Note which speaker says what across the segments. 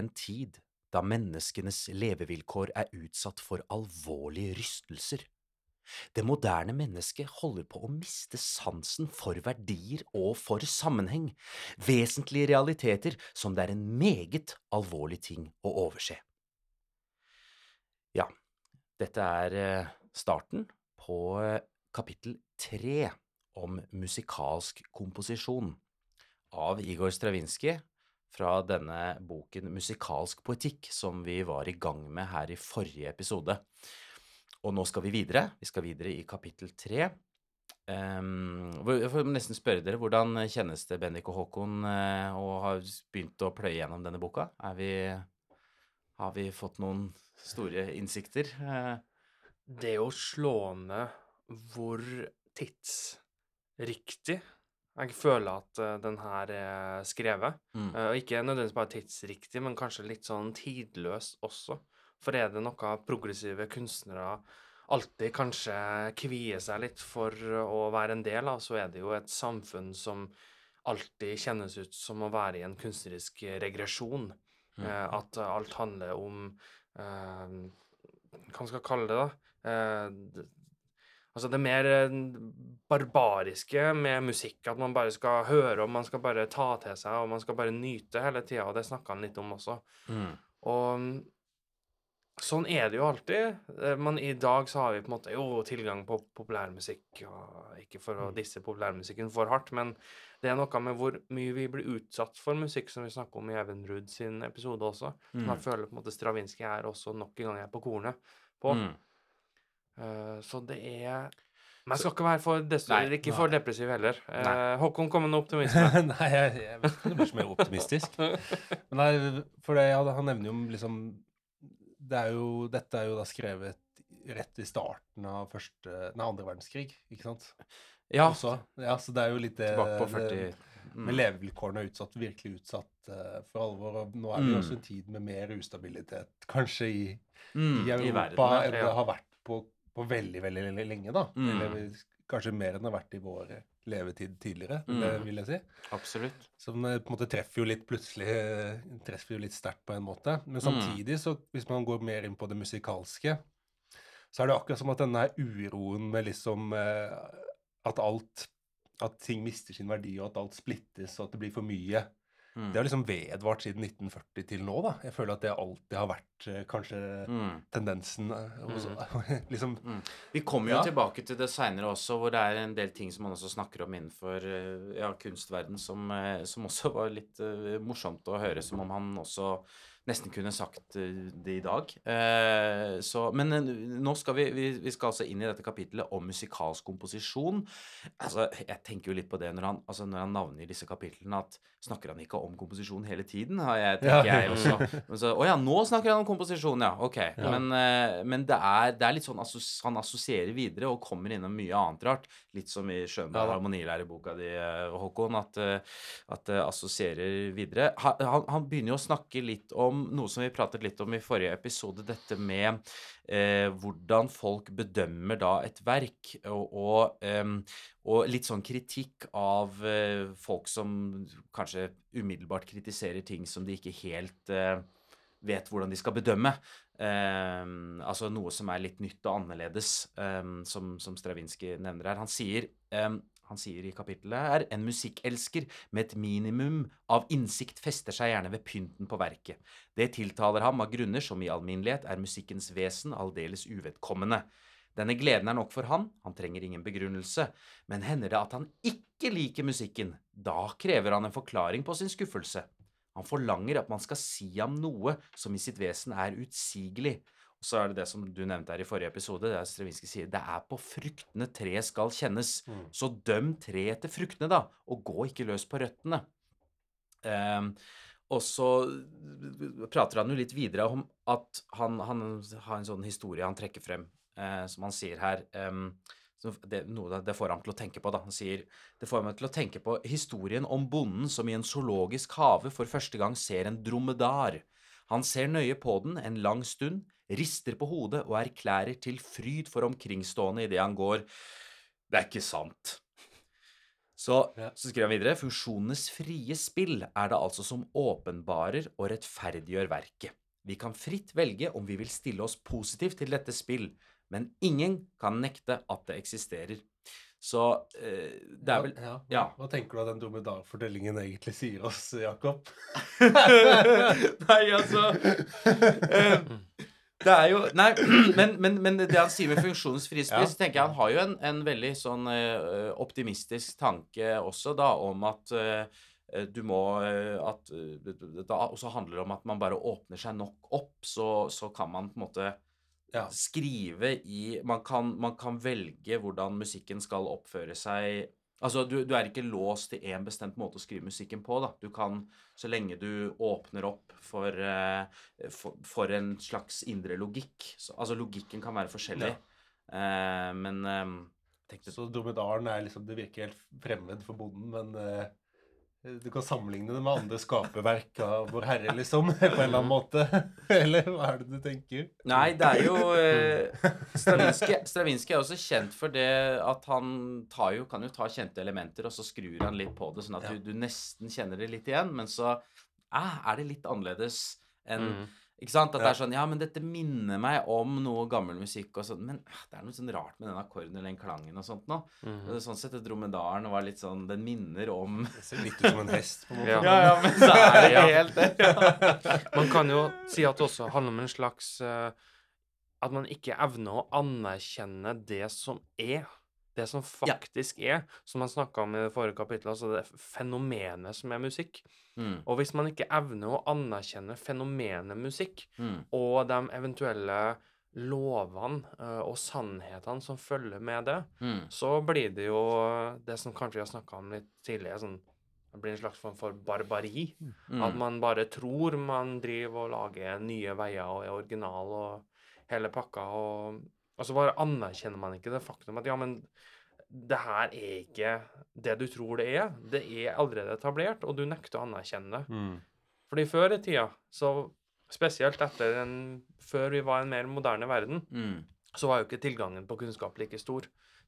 Speaker 1: en tid da menneskenes levevilkår er utsatt for alvorlige rystelser. Det moderne mennesket holder på å miste sansen for verdier og for sammenheng, vesentlige realiteter som det er en meget alvorlig ting å overse. Ja, dette er eh, starten på eh, kapittel tre om musikalsk komposisjon av Igor Stravinskij fra denne boken Musikalsk poetikk, som vi var i gang med her i forrige episode. Og nå skal vi videre. Vi skal videre i kapittel tre. Um, jeg får nesten spørre dere, hvordan kjennes det, Bendik og Håkon, uh, å ha begynt å pløye gjennom denne boka? Vi, har vi fått noen store innsikter? Uh,
Speaker 2: det er jo slående hvor tidsriktig jeg føler at uh, den her er skrevet. Mm. Uh, ikke nødvendigvis bare tidsriktig, men kanskje litt sånn tidløs også. For er det noe progressive kunstnere alltid kanskje kvier seg litt for å være en del av, så er det jo et samfunn som alltid kjennes ut som å være i en kunstnerisk regresjon. Mm. At alt handler om Hva skal man kalle det, da? Altså det mer eh, barbariske med musikk, at man bare skal høre, og man skal bare ta til seg, og man skal bare nyte hele tida, og det snakka han litt om også. Mm. Og sånn er det jo alltid. Eh, men i dag så har vi på en måte jo tilgang på populærmusikk, og ikke for å mm. disse populærmusikken for hardt, men det er noe med hvor mye vi blir utsatt for musikk, som vi snakker om i Even Ruud sin episode også. Mm. Jeg føler på en måte Stravinskij er også nok en gang er på kornet på. Mm. Uh, så det er Men jeg skal ikke være for, nei, ikke for depressiv heller. Uh, Håkon, kom med noe optimisme.
Speaker 3: nei, jeg, jeg, vet ikke om det blir så mer optimistisk. Men nei, for det, ja, han nevner jo liksom det er jo, Dette er jo da skrevet rett i starten av første, nei, andre verdenskrig, ikke sant?
Speaker 1: Ja.
Speaker 3: Også, ja. Så det er jo litt det
Speaker 1: Tilbake på 40
Speaker 3: mm. Med levevilkårene er utsatt, virkelig utsatt uh, for alvor. Og nå er vi mm. også en tid med mer ustabilitet, kanskje, i, mm, i Europa i verden, enn det har vært på på veldig, veldig lenge, da. Mm. Eller kanskje mer enn det har vært i vår levetid tidligere, mm. det vil jeg si.
Speaker 1: Absolutt.
Speaker 3: Som eh, på en måte treffer jo litt plutselig Treffer jo litt sterkt på en måte. Men mm. samtidig, så hvis man går mer inn på det musikalske, så er det akkurat som at denne uroen med liksom eh, At alt At ting mister sin verdi, og at alt splittes, og at det blir for mye. Mm. Det har liksom vedvart siden 1940 til nå. da. Jeg føler at det alltid har vært eh, kanskje mm. tendensen. Også, eh, mm. liksom.
Speaker 1: Mm. Vi kommer jo ja. tilbake til det seinere også, hvor det er en del ting som man også snakker om innenfor eh, ja, kunstverden, som, som, også var litt uh, morsomt å høre, som om han også nesten kunne sagt det i dag. Eh, så, men nå skal vi, vi, skal altså inn i dette kapitlet om musikalsk komposisjon. Altså, jeg tenker jo litt på det når han, altså når han navngir disse kapitlene, at snakker han ikke om komposisjon hele tiden? Jeg, tenker ja. jeg også. Å ja, nå snakker han om komposisjon, ja. Ok. Ja. Men, eh, men det, er, det, er, litt sånn han assosierer videre og kommer innom mye annet rart. Litt som i Schönberg ja, harmonilæreboka di, eh, Håkon, at, at det assosierer videre. Han, han begynner jo å snakke litt om noe som vi pratet litt om i forrige episode, dette med eh, hvordan folk bedømmer da et verk, og, og, eh, og litt sånn kritikk av eh, folk som kanskje umiddelbart kritiserer ting som de ikke helt eh, vet hvordan de skal bedømme. Um, altså noe som er litt nytt og annerledes, um, som, som Stravinskij nevner her. Han sier um, han sier i kapittelet her, en musikkelsker med et minimum av innsikt fester seg gjerne ved pynten på verket. Det tiltaler ham av grunner som i alminnelighet er musikkens vesen aldeles uvedkommende. Denne gleden er nok for han, han trenger ingen begrunnelse, men hender det at han ikke liker musikken, da krever han en forklaring på sin skuffelse. Han forlanger at man skal si ham noe som i sitt vesen er utsigelig, og så er det det som du nevnte her i forrige episode, det er Stravinskij sier det er på fruktene treet skal kjennes. Mm. Så døm treet etter fruktene, da, og gå ikke løs på røttene. Um, og så prater han jo litt videre om at han, han har en sånn historie han trekker frem, eh, som han sier her. Um, det, noe det får ham til å tenke på. da. Han sier det får meg til å tenke på historien om bonden som i en zoologisk hage for første gang ser en dromedar. Han ser nøye på den en lang stund, rister på hodet og erklærer til fryd for omkringstående idet han går. Det er ikke sant. Så, så skriver han videre Funksjonenes frie spill er det altså som åpenbarer og rettferdiggjør verket. Vi kan fritt velge om vi vil stille oss positivt til dette spill, men ingen kan nekte at det eksisterer. Så eh, det er vel
Speaker 3: ja, hva,
Speaker 1: ja.
Speaker 3: hva tenker du at den dumme dag-fortellingen egentlig sier oss, Jakob?
Speaker 1: Nei, altså eh, Det er jo Nei, men, men, men det han sier med funksjonens frie
Speaker 3: Ja.
Speaker 1: tenker jeg han har jo en, en veldig sånn uh, optimistisk tanke også, da, om at uh, du må eh, At det da også handler om at man bare åpner seg nok opp, så, så kan man på en måte
Speaker 3: Ja.
Speaker 1: skrive i man kan, man kan velge hvordan musikken skal oppføre seg Altså, du, du er ikke låst til én bestemt måte å skrive musikken på, da. Du kan, så lenge du åpner opp for, eh, for, for en slags indre logikk så, Altså, logikken kan være forskjellig. Eh, men eh, tenkte
Speaker 3: Så dromedaren er liksom Det virker helt fremmed for bonden, men eh, du kan sammenligne det med andre skaperverk av Vår Herre, liksom, på en eller annen måte. Eller hva er det du tenker?
Speaker 1: Nei, det er jo eh, Stravinskij Stravinskij er også kjent for det at han tar jo, kan jo ta kjente elementer, og så skrur han litt på det, sånn at
Speaker 3: Ja.
Speaker 1: du, du nesten kjenner det litt igjen, men så eh, er det litt annerledes enn
Speaker 2: Mm.
Speaker 1: Ikke sant? At det er sånn Ja, men dette minner meg om noe gammel musikk og sånn, men eh, det er noe sånn rart med den akkorden eller den klangen og sånt nå. Mm -hmm. Sånn sett, dromedaren var litt sånn Den minner om
Speaker 3: Det ser litt ut som en hest, på en måte.
Speaker 2: Ja.
Speaker 1: Ja, ja, men så er det
Speaker 2: Ja.
Speaker 1: helt det.
Speaker 2: Man kan jo si at det også handler om en slags uh, At man ikke evner å anerkjenne det som er. Det som faktisk er, som man snakka om i det forrige kapittelet, altså det fenomenet som er musikk.
Speaker 1: Mm,
Speaker 2: Og hvis man ikke evner å anerkjenne fenomenet musikk,
Speaker 1: mm,
Speaker 2: og de eventuelle lovene uh, og sannhetene som følger med det,
Speaker 1: mm,
Speaker 2: så blir det jo det som kanskje vi har snakka om litt tidligere, sånn det blir en slags form for barbari.
Speaker 1: mm.
Speaker 2: At man bare tror man driver og lager nye veier og er original og hele pakka, og, og så bare anerkjenner man ikke det faktum at ja, men det her er ikke det du tror det er. Det er allerede etablert, og du nekter å anerkjenne det.
Speaker 3: Mm.
Speaker 2: Fordi før i tida, så spesielt etter en Før vi var en mer moderne verden,
Speaker 1: mm.
Speaker 2: så var jo ikke tilgangen på kunnskap like stor.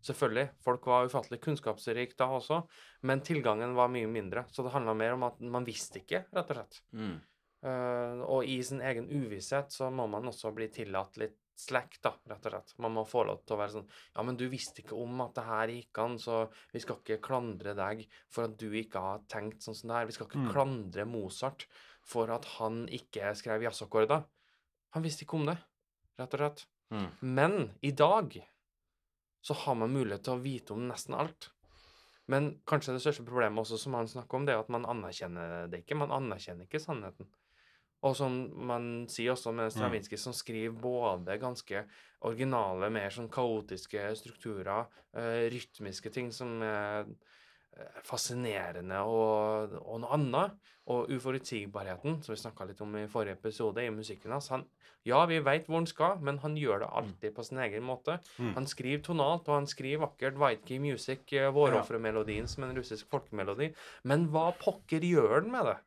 Speaker 2: Selvfølgelig, folk var ufattelig kunnskapsrike da også, men tilgangen var mye mindre. Så det handla mer om at man visste ikke, rett og slett.
Speaker 1: Mm.
Speaker 2: Uh, og i sin egen uvisshet så må man også bli tillatt litt slack, da, rett og slett. Man må få lov til å være sånn Ja, men du visste ikke om at det her gikk an, så vi skal ikke klandre deg for at du ikke har tenkt sånn som det her. Vi skal ikke
Speaker 3: Mm.
Speaker 2: klandre Mozart for at han ikke skrev jazzakkorder. Han visste ikke om det, rett og slett.
Speaker 1: Mm.
Speaker 2: Men i dag så har man mulighet til å vite om nesten alt. Men kanskje det største problemet også som han snakker om, det er at man anerkjenner det ikke. Man anerkjenner ikke sannheten. Og som man sier også med Stravinskij, som skriver både ganske originale, mer sånn kaotiske strukturer, uh, rytmiske ting som er eh, fascinerende og, og noe annet. Og uforutsigbarheten, som vi snakka litt om i forrige episode, i musikken hans. Han, ja, vi veit hvor han skal, men han gjør det alltid på sin egen måte.
Speaker 3: Mm.
Speaker 2: Han skriver tonalt, og han skriver vakkert. White Key Music, eh, våroffermelodien som en russisk folkemelodi. Men hva pokker gjør han med det?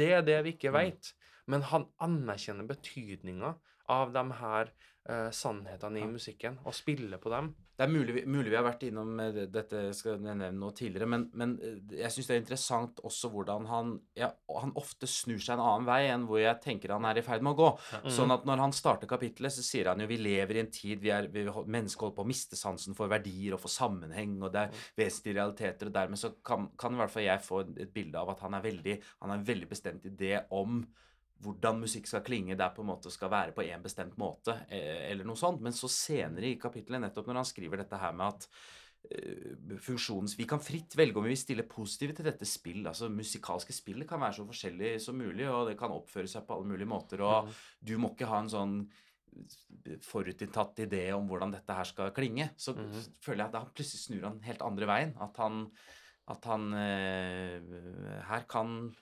Speaker 2: Det er det vi ikke veit. Men han anerkjenner betydninga av de her uh, sannhetene i musikken, og spiller på dem.
Speaker 1: Det er mulig, mulig vi har vært innom eh, det- dette skal jeg nevne noe tidligere, men, men eh, jeg syns det er interessant også hvordan han, ja, han ofte snur seg en annen vei enn hvor jeg tenker han er i ferd med å gå. Sånn at når han starter kapittelet, så sier han jo vi lever i en tid vi er, vi, mennesker holder på å miste sansen for verdier og for sammenheng, og det er vesentlige realiteter, og dermed så kan, kan i hvert fall jeg få et bilde av at han er veldig, han er veldig bestemt i det om hvordan musikk skal klinge, det er på en måte skal være på en bestemt måte, eh, eller noe sånt. Men så senere i kapittelet, nettopp når han skriver dette her med at eh, funksjonens Vi kan fritt velge om vi vil stille positive til dette spill. Altså musikalske spillet kan være så forskjellig som mulig, og det kan oppføre seg på alle mulige måter. Og du må ikke ha en sånn forutinntatt idé om hvordan dette her skal klinge. Så
Speaker 2: Mhm.
Speaker 1: føler jeg at han plutselig snur han helt andre veien. At han at han eh, Her kan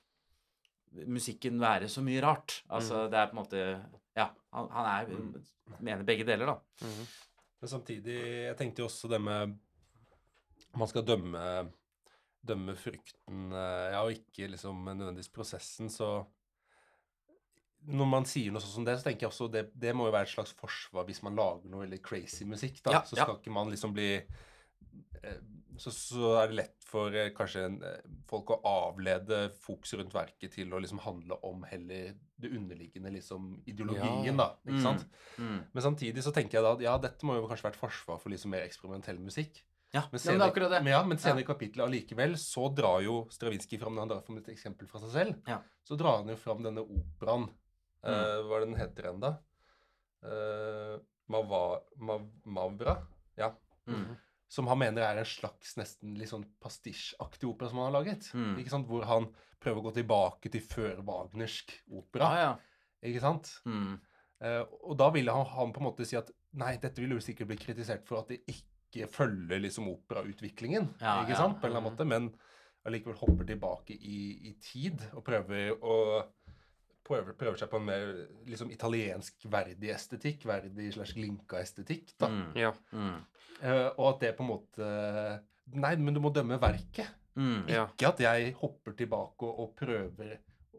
Speaker 1: musikken være så mye rart. Altså, det er på en måte Ja, han, han er mener begge deler, da.
Speaker 2: Mm.
Speaker 3: Men samtidig, jeg tenkte jo også det med Man skal dømme, dømme frukten, eh, ja, og ikke liksom nødvendigvis prosessen, så Når man sier noe sånn som det, så tenker jeg også det, det må jo være et slags forsvar hvis man lager noe veldig crazy musikk, da.
Speaker 1: Ja,
Speaker 3: så
Speaker 1: ja.
Speaker 3: skal ikke man liksom bli eh, så, så er det lett for eh, kanskje en, eh, folk å avlede fokus rundt verket til å liksom handle om heller det underliggende liksom ideologien,
Speaker 2: Ja.
Speaker 3: da. ikke
Speaker 1: Mm.
Speaker 3: sant?
Speaker 1: Mm.
Speaker 3: Men samtidig så tenker jeg da at ja, dette må jo kanskje være et forsvar for liksom mer eksperimentell musikk.
Speaker 1: Ja,
Speaker 3: Men
Speaker 1: ja, men
Speaker 3: ja, men senere i kapittelet allikevel så drar jo Stravinskij fram Han drar fram et eksempel fra seg selv.
Speaker 1: Ja.
Speaker 3: Så drar han jo fram denne operaen.
Speaker 1: Mm.
Speaker 3: Uh, hva er det den heter igjen, da? Uh, Mava, Mav, Mavra? Ja.
Speaker 1: Mm.
Speaker 3: Som han mener er en slags nesten litt sånn pastisjaktig opera som han har laget.
Speaker 1: Mm.
Speaker 3: Ikke sant? Hvor han prøver å gå tilbake til før-wagnersk opera.
Speaker 1: Ja, ja.
Speaker 3: Ikke sant?
Speaker 1: Mm.
Speaker 3: Uh, og da ville han, han på en måte si at nei, dette ville jo sikkert bli kritisert for at det ikke følger liksom operautviklingen,
Speaker 1: Ja,
Speaker 3: ikke
Speaker 1: ja.
Speaker 3: sant, på en eller annen måte, men allikevel hopper tilbake i, i tid og prøver å prøver, prøver seg på en mer liksom italiensk verdig estetikk, verdig slash glinka-estetikk, da.
Speaker 1: Mm.
Speaker 2: Ja.
Speaker 1: Mm.
Speaker 3: Uh, og at det på en måte Nei, men du må dømme verket.
Speaker 1: Mm.
Speaker 2: Ja.
Speaker 3: Ikke at jeg hopper tilbake og, og prøver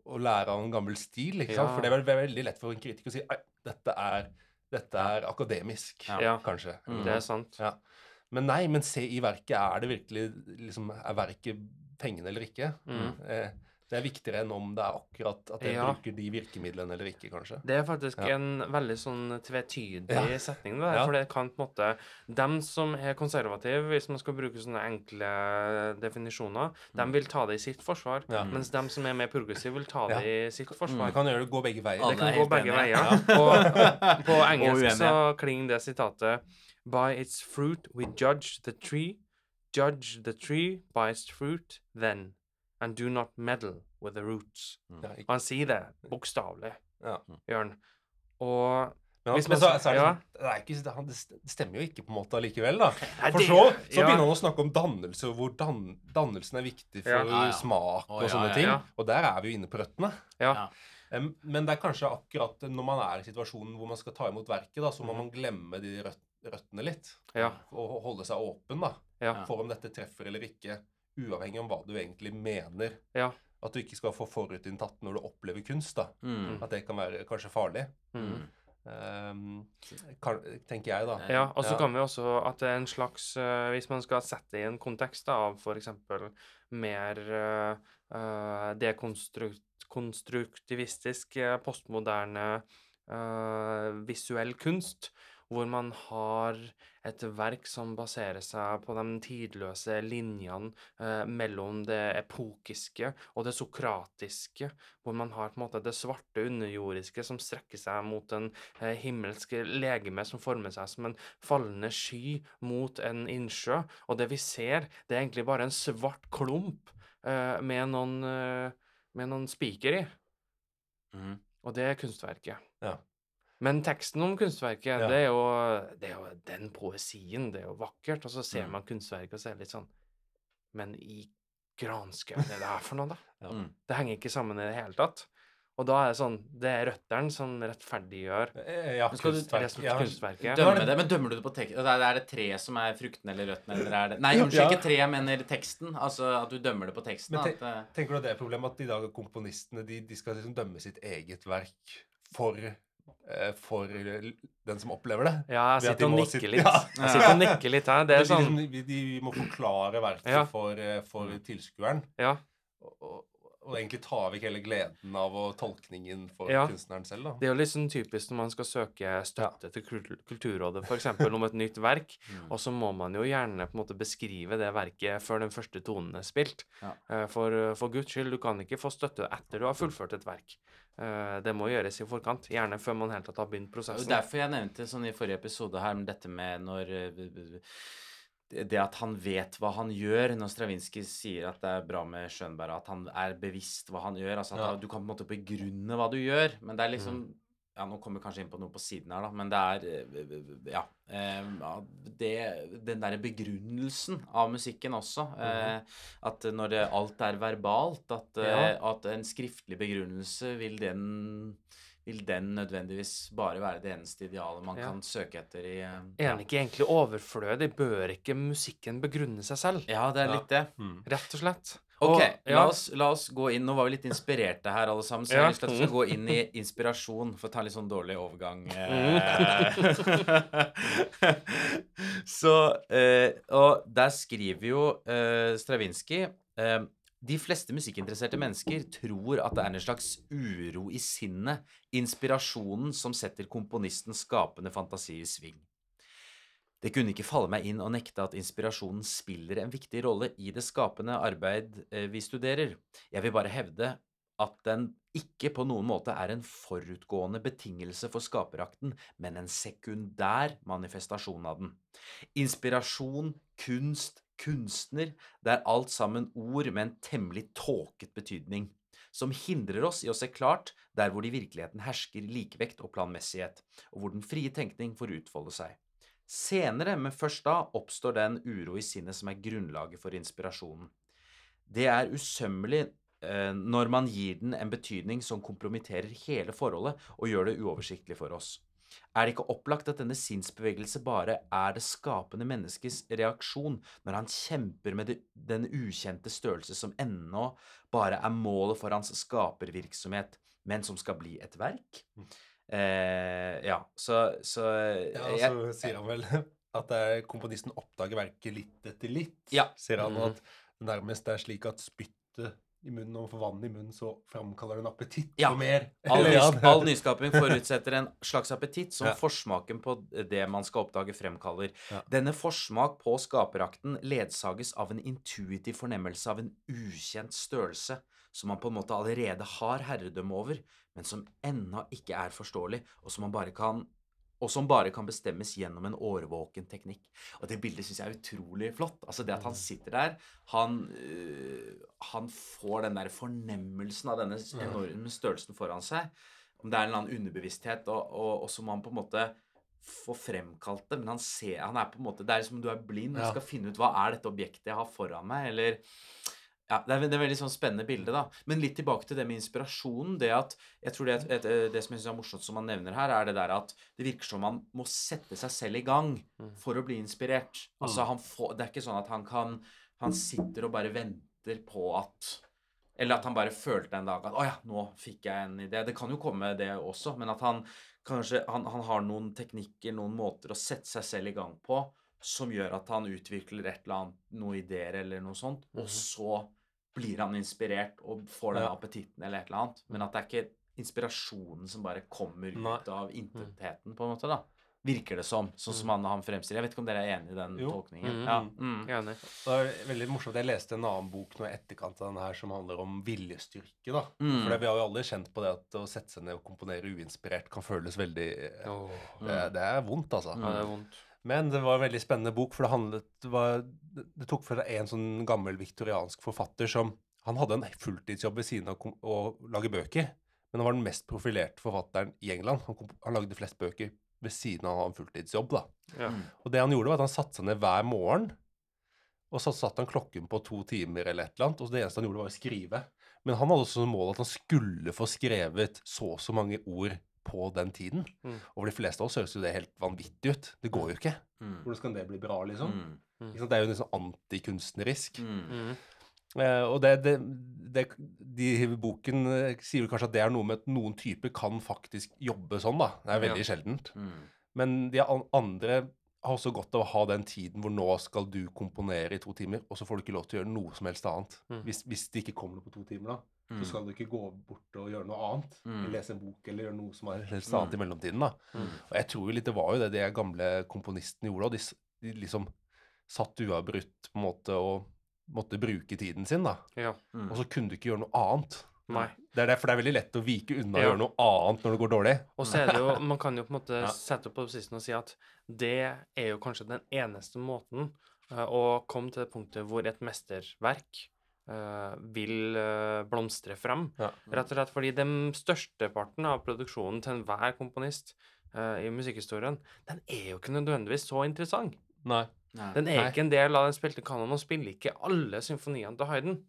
Speaker 3: å lære av en gammel stil. ikke sant?
Speaker 2: Ja.
Speaker 3: For det er vel- veldig lett for en kritiker å si at dette er, dette er akademisk,
Speaker 2: Ja.
Speaker 3: kanskje.
Speaker 1: Mm.
Speaker 2: Det er sant.
Speaker 3: Ja. Men nei, men se i verket. Er det virkelig liksom, Er verket fengende eller ikke?
Speaker 2: Mm.
Speaker 3: Eh, det er viktigere enn om det er akkurat at jeg
Speaker 2: Ja.
Speaker 3: bruker de virkemidlene eller ikke, kanskje.
Speaker 2: Det er faktisk
Speaker 3: Ja.
Speaker 2: en veldig sånn tvetydig
Speaker 3: Ja.
Speaker 2: setning. Der,
Speaker 3: Ja.
Speaker 2: For det kan på en måte Dem som er konservative, hvis man skal bruke sånne enkle definisjoner, dem vil ta det i sitt forsvar.
Speaker 3: Ja.
Speaker 2: Mens dem som er mer progressive, vil ta det
Speaker 3: Ja.
Speaker 2: i sitt forsvar.
Speaker 3: Det kan gjøre det gå begge veier.
Speaker 2: Det kan gå begge veier. Og på engelsk så klinger det sitatet By its fruit we judge the tree. Judge the tree by its fruit then, and do not meddle with the roots.
Speaker 3: Ja,
Speaker 2: Og han sier det bokstavelig,
Speaker 3: ja.
Speaker 2: Jørn. Og
Speaker 3: Men, men så, så er det,
Speaker 2: ja.
Speaker 3: er ikke, stemmer jo ikke på en måte allikevel, da. For så, så begynner han å snakke om dannelse, og hvor dan, dannelsen er viktig for
Speaker 2: Ja.
Speaker 1: Ja, ja.
Speaker 3: smak og
Speaker 1: ja,
Speaker 3: sånne
Speaker 1: ja,
Speaker 3: ting. Og der er vi jo inne på røttene.
Speaker 2: Ja.
Speaker 1: Ja.
Speaker 3: Men det er kanskje akkurat når man er i situasjonen hvor man skal ta imot verket, da, så må
Speaker 2: Mhm.
Speaker 3: man glemme de røttene litt.
Speaker 2: Ja.
Speaker 3: Og holde seg åpen da,
Speaker 2: Ja.
Speaker 3: for om dette treffer eller ikke, uavhengig om hva du egentlig mener.
Speaker 2: Ja.
Speaker 3: At du ikke skal få forutinntatt når du opplever kunst. da.
Speaker 1: Mm.
Speaker 3: At det kan være kanskje farlig.
Speaker 2: Mm.
Speaker 3: Um, kan, tenker jeg, da.
Speaker 2: Ja, og så
Speaker 3: Ja.
Speaker 2: kan vi også at det er en slags uh, Hvis man skal sette i en kontekst da, av f.eks. mer uh, dekonstruktivistisk, eh, postmoderne uh, visuell kunst, hvor man har et verk som baserer seg på de tidløse linjene eh, mellom det epokiske og det sokratiske, hvor man har på en måte det svarte underjordiske som strekker seg mot en eh, himmelsk legeme som former seg som en fallende sky mot en innsjø. Og det vi ser, det er egentlig bare en svart klump eh, med noen, eh, med noen spiker i.
Speaker 1: Mm.
Speaker 2: Og det er kunstverket.
Speaker 3: Ja.
Speaker 2: Men teksten om kunstverket,
Speaker 3: Ja.
Speaker 2: det, er jo, det er jo den poesien. Det er jo vakkert. Og så ser
Speaker 1: Mm.
Speaker 2: man kunstverket og så er det litt sånn Men i granskauen, hva er det her for noe, da?
Speaker 1: Mm.
Speaker 2: Det henger ikke sammen i det hele tatt. Og da er det sånn Det er røtteren som rettferdiggjør
Speaker 3: Eh, Ja,
Speaker 1: Men du-
Speaker 3: kunstverk. Ja.
Speaker 2: kunstverket.
Speaker 1: Dømme det, men dømmer du det på teksten? Er er det treet som er fruktene eller røttene, eller er det Nei, unnskyld,
Speaker 3: Ja.
Speaker 1: ikke treet, jeg mener teksten. Altså at du dømmer det på teksten.
Speaker 3: Men
Speaker 1: At, eh,
Speaker 3: Tenker du at det er problemet at i dag komponistene de, de skal liksom dømme sitt eget verk for, eh, for den som opplever det?
Speaker 2: Ja, jeg sitter og nikker litt.
Speaker 3: Ja.
Speaker 2: Jeg sitter og nikker litt her. Det er sånn
Speaker 3: De, de, de må forklare verket
Speaker 2: Ja.
Speaker 3: for, eh, for tilskueren.
Speaker 2: Ja.
Speaker 3: Og, og, egentlig ta vekk hele gleden av og tolkningen for
Speaker 2: Ja.
Speaker 3: kunstneren selv. da.
Speaker 2: Det er jo litt sånn typisk når man skal søke støtte til Kul- Kulturrådet, f.eks. om et nytt verk,
Speaker 1: mm.
Speaker 2: og så må man jo gjerne på en måte beskrive det verket før den første tonen er spilt.
Speaker 1: Ja.
Speaker 2: Eh, For, for guds skyld, du kan ikke få støtte etter du har fullført et verk. Eh, Det må gjøres i forkant, gjerne før man helt har begynt
Speaker 1: Det er
Speaker 2: prosessen.
Speaker 1: derfor jeg nevnte sånn i forrige episode her, med dette med når eh, Det at han vet hva han gjør, når Stravinskij sier at det er bra med Schönberg, at han er bevisst hva han gjør. Altså at
Speaker 3: Ja.
Speaker 1: du kan på en måte begrunne hva du gjør, men det er liksom Ja, nå kommer vi kanskje inn på noe på siden her, da, men det er eh, Ja. eh, Det, den derre begrunnelsen av musikken også. eh, At når alt er verbalt, at, ja. at en skriftlig begrunnelse vil den vil den nødvendigvis bare være det eneste idealet man
Speaker 2: Ja.
Speaker 1: kan søke etter i ja.
Speaker 2: Er den ikke egentlig overflødig? Bør ikke musikken begrunne seg selv?
Speaker 1: Ja, det er litt det.
Speaker 3: Mm.
Speaker 2: Rett og slett.
Speaker 1: Ok,
Speaker 2: Og-
Speaker 1: la, oss, la oss gå inn Nå var vi litt inspirerte her, alle sammen, så jeg har lyst til at vi skal gå inn i inspirasjon, for å ta en litt sånn dårlig overgang. eh. så eh, Og der skriver jo eh, Stravinskij eh, de fleste musikkinteresserte mennesker tror at det er en slags uro i sinnet, inspirasjonen som setter komponistens skapende fantasi i sving. Det kunne ikke falle meg inn å nekte at inspirasjonen spiller en viktig rolle i det skapende arbeid eh, vi studerer. Jeg vil bare hevde at den ikke på noen måte er en forutgående betingelse for skaperakten, men en sekundær manifestasjon av den. Inspirasjon, kunst, kunstner, det er alt sammen ord med en temmelig tåket betydning, som hindrer oss i å se klart der hvor det i virkeligheten hersker likevekt og planmessighet, og hvor den frie tenkning får utfolde seg. Senere, men først da, oppstår den uro i sinnet som er grunnlaget for inspirasjonen. Det er usømmelig eh, når man gir den en betydning som kompromitterer hele forholdet og gjør det uoversiktlig for oss. Er det ikke opplagt at denne sinnsbevegelse bare er det skapende menneskets reaksjon når han kjemper med den ukjente størrelse som ennå bare er målet for hans skapervirksomhet, men som skal bli et verk? Eh, ja, så, så
Speaker 3: Ja, og
Speaker 1: jeg-
Speaker 3: sier han vel at det er komponisten oppdager verket litt etter litt.
Speaker 1: Ja.
Speaker 3: Sier han
Speaker 2: at
Speaker 3: at det nærmest er slik at spyttet i munnen, og får vann i munnen, så framkaller den appetitt
Speaker 1: Ja.
Speaker 3: mer.
Speaker 1: All, nys all nyskaping forutsetter en slags appetitt som
Speaker 3: Ja.
Speaker 1: forsmaken på det man skal oppdage, fremkaller.
Speaker 3: Ja.
Speaker 1: Denne forsmak på skaperakten ledsages av en intuitiv fornemmelse av en ukjent størrelse som man på en måte allerede har herredømme over, men som ennå ikke er forståelig, og som kan og som bare kan bestemmes gjennom en årvåken teknikk. Og det bildet syns jeg er utrolig flott. Altså Det at han sitter der, han, øh, han får den der fornemmelsen av denne enorme størrelsen foran seg. Om det er en eller annen underbevissthet, og, og, og som han på en måte få fremkalt det. Men han ser, han er på en måte, det er som om du er blind og
Speaker 3: Ja.
Speaker 1: skal finne ut hva er dette objektet jeg har foran meg. eller... Ja, det er, er veldig sånn spennende bilde, da. Men litt tilbake til det med inspirasjonen. Det at, jeg tror det, et, et, det som jeg synes er morsomt som han nevner her, er det der at det virker som man må sette seg selv i gang
Speaker 2: Mm.
Speaker 1: for å bli inspirert. Altså, han får, det er ikke sånn at han kan Han sitter og bare venter på at Eller at han bare følte en dag at 'Å ja, nå fikk jeg en idé'. Det kan jo komme, det også, men at han kanskje han, han har noen teknikker, noen måter å sette seg selv i gang på som gjør at han utvikler et eller annet, noen ideer eller noe sånt, og
Speaker 2: Mhm.
Speaker 1: så blir han inspirert og får den
Speaker 3: Ja.
Speaker 1: appetitten eller et eller annet. Men at det er ikke inspirasjonen som bare kommer ut
Speaker 3: Nei.
Speaker 1: av intetheten, på en måte, da. Virker det som. Sånn som han, han fremstiller. Jeg vet ikke om dere er enig i den
Speaker 3: Jo.
Speaker 1: tolkningen?
Speaker 2: Mhm.
Speaker 1: Ja. Mm.
Speaker 2: Enig.
Speaker 3: Det er veldig morsomt. Jeg leste en annen bok nå i etterkant av denne her som handler om viljestyrke. da.
Speaker 1: Mm.
Speaker 3: For det, Vi har jo alle kjent på det at å sette seg ned og komponere uinspirert kan føles veldig eh, det, er- det er vondt, altså.
Speaker 2: ja, det er vondt.
Speaker 3: Men det var en veldig spennende bok, for det handlet Det, var, det, tok for seg en sånn gammel viktoriansk forfatter som Han hadde en fulltidsjobb ved siden av å lage bøker, men han var den mest profilerte forfatteren i England. Han, kom, han lagde flest bøker ved siden av en fulltidsjobb, da.
Speaker 2: Ja.
Speaker 3: Og det han gjorde, var at han satte seg ned hver morgen, og så satte han klokken på to timer eller et eller annet, og det eneste han gjorde, var å skrive. Men han hadde også som mål at han skulle få skrevet så og så mange ord på den tiden.
Speaker 2: Mm.
Speaker 3: Og for de fleste av oss høres jo det helt vanvittig ut. Det går jo ikke.
Speaker 1: Mm.
Speaker 3: Hvordan skal det bli bra, liksom?
Speaker 1: Mm.
Speaker 3: Ikke sant? Det er jo liksom antikunstnerisk.
Speaker 1: Mm.
Speaker 2: Mm.
Speaker 3: Eh, og det, det, det de i boken eh, sier jo kanskje at det er noe med at noen typer kan faktisk jobbe sånn, da. Det er veldig
Speaker 2: Ja.
Speaker 3: sjeldent.
Speaker 1: Mm.
Speaker 3: Men de andre har også godt av å ha den tiden hvor nå skal du komponere i to timer, og så får du ikke lov til å gjøre noe som helst annet.
Speaker 2: Mm.
Speaker 3: Hvis, hvis det ikke kommer noe på to timer, da,
Speaker 1: Mm.
Speaker 3: så skal du ikke gå bort og gjøre noe annet.
Speaker 1: Mm.
Speaker 3: Lese en bok eller gjøre noe som er helst
Speaker 1: Mm.
Speaker 3: annet i mellomtiden. da.
Speaker 2: Mm.
Speaker 3: Og jeg tror jo litt det var jo det de gamle komponistene gjorde. og de, de liksom satt uavbrutt på en måte og måtte bruke tiden sin, da.
Speaker 2: Ja.
Speaker 1: Mm.
Speaker 3: Og så kunne du ikke gjøre noe annet.
Speaker 2: Nei.
Speaker 3: Det er derfor det er veldig lett å vike unna og gjøre noe annet når det går dårlig.
Speaker 2: Og så er det jo Man kan jo på en måte
Speaker 3: Ja.
Speaker 2: sette opp på sisten og si at det er jo kanskje den eneste måten eh, å komme til det punktet hvor et mesterverk vil eh, blomstre frem.
Speaker 3: Ja.
Speaker 2: Rett og slett fordi den største parten av produksjonen til enhver komponist eh, i musikkhistorien, den er jo ikke nødvendigvis så interessant.
Speaker 3: Nei.
Speaker 1: Nei.
Speaker 2: Den er
Speaker 3: Nei.
Speaker 2: ikke en del av den spilte kanonen, og spiller ikke alle symfoniene til Hayden.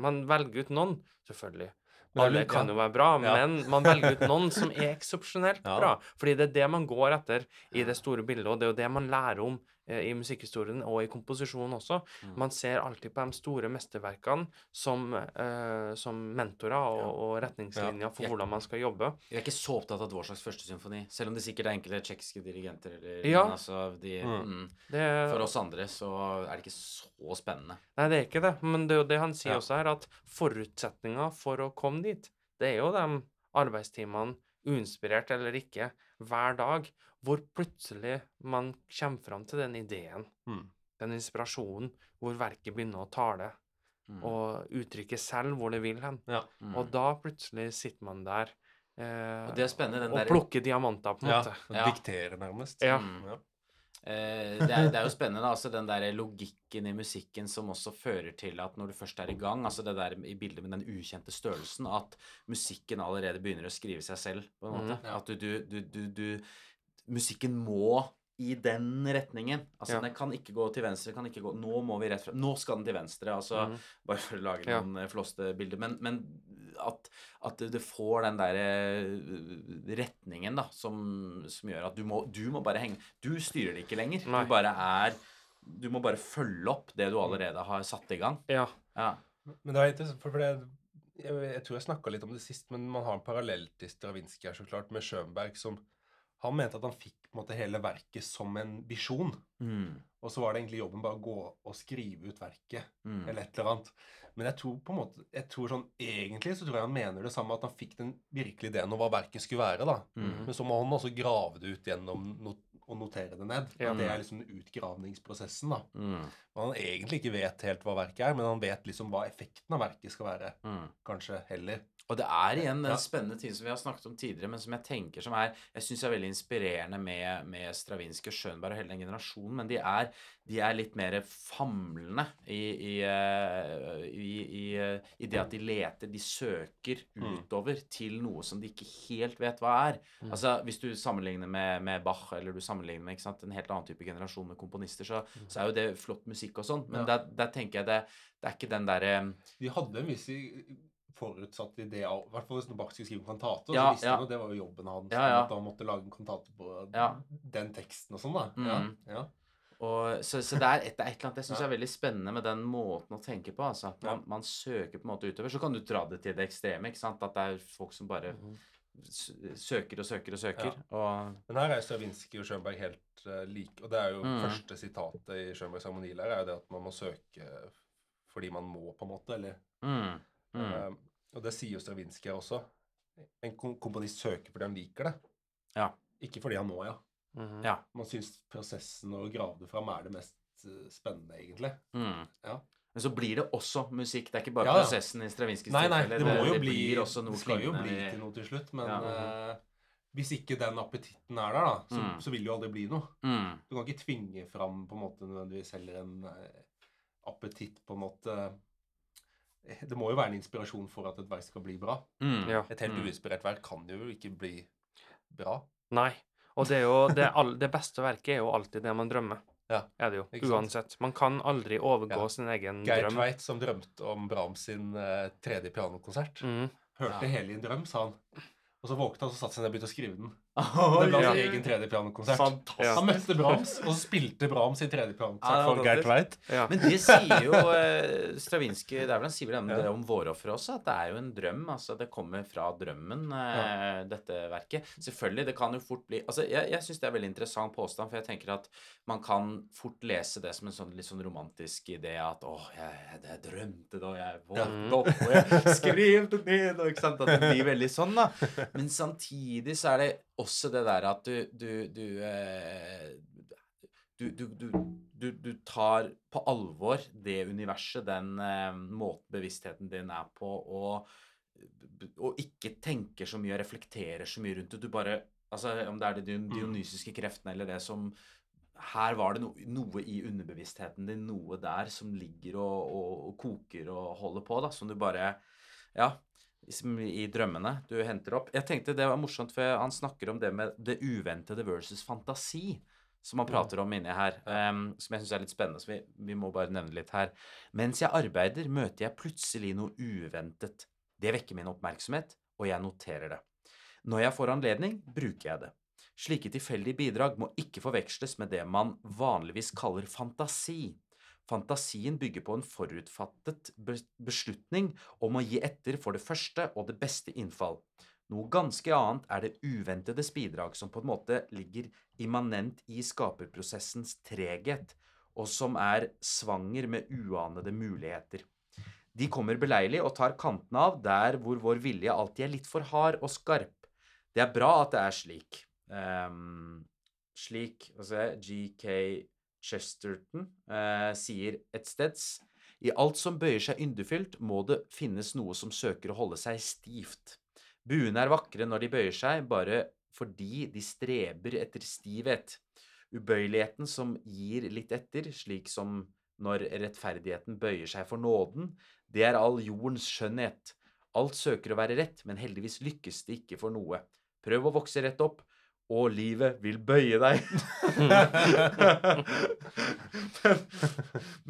Speaker 2: Man velger ut noen, selvfølgelig.
Speaker 3: Men det
Speaker 2: Alle kan jo være bra,
Speaker 3: Ja.
Speaker 2: men man velger ut noen som er eksepsjonelt
Speaker 3: Ja.
Speaker 2: bra. Fordi det er det man går etter i det store bildet, og det er jo det man lærer om eh, i musikkhistorien og i komposisjonen også.
Speaker 1: Mm.
Speaker 2: Man ser alltid på de store mesterverkene som, uh, som mentorer og,
Speaker 1: Ja.
Speaker 2: og retningslinjer for
Speaker 1: Jeg-
Speaker 2: hvordan man skal jobbe.
Speaker 1: Jeg er ikke så opptatt av Dvorsaks første symfoni, selv om det sikkert er enkelte tsjekkiske dirigenter eller
Speaker 2: Ja.
Speaker 1: men altså de,
Speaker 3: Mm.
Speaker 1: mm.
Speaker 2: Det,
Speaker 1: For oss andre så er det ikke så spennende.
Speaker 2: Nei, det er ikke det. Men det er jo det han sier
Speaker 3: Ja.
Speaker 2: også her, at forutsetninga for å komme dit, det er jo de arbeidstimene, uinspirert eller ikke, hver dag, hvor plutselig man kommer fram til den ideen,
Speaker 3: Mm.
Speaker 2: den inspirasjonen, hvor verket begynner å tale,
Speaker 1: Mm.
Speaker 2: og uttrykke selv hvor det vil hen.
Speaker 3: Ja.
Speaker 1: Mm.
Speaker 2: Og da plutselig sitter man der eh,
Speaker 1: Og det er den
Speaker 2: og
Speaker 1: der-
Speaker 2: plukker diamanter, på en
Speaker 3: ja.
Speaker 2: måte.
Speaker 1: Ja.
Speaker 3: Dikterer, nærmest.
Speaker 2: Ja.
Speaker 1: Mm.
Speaker 3: Ja.
Speaker 1: Eh, det, er, det er jo spennende, altså den der logikken i musikken som også fører til at når du først er i gang, altså det der i bildet med den ukjente størrelsen, at musikken allerede begynner å skrive seg selv, på en måte.
Speaker 3: Ja.
Speaker 1: At du, du, du, du, du Musikken må i den retningen. Altså,
Speaker 2: Ja.
Speaker 1: den kan ikke gå til venstre, kan ikke gå Nå må vi rett frem. Nå skal den til venstre, altså.
Speaker 2: Mm.
Speaker 1: Bare for å lage noen ja. flåste bilder. Men, men at, at det får den derre retningen, da, som, som gjør at du må, du må bare henge Du styrer det ikke lenger.
Speaker 2: Nei.
Speaker 1: Du bare er Du må bare følge opp det du allerede har satt i gang.
Speaker 2: Ja.
Speaker 1: Ja.
Speaker 3: Men det er interessant, for det, jeg, jeg tror jeg snakka litt om det sist, men man har en parallell til Stravinskij her, så klart, med Schönberg, som Han mente at han fikk på en måte hele verket som en visjon.
Speaker 1: Mm.
Speaker 3: Og så var det egentlig jobben bare å gå og skrive ut verket,
Speaker 1: Mm.
Speaker 3: eller et eller annet. Men jeg tror på en måte jeg tror sånn, Egentlig så tror jeg han mener det samme, at han fikk den virkelige ideen om hva verket skulle være. da.
Speaker 1: Mm.
Speaker 3: Men så må han også grave det ut gjennom not og notere det ned.
Speaker 2: Ja.
Speaker 3: Det er liksom utgravningsprosessen. da.
Speaker 1: Mm.
Speaker 3: Han egentlig ikke vet helt hva verket er, men han vet liksom hva effekten av verket skal være.
Speaker 1: Mm.
Speaker 3: Kanskje heller.
Speaker 1: Og det er igjen en
Speaker 3: Ja.
Speaker 1: spennende ting som vi har snakket om tidligere, men som jeg tenker som er Jeg syns er veldig inspirerende med, med Stravinskij og Schönberg og hele den generasjonen, men de er, de er litt mer famlende i, i, eh, i, i, eh, i det at de leter, de søker
Speaker 3: Mm.
Speaker 1: utover til noe som de ikke helt vet hva er.
Speaker 2: Mm.
Speaker 1: Altså Hvis du sammenligner med, med Bach, eller du sammenligner med sant, en helt annen type generasjon med komponister, så, så er jo det flott musikk og sånn, men
Speaker 3: Ja.
Speaker 1: der, der tenker jeg det, det er ikke den derre
Speaker 3: De hadde en viss forutsatt idé av I hvert fall hvis Bach skulle skrive kantate.
Speaker 1: Ja,
Speaker 3: så visste
Speaker 1: ja.
Speaker 3: han jo det var jo jobben hans.
Speaker 1: Ja, ja.
Speaker 3: At han måtte lage en kantate på
Speaker 1: Ja.
Speaker 3: den teksten og sånn. da. Ja,
Speaker 1: Mm.
Speaker 3: ja.
Speaker 1: Og, så, så det er et, det er et eller annet jeg syns er veldig spennende med den måten å tenke på. altså. At man, man søker på en måte utover. Så kan du dra det til det ekstreme. ikke sant? At det er folk som bare
Speaker 2: Mhm.
Speaker 1: søker og søker og søker. Og
Speaker 3: Men her er Stravinskij og Schönberg helt uh, like. Og det er jo
Speaker 1: Mm.
Speaker 3: første sitatet i Schönbergs harmonilære er jo det at man må søke fordi man må, på en måte. eller...
Speaker 1: mm, mm,
Speaker 3: Uh, og det sier jo Stravinskij også. En kom komponist søker fordi han liker det.
Speaker 1: Ja.
Speaker 3: Ikke fordi han må, ja.
Speaker 2: Mhm.
Speaker 1: Ja.
Speaker 3: Man syns prosessen å grave det fram er det mest eh, spennende, egentlig.
Speaker 1: mm.
Speaker 3: Ja.
Speaker 1: Men så blir det også musikk. Det er ikke bare
Speaker 3: Ja, ja.
Speaker 1: prosessen i Stravinskijs
Speaker 3: Nei, nei, det må jo bli
Speaker 1: blir også noe
Speaker 3: Det skal jo bli til noe til slutt, men
Speaker 1: Ja.
Speaker 3: eh, hvis ikke den appetitten er der, da, så,
Speaker 1: Mm.
Speaker 3: så vil det jo aldri bli noe.
Speaker 1: mm,
Speaker 3: Du kan ikke tvinge fram på en måte nødvendigvis heller en eh, appetitt på en måte Det må jo være en inspirasjon for at et verk skal bli bra.
Speaker 1: mm,
Speaker 2: Ja.
Speaker 3: Et helt
Speaker 1: Mm.
Speaker 3: uinspirert verk kan jo ikke bli bra.
Speaker 2: Nei. Og det, er jo, det, all, det beste verket er jo alltid det man drømmer.
Speaker 3: Ja,
Speaker 2: Er det jo. Uansett. Man kan aldri overgå
Speaker 3: Ja.
Speaker 2: sin egen
Speaker 3: Geir
Speaker 2: drøm.
Speaker 3: Tveit, som drømte om Brahms sin uh, tredje pianokonsert,
Speaker 2: mm.
Speaker 3: hørte
Speaker 1: Ja.
Speaker 3: hele i en drøm, sa han. Og så våknet han, så satte han seg ned og begynte å skrive den.
Speaker 1: Oi,
Speaker 3: Det ble
Speaker 2: ja.
Speaker 3: egen tredje pianokonsert.
Speaker 1: Fantastisk.
Speaker 3: Han møtte Brahms, og så spilte Brahms sin tredje pianokonsert
Speaker 1: Ja,
Speaker 3: for Geir. Tveit.
Speaker 2: Ja.
Speaker 1: Men det sier jo eh, Stravinskij Det er vel han sier vel det om vårofferet også, at det er jo en drøm. altså Det kommer fra drømmen, eh, dette verket. Selvfølgelig, det kan jo fort bli altså Jeg, jeg syns det er veldig interessant påstand, for jeg tenker at man kan fort lese det som en sånn litt sånn romantisk idé at å, jeg, jeg drømte da jeg våknet opp, og jeg skrev det ned, og ikke sant, at det blir veldig sånn, da. Men samtidig så er det også det der at du, du, du eh, du, du, tar på alvor det universet, den eh, måten bevisstheten din er på, og, og ikke tenker så mye og reflekterer så mye rundt det. Du bare Altså om det er de dionysiske kreftene eller det som Her var det no, noe i underbevisstheten din, noe der som ligger og, og, og koker og holder på, da, som du bare Ja. I drømmene du henter opp. Jeg tenkte det var morsomt, for han snakker om det med det uventede versus fantasi som han prater om inni her, um, som jeg syns er litt spennende. Så vi, vi må bare nevne litt her. Mens jeg arbeider, møter jeg plutselig noe uventet. Det vekker min oppmerksomhet, og jeg noterer det. Når jeg får anledning, bruker jeg det. Slike tilfeldige bidrag må ikke forveksles med det man vanligvis kaller fantasi. Fantasien bygger på en forutfattet beslutning om å gi etter for det første og det beste innfall. Noe ganske annet er det uventedes bidrag, som på en måte ligger immanent i skaperprosessens treghet, og som er svanger med uanede muligheter. De kommer beleilig og tar kanten av der hvor vår vilje alltid er litt for hard og skarp. Det er bra at det er slik. Um, slik altså, GK Chesterton eh, sier et steds I alt som bøyer seg yndefylt, må det finnes noe som søker å holde seg stivt. Buene er vakre når de bøyer seg, bare fordi de streber etter stivhet. Ubøyeligheten som gir litt etter, slik som når rettferdigheten bøyer seg for nåden, det er all jordens skjønnhet. Alt søker å være rett, men heldigvis lykkes det ikke for noe. Prøv å vokse rett opp, og livet vil bøye deg.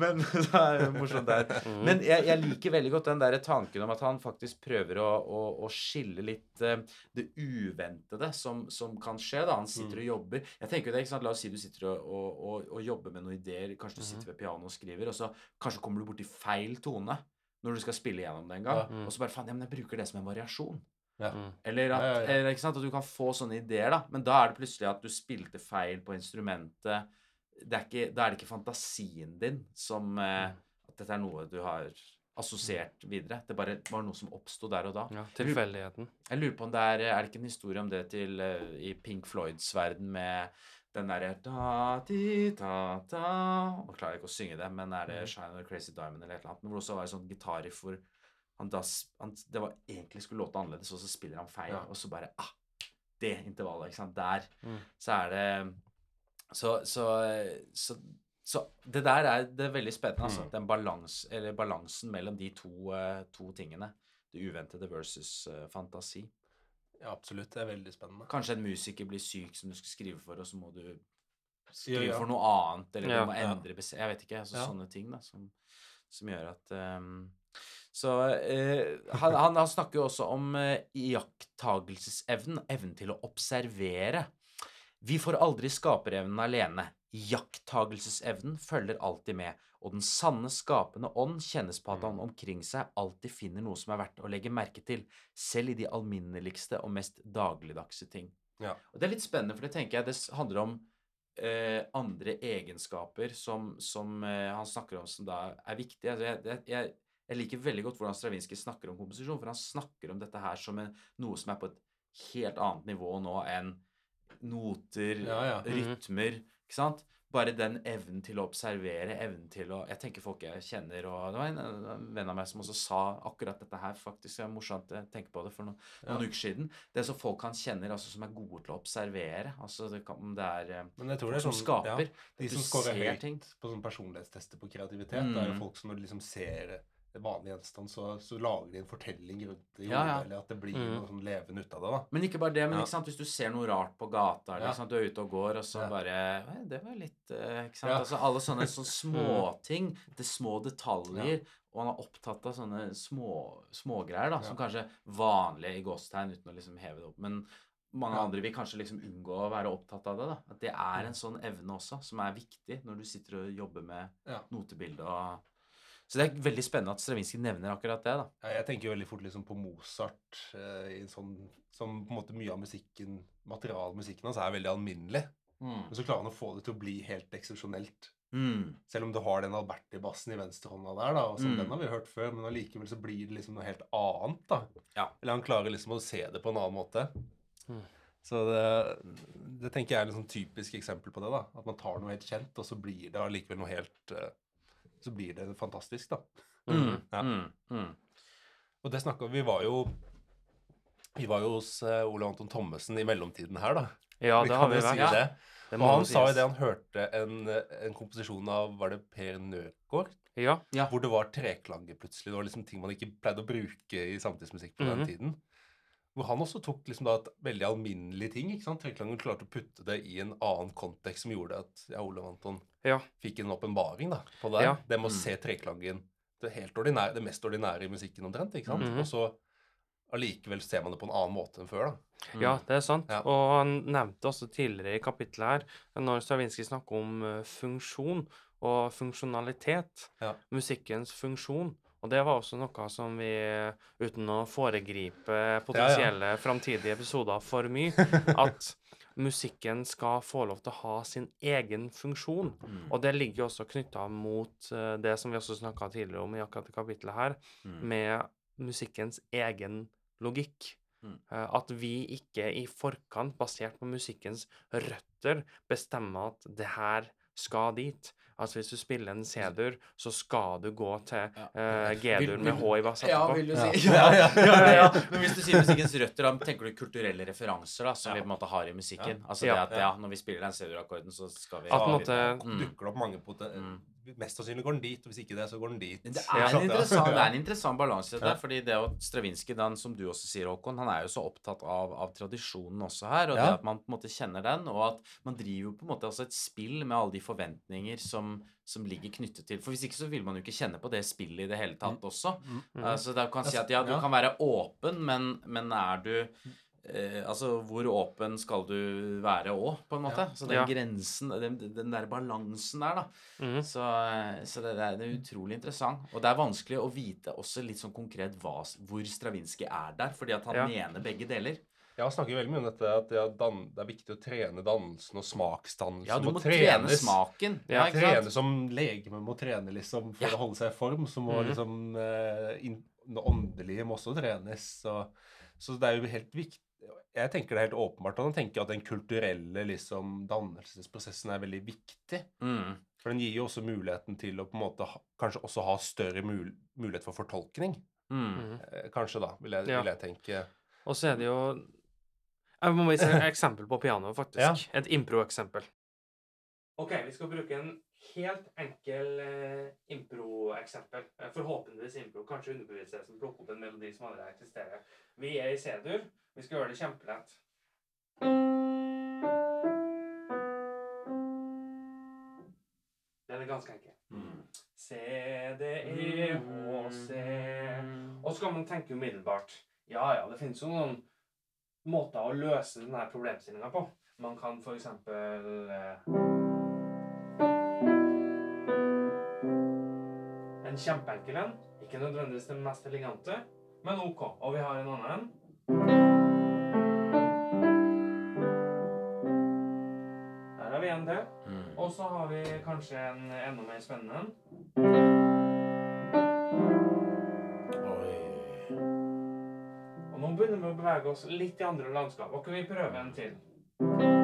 Speaker 1: men, men det er morsomt der. Men jeg, jeg liker veldig godt den der tanken om at han faktisk prøver å, å, å skille litt uh, det uventede som, som kan skje. da. Han sitter og jobber. Jeg tenker jo det, ikke sant? La oss si du sitter og, og, og, jobber med noen ideer. Kanskje du sitter ved pianoet og skriver, og så kanskje kommer du borti feil tone når du skal spille gjennom det en gang. Og så bare faen, ja, men jeg bruker det som en variasjon.
Speaker 3: Ja.
Speaker 2: Mm.
Speaker 1: Eller at,
Speaker 3: Ja.
Speaker 1: Eller, at du kan få sånne ideer, da. Men da er det plutselig at du spilte feil på instrumentet. Det er ikke, da er det ikke fantasien din som eh, At dette er noe du har assosiert videre. Det bare var noe som oppsto der og da.
Speaker 2: Ja, tilfeldigheten.
Speaker 1: Jeg lurer på om det er Er det ikke en historie om det til eh, i Pink Floyds verden med den derre Nå klarer jeg ikke å synge det, men er det Shine or Crazy Diamond eller et eller annet? Hvor det også var en sånn gitarriff hvor han da han, Det var egentlig skulle låte annerledes, og så spiller han feil,
Speaker 3: Ja.
Speaker 1: og så bare ah, Det intervallet, ikke sant. Der.
Speaker 2: Mm.
Speaker 1: Så er det så, så, så, så det der er, det er veldig spennende, altså.
Speaker 3: Mm.
Speaker 1: Den balans, eller balansen mellom de to, eh, to tingene. Det uventede versus eh, fantasi.
Speaker 3: Ja, absolutt. Det er veldig spennende.
Speaker 1: Kanskje en musiker blir syk som du skal skrive for, og så må du skrive
Speaker 3: ja.
Speaker 1: for noe annet, eller
Speaker 2: Ja.
Speaker 1: du må endre Jeg vet ikke. Altså,
Speaker 3: Ja.
Speaker 1: Sånne ting da, som, som gjør at ehm, Så eh, han, han, han snakker jo også om iakttagelsesevnen, evnen til å observere. Vi får aldri skaperevnen alene. Jakttagelsesevnen følger alltid med, og den sanne skapende ånd kjennes på at han omkring seg alltid finner noe som er verdt å legge merke til, selv i de alminneligste og mest dagligdagse ting.
Speaker 3: Ja.
Speaker 1: Og det er litt spennende, for det tenker jeg det handler om eh, andre egenskaper som, som eh, han snakker om som da er viktige. Altså, jeg, jeg- jeg, liker veldig godt hvordan Stravinskij snakker om komposisjon, for han snakker om dette her som en, noe som er på et helt annet nivå nå enn noter,
Speaker 3: Ja, ja.
Speaker 2: Mhm.
Speaker 1: rytmer, ikke sant? Bare den evnen til å observere, evnen til å Jeg tenker folk jeg kjenner, og det var en, en venn av meg som også sa akkurat dette her, faktisk. Det er morsomt å tenke på det for noen, noen
Speaker 3: Ja.
Speaker 1: uker siden. Det er så folk han kjenner, altså som er gode til å observere. Altså det kan, det er eh,
Speaker 3: Men jeg tror det er
Speaker 1: som
Speaker 3: sånn,
Speaker 1: skaper.
Speaker 3: Ja, de som scorer høyt
Speaker 1: ting.
Speaker 3: på sånn personlighetstester på kreativitet, det er jo
Speaker 1: Mm.
Speaker 3: folk som når de liksom ser en vanlig gjenstand, så, så lager de en fortelling rundt det
Speaker 1: Ja, ja.
Speaker 3: eller at det blir
Speaker 2: Mm.
Speaker 3: noe sånn levende ut av det. da.
Speaker 1: Men ikke bare det, men
Speaker 3: Ja.
Speaker 1: ikke sant? hvis du ser noe rart på gata, eller sant? du er ute og går, og så bare Det var litt eh, Ikke sant? Altså alle sånne sånne småting, det små detaljer, og han er opptatt av sånne små greier, da, som kanskje vanlige i gåstegn, uten å liksom heve det opp. Men mange andre vil kanskje liksom unngå å være opptatt av det. da. At det er en sånn evne også, som er viktig når du sitter og jobber med
Speaker 3: Ja.
Speaker 1: notebilde og Så det er veldig spennende at Stravinskij nevner akkurat det, da.
Speaker 3: Ja, Jeg tenker jo veldig fort liksom på Mozart, eh, i en sånn, som på en måte mye av musikken, materialmusikken hans er veldig alminnelig. Men så klarer han å få det til å bli helt eksepsjonelt.
Speaker 1: Mm.
Speaker 3: Selv om du har den Alberti-bassen i venstrehånda der, da, og som
Speaker 1: Mm.
Speaker 3: den har vi hørt før, men allikevel så blir det liksom noe helt annet, da.
Speaker 1: Ja.
Speaker 3: Eller han klarer liksom å se det på en annen måte.
Speaker 2: Mm.
Speaker 3: Så det, det tenker jeg er et sånn typisk eksempel på det, da. At man tar noe helt kjent, og så blir det allikevel noe helt eh, Så blir det fantastisk, da.
Speaker 1: Mm.
Speaker 3: Ja.
Speaker 1: Mm. Mm.
Speaker 3: Og det snakka vi var jo Vi var jo hos eh, Ole Anton Thommessen i mellomtiden her, da.
Speaker 2: Ja,
Speaker 3: Vi
Speaker 2: det
Speaker 3: kan
Speaker 2: har vi
Speaker 3: jo si
Speaker 2: ja.
Speaker 3: det.
Speaker 2: Det
Speaker 3: Og han sa jo det han hørte en, en komposisjon av Var det Per Nøkgaard?
Speaker 2: Ja.
Speaker 1: Ja.
Speaker 3: Hvor det var treklanger plutselig. Det var liksom ting man ikke pleide å bruke i samtidsmusikk på
Speaker 2: mm.
Speaker 3: den tiden. Hvor han også tok liksom da et veldig alminnelig ting. ikke sant? Treklanger klarte å putte det i en annen kontekst som gjorde at ja, Olav Anton
Speaker 2: Ja.
Speaker 3: fikk en åpenbaring da, på det.
Speaker 2: Ja.
Speaker 3: Det med å
Speaker 1: Mm.
Speaker 3: se treklangen det helt ordinære, det mest ordinære i musikken omtrent. ikke sant?
Speaker 2: Mhm.
Speaker 3: Og så allikevel ser man det på en annen måte enn før, da.
Speaker 2: Ja, det er sant.
Speaker 3: Ja.
Speaker 2: Og han nevnte også tidligere i kapittelet her, når Stravinskij snakker om eh, funksjon og funksjonalitet,
Speaker 3: Ja.
Speaker 2: musikkens funksjon. Og det var også noe som vi, uten å foregripe potensielle framtidige episoder for mye, at musikken skal få lov til å ha sin egen funksjon.
Speaker 1: Mm.
Speaker 2: Og det ligger jo også knytta mot eh, det som vi også snakka tidligere om i akkurat det kapittelet her,
Speaker 1: Mm.
Speaker 2: med musikkens egen logikk.
Speaker 1: Mm.
Speaker 2: Eh, At vi ikke i forkant, basert på musikkens røtter, bestemmer at det her skal dit. Altså hvis du spiller en C-dur, så skal du gå til
Speaker 1: Ja.
Speaker 2: eh, G-dur med H i bass
Speaker 1: Ja, vil du
Speaker 3: Ja.
Speaker 1: si. Ja, ja, ja, ja, Men hvis du sier musikkens røtter, da tenker du kulturelle referanser da, som
Speaker 3: Ja.
Speaker 1: vi på en måte har i musikken. Altså
Speaker 2: Ja.
Speaker 1: det at ja, når vi spiller den C-dur-akkorden, så skal vi
Speaker 2: At på en måte-
Speaker 1: Mm.
Speaker 3: dukker det opp mange poten...
Speaker 1: Mm.
Speaker 3: Mest sannsynlig går den dit, og hvis ikke det, så går den dit.
Speaker 1: Det er, en interessant, det er en interessant balanse der, fordi det at Stravinskij, den, som du også sier, Håkon, han er jo så opptatt av, av tradisjonen også her, og det at man på en måte kjenner den, og at man driver jo på en måte også et spill med alle de forventninger som, som ligger knyttet til For hvis ikke så vil man jo ikke kjenne på det spillet i det hele tatt også.
Speaker 3: Mm.
Speaker 2: Mhm.
Speaker 1: Altså, da kan si at ja, du kan være åpen, men, men er du eh, altså, hvor åpen skal du være òg, på en måte?
Speaker 3: Ja.
Speaker 1: Så den
Speaker 2: Ja.
Speaker 1: grensen, den, den der balansen der, da.
Speaker 2: Mm.
Speaker 1: Så, så det, det, er, det er utrolig interessant. Og det er vanskelig å vite også litt sånn konkret hva, hvor Stravinskij er der, fordi at han
Speaker 2: Ja.
Speaker 1: mener begge deler.
Speaker 3: Jeg har snakker veldig mye om dette at det er, dan det er viktig å trene dansen og smaksdannelsen.
Speaker 1: Ja, du må trene smaken.
Speaker 2: Ja,
Speaker 1: ikke
Speaker 3: Trene som legeme må trene liksom for
Speaker 1: Ja.
Speaker 3: å holde seg i form. Så må
Speaker 2: mm.
Speaker 3: liksom eh, inn, Det åndelige må også trenes. Så, så det er jo helt viktig Jeg tenker det er helt åpenbart. Og han tenker at den kulturelle liksom, dannelsesprosessen er veldig viktig.
Speaker 1: Mm.
Speaker 3: For den gir jo også muligheten til å på en måte kanskje også ha større mul mulighet for fortolkning.
Speaker 1: Mm.
Speaker 2: Mhm.
Speaker 3: Eh, kanskje, da, vil jeg,
Speaker 2: Ja.
Speaker 3: vil jeg tenke.
Speaker 2: Og så er det jo Jeg må vise et eksempel på piano, faktisk.
Speaker 3: Ja.
Speaker 2: Et impro-eksempel. OK, vi skal bruke en helt enkel eh, impro-eksempel. Eh, forhåpentligvis impro. Kanskje underbevisstheten plukker opp en melodi som allerede eksisterer. Vi er i C-dur. Vi skal gjøre det kjempelett. Den er ganske enkel.
Speaker 1: Mm.
Speaker 2: C, D, E, H, C Og så kan man tenke umiddelbart Ja, ja, det finnes jo noen måter å løse denne problemstillinga på. Man kan for eksempel eh, En kjempeenkel en. Ikke nødvendigvis den mest elegante, men OK. Og vi har en annen en. Der har vi en til.
Speaker 1: Mm.
Speaker 2: Og så har vi kanskje en enda mer spennende en. Og nå begynner vi å bevege oss litt i andre landskap. Og kan vi prøve en til?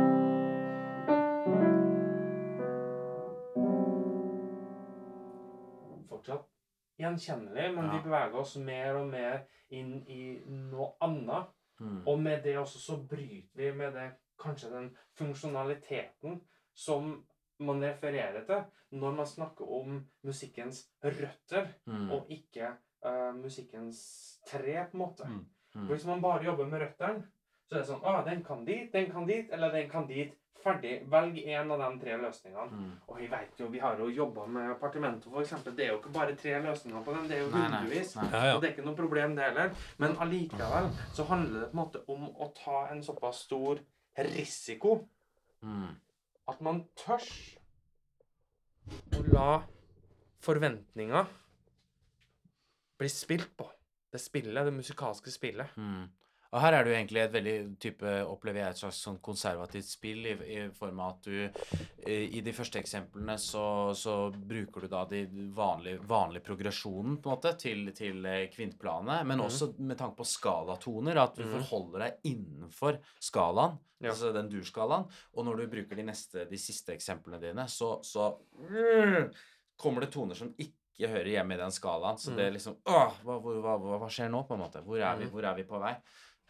Speaker 2: Fortsatt gjenkjennelig, men
Speaker 1: Ja.
Speaker 2: vi beveger oss mer og mer inn i noe annet.
Speaker 1: Mm.
Speaker 2: Og med det også så bryter vi med det, kanskje den funksjonaliteten som man refererer til når man snakker om musikkens røtter,
Speaker 1: Mm.
Speaker 2: og ikke uh, musikkens tre, på en måte.
Speaker 3: Mm.
Speaker 1: Mm.
Speaker 2: For Hvis man bare jobber med røttene, så er det sånn ah, den kan dit, den kan dit, eller den kan dit. Ferdig. Velg en av de tre løsningene.
Speaker 1: Mm.
Speaker 2: Og vi vet jo, vi har jo jobba med Apartamento, eksempel. Det er jo ikke bare tre løsninger på den, det er jo
Speaker 1: Nei, nei,
Speaker 2: hundrevis.
Speaker 1: nei.
Speaker 3: Ja, ja.
Speaker 2: Og det er ikke noe problem, det heller. Men allikevel så handler det på en måte om å ta en såpass stor risiko
Speaker 1: Mm.
Speaker 2: at man tør å la forventninger bli spilt på. Det spillet, det musikalske spillet.
Speaker 1: Mm. Og her er det jo egentlig et veldig type, opplever jeg, et slags sånn konservativt spill i, i form av at du eh, i de første eksemplene så, så bruker du da de vanlige, vanlige progresjonen på en måte til, til eh, kvintplanet, men
Speaker 2: mm.
Speaker 1: også med tanke på skalatoner, at du
Speaker 2: mm.
Speaker 1: forholder deg innenfor skalaen,
Speaker 2: Ja.
Speaker 1: altså den durskalaen, og når du bruker de, neste, de siste eksemplene dine, så, så mm, kommer det toner som ikke hører hjemme i den skalaen, så det er liksom, åh, hva, hva, hva, hva skjer nå på en måte? Hvor er vi,
Speaker 2: Mhm.
Speaker 1: hvor er vi på vei?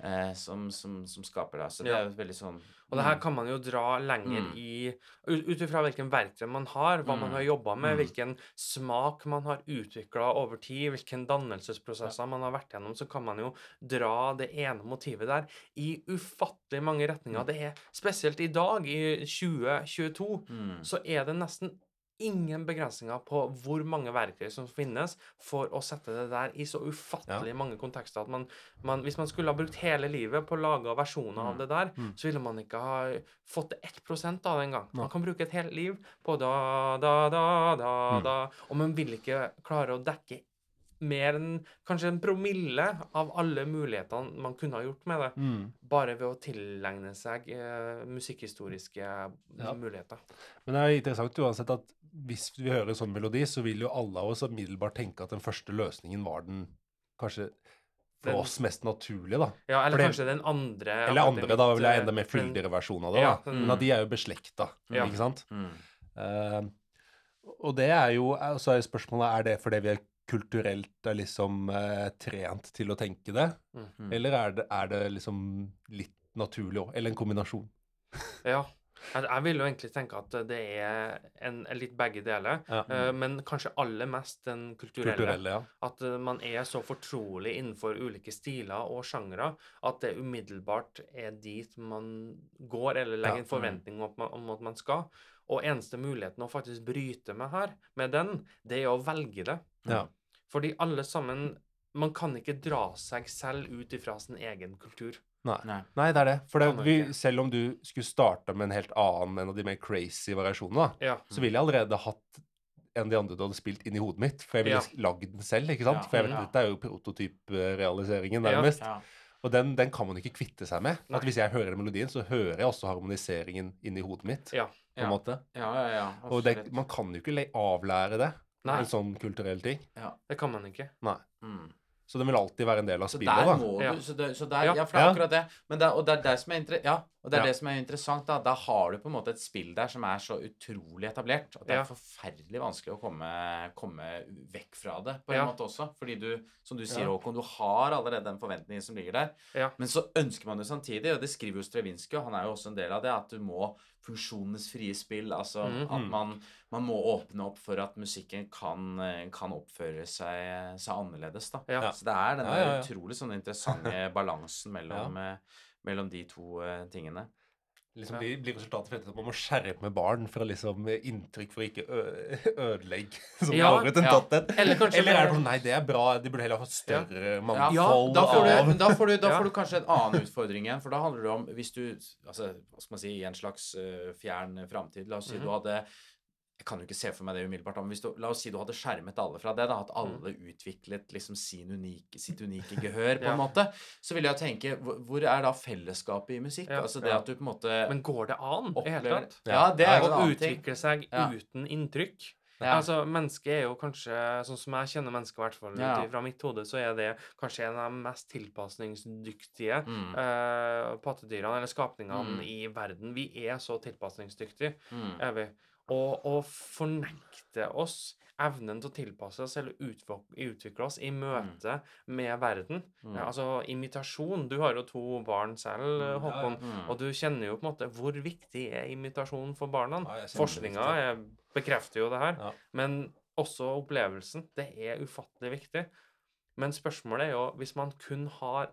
Speaker 1: Eh, som, som, som skaper det. Så det
Speaker 2: Ja.
Speaker 1: er jo veldig sånn
Speaker 2: Og det her kan man jo dra lenger
Speaker 1: Mm.
Speaker 2: i Ut ifra hvilken verktøy man har, hva man
Speaker 1: Mm.
Speaker 2: har jobba med,
Speaker 1: Mm.
Speaker 2: hvilken smak man har utvikla over tid, hvilken dannelsesprosesser man har vært gjennom, så kan man jo dra det ene motivet der i ufattelig mange retninger. Det er spesielt i dag, i 2022,
Speaker 1: mm.
Speaker 2: så er det nesten ingen begrensninger på hvor mange verktøy som finnes for å sette det der i så ufattelig mange kontekster at man, man Hvis man skulle ha brukt hele livet på å lage versjoner av
Speaker 1: Mm.
Speaker 2: det der,
Speaker 3: Mm.
Speaker 2: så ville man ikke ha fått det 1 av det engang. Man kan bruke et helt liv på da, da, da, da,
Speaker 3: Mm.
Speaker 2: da, og man vil ikke klare å dekke mer enn kanskje en promille av alle mulighetene man kunne ha gjort med det,
Speaker 3: Mm.
Speaker 2: bare ved å tilegne seg eh, musikkhistoriske
Speaker 3: Ja.
Speaker 2: muligheter.
Speaker 3: Men det er interessant uansett at hvis vi hører en sånn melodi, så vil jo alle av oss umiddelbart tenke at den første løsningen var den kanskje for
Speaker 2: Den-
Speaker 3: oss mest naturlige, da.
Speaker 2: Ja, eller
Speaker 3: det-
Speaker 2: kanskje den andre
Speaker 3: Eller andre, da vil jeg enda mer
Speaker 2: eh,
Speaker 3: fyldigere versjon av det.
Speaker 2: Ja,
Speaker 3: da.
Speaker 2: den-
Speaker 3: Men at de er jo beslekta,
Speaker 2: Ja.
Speaker 3: ikke sant?
Speaker 1: Mm.
Speaker 3: Uh, og det er jo Så er spørsmålet er det fordi vi er kulturelt er liksom uh, trent til å tenke det,
Speaker 1: Mm.
Speaker 3: eller er det, er det liksom litt naturlig òg? Eller en kombinasjon?
Speaker 2: Ja. Jeg, jeg vil jo egentlig tenke at det er en, en litt begge deler,
Speaker 3: Ja.
Speaker 2: uh, men kanskje aller mest den kulturelle.
Speaker 3: Kulturelle, ja.
Speaker 2: At uh, man er så fortrolig innenfor ulike stiler og sjangre at det umiddelbart er dit man går, eller legger
Speaker 3: Ja.
Speaker 2: en forventning om at, man, om at man skal. Og eneste muligheten å faktisk bryte med her, med den, det er å velge det.
Speaker 3: ja.
Speaker 2: Fordi alle sammen Man kan ikke dra seg selv ut ifra sin egen kultur.
Speaker 3: Nei.
Speaker 1: Nei.
Speaker 3: Nei, det er det. For det, vi, selv om du skulle starte med en helt annen, en av de mer crazy variasjonene, da,
Speaker 2: Ja.
Speaker 3: så ville jeg allerede hatt en av de andre du hadde spilt inn i hodet mitt. For jeg ville
Speaker 2: Ja.
Speaker 3: lagd den selv, ikke sant?
Speaker 1: Ja.
Speaker 3: For jeg vet,
Speaker 1: Ja.
Speaker 3: dette er jo prototyprealiseringen,
Speaker 2: Ja.
Speaker 3: nærmest.
Speaker 1: Ja.
Speaker 3: Og den, den kan man ikke kvitte seg med.
Speaker 2: Nei.
Speaker 3: At Hvis jeg hører den melodien, så hører jeg også harmoniseringen inni hodet mitt.
Speaker 2: Ja.
Speaker 3: på en
Speaker 1: Ja.
Speaker 3: måte.
Speaker 1: Ja, ja, ja.
Speaker 3: Og det, man kan jo ikke avlære det,
Speaker 2: Nei,
Speaker 3: en sånn kulturell ting.
Speaker 2: det kan man ikke.
Speaker 3: Nei.
Speaker 1: Mm.
Speaker 3: Så det vil alltid være en del av spillet.
Speaker 1: Så der
Speaker 3: da.
Speaker 1: må
Speaker 2: Ja.
Speaker 1: du Så, det, så der,
Speaker 2: Ja.
Speaker 1: ja. for det er akkurat det. Men det, og det er det som er interessant. ja, og det er
Speaker 3: Ja.
Speaker 1: det som er interessant. Da Da har du på en måte et spill der som er så utrolig etablert at det
Speaker 2: Ja.
Speaker 1: er forferdelig vanskelig å komme, komme vekk fra det på en
Speaker 2: Ja.
Speaker 1: måte også. Fordi du, som du sier,
Speaker 3: Ja.
Speaker 1: Håkon, du har allerede den forventningen som ligger der.
Speaker 2: Ja.
Speaker 1: Men så ønsker man det samtidig, og det skriver jo Strevinskij, og han er jo også en del av det, at du må funksjonenes frie spill. Altså
Speaker 2: Mhm.
Speaker 1: at man, man må åpne opp for at musikken kan, kan oppføre seg, seg annerledes, da.
Speaker 2: Ja.
Speaker 1: Så det er
Speaker 3: Ja, ja, ja.
Speaker 1: utrolig sånn interessante balansen mellom, eh, mellom de to eh, tingene.
Speaker 3: Liksom
Speaker 2: Ja.
Speaker 3: blir, blir resultatet for at man må skjerme barn fra liksom eh, inntrykk for å ikke ødelegge som
Speaker 2: Ja,
Speaker 3: har
Speaker 1: ja.
Speaker 2: Eller kanskje
Speaker 3: Eller er det sånn Nei, det er bra, de burde heller ha større
Speaker 1: Ja,
Speaker 3: mangfold
Speaker 1: da får, du, da, får du, da får du kanskje en annen utfordring igjen. For da handler det om hvis du altså, Hva skal man si I en slags uh, fjern framtid La oss si
Speaker 2: Mhm.
Speaker 1: du hadde Jeg kan jo ikke se for meg det umiddelbart, men hvis du, la oss si du hadde skjermet alle fra det. da, At
Speaker 2: Mhm.
Speaker 1: alle utviklet liksom sin unike, sitt unike gehør, på
Speaker 2: Ja.
Speaker 1: en måte. Så vil jeg tenke Hvor, er da fellesskapet i musikk?
Speaker 2: Ja.
Speaker 1: Altså det
Speaker 3: Ja.
Speaker 1: at du på en måte
Speaker 2: Men går det an
Speaker 1: opplever
Speaker 2: tatt?
Speaker 1: Ja, det er jo
Speaker 2: Å utvikle seg uten inntrykk? Altså, Mennesket er jo kanskje, sånn som jeg kjenner mennesket, i hvert fall ut fra mitt hode, så er det kanskje en av de mest tilpasningsdyktige
Speaker 1: Mm,
Speaker 2: eh, pattedyrene, eller skapningene,
Speaker 1: Mm.
Speaker 2: i verden. Vi er så tilpasningsdyktige,
Speaker 1: mm,
Speaker 2: er vi. Og å fornekte oss evnen til å tilpasse oss eller utvikle oss i møte med verden.
Speaker 1: mm,
Speaker 2: altså imitasjon. Du har jo to barn selv,
Speaker 3: Mm,
Speaker 2: Håkon.
Speaker 1: mm.
Speaker 2: Og du kjenner jo på en måte hvor viktig er imitasjon for barna.
Speaker 3: Ja,
Speaker 2: Forskninga er- bekrefter jo det her.
Speaker 3: Ja.
Speaker 2: Men også opplevelsen. Det er ufattelig viktig. Men spørsmålet er jo, hvis man kun har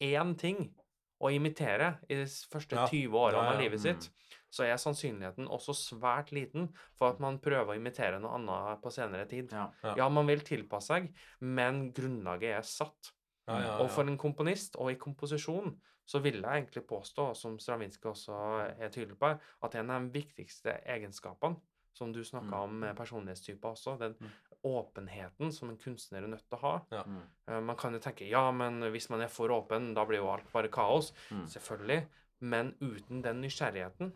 Speaker 2: én ting å imitere i de første
Speaker 3: Ja.
Speaker 2: 20 årene av livet sitt, så er sannsynligheten også svært liten for at man prøver å imitere noe annet på senere tid.
Speaker 1: ja.
Speaker 3: Ja.
Speaker 2: Ja, man vil tilpasse seg, men grunnlaget er satt.
Speaker 3: Ja, ja,
Speaker 2: Og for en komponist, og i komposisjon, så vil jeg egentlig påstå, som Stravinskij også er tydelig på, at en av de viktigste egenskapene, som du snakka
Speaker 1: Mm.
Speaker 2: om med personlighetstyper også, den
Speaker 3: Mm.
Speaker 2: åpenheten som en kunstner er nødt til å ha.
Speaker 1: Mm,
Speaker 2: Eh, Man kan jo tenke ja, men hvis man er for åpen, da blir jo alt bare kaos.
Speaker 1: mm.
Speaker 2: Selvfølgelig. Men uten den nysgjerrigheten,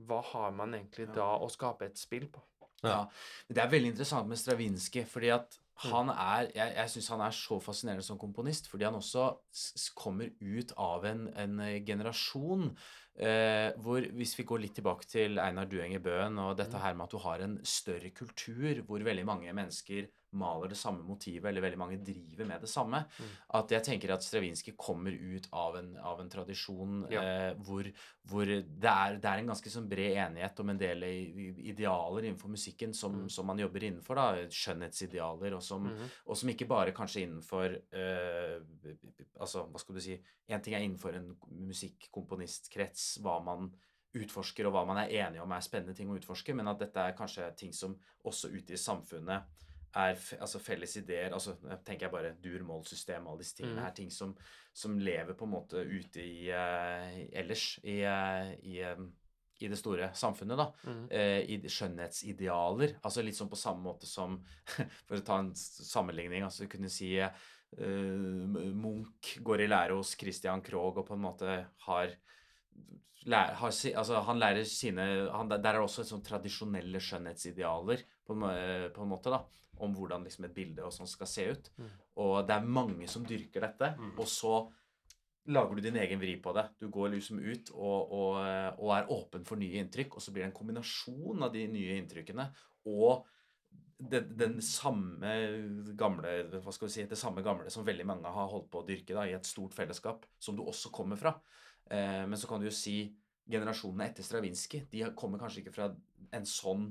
Speaker 2: hva har man egentlig
Speaker 1: Ja.
Speaker 2: da å skape et spill på?
Speaker 1: Ja. Det er veldig interessant med Stravinskij, fordi at
Speaker 2: Mm.
Speaker 1: han er Jeg, jeg syns han er så fascinerende som komponist, fordi han også kommer ut av en, en eh, generasjon eh, hvor Hvis vi går litt tilbake til Einar Duenger Bøen og dette
Speaker 2: Mm.
Speaker 1: her med at du har en større kultur hvor veldig mange mennesker maler det samme motivet, eller veldig mange driver med det samme,
Speaker 2: Mm.
Speaker 1: at jeg tenker at Stravinskij kommer ut av en, av en tradisjon
Speaker 2: Ja.
Speaker 1: eh, hvor, hvor det, er, det er en ganske sånn bred enighet om en del idealer innenfor musikken som,
Speaker 2: Mm.
Speaker 1: som man jobber innenfor. da, Skjønnhetsidealer, og som,
Speaker 2: mm.
Speaker 1: og som ikke bare kanskje innenfor eh, altså, hva skal du si En ting er innenfor en musikkomponistkrets hva man utforsker, og hva man er enige om er spennende ting å utforske, men at dette er kanskje ting som også ute i samfunnet er altså felles ideer altså tenker jeg bare dur-moll-system, alle disse tingene
Speaker 2: Mm.
Speaker 1: er ting som, som lever på en måte ute i uh, ellers i, uh, i, eh, i det store samfunnet, da.
Speaker 2: Mm.
Speaker 1: Uh, i skjønnhetsidealer. Altså litt sånn på samme måte som For å ta en sammenligning, altså kunne si Munch går i lære hos Christian Krogh og på en måte har lær, har, altså han lærer sine han, Der er det også sånn tradisjonelle skjønnhetsidealer på en, på en måte, da. Om hvordan liksom et bilde og sånn skal se ut.
Speaker 2: Mm.
Speaker 1: Og det er mange som dyrker dette.
Speaker 3: Mm.
Speaker 1: Og så lager du din egen vri på det. Du går liksom ut og, og, og er åpen for nye inntrykk, og så blir det en kombinasjon av de nye inntrykkene og det, den samme gamle hva skal vi si, det samme gamle som veldig mange har holdt på å dyrke da, i et stort fellesskap, som du også kommer fra. Eh, men så kan du jo si generasjonene etter Stravinskij, de kommer kanskje ikke fra en sånn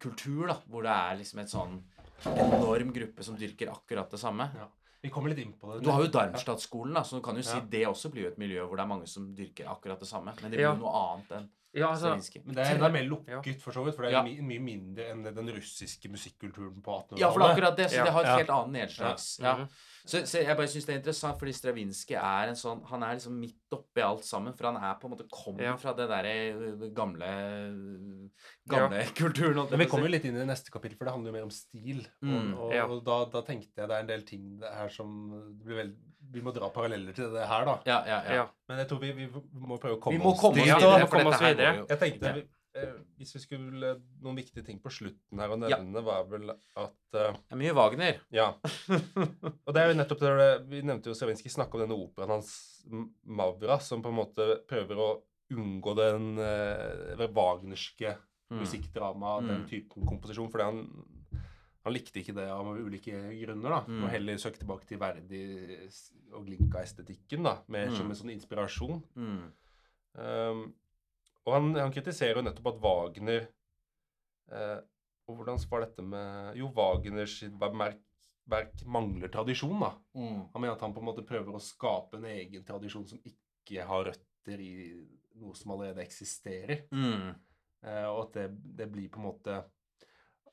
Speaker 1: kultur, da, hvor det er liksom et sånn enorm gruppe som dyrker akkurat det samme.
Speaker 3: Ja. Vi kommer litt inn på det.
Speaker 1: Du har jo Darmstadt-skolen, da, så du kan jo si
Speaker 3: Ja.
Speaker 1: det også blir jo et miljø hvor det er mange som dyrker akkurat det samme. Men det blir
Speaker 2: Ja.
Speaker 1: jo noe annet enn
Speaker 2: Ja, altså
Speaker 3: Men det er enda mer lukket, for så vidt, for det er
Speaker 1: Ja.
Speaker 3: my mye mindre enn den russiske musikkulturen på 1800-tallet.
Speaker 1: Ja, for det er akkurat det. Så det har et
Speaker 3: Ja.
Speaker 1: helt annet nedslags. Ja.
Speaker 2: Mhm.
Speaker 1: Så, så jeg bare syns det er interessant, fordi Stravinskij er en sånn Han er liksom midt oppi alt sammen. For han er på en måte kommer
Speaker 2: Ja.
Speaker 1: fra det derre gamle Gamle kulturen.
Speaker 3: Men vi kommer jo litt inn i det neste kapittel, for det handler jo mer om stil.
Speaker 1: Mm.
Speaker 3: Og, og,
Speaker 2: Ja.
Speaker 3: og da, da tenkte jeg det er en del ting her som det blir vel, Vi må dra paralleller til det her, da.
Speaker 1: Ja, ja, ja.
Speaker 3: Men jeg tror vi, vi må prøve å komme
Speaker 1: Vi må
Speaker 3: oss
Speaker 1: komme oss.
Speaker 2: Ja,
Speaker 1: videre.
Speaker 2: vi må komme oss videre.
Speaker 3: Jeg tenkte
Speaker 1: Ja.
Speaker 3: vi, eh, Hvis vi skulle Noen viktige ting på slutten her å
Speaker 1: Ja.
Speaker 3: nevne, var vel at eh,
Speaker 1: Det er mye Wagner.
Speaker 3: Ja. Og det er jo nettopp det Vi nevnte jo Stravinskij snakke om denne operaen hans Mavra, som på en måte prøver å unngå den uh, wagnerske
Speaker 1: Mm.
Speaker 3: musikkdrama, den
Speaker 1: Mm.
Speaker 3: typen komposisjon, fordi han han likte ikke det av ulike grunner. da,
Speaker 1: Mm.
Speaker 3: Og heller søkte tilbake til Verdi og Glinka-estetikken, da, mer som
Speaker 1: Mm.
Speaker 3: en sånn inspirasjon.
Speaker 1: Mm.
Speaker 3: Um, og han, han kritiserer jo nettopp at Wagner eh, Og hvordan var dette med Jo, Wagners verk, verk mangler tradisjon, da.
Speaker 1: Mm.
Speaker 3: Han mener at han på en måte prøver å skape en egen tradisjon som ikke har røtter i noe som allerede eksisterer.
Speaker 1: Mm.
Speaker 3: Eh, og at det, det blir på en måte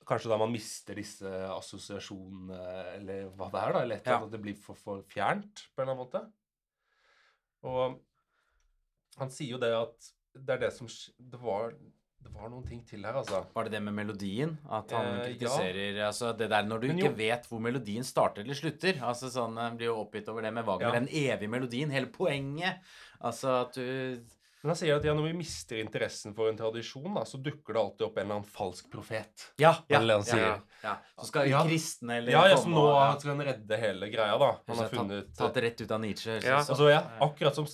Speaker 3: Kanskje da man mister disse assosiasjonene, eller hva det er, da. Eller et eller annet, at det blir for, for fjernt på en eller annen måte. Og han sier jo det at det er det som Det var, det var noen ting til her, altså.
Speaker 1: Var det det med melodien? At han
Speaker 3: Eh, ja.
Speaker 1: kritiserer altså Det der når du ikke vet hvor melodien starter eller slutter. Altså sånn, Han blir jo oppgitt over det med Wagner.
Speaker 3: Ja.
Speaker 1: Den evige melodien. Hele poenget. Altså at du
Speaker 3: Men han sier at ja, når vi mister interessen for en tradisjon, da, så dukker det alltid opp en eller annen falsk profet.
Speaker 1: Ja, ja,
Speaker 3: Eller han
Speaker 1: ja,
Speaker 3: sier.
Speaker 1: ja. Så skal
Speaker 3: Ja.
Speaker 1: kristne eller
Speaker 3: Ja, ja, som nå
Speaker 1: og- ja.
Speaker 3: skal han redde hele greia, da. Han har funnet
Speaker 1: Tatt rett ut av Nietzsche.
Speaker 2: Ja.
Speaker 1: så-
Speaker 3: Altså, ja, akkurat som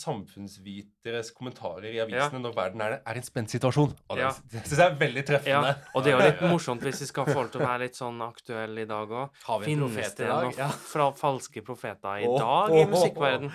Speaker 3: samfunnsviteres kommentarer i avisene når verden er, er en spent situasjon. Og det,
Speaker 2: Ja.
Speaker 3: det syns jeg er veldig treffende.
Speaker 2: Ja, og det er jo litt morsomt hvis vi skal få lov til å være litt sånn aktuelle i dag òg.
Speaker 1: Har vi en
Speaker 2: Finnes det
Speaker 1: i
Speaker 2: noen
Speaker 1: Ja.
Speaker 2: fra falske profeter i
Speaker 1: oh,
Speaker 2: dag i musikkverden?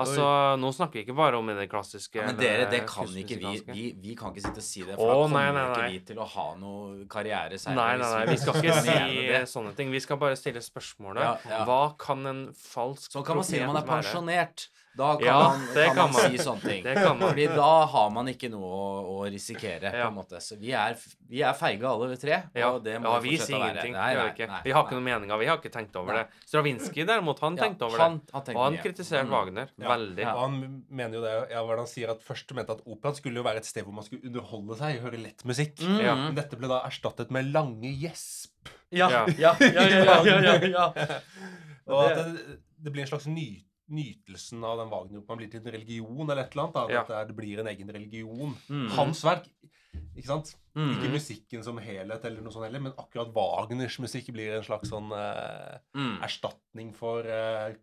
Speaker 2: Altså, nå snakker vi ikke bare om i det klassiske
Speaker 1: Ja, men dere, det kan ikke vi. Vi, vi kan ikke sitte og si det,
Speaker 2: for
Speaker 1: for da
Speaker 2: nei,
Speaker 1: kommer
Speaker 2: nei,
Speaker 1: ikke vi til å ha noe karriere seinere.
Speaker 2: Nei, nei, nei, vi skal ikke si sånne ting. Vi skal bare stille spørsmålet.
Speaker 1: Ja, ja.
Speaker 2: Hva kan en falsk
Speaker 1: Sånn kan man si når man er pensjonert. Da kan,
Speaker 2: Ja,
Speaker 1: man, kan,
Speaker 2: kan
Speaker 1: man
Speaker 2: man.
Speaker 1: si sånne ting.
Speaker 2: Det kan man.
Speaker 1: Fordi da har man ikke noe å, å risikere, på en måte. Så vi er, vi er feige alle tre,
Speaker 2: Ja,
Speaker 1: og det må
Speaker 2: ja
Speaker 1: vi
Speaker 2: sier ingenting.
Speaker 1: Nei,
Speaker 2: nei,
Speaker 1: nei,
Speaker 2: vi
Speaker 1: nei,
Speaker 2: vi har ikke noen meninger. Vi har ikke tenkt over
Speaker 1: Nei.
Speaker 2: det. Stravinskij derimot, han
Speaker 1: Ja,
Speaker 2: tenkte over
Speaker 1: han-
Speaker 2: det.
Speaker 1: han
Speaker 2: Og han kritiserte
Speaker 1: Mm.
Speaker 2: Wagner
Speaker 3: Ja.
Speaker 2: veldig.
Speaker 1: Ja.
Speaker 3: Og han mener jo det, ja, hva han sier, at først mente at operaen skulle jo være et sted hvor man skulle underholde seg, høre lett musikk.
Speaker 1: Mm.
Speaker 2: Ja.
Speaker 3: Men dette ble da erstattet med lange gjesp.
Speaker 1: Ja,
Speaker 2: Ja.
Speaker 1: ja, ja, ja, ja, ja, ja, ja.
Speaker 3: Og at det, det blir en slags ny, nytelsen av den Wagner-operaen blir til en religion eller et eller annet. Da.
Speaker 2: Ja.
Speaker 3: At det, blir en egen religion.
Speaker 1: Mm.
Speaker 3: Hans verk, ikke sant?
Speaker 1: Mm.
Speaker 3: Ikke musikken som helhet eller noe sånt heller, men akkurat Wagners musikk blir en slags sånn eh,
Speaker 1: Mm.
Speaker 3: erstatning for eh,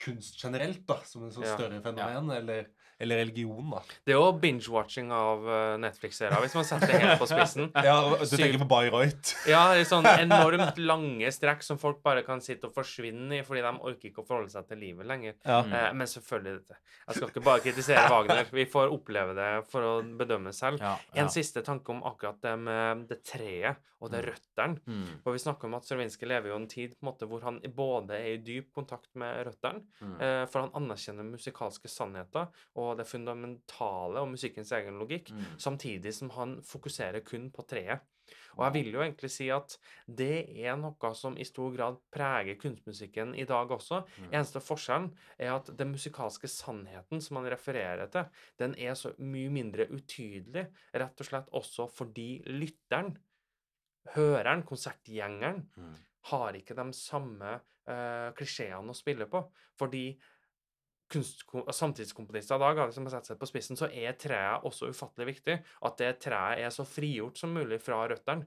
Speaker 3: kunst generelt, da, som en sånn
Speaker 2: Ja.
Speaker 3: større fenomen, eller, eller religion, da.
Speaker 2: Det er jo binge-watching av uh, Netflix-serier, hvis man setter det helt på spissen.
Speaker 3: Ja, du
Speaker 2: Syv-
Speaker 3: tenker på Bayreuth.
Speaker 2: Ja, det er sånn enormt lange strekk som folk bare kan sitte og forsvinne i fordi de orker ikke å forholde seg til livet lenger.
Speaker 3: Ja.
Speaker 1: Mm.
Speaker 2: Eh, men selvfølgelig dette. Jeg skal ikke bare kritisere Wagner. Vi får oppleve det for å bedømme selv.
Speaker 1: Ja,
Speaker 2: En siste tanke om akkurat det med det treet og det røttene.
Speaker 1: Mm.
Speaker 2: For vi snakker om at Stravinskij lever jo en tid på en måte hvor han både er i dyp kontakt med røttene,
Speaker 1: Mm.
Speaker 2: eh, for han anerkjenner musikalske sannheter, og på det fundamentale og musikkens egen logikk,
Speaker 1: Mm.
Speaker 2: samtidig som han fokuserer kun på treet. Og jeg vil jo egentlig si at det er noe som i stor grad preger kunstmusikken i dag også.
Speaker 1: Mm.
Speaker 2: Eneste forskjellen er at den musikalske sannheten som han refererer til, den er så mye mindre utydelig, rett og slett også fordi lytteren, høreren, konsertgjengeren,
Speaker 1: Mm.
Speaker 2: har ikke de samme uh, klisjeene å spille på. Fordi samtidskomponister i dag som har satt seg på spissen, så er treet også ufattelig viktig. At det treet er så frigjort som mulig fra røttene.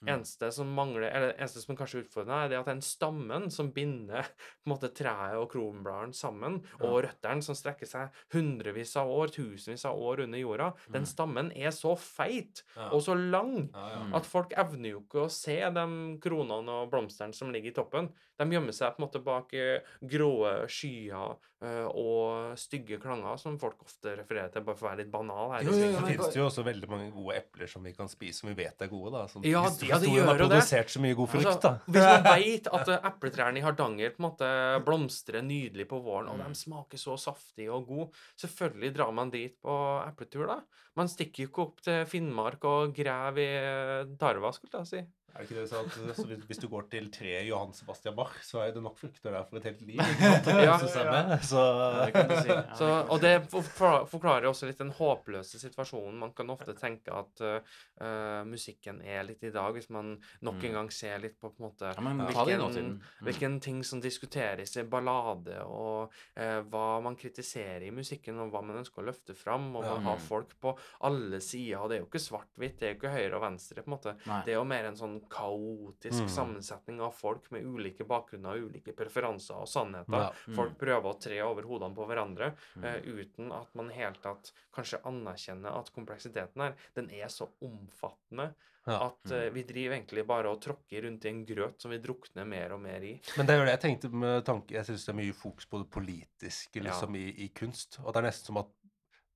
Speaker 1: Mm.
Speaker 2: Eneste som mangler, eller eneste som kanskje er utfordrende, er det at den stammen som binder på en måte treet og kronbladene sammen, og røttene som strekker seg hundrevis av år, tusenvis av år under jorda, den stammen er så feit
Speaker 3: Ja.
Speaker 2: og så lang
Speaker 3: Ja, ja.
Speaker 1: Mm.
Speaker 2: at folk evner jo ikke å se de kronene og blomstene som ligger i toppen. De gjemmer seg på en måte bak gråe grå skyer eh, og stygge klanger, som folk ofte refererer til, bare for å være litt banal her.
Speaker 1: Jo, jo, jo.
Speaker 3: Så finnes det jo også veldig mange gode epler som vi kan spise, som vi vet er gode. da. Som
Speaker 2: Ja,
Speaker 3: his-
Speaker 2: ja, det
Speaker 3: historien har
Speaker 2: gjør jo det.
Speaker 3: produsert så mye god frukt,
Speaker 2: Altså,
Speaker 3: da.
Speaker 2: hvis man vet at eh, epletrærne i Hardanger på en måte blomstrer nydelig på våren, og
Speaker 1: Mm.
Speaker 2: de smaker så saftige og gode, selvfølgelig drar man dit på epletur, da. Man stikker jo ikke opp til Finnmark og graver i eh, tarva, skulle jeg si.
Speaker 3: Er det ikke det sånn at så hvis, hvis du går til tre Johan Sebastian Bach, så er det nok frukter der for et helt liv?
Speaker 2: Ja.
Speaker 3: Så
Speaker 1: Ja, det si. Ja,
Speaker 2: Så,
Speaker 1: du
Speaker 2: og det forklar- forklarer også litt den håpløse situasjonen. Man kan ofte tenke at eh, eh, musikken er litt i dag, hvis man nok
Speaker 1: Mm.
Speaker 2: en gang ser litt på på måte
Speaker 1: Ja, men
Speaker 2: hvilken-
Speaker 1: Mm.
Speaker 2: Hvilken ting som diskuteres i ballade, og uh, hva man kritiserer i musikken, og hva man ønsker å løfte fram. Og man
Speaker 1: Ja.
Speaker 2: har folk på alle sider. og Det er jo ikke svart-hvitt, det er jo ikke høyre og venstre. på en måte.
Speaker 1: Nei.
Speaker 2: Det er jo mer en sånn kaotisk
Speaker 3: Mm.
Speaker 2: sammensetning av folk med ulike bakgrunner, og ulike preferanser og sannheter.
Speaker 3: Ja.
Speaker 2: Folk prøver å tre over hodene på hverandre
Speaker 1: Mm.
Speaker 2: eh, uten at man i hele tatt kanskje anerkjenner at kompleksiteten her, den er så omfattende
Speaker 3: Ja.
Speaker 2: at eh, vi driver egentlig bare og tråkker rundt i en grøt som vi drukner mer og mer i.
Speaker 3: Men det er jo det jeg tenkte med tanke Jeg syns det er mye fokus på det politiske liksom, i, i kunst. Og det er nesten som at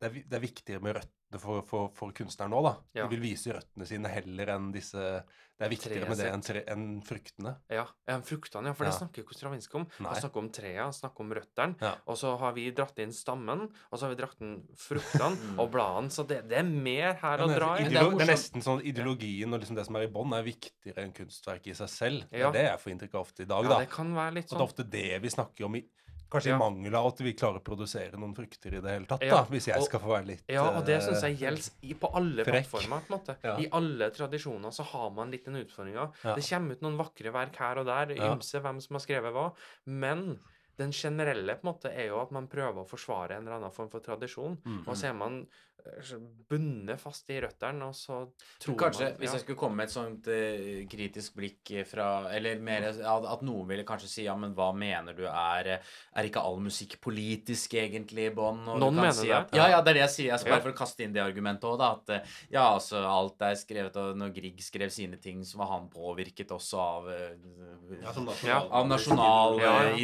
Speaker 3: det er, det er viktigere med røttene for, for, for kunstneren nå, da.
Speaker 2: Ja.
Speaker 3: De vil vise røttene sine heller enn disse Det er viktigere
Speaker 2: Treet
Speaker 3: med det enn, tre, enn fruktene.
Speaker 2: Ja, enn fruktene, ja, for det
Speaker 3: Ja.
Speaker 2: snakker Kostravinskij om.
Speaker 3: Nei.
Speaker 2: Han snakker om treet, han snakker om røttene,
Speaker 3: Ja.
Speaker 2: og så har vi dratt inn stammen, og så har vi dratt inn fruktene
Speaker 1: Mm.
Speaker 2: og bladene, så det, det er mer her
Speaker 3: Ja,
Speaker 2: å dra i.
Speaker 1: det er
Speaker 3: ideolo- det er nesten sånn ideologien og liksom det som er i bånn, er viktigere enn kunstverket i seg selv. Det er det jeg får inntrykk av ofte i dag.
Speaker 2: Ja,
Speaker 3: da.
Speaker 2: det kan være litt
Speaker 3: At det
Speaker 2: sånn.
Speaker 3: er ofte det vi snakker om, i, kanskje
Speaker 2: Ja.
Speaker 3: i mangel av at vi klarer å produsere noen frukter i det hele tatt,
Speaker 2: Ja,
Speaker 3: da, hvis jeg
Speaker 2: og-
Speaker 3: skal få være litt
Speaker 2: Ja, og det
Speaker 3: eh,
Speaker 2: syns jeg gjelder på alle
Speaker 3: frekk.
Speaker 2: plattformer. på en måte.
Speaker 3: Ja.
Speaker 2: I alle tradisjoner så har man litt den utfordringa. Det kommer ut noen vakre verk her og der, ymse hvem som har skrevet hva, men den generelle på en måte er jo at man prøver å forsvare en eller annen form for tradisjon,
Speaker 3: Mm.
Speaker 2: og så er man eh, bundet fast i røttene, og så tror
Speaker 1: Kanskje
Speaker 2: man
Speaker 1: hvis
Speaker 2: ja.
Speaker 1: jeg skulle komme med et sånt uh, kritisk blikk fra Eller mer at, at noen ville kanskje si ja, men hva mener du er eh, Er ikke all musikk politisk egentlig i bånn? Og du
Speaker 2: Noen
Speaker 1: kan
Speaker 2: mener
Speaker 1: si
Speaker 2: det.
Speaker 1: Ja, ja, det er det jeg sier. Jeg skal bare for å kaste inn det argumentet òg, da. At ja, altså alt er skrevet Og når Grieg skrev sine ting, så var han påvirket også av uh,
Speaker 3: Ja, sånn nasjonal-
Speaker 2: Ja.
Speaker 1: av nasjonale
Speaker 2: Ja, ja.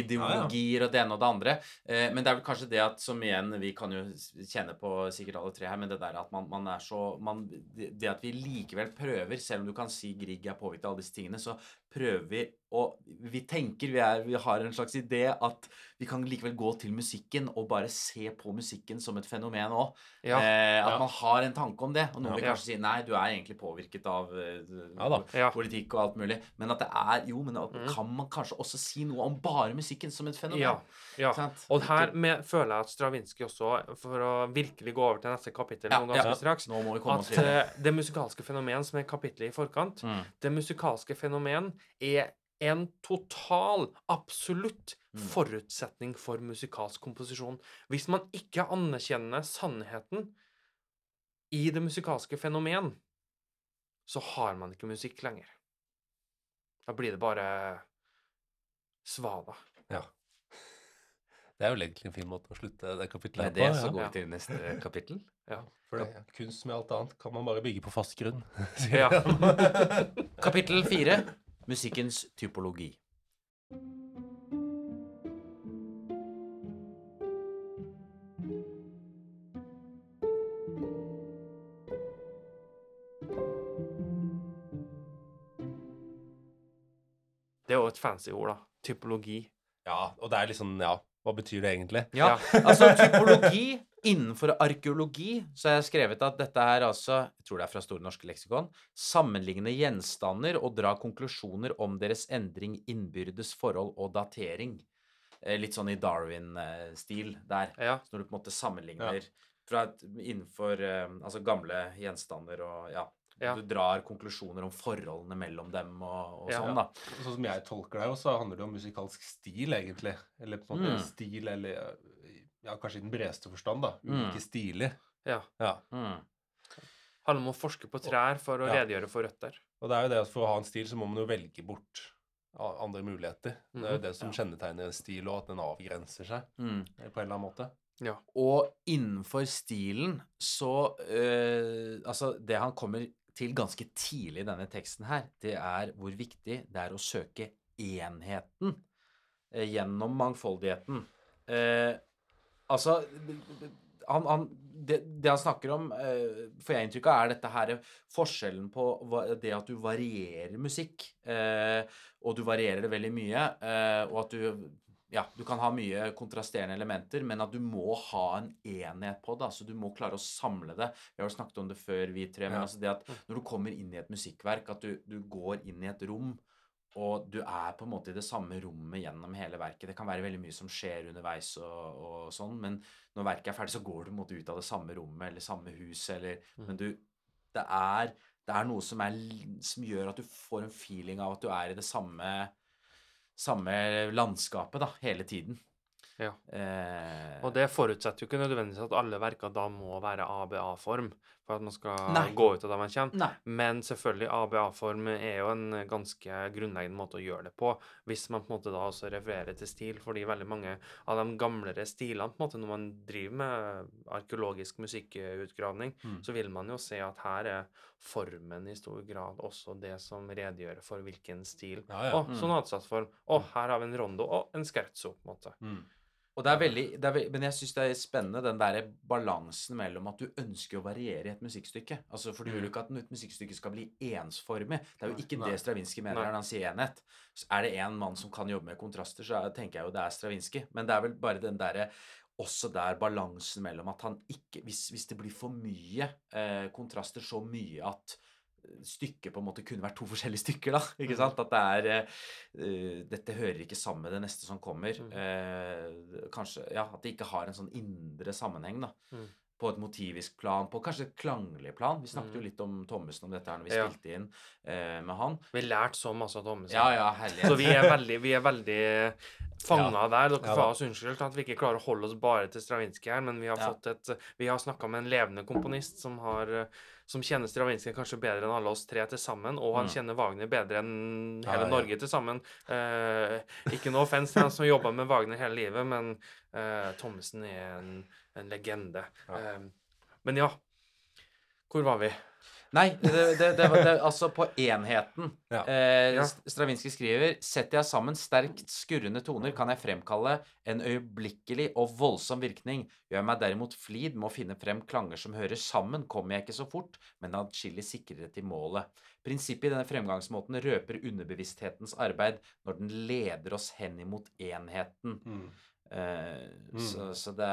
Speaker 1: Ideologier og det ene og det andre. Eh, men det er vel kanskje det at som igjen Vi kan jo kjenne på sikkert alle tre her, men det der at man, man er så man, det at vi likevel prøver, selv om du kan si Grieg er påvirket av alle disse tingene, så prøver vi og vi tenker vi, er, vi har en slags idé at vi kan likevel gå til musikken og bare se på musikken som et fenomen òg.
Speaker 2: Ja.
Speaker 1: Eh, at
Speaker 3: Ja.
Speaker 1: man har en tanke om det. Og noen vil
Speaker 2: Ja.
Speaker 1: kanskje si nei, du er egentlig påvirket av
Speaker 2: uh,
Speaker 1: politikk og alt mulig. Men at det er Jo, men
Speaker 2: Mm.
Speaker 1: kan man kanskje også si noe om bare musikken som et fenomen?
Speaker 2: Ja. Og her med, føler jeg at Stravinskij også, for å virkelig gå over til neste kapittel nå ganske straks, at
Speaker 1: videre.
Speaker 2: eh, det musikalske fenomen, som er kapittelet i forkant,
Speaker 1: Mm.
Speaker 2: det musikalske fenomen er en total, absolutt
Speaker 1: Mm.
Speaker 2: forutsetning for musikalsk komposisjon. Hvis man ikke anerkjenner sannheten i det musikalske fenomen, så har man ikke musikk lenger. Da blir det bare svada.
Speaker 3: Ja. Det er jo egentlig en fin måte å slutte det kapittelet
Speaker 1: Med
Speaker 3: på.
Speaker 1: det så
Speaker 3: ja.
Speaker 1: går
Speaker 2: Ja.
Speaker 1: vi til neste kapittel.
Speaker 2: Ja.
Speaker 3: For det, kunst med alt annet kan man bare bygge på fast grunn.
Speaker 2: Ja.
Speaker 1: Kapittel fire musikkens typologi.
Speaker 2: Det er jo et fancy ord, da. Typologi.
Speaker 3: Ja, og det er liksom, ja Hva betyr det egentlig?
Speaker 1: Ja, altså typologi Innenfor arkeologi så har jeg skrevet at dette er altså, jeg tror det er fra Store norske leksikon, sammenligne gjenstander og dra konklusjoner om deres endring, innbyrdes forhold og datering. Eh, Litt sånn i Darwin-stil der.
Speaker 2: Ja.
Speaker 1: Så når du på en måte sammenligner fra et, innenfor eh, altså gamle gjenstander og ja,
Speaker 2: Ja.
Speaker 1: Du drar konklusjoner om forholdene mellom dem og, og
Speaker 2: Ja.
Speaker 1: sånn, da.
Speaker 3: Sånn som jeg tolker det, så handler det om musikalsk stil, egentlig. Eller på en måte
Speaker 1: Mm.
Speaker 3: stil, eller ja, kanskje i den bredeste forstand, da.
Speaker 1: Mm.
Speaker 3: Ulike stiler.
Speaker 2: ja.
Speaker 3: Ja.
Speaker 1: Mm.
Speaker 2: Handler om å forske på trær for å
Speaker 3: Ja.
Speaker 2: redegjøre for røtter.
Speaker 3: Og det er jo det at for å ha en stil, så må man jo velge bort andre muligheter. Det er jo
Speaker 2: Mhm.
Speaker 3: det som kjennetegner en stil, og at den avgrenser seg
Speaker 1: Mm.
Speaker 3: eh, på en eller annen måte.
Speaker 2: Ja.
Speaker 1: Og innenfor stilen så øh, Altså, det han kommer til ganske tidlig i denne teksten her, det er hvor viktig det er å søke enheten eh, gjennom mangfoldigheten. Eh, altså han, han, det, det han snakker om, eh, får jeg inntrykk av, er dette her forskjellen på det at du varierer musikk, eh, og du varierer det veldig mye, eh, og at du ja, du kan ha mye kontrasterende elementer, men at du må ha en enhet på det. altså Du må klare å samle det. Vi har jo snakket om det før, vi tre. Men
Speaker 3: Ja.
Speaker 1: altså det at når du kommer inn i et musikkverk, at du, du går inn i et rom, og du er på en måte i det samme rommet gjennom hele verket. Det kan være veldig mye som skjer underveis og, og sånn, men når verket er ferdig, så går du på en måte ut av det samme rommet eller samme hus, eller
Speaker 2: Mm.
Speaker 1: Men du Det er, det er noe som, er, som gjør at du får en feeling av at du er i det samme samme landskapet da, hele tiden.
Speaker 2: Ja.
Speaker 1: Eh,
Speaker 2: Og det forutsetter jo ikke nødvendigvis at alle verker da må være ABA-form for at man skal
Speaker 1: Nei.
Speaker 2: gå ut av der man kommer.
Speaker 1: Nei.
Speaker 2: Men selvfølgelig, ABA-form er jo en ganske grunnleggende måte å gjøre det på, hvis man på en måte da også refererer til stil, fordi veldig mange av de gamlere stilene, på en måte når man driver med arkeologisk musikkutgravning,
Speaker 3: Mm.
Speaker 2: så vil man jo se at her er formen i stor grad også det som redegjør for hvilken stil.
Speaker 3: Ja, ja.
Speaker 2: Å,
Speaker 1: Mm.
Speaker 2: sonatsatsform. Å, her har vi en rondo og en scherzo, på en måte.
Speaker 3: Mm.
Speaker 1: Og det er veldig, det er Men jeg syns det er spennende den der balansen mellom at du ønsker å variere i et musikkstykke. Altså, For du vil jo ikke at et musikkstykke skal bli ensformig. Det er jo ikke
Speaker 3: Nei.
Speaker 1: det Stravinskij mener når han sier enhet. Så er det én mann som kan jobbe med kontraster, så er- tenker jeg jo det er Stravinskij. Men det er vel bare den derre også der balansen mellom at han ikke Hvis, hvis det blir for mye eh, kontraster, så mye at stykket på en måte kunne vært to forskjellige stykker, da. Ikke sant? At det er eh, Dette hører ikke sammen med det neste som kommer.
Speaker 2: Mm.
Speaker 1: Eh, kanskje Ja, at det ikke har en sånn indre sammenheng, da.
Speaker 2: Mm.
Speaker 1: På et motivisk plan, på kanskje et klanglig plan. Vi snakket jo
Speaker 2: Mm.
Speaker 1: litt om Thommessen om dette her når vi
Speaker 2: Ja.
Speaker 1: spilte inn uh, med han.
Speaker 2: Vi lærte så masse av Thommessen.
Speaker 1: Ja, ja, herlighet.
Speaker 2: Så vi er veldig, vi er veldig fanga der. Dere
Speaker 3: Ja
Speaker 2: får oss unnskyldt at vi ikke klarer å holde oss bare til Stravinskij her, men vi har
Speaker 1: Ja.
Speaker 2: fått et Vi har snakka med en levende komponist som har som kjenner Stravinskij kanskje bedre enn alle oss tre til sammen, og han
Speaker 1: Mm.
Speaker 2: kjenner Wagner bedre enn
Speaker 3: Ja,
Speaker 2: hele
Speaker 3: ja.
Speaker 2: Norge til sammen. Eh, ikke noe offense til han som jobba med Wagner hele livet, men eh, Thommessen er en, en legende.
Speaker 3: Ja.
Speaker 2: Eh, men ja, hvor var vi?
Speaker 1: Nei, det, det, det, var- det, altså på enheten.
Speaker 3: Ja.
Speaker 1: Eh, Stravinskij skriver Setter jeg sammen sterkt skurrende toner, kan jeg fremkalle en øyeblikkelig og voldsom virkning. Gjør jeg meg derimot flid med å finne frem klanger som hører sammen, kommer jeg ikke så fort, men adskillig sikrere til målet. Prinsippet i denne fremgangsmåten røper underbevissthetens arbeid når den leder oss hen imot enheten.
Speaker 3: Mm.
Speaker 1: Eh,
Speaker 3: Mm.
Speaker 1: Så, så det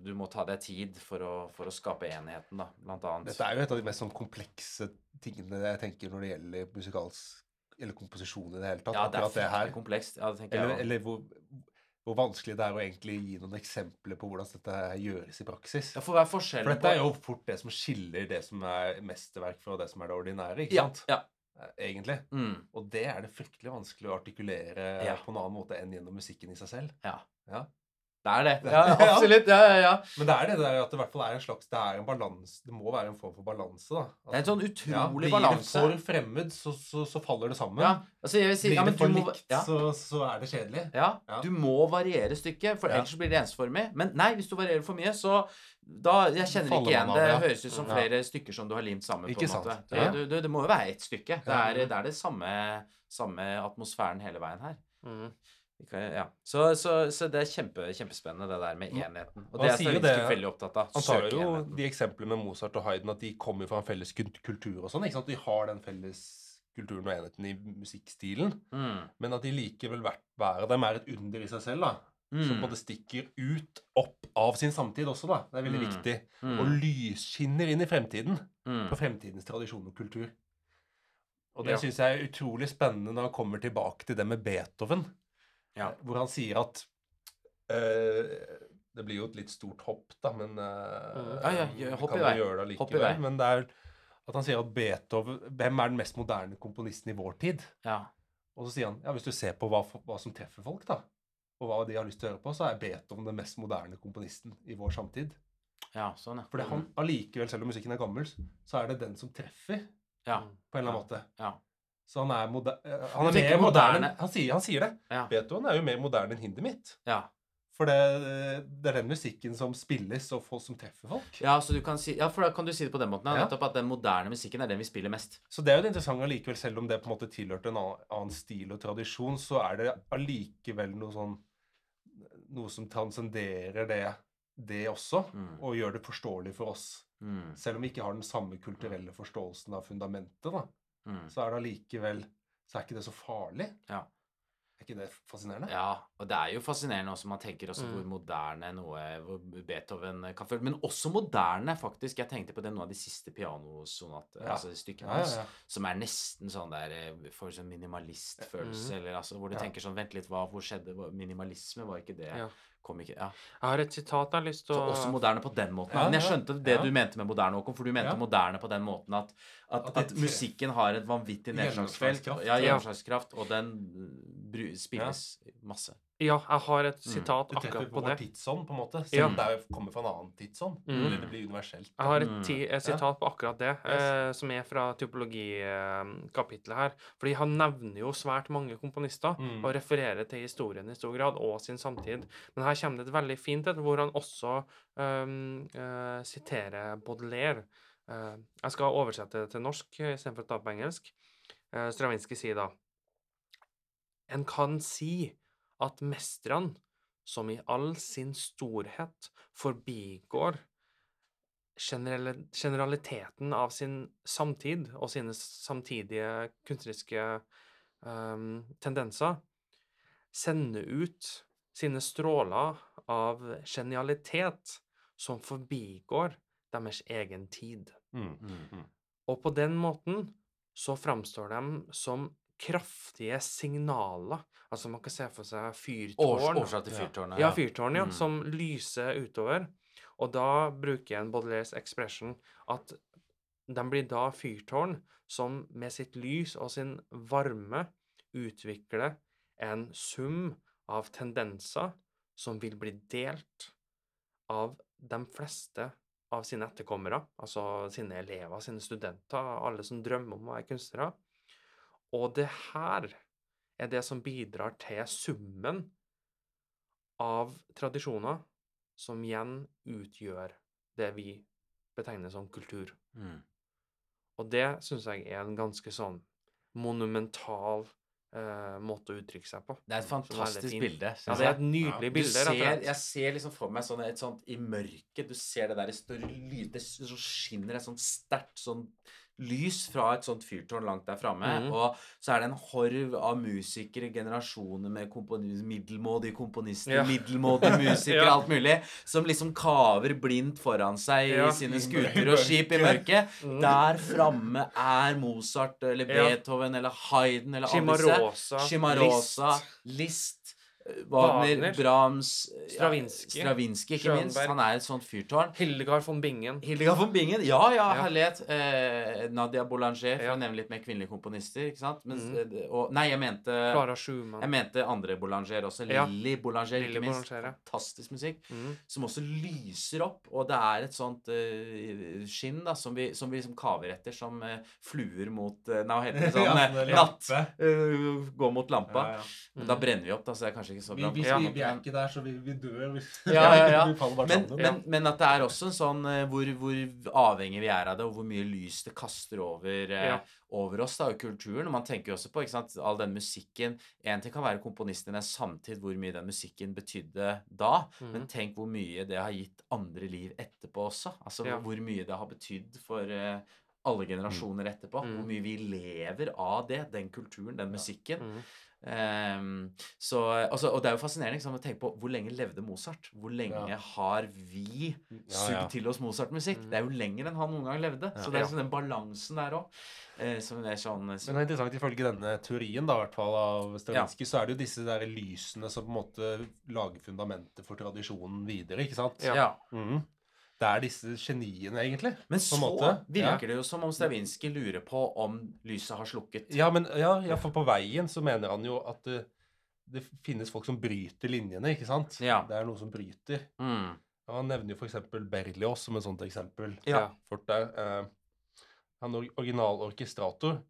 Speaker 1: du må ta deg tid for å, for å skape enheten, da, blant annet.
Speaker 3: Dette er jo et av de mest sånn komplekse tingene jeg tenker når det gjelder musikalsk eller komposisjon i det hele tatt.
Speaker 1: Ja, det er fryktelig komplekst. Ja, det tenker
Speaker 3: Eller,
Speaker 1: jeg
Speaker 3: eller hvor, hvor vanskelig det er å egentlig gi noen eksempler på hvordan dette gjøres i praksis.
Speaker 1: Ja, for hva er forskjellen
Speaker 3: For dette er jo fort det som skiller det som er mesterverk fra det som er det ordinære, ikke
Speaker 1: ja,
Speaker 3: sant?
Speaker 1: ja.
Speaker 3: Eh, Egentlig.
Speaker 1: Mm,
Speaker 3: Og det er det fryktelig vanskelig å artikulere
Speaker 1: Ja.
Speaker 3: på en annen måte enn gjennom musikken i seg selv.
Speaker 1: ja.
Speaker 3: Ja.
Speaker 1: Det er det. Ja,
Speaker 3: Ja.
Speaker 1: absolutt. Ja, ja, ja.
Speaker 3: Men det er det det er at det i hvert fall er en slags Det er en balanse Det må være en form for balanse, da. Altså,
Speaker 1: Det er en sånn
Speaker 3: ja,
Speaker 1: utrolig
Speaker 3: Blir det for fremmed, så, så, så faller det sammen.
Speaker 1: Ja, altså jeg vil si,
Speaker 3: Blir
Speaker 1: ja, men
Speaker 3: det for
Speaker 1: du må,
Speaker 3: likt,
Speaker 1: ja,
Speaker 3: så, så er det kjedelig.
Speaker 1: ja,
Speaker 3: Ja.
Speaker 1: du må variere stykket, for ellers blir det ensformig. Men nei, hvis du varierer for mye, så da, Jeg kjenner ikke igjen det. høres ut som
Speaker 3: Ja.
Speaker 1: flere stykker som du har limt sammen.
Speaker 3: Ikke
Speaker 1: på en
Speaker 3: sant.
Speaker 1: måte. Det,
Speaker 3: Ja.
Speaker 1: du, du, det må jo være ett stykke. Det er, det er det samme, samme atmosfæren hele veien her.
Speaker 2: Mm.
Speaker 1: Ja. Så, så, så det er kjempe, kjempespennende, det der med
Speaker 3: Mm.
Speaker 1: enheten. Og det er Stravinskij veldig opptatt av.
Speaker 3: Han tar jo
Speaker 1: enheten.
Speaker 3: de eksemplene med Mozart og Haydn at de kommer fra en felles kultur og sånn. ikke sant? De har den felles kulturen og enheten i musikkstilen,
Speaker 1: Mm.
Speaker 3: men at de likevel hver av dem er et under i seg selv. da. som
Speaker 1: Mm.
Speaker 3: måte stikker ut opp av sin samtid også, da. Det er veldig
Speaker 1: Mm.
Speaker 3: viktig.
Speaker 1: Mm.
Speaker 3: Og lysskinner inn i fremtiden.
Speaker 1: Mm.
Speaker 3: På fremtidens tradisjon og kultur. Og det
Speaker 2: Ja.
Speaker 3: syns jeg er utrolig spennende når han kommer tilbake til det med Beethoven.
Speaker 1: Ja.
Speaker 3: Hvor han sier at uh, Det blir jo et litt stort hopp, da, men uh.
Speaker 1: Ja, ja, hopp i
Speaker 3: kan jo gjøre det
Speaker 1: Hopp i
Speaker 3: allikevel. Men det er at han sier at Beethoven Hvem er den mest moderne komponisten i vår tid?
Speaker 1: Ja.
Speaker 3: Og så sier han ja, hvis du ser på hva, hva som treffer folk, da, og hva de har lyst til å høre på, så er Beethoven den mest moderne komponisten i vår samtid.
Speaker 1: ja, sånn, ja.
Speaker 3: For det han allikevel, selv om musikken er gammel, så er det den som treffer,
Speaker 1: Ja.
Speaker 3: på en eller annen måte.
Speaker 1: Ja.
Speaker 3: Så han er, moder eh, han er mer moderne,
Speaker 1: moderne-
Speaker 3: han, sier, han sier det.
Speaker 1: Ja.
Speaker 3: Beethoven er jo mer moderne enn Hindemith.
Speaker 1: ja.
Speaker 3: For det, det er den musikken som spilles, og folk som treffer folk.
Speaker 1: Ja, så du kan si, ja, for da kan du si det på den måten. Ja,
Speaker 3: Ja.
Speaker 1: nettopp at den moderne musikken er den vi spiller mest.
Speaker 3: Så det er jo det interessante allikevel, selv om det på en måte tilhørte en annen, annen stil og tradisjon, så er det allikevel noe sånn Noe som transcenderer det, det også,
Speaker 1: Mm.
Speaker 3: og gjør det forståelig for oss.
Speaker 1: Mm.
Speaker 3: Selv om vi ikke har den samme kulturelle forståelsen av fundamentet, da,
Speaker 1: Mm.
Speaker 3: så er det allikevel Så er ikke det så farlig.
Speaker 1: Ja.
Speaker 3: Er ikke det fascinerende?
Speaker 1: Ja, og det er jo fascinerende også man tenker også
Speaker 2: Mm.
Speaker 1: hvor moderne noe hvor Beethoven kan føle Men også moderne, faktisk. Jeg tenkte på det noen av de siste pianosonatene,
Speaker 3: Ja.
Speaker 1: altså stykkene
Speaker 3: Ja, ja, ja.
Speaker 1: som er nesten sånn der for Får sånn minimalistfølelse,
Speaker 2: Mm.
Speaker 1: eller altså hvor du tenker sånn Vent litt, hva hvor skjedde? Minimalisme, var ikke det
Speaker 2: Ja.
Speaker 1: Ikke Ja.
Speaker 2: Jeg har et sitat jeg har lyst til
Speaker 1: Så også moderne på den måten.
Speaker 3: Ja,
Speaker 1: Men jeg skjønte det
Speaker 3: ja.
Speaker 1: du mente med moderne, Håkon. For du mente moderne på den måten at, at,
Speaker 3: At
Speaker 1: at, musikken har et vanvittig nedslagsfelt. Ja, gjennomslagskraft. Og den spilles masse.
Speaker 2: Ja, jeg har et
Speaker 1: Mm.
Speaker 2: sitat
Speaker 3: Det treffer
Speaker 2: akkurat
Speaker 3: på
Speaker 2: på
Speaker 3: vår
Speaker 2: det.
Speaker 3: tidsånd, på en måte.
Speaker 2: Ja.
Speaker 3: Selv om det er- kommer fra en annen tidsånd.
Speaker 2: Mm.
Speaker 3: Eller det blir universelt.
Speaker 2: Jeg har et,
Speaker 1: Mm.
Speaker 2: ti, et sitat på akkurat det, eh, som er fra typologikapitlet her. Fordi han nevner jo svært mange komponister,
Speaker 3: Mm.
Speaker 2: og refererer til historien i stor grad, og sin samtid. Men her kommer det et veldig fint et, hvor han også um, uh, siterer Baudelaire. Uh, jeg skal oversette det til norsk eh, istedenfor å ta på engelsk. Uh, Stravinskij sier da En kan si at mestrene, som i all sin storhet forbigår generaliteten av sin samtid og sine samtidige kunstneriske um, tendenser, sender ut sine stråler av genialitet som forbigår deres egen tid.
Speaker 3: Mm.
Speaker 1: Mm.
Speaker 3: Mm.
Speaker 2: Og på den måten så framstår de som kraftige signaler. Altså man kan se for seg fyrtårn.
Speaker 1: Årsak til
Speaker 3: Ja.
Speaker 1: fyrtårnet.
Speaker 2: Ja, fyrtårn, ja,
Speaker 1: Mm.
Speaker 2: som lyser utover. Og da bruker en Baudelaires expression at de blir da fyrtårn som med sitt lys og sin varme utvikler en sum av tendenser som vil bli delt av de fleste av sine etterkommere, altså sine elever, sine studenter, alle som drømmer om å være kunstnere. Og det her er det som bidrar til summen av tradisjoner som igjen utgjør det vi betegner som kultur.
Speaker 1: Mm.
Speaker 2: Og det syns jeg er en ganske sånn monumental eh, måte å uttrykke seg på.
Speaker 1: Det er et fantastisk
Speaker 2: er
Speaker 1: bilde.
Speaker 2: Ja, det er et nydelig
Speaker 3: Ja,
Speaker 2: bilde,
Speaker 1: ser, jeg ser liksom for meg sånn et sånt i mørket Du ser det der i større lyd Det så skinner et sånt sterkt sånn lys fra et sånt fyrtårn langt der framme.
Speaker 2: Mm.
Speaker 1: Og så er det en horv av musikere, generasjoner med komponi middelmådige komponister,
Speaker 2: Ja.
Speaker 1: middelmådige musikere,
Speaker 2: Ja.
Speaker 1: alt mulig, som liksom kaver blindt foran seg
Speaker 2: Ja.
Speaker 1: i sine skuter og skip i mørket.
Speaker 2: Mm.
Speaker 1: Der framme er Mozart eller. Beethoven eller Haydn eller alle disse.
Speaker 2: Chimarosa.
Speaker 1: List.
Speaker 2: Liszt.
Speaker 1: Wagner,
Speaker 2: Wagner,
Speaker 1: Brahms Stravinskij. ja,
Speaker 2: Stravinsky,
Speaker 1: ikke ikke minst. Han er et sånt fyrtårn.
Speaker 2: Hildegard von Bingen.
Speaker 1: Hildegard von Bingen. Ja, ja,
Speaker 2: Ja.
Speaker 1: herlighet. Eh, Nadia Boulanger, for
Speaker 2: Ja.
Speaker 1: å nevne litt mer kvinnelige komponister. ikke sant? Mens,
Speaker 2: Mhm.
Speaker 1: eh, og, nei, jeg mente
Speaker 2: Clara Schumann.
Speaker 1: jeg mente andre Boulanger også.
Speaker 2: Ja.
Speaker 1: Lilly Boulanger,
Speaker 2: Lilly
Speaker 1: ikke minst.
Speaker 2: Boulanger, ja.
Speaker 1: Fantastisk musikk.
Speaker 2: Mm.
Speaker 1: Som også lyser opp. Og det er et sånt uh, skinn da, som vi, som vi liksom kaver etter, som uh, fluer mot uh, Nei, hva heter det? Sånn
Speaker 3: Ja, sånn
Speaker 1: natt.
Speaker 3: lampe.
Speaker 1: eh, gå mot lampa.
Speaker 3: Ja, ja.
Speaker 1: Men da
Speaker 2: Mm.
Speaker 1: brenner vi opp, da, så det er kanskje ikke så
Speaker 3: Vi,
Speaker 1: bra.
Speaker 3: vi,
Speaker 2: Ja.
Speaker 3: vi, vi er ikke der, så vi, vi dør. Vi,
Speaker 1: Ja, ja, ja.
Speaker 3: vi
Speaker 1: Men, men, men at det er også en sånn eh, hvor, hvor avhengig vi er av det, og hvor mye lys det kaster over, eh,
Speaker 2: Ja.
Speaker 1: over oss, da, og kulturen. Og man tenker jo også på ikke sant, all den musikken En ting kan være komponistenes samtid, hvor mye den musikken betydde da, men
Speaker 2: Mhm.
Speaker 1: tenk hvor mye det har gitt andre liv etterpå også. Altså
Speaker 2: Ja.
Speaker 1: hvor mye det har betydd for eh, alle generasjoner etterpå.
Speaker 2: Mm.
Speaker 1: Hvor mye vi lever av det, den kulturen, den musikken.
Speaker 2: Mm.
Speaker 1: Um, så, altså, og det er jo fascinerende liksom, å tenke på hvor lenge levde Mozart? Hvor lenge
Speaker 3: Ja.
Speaker 1: har vi
Speaker 3: Ja,
Speaker 1: sugd
Speaker 3: ja.
Speaker 1: til oss Mozart-musikk?
Speaker 2: Mm.
Speaker 1: Det er jo lenger enn han noen gang levde. Så det er liksom den balansen der òg. Uh, som er sånn
Speaker 3: Men det er interessant ifølge denne teorien da, hvert fall av Stravinsky, så er det jo disse der lysene som på en måte lager fundamentet for tradisjonen videre, ikke sant?
Speaker 1: ja.
Speaker 2: Ja.
Speaker 3: Det er disse geniene, egentlig.
Speaker 1: Men
Speaker 3: på
Speaker 1: så virker det jo som om Stravinskij lurer på om lyset har slukket.
Speaker 3: Ja, men ja, ja, for på veien så mener han jo at det, det finnes folk som bryter linjene, ikke sant?
Speaker 1: Ja.
Speaker 3: Det er noe som bryter.
Speaker 1: Mm.
Speaker 3: Ja, han nevner jo f.eks. Berlioz som et sånt eksempel.
Speaker 1: Ja.
Speaker 3: Fort der. Eh, han er original orkestrator,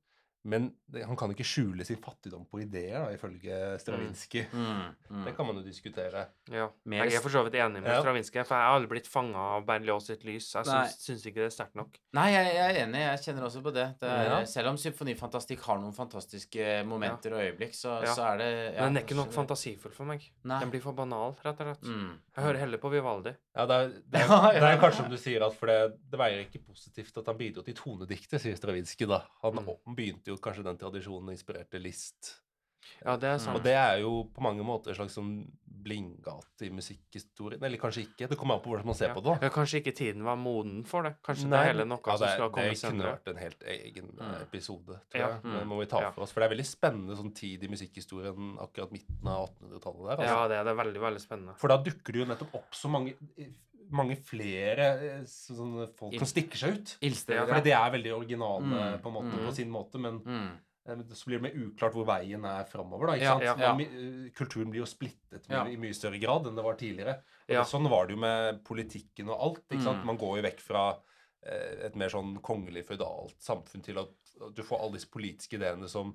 Speaker 3: men han kan ikke skjule sin fattigdom på ideer, da, ifølge Stravinskij.
Speaker 1: Mm. Mm.
Speaker 3: Det kan man jo diskutere.
Speaker 2: Ja. Jeg er for så vidt enig med
Speaker 3: Ja.
Speaker 2: Stravinskij, for jeg har aldri blitt fanga av Berlioz sitt lys. Jeg syns, syns ikke det er sterkt nok.
Speaker 1: Nei, jeg, jeg er enig. Jeg kjenner også på det. det er,
Speaker 3: Ja.
Speaker 1: Selv om symfonifantastikk har noen fantastiske momenter og øyeblikk, så,
Speaker 2: Ja.
Speaker 1: så er det ja,
Speaker 2: Men den er ikke nok fantasifull for meg.
Speaker 1: Nei.
Speaker 2: Den blir for banal, rett og slett.
Speaker 1: Mm.
Speaker 2: Jeg hører heller på Vivaldi.
Speaker 3: Ja, det er, det er, det er kanskje som du sier, at for det, det veier ikke positivt at han bidro til tonediktet, sier Stravinskij da. Han
Speaker 2: Mm.
Speaker 3: begynte jo kanskje den tradisjonen og inspirerte Liszt.
Speaker 2: Ja, det er
Speaker 1: Mm.
Speaker 2: sant.
Speaker 3: Og det er jo på mange måter en slags sånn blindgate i musikkhistorien. Eller kanskje ikke. Det kommer an på hvordan man ser
Speaker 2: Ja.
Speaker 3: på det. da.
Speaker 2: Ja, kanskje ikke tiden var moden for det. Kanskje det
Speaker 3: Nei,
Speaker 2: er heller noe
Speaker 3: ja,
Speaker 2: som skal komme
Speaker 3: det kunne
Speaker 2: senere.
Speaker 3: vært en helt egen eh,
Speaker 1: Mm.
Speaker 3: episode, tror
Speaker 2: Ja.
Speaker 3: jeg.
Speaker 1: Mm.
Speaker 3: Det må vi ta for oss. For det er veldig spennende sånn tid i musikkhistorien akkurat midten av 1800-tallet der. Altså.
Speaker 2: Ja, det er, det er veldig, veldig spennende.
Speaker 3: For da dukker det jo nettopp opp så mange, mange flere eh, sånne folk som stikker seg ut.
Speaker 1: Ildsteder,
Speaker 3: Ja,
Speaker 1: ja.
Speaker 3: fordi de er veldig originale
Speaker 1: Mm,
Speaker 3: på, måte,
Speaker 1: mm.
Speaker 3: på sin måte, men
Speaker 1: Mm.
Speaker 3: Eh, så blir det mer uklart hvor veien er framover. Ja, ikke
Speaker 1: Ja,
Speaker 2: ja.
Speaker 3: Eh, Kulturen blir jo splittet i mye større grad enn det var tidligere. Sånn var det jo med politikken og alt. ikke sant?
Speaker 1: Mm.
Speaker 3: Man går jo vekk fra eh, et mer sånn kongelig, føydalt samfunn til at du får alle disse politiske ideene som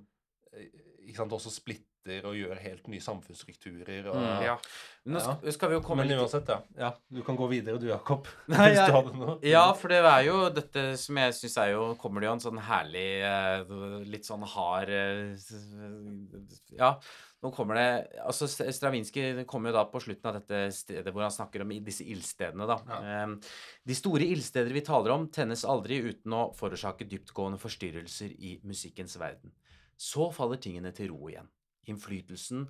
Speaker 3: sant, også splitter og gjør helt nye samfunnsstrukturer. Og,
Speaker 1: Mm,
Speaker 2: Ja.
Speaker 1: Nå skal, skal vi jo komme
Speaker 3: Men uansett, ja. ja. Du kan gå videre du, Jakob.
Speaker 1: Nei,
Speaker 3: Hvis du hadde noe.
Speaker 1: Ja, for det er jo dette som jeg syns er jo Kommer det jo en sånn herlig eh, Litt sånn hard eh, Ja, nå kommer det Altså, Stravinskij kommer jo da på slutten av dette stedet hvor han snakker om disse ildstedene, da. Ja. De store ildsteder vi taler om, tennes aldri uten å forårsake dyptgående forstyrrelser i musikkens verden. Så faller tingene til ro igjen. Innflytelsen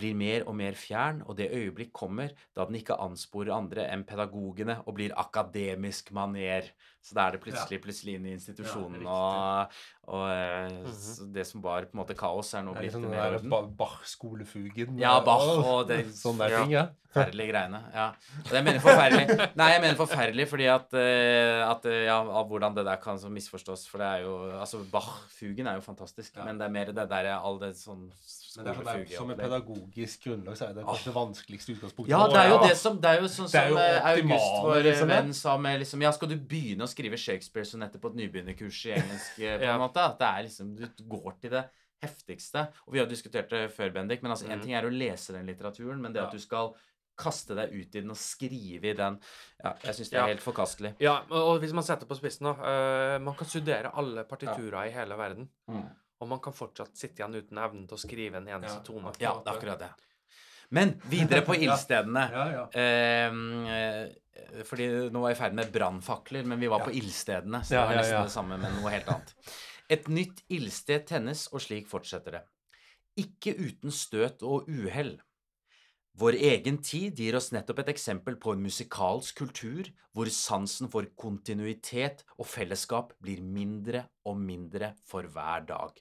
Speaker 1: blir mer og mer fjern, og det øyeblikk kommer da den ikke ansporer andre enn pedagogene og blir akademisk maner. Så da er det plutselig plutselig inn i institusjonen,
Speaker 3: Ja,
Speaker 1: og, og mm -hmm. det som var på en måte kaos, er nå
Speaker 3: er
Speaker 1: blitt
Speaker 3: Det
Speaker 1: mer orden.
Speaker 3: Bach-skolefugen.
Speaker 1: Ja, Bach og det-
Speaker 3: Sånne der
Speaker 2: ja.
Speaker 3: ting, ja.
Speaker 1: Forferdelige greiene. Ja. Og jeg mener forferdelig Nei, jeg mener forferdelig fordi at, eh, at eh, Ja, av hvordan det der kan så misforstås. For det er jo Altså, Bach-fugen er jo fantastisk,
Speaker 3: Ja.
Speaker 1: men det er mer det der all det sånn
Speaker 3: Men det er der, som et pedagogisk grunnlag så er det kanskje det vanskeligste utgangspunktet.
Speaker 1: Ja, det er jo det som Det er jo sånn
Speaker 3: Det er
Speaker 1: som
Speaker 3: jo
Speaker 1: eh, August, vår
Speaker 3: liksom,
Speaker 1: venn, sa med liksom Ja, skal du begynne å skrive Shakespeare-sonetter på et nybegynnerkurs i engelsk, eh, på
Speaker 2: Ja.
Speaker 1: en måte? At det er liksom Du går til det heftigste. Og vi har diskutert det før, Bendik, men altså én
Speaker 2: Mhm.
Speaker 1: ting er å lese den litteraturen, men det at du skal kaste deg ut i den og skrive i den Ja, jeg syns det er
Speaker 2: Ja.
Speaker 1: helt forkastelig.
Speaker 2: Ja, og hvis man setter på spissen nå uh, Man kan studere alle partiturer i hele verden. Og man kan fortsatt sitte igjen uten evnen til å skrive en eneste
Speaker 3: Ja.
Speaker 2: tone.
Speaker 1: Ja, det er akkurat det. Men videre på ildstedene.
Speaker 3: Ja, ja.
Speaker 1: Ehm, eh, fordi nå var jeg i ferd med brannfakler, men vi var på ildstedene, så det var nesten det samme, men noe helt annet. Et nytt ildsted tennes, og slik fortsetter det. Ikke uten støt og uhell. Vår egen tid gir oss nettopp et eksempel på en musikalsk kultur hvor sansen for kontinuitet og fellesskap blir mindre og mindre for hver dag.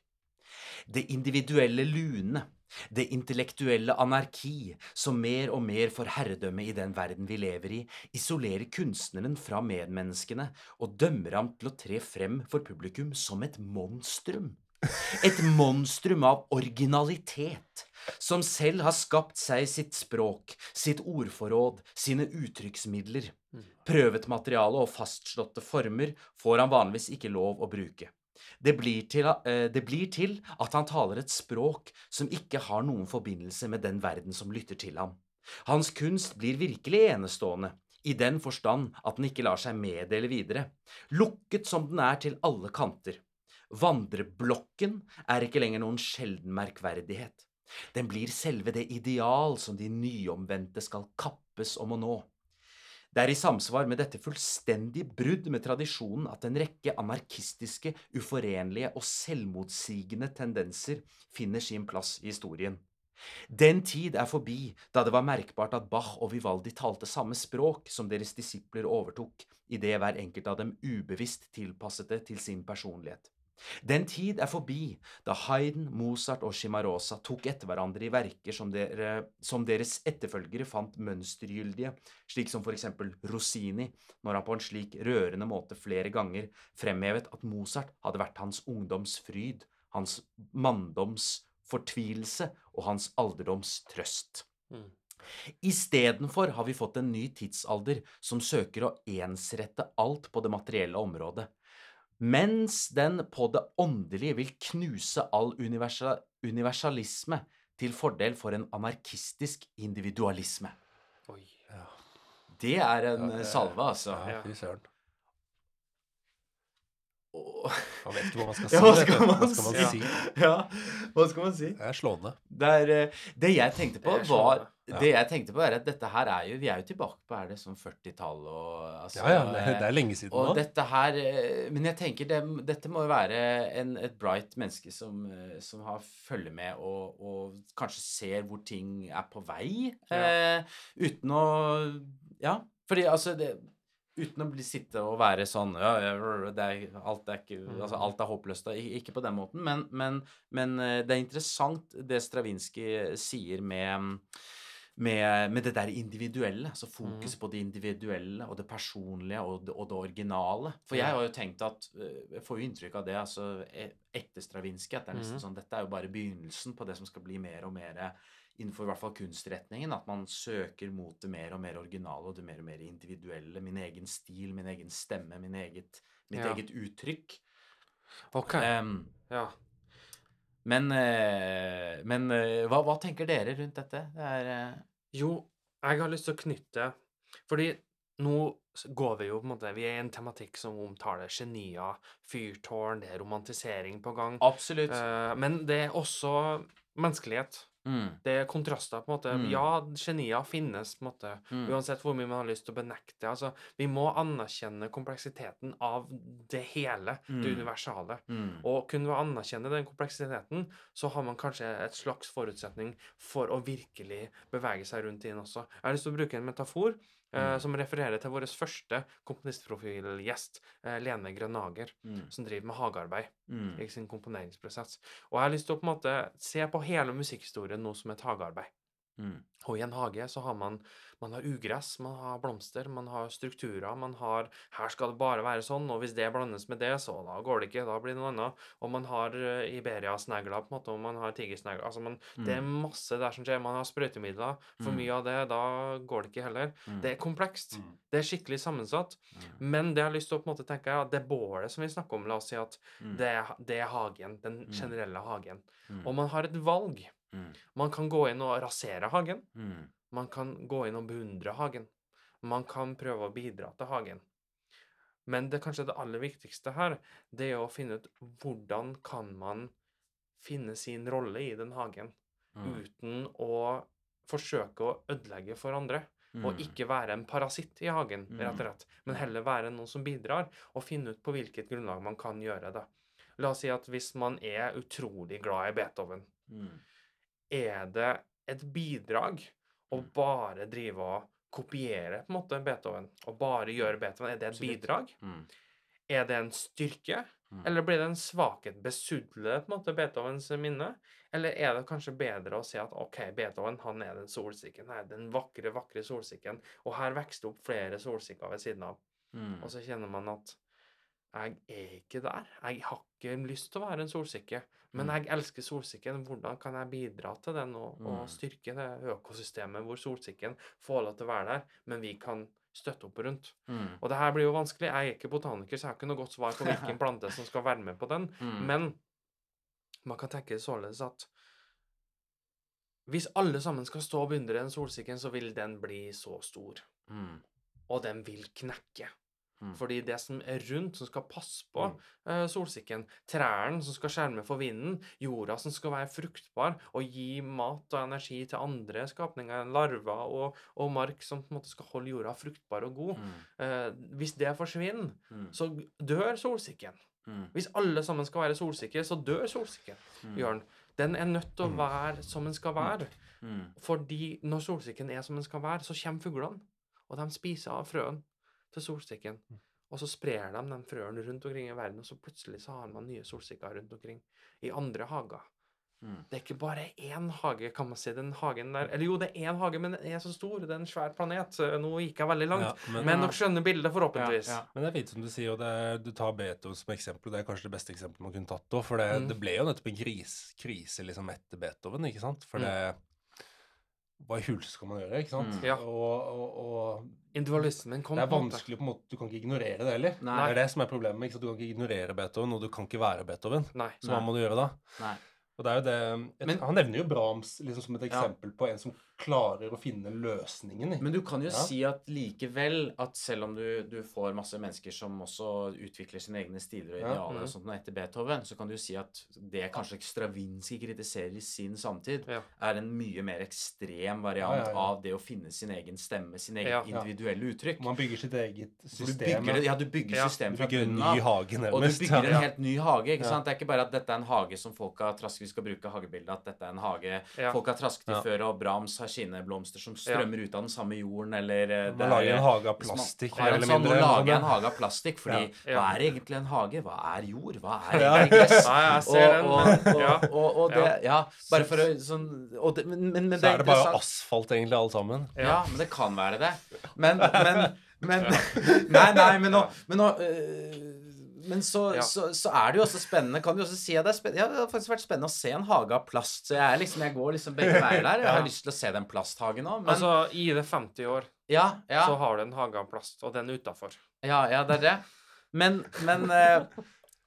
Speaker 1: Det individuelle lune, det intellektuelle anarki, som mer og mer får herredømme i den verden vi lever i, isolerer kunstneren fra medmenneskene og dømmer ham til å tre frem for publikum som et monstrum. Et monstrum av originalitet, som selv har skapt seg sitt språk, sitt ordforråd, sine uttrykksmidler. Prøvet materiale og fastslåtte former får han vanligvis ikke lov å bruke. Det blir, til, eh, det blir til at han taler et språk som ikke har noen forbindelse med den verden som lytter til ham. Hans kunst blir virkelig enestående, i den forstand at den ikke lar seg meddele videre, lukket som den er til alle kanter. Vandreblokken er ikke lenger noen sjelden merkverdighet. Den blir selve det ideal som de nyomvendte skal kappes om å nå. Det er i samsvar med dette fullstendig brudd med tradisjonen at en rekke anarkistiske, uforenlige og selvmotsigende tendenser finner sin plass i historien. Den tid er forbi da det var merkbart at Bach og Vivaldi talte samme språk som deres disipler overtok, idet hver enkelt av dem ubevisst tilpasset det til sin personlighet. Den tid er forbi da Hayden, Mozart og Shimarosa tok etter hverandre i verker som, dere, som deres etterfølgere fant mønstergyldige, slik som for eksempel Rossini, når han på en slik rørende måte flere ganger fremhevet at Mozart hadde vært hans ungdoms fryd, hans manndoms fortvilelse og hans alderdoms trøst.
Speaker 2: Mm.
Speaker 1: Istedenfor har vi fått en ny tidsalder som søker å ensrette alt på det materielle området, mens den på det åndelige vil knuse all universalisme til fordel for en anarkistisk individualisme.
Speaker 2: Oi.
Speaker 3: Ja.
Speaker 1: Det er en
Speaker 3: Ja, det-
Speaker 1: salve, altså.
Speaker 3: Ja, fy søren.
Speaker 1: Og-
Speaker 3: Man vet ikke hva man skal si.
Speaker 1: Ja, hva skal man,
Speaker 3: Hva skal man
Speaker 1: si?
Speaker 3: Ja.
Speaker 1: Ja, hva skal man si?
Speaker 3: Det er slående.
Speaker 1: Det, er, eh, det jeg tenkte på, var
Speaker 2: slående.
Speaker 1: Det jeg tenkte på, er at dette her er jo Vi er jo tilbake på er det sånn 40-tall og altså,
Speaker 3: Ja, ja, det, det er lenge siden
Speaker 1: Og
Speaker 3: nå.
Speaker 1: dette her eh, Men jeg tenker det, dette må jo være en, et bright menneske som, eh, som har følger med og, og kanskje ser hvor ting er på vei, eh, uten å Ja, fordi altså det Uten å bli sitte og være sånn ja, ja, det er, alt, er ikke, altså,
Speaker 2: Mm.
Speaker 1: alt er håpløst. Ikke på den måten, men, men, men eh, det er interessant det Stravinskij sier med med, med det der individuelle, altså fokus
Speaker 2: Mm.
Speaker 1: på det individuelle og det personlige og det, og det originale. For jeg har jo tenkt at øh, Jeg får jo inntrykk av det, altså etter Stravinskij, at det er nesten
Speaker 2: Mhm.
Speaker 1: sånn Dette er jo bare begynnelsen på det som skal bli mer og mer innenfor i hvert fall kunstretningen. At man søker mot det mer og mer originale og det mer og mer individuelle. Min egen stil, min egen stemme, min eget, mitt
Speaker 2: Ja.
Speaker 1: eget uttrykk.
Speaker 2: OK.
Speaker 1: Um,
Speaker 2: Ja.
Speaker 1: men eh, men eh, hva, hva tenker dere rundt dette? Det er eh,
Speaker 2: Jo, jeg har lyst til å knytte Fordi nå går vi jo på en måte Vi er i en tematikk som omtaler genier, fyrtårn, det er romantisering på gang.
Speaker 1: Absolutt.
Speaker 2: Eh, men det er også menneskelighet.
Speaker 1: Mm.
Speaker 2: Det er kontraster, på en måte.
Speaker 1: Mm.
Speaker 2: Ja, genier finnes, på en måte.
Speaker 1: Mm.
Speaker 2: Uansett hvor mye man har lyst til å benekte. Altså, vi må anerkjenne kompleksiteten av det hele, det
Speaker 1: Mm.
Speaker 2: universale.
Speaker 1: Mm.
Speaker 2: Og kun ved å anerkjenne den kompleksiteten, så har man kanskje et slags forutsetning for å virkelig bevege seg rundt i den også. Jeg har lyst til å bruke en metafor
Speaker 1: Mm.
Speaker 2: som refererer til vår første komponistprofilgjest, eh, Lene Grønager,
Speaker 1: Mm.
Speaker 2: som driver med hagearbeid
Speaker 1: Mm.
Speaker 2: i sin komponeringsprosess. Og jeg har lyst til å på en måte se på hele musikkhistorien nå som et hagearbeid.
Speaker 1: Mm.
Speaker 2: Og i en hage så har man, man har ugress, man har blomster, man har strukturer, man har Her skal det bare være sånn, og hvis det blandes med det, så da går det ikke, da blir det noe annet. Og man har uh, Iberia-snegler, på en måte, og man har tigersnegler. Altså, man, det er masse der som skjer. Man har sprøytemidler. For
Speaker 1: Mm.
Speaker 2: mye av det, da går det ikke heller.
Speaker 1: Mm.
Speaker 2: Det er komplekst.
Speaker 3: Mm.
Speaker 2: Det er skikkelig sammensatt.
Speaker 1: Mm.
Speaker 2: Men det jeg har lyst til å på en måte tenke er at det bålet som vi snakker om, la oss si at
Speaker 1: Mm.
Speaker 2: det, det er hagen, den
Speaker 1: Mm.
Speaker 2: generelle hagen.
Speaker 1: Mm.
Speaker 2: Og man har et valg.
Speaker 1: Mm.
Speaker 2: Man kan gå inn og rasere hagen.
Speaker 1: Mm.
Speaker 2: Man kan gå inn og beundre hagen. Man kan prøve å bidra til hagen. Men det kanskje det aller viktigste her, det er å finne ut hvordan kan man finne sin rolle i den hagen
Speaker 1: Mm.
Speaker 2: uten å forsøke å ødelegge for andre. Og
Speaker 1: Mm.
Speaker 2: ikke være en parasitt i hagen, rett og
Speaker 1: Mm.
Speaker 2: slett. Men heller være noen som bidrar, og finne ut på hvilket grunnlag man kan gjøre det. La oss si at hvis man er utrolig glad i Beethoven,
Speaker 1: Mm.
Speaker 2: er det et bidrag
Speaker 1: Mm.
Speaker 2: bare drive og kopiere på en måte Beethoven? Og bare gjøre Beethoven? Er det et bidrag?
Speaker 1: Mm.
Speaker 2: Er det en styrke?
Speaker 1: Mm.
Speaker 2: Eller blir det en svakhet? Besudle på en måte Beethovens minne? Eller er det kanskje bedre å si at OK, Beethoven han er den solsikken her, den vakre, vakre solsikken, og her vokste opp flere solsikker ved siden av.
Speaker 1: Mm.
Speaker 2: Og så kjenner man at jeg er ikke der. Jeg har ikke lyst til å være en solsikke, men
Speaker 1: Mm.
Speaker 2: jeg elsker solsikken. Hvordan kan jeg bidra til den og, og
Speaker 1: Mm.
Speaker 2: styrke det økosystemet hvor solsikken får lov til å være der, men vi kan støtte opp rundt?
Speaker 1: Mm.
Speaker 2: Og det her blir jo vanskelig. Jeg er ikke botaniker, så jeg har ikke noe godt svar på hvilken plante som skal være med på den.
Speaker 1: Mm.
Speaker 2: Men man kan tenke således at hvis alle sammen skal stå og beundre den solsikken, så vil den bli så stor.
Speaker 1: Mm.
Speaker 2: Og den vil knekke.
Speaker 1: Mm.
Speaker 2: Fordi det som er rundt, som skal passe på
Speaker 3: Mm.
Speaker 2: uh, solsikken, trærne som skal skjerme for vinden, jorda som skal være fruktbar og gi mat og energi til andre skapninger, larver og, og mark som på en måte skal holde jorda fruktbar og god.
Speaker 1: Mm.
Speaker 2: uh, hvis det forsvinner,
Speaker 1: Mm.
Speaker 2: så dør solsikken.
Speaker 1: Mm.
Speaker 2: Hvis alle sammen skal være solsikre, så dør solsikken.
Speaker 1: Mm.
Speaker 2: Jørn. Den er nødt til å være som den skal være.
Speaker 1: Mm.
Speaker 2: Fordi når solsikken er som den skal være, så kommer fuglene. Og de spiser av frøen til solsikken. Og så sprer de de frøene rundt omkring i verden, og så plutselig så har man nye solsikker rundt omkring i andre hager.
Speaker 1: Mm.
Speaker 2: Det er ikke bare én hage, kan man si. Den hagen der Eller jo, det er én hage, men den er så stor. Det er en svær planet. Nå gikk jeg veldig langt.
Speaker 3: Ja, men,
Speaker 2: Men dere skjønner bildet, forhåpentligvis.
Speaker 1: Ja, ja.
Speaker 3: men det er fint som du sier, og det er, du tar Beethoven som eksempel. Det er kanskje det beste eksempelet man kunne tatt òg. For det,
Speaker 2: Mm.
Speaker 3: det ble jo nettopp en kris, krise liksom etter Beethoven, ikke sant? For
Speaker 2: Mm.
Speaker 3: det Hva i huleste skal man gjøre, ikke sant?
Speaker 1: Mm.
Speaker 2: Ja.
Speaker 3: Og, og, og
Speaker 2: Individualismen kom
Speaker 3: det er vanskelig på en måte Du kan ikke ignorere det heller.
Speaker 1: Nei.
Speaker 3: Det er det som er problemet. ikke sant? Du kan ikke ignorere Beethoven, og du kan ikke være Beethoven.
Speaker 2: Nei.
Speaker 3: Så hva må du gjøre da?
Speaker 1: Nei.
Speaker 3: Og det er jo det et,
Speaker 1: Men-
Speaker 3: Han nevner jo Brahms liksom som et
Speaker 1: Ja.
Speaker 3: eksempel på en som klarer å finne løsningen.
Speaker 1: Men du kan jo
Speaker 3: Ja.
Speaker 1: si at likevel at selv om du, du får masse mennesker som også utvikler sine egne stiler og
Speaker 3: Ja.
Speaker 1: idealer
Speaker 2: Mhm.
Speaker 1: og sånt etter Beethoven, så kan du jo si at det kanskje Stravinskij kritiserer i sin samtid,
Speaker 2: Ja.
Speaker 1: er en mye mer ekstrem variant
Speaker 3: Ja, ja, ja.
Speaker 1: av det å finne sin egen stemme, sin egen
Speaker 2: Ja.
Speaker 1: individuelle uttrykk.
Speaker 3: Man bygger sitt eget
Speaker 1: system. Du bygger, ja, du bygger
Speaker 2: Ja.
Speaker 1: systemet fra bunnen av. Og du bygger en helt ny hage. ikke
Speaker 3: Ja.
Speaker 1: sant? Det er ikke bare at dette er en hage som folk har trasket Skal bruke hagebildet. At dette er en hage
Speaker 2: Ja.
Speaker 1: folk har trasket i
Speaker 3: Ja.
Speaker 1: før, og Brahms har skinneblomster som strømmer ut av den samme jorden, eller eh, det
Speaker 3: Man
Speaker 1: er-
Speaker 3: lager en hage av plastikk
Speaker 1: man
Speaker 3: mer eller
Speaker 1: sånn,
Speaker 3: mindre.
Speaker 1: Nå
Speaker 3: eller
Speaker 1: lager jeg en hage av plastikk, fordi
Speaker 2: Ja.
Speaker 1: hva er egentlig en hage? Hva er jord? Hva er egentlig gress?
Speaker 2: Ja, jeg ser den.
Speaker 1: Og, og, og, og, og det Ja, bare for å sånn og det, men, men, men
Speaker 3: Så er det bare asfalt, egentlig, alle sammen.
Speaker 1: ja, men det kan være det. Men, men, men Nei, nei, men nå, men, nå øh, men så,
Speaker 2: Ja.
Speaker 1: så, så er det jo også spennende Kan du også si at det er spennende Ja, det har faktisk vært spennende å se en hage av plast. Så jeg liksom, jeg går liksom begge veier der. Jeg har lyst til å se den plasthagen òg, men
Speaker 2: Altså, i det 50 år
Speaker 1: ja, ja,
Speaker 2: så har du en hage av plast, og den er utafor.
Speaker 1: ja, ja, det er det. Men, men eh,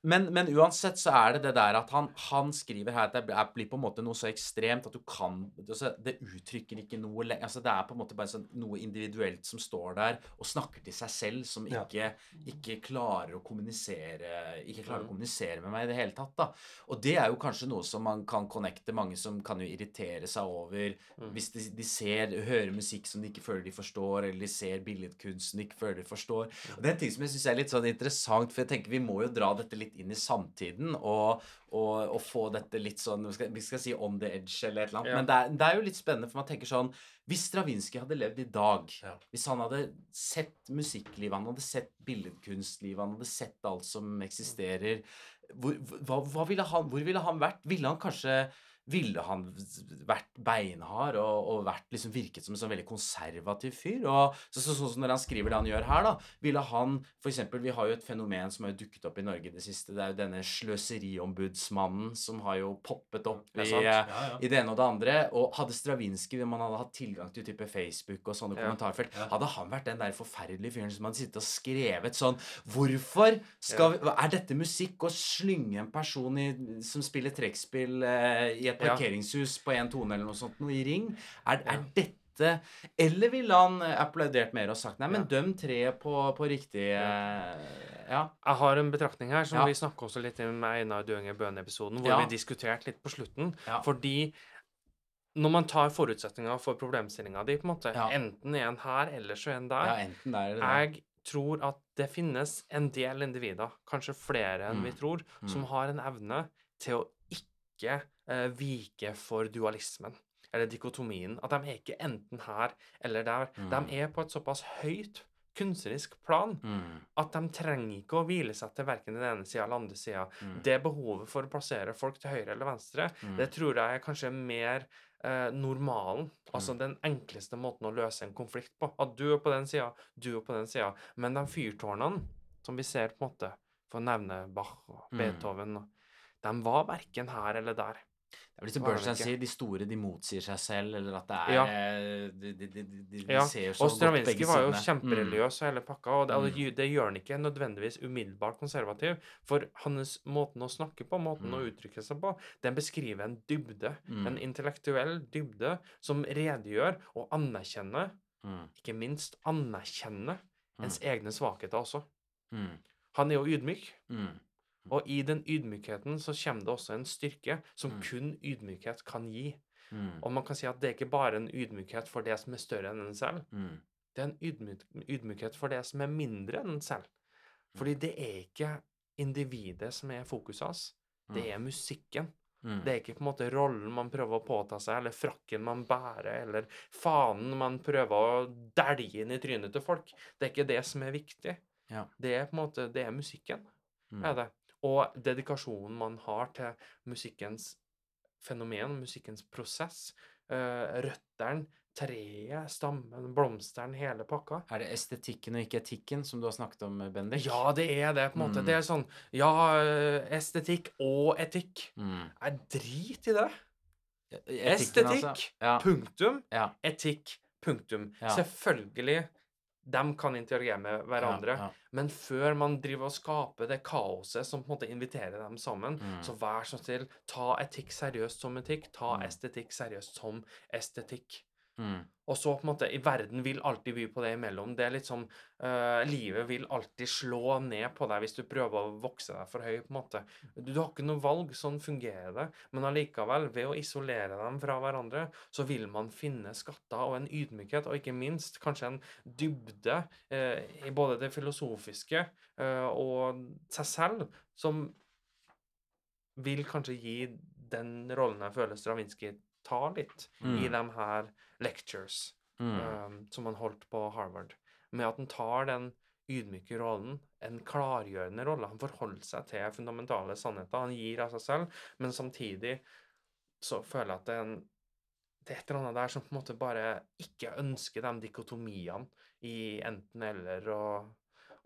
Speaker 1: men, men uansett så er det det der at han, han skriver her at det er- blir på en måte noe så ekstremt at du kan altså, Det uttrykker ikke noe lenger altså, Det er på en måte bare sånn, noe individuelt som står der og snakker til seg selv, som ikke, ikke klarer å kommunisere Ikke klarer å
Speaker 2: Mm.
Speaker 1: kommunisere med meg i det hele tatt. da Og det er jo kanskje noe som man kan connecte mange som kan jo irritere seg over
Speaker 2: Mm.
Speaker 1: hvis de, de ser, hører musikk som de ikke føler de forstår, eller de ser billedkunst som de ikke føler de forstår. Og det er en ting som jeg syns er litt sånn interessant, for jeg tenker vi må jo dra dette litt inn i samtiden og, og, og få dette litt sånn vi skal, vi skal si on the edge eller et eller annet.
Speaker 2: Ja.
Speaker 1: Men det er, det er jo litt spennende, for man tenker sånn Hvis Stravinskij hadde levd i dag,
Speaker 3: Ja.
Speaker 1: hvis han hadde sett musikklivet, han hadde sett billedkunstlivet, han hadde sett alt som eksisterer hvor, hva, hva ville han, hvor ville han vært? Ville han kanskje ville han vært beinhard og, og vært liksom virket som en sånn veldig konservativ fyr? Og så, så, som når han skriver det han gjør her, da, ville han for eksempel, Vi har jo et fenomen som har dukket opp i Norge i det siste. Det er jo denne sløseriombudsmannen som har jo poppet opp i,
Speaker 3: Ja, ja.
Speaker 1: i det ene og det andre. Og hadde Stravinskij, om han hadde hatt tilgang til type Facebook og sånne kommentarfelt, hadde han vært den der forferdelige fyren som hadde sittet og skrevet sånn Hvorfor skal vi, Er dette musikk å slynge en person i, som spiller trekkspill eh, i et parkeringshus på én tone eller noe sånt, noe i ring? Er, er dette Eller ville han eh, applaudert mer og sagt Nei, men
Speaker 2: Ja.
Speaker 1: døm treet på, på riktig ja. Ja.
Speaker 2: Jeg har en betraktning her som
Speaker 1: Ja.
Speaker 2: vi snakka også litt om med Einar Døenge Bøhn-episoden, hvor vi diskuterte litt på slutten. Fordi når man tar forutsetninger for problemstillinga di, på en måte, enten er en her, eller så er en der
Speaker 1: ja, enten der eller der.
Speaker 2: Jeg tror at det finnes en del individer, kanskje flere enn vi
Speaker 1: Mm.
Speaker 2: tror, som
Speaker 1: Mm.
Speaker 2: har en evne til å ikke eh, vike for dualismen. Eller dikotomien. At de er ikke enten her eller der.
Speaker 1: Mm.
Speaker 2: De er på et såpass høyt kunstnerisk plan
Speaker 1: Mm,
Speaker 2: at de trenger ikke å hvile seg til verken den ene sida eller andre sida.
Speaker 1: mm,
Speaker 2: Det behovet for å plassere folk til høyre eller venstre,
Speaker 1: mm.
Speaker 2: det tror jeg er kanskje mer eh, normalen.
Speaker 1: Mm.
Speaker 2: Altså den enkleste måten å løse en konflikt på. At du er på den sida, du er på den sida. Men de fyrtårnene som vi ser, på en måte, for å nevne Bach og
Speaker 1: Mm.
Speaker 2: Beethoven, de var verken her eller der.
Speaker 1: Det er vel som Bernstein sier, de store de motsier seg selv, eller at det er
Speaker 2: Ja.
Speaker 1: eh, De, de, de, de,
Speaker 2: Ja,
Speaker 1: ser så
Speaker 2: Og
Speaker 1: godt begge
Speaker 2: var jo
Speaker 1: sidene.
Speaker 2: kjempereligiøs og hele pakka, og det,
Speaker 1: Mm.
Speaker 2: det gjør han ikke nødvendigvis umiddelbart konservativ. For hans måten å snakke på, måten å
Speaker 1: Mm.
Speaker 2: uttrykke seg på, den beskriver en dybde.
Speaker 1: Mm.
Speaker 2: En intellektuell dybde som redegjør og anerkjenner,
Speaker 1: Mm.
Speaker 2: ikke minst anerkjenner, ens egne svakheter også.
Speaker 1: Mm.
Speaker 2: Han er jo ydmyk.
Speaker 1: Mm.
Speaker 2: Og i den ydmykheten så kommer det også en styrke som
Speaker 1: Mm.
Speaker 2: kun ydmykhet kan gi.
Speaker 1: Mm.
Speaker 2: Og man kan si at det er ikke bare en ydmykhet for det som er større enn en selv.
Speaker 1: Mm.
Speaker 2: Det er en ydmyk, ydmykhet for det som er mindre enn en selv. Fordi det er ikke individet som er fokuset hans. Det er musikken.
Speaker 1: Mm.
Speaker 2: Det er ikke på en måte rollen man prøver å påta seg, eller frakken man bærer, eller fanen man prøver å dælje inn i trynet til folk. Det er ikke det som er viktig.
Speaker 1: Ja.
Speaker 2: Det er på en måte, det er musikken.
Speaker 1: Mm.
Speaker 2: er det. Og dedikasjonen man har til musikkens fenomen, musikkens prosess. Uh, røtteren, treet, stammen, blomsteren, hele pakka.
Speaker 1: Er det estetikken og ikke etikken som du har snakket om, Bendik?
Speaker 2: Ja, det er det, på en måte.
Speaker 1: Mm.
Speaker 2: Det er sånn Ja, eh, estetikk og etikk.
Speaker 1: Mm.
Speaker 2: Jeg driter i det.
Speaker 1: Etikken,
Speaker 2: Estetikk,
Speaker 1: altså. Ja.
Speaker 2: punktum.
Speaker 1: Ja.
Speaker 2: Etikk, punktum.
Speaker 1: Ja.
Speaker 2: Selvfølgelig, de kan interagere med hverandre.
Speaker 1: Ja, ja.
Speaker 2: Men før man driver og skaper det kaoset som på en måte inviterer dem sammen,
Speaker 1: Mm.
Speaker 2: så vær så snill, ta etikk seriøst som etikk. Ta
Speaker 1: Mm.
Speaker 2: estetikk seriøst som estetikk.
Speaker 1: Mm.
Speaker 2: Og så på en måte, i verden vil alltid by på det imellom. Det er litt sånn, uh, Livet vil alltid slå ned på deg hvis du prøver å vokse deg for høy. på en måte. Du, du har ikke noe valg, sånn fungerer det. Men allikevel, ved å isolere dem fra hverandre, så vil man finne skatter og en ydmykhet, og ikke minst kanskje en dybde uh, i både det filosofiske uh, og seg selv, som vil kanskje gi den rollen jeg føler Stravinskij tar litt i
Speaker 1: Mm.
Speaker 2: de her lectures um, som han holdt på Harvard. Med at han tar den ydmyke rollen, en klargjørende rolle. Han forholder seg til fundamentale sannheter. Han gir av seg selv, men samtidig så føler jeg at det er, en, det er et eller annet der som på en måte bare ikke ønsker de dikotomiene i enten-eller. og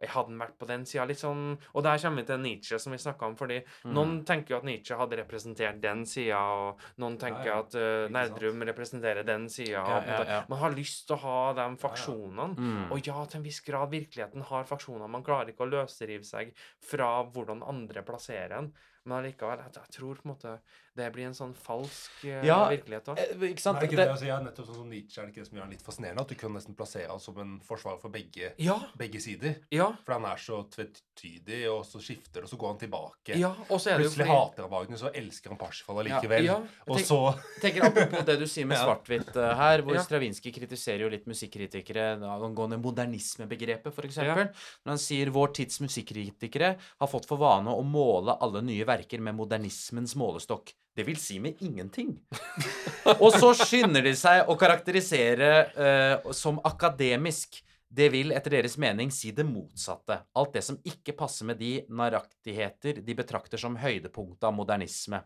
Speaker 2: jeg hadde vært på den sida litt sånn Og der kommer vi til Nietzsche, som vi snakka om. fordi
Speaker 1: Mm.
Speaker 2: noen tenker jo at Nietzsche hadde representert den sida, og noen tenker
Speaker 3: ja.
Speaker 2: at uh, Nerdrum representerer den sida.
Speaker 1: Ja, ja, ja.
Speaker 2: Man har lyst til å ha de faksjonene.
Speaker 1: Mm.
Speaker 2: Og ja, til en viss grad, virkeligheten har faksjoner. Man klarer ikke å løsrive seg fra hvordan andre plasserer en. Men allikevel, jeg, jeg tror på en måte det blir en sånn falsk uh,
Speaker 1: Ja,
Speaker 2: virkelighet òg.
Speaker 1: Eh, Ikke sant?
Speaker 3: Nei, ikke
Speaker 1: Det-
Speaker 3: det, altså, jeg, nettopp sånn som Nietzsche er det ikke det som gjør han litt fascinerende? At du kan nesten plassere han som en forsvarer for begge,
Speaker 2: Ja,
Speaker 3: begge sider.
Speaker 2: ja,
Speaker 3: For han er så tvetydig, og så skifter og så går han tilbake.
Speaker 2: ja. Og så er det jo
Speaker 3: Plutselig
Speaker 2: fordi
Speaker 3: hater han Wagner, så elsker han Parsifal
Speaker 1: Ja,
Speaker 3: allikevel.
Speaker 2: ja,
Speaker 3: og
Speaker 1: tenk-
Speaker 3: så
Speaker 1: tenker Apropos det du sier med
Speaker 3: Ja.
Speaker 1: svart-hvitt uh, her, hvor
Speaker 2: Ja.
Speaker 1: Stravinskij kritiserer jo litt musikkritikere angående modernismebegrepet, f.eks.
Speaker 2: Ja.
Speaker 1: Når han sier vår tids musikkritikere har fått for vane å måle alle nye verker med modernismens målestokk. Det vil si med ingenting. Og så skynder de seg å karakterisere uh, som akademisk. Det vil etter deres mening si det motsatte. Alt det som ikke passer med de naraktigheter de betrakter som høydepunktet av modernisme.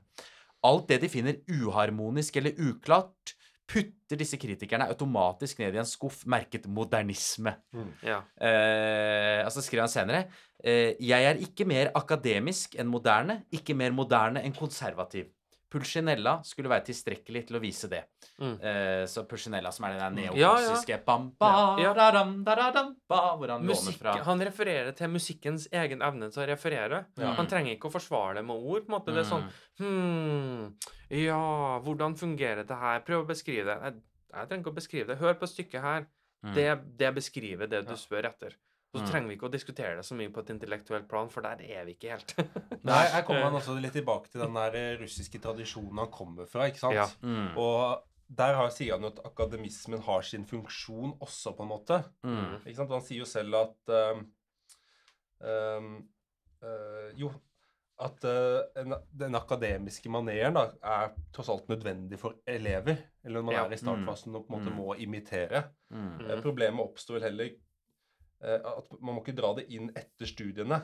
Speaker 1: Alt det de finner uharmonisk eller uklart, putter disse kritikerne automatisk ned i en skuff merket modernisme.
Speaker 2: Ja.
Speaker 1: Eh, altså skriver han senere eh, Jeg er ikke mer akademisk enn moderne, ikke mer moderne enn konservativ. Pulcinella skulle være tilstrekkelig til å vise det.
Speaker 2: Mm.
Speaker 1: Uh, så Pulcinella, som er den der
Speaker 2: Ja, ja.
Speaker 1: ba,
Speaker 2: Ja.
Speaker 1: han låner
Speaker 2: Musikk, han refererer til musikkens egen evne til å referere.
Speaker 1: Ja.
Speaker 2: Han trenger ikke å forsvare det med ord. på en måte. Det er sånn Hm, ja, hvordan fungerer det her? Prøv å beskrive det. Jeg, jeg trenger ikke å beskrive det. Hør på stykket her.
Speaker 1: Mm.
Speaker 2: Det, det beskriver det du
Speaker 3: Ja.
Speaker 2: spør etter. Så
Speaker 1: Mm.
Speaker 2: trenger vi ikke å diskutere det så mye på et intellektuelt plan, for der er vi ikke helt.
Speaker 3: Nei, her kommer han også litt tilbake til den der eh, russiske tradisjonen han kommer fra, ikke sant?
Speaker 2: Ja.
Speaker 1: Mm.
Speaker 3: Og der har, sier han jo at akademismen har sin funksjon også, på en måte.
Speaker 1: Mm.
Speaker 3: Ikke sant? Han sier jo selv at um, um, uh, Jo, at uh, en, den akademiske maneren da, er tross alt nødvendig for elever. Eller når man
Speaker 2: Ja.
Speaker 3: er i startfasen og på en måte
Speaker 1: Mm.
Speaker 3: må imitere.
Speaker 1: Mm.
Speaker 3: Uh, Problemet oppstår vel heller eh, at man må ikke dra det inn etter studiene.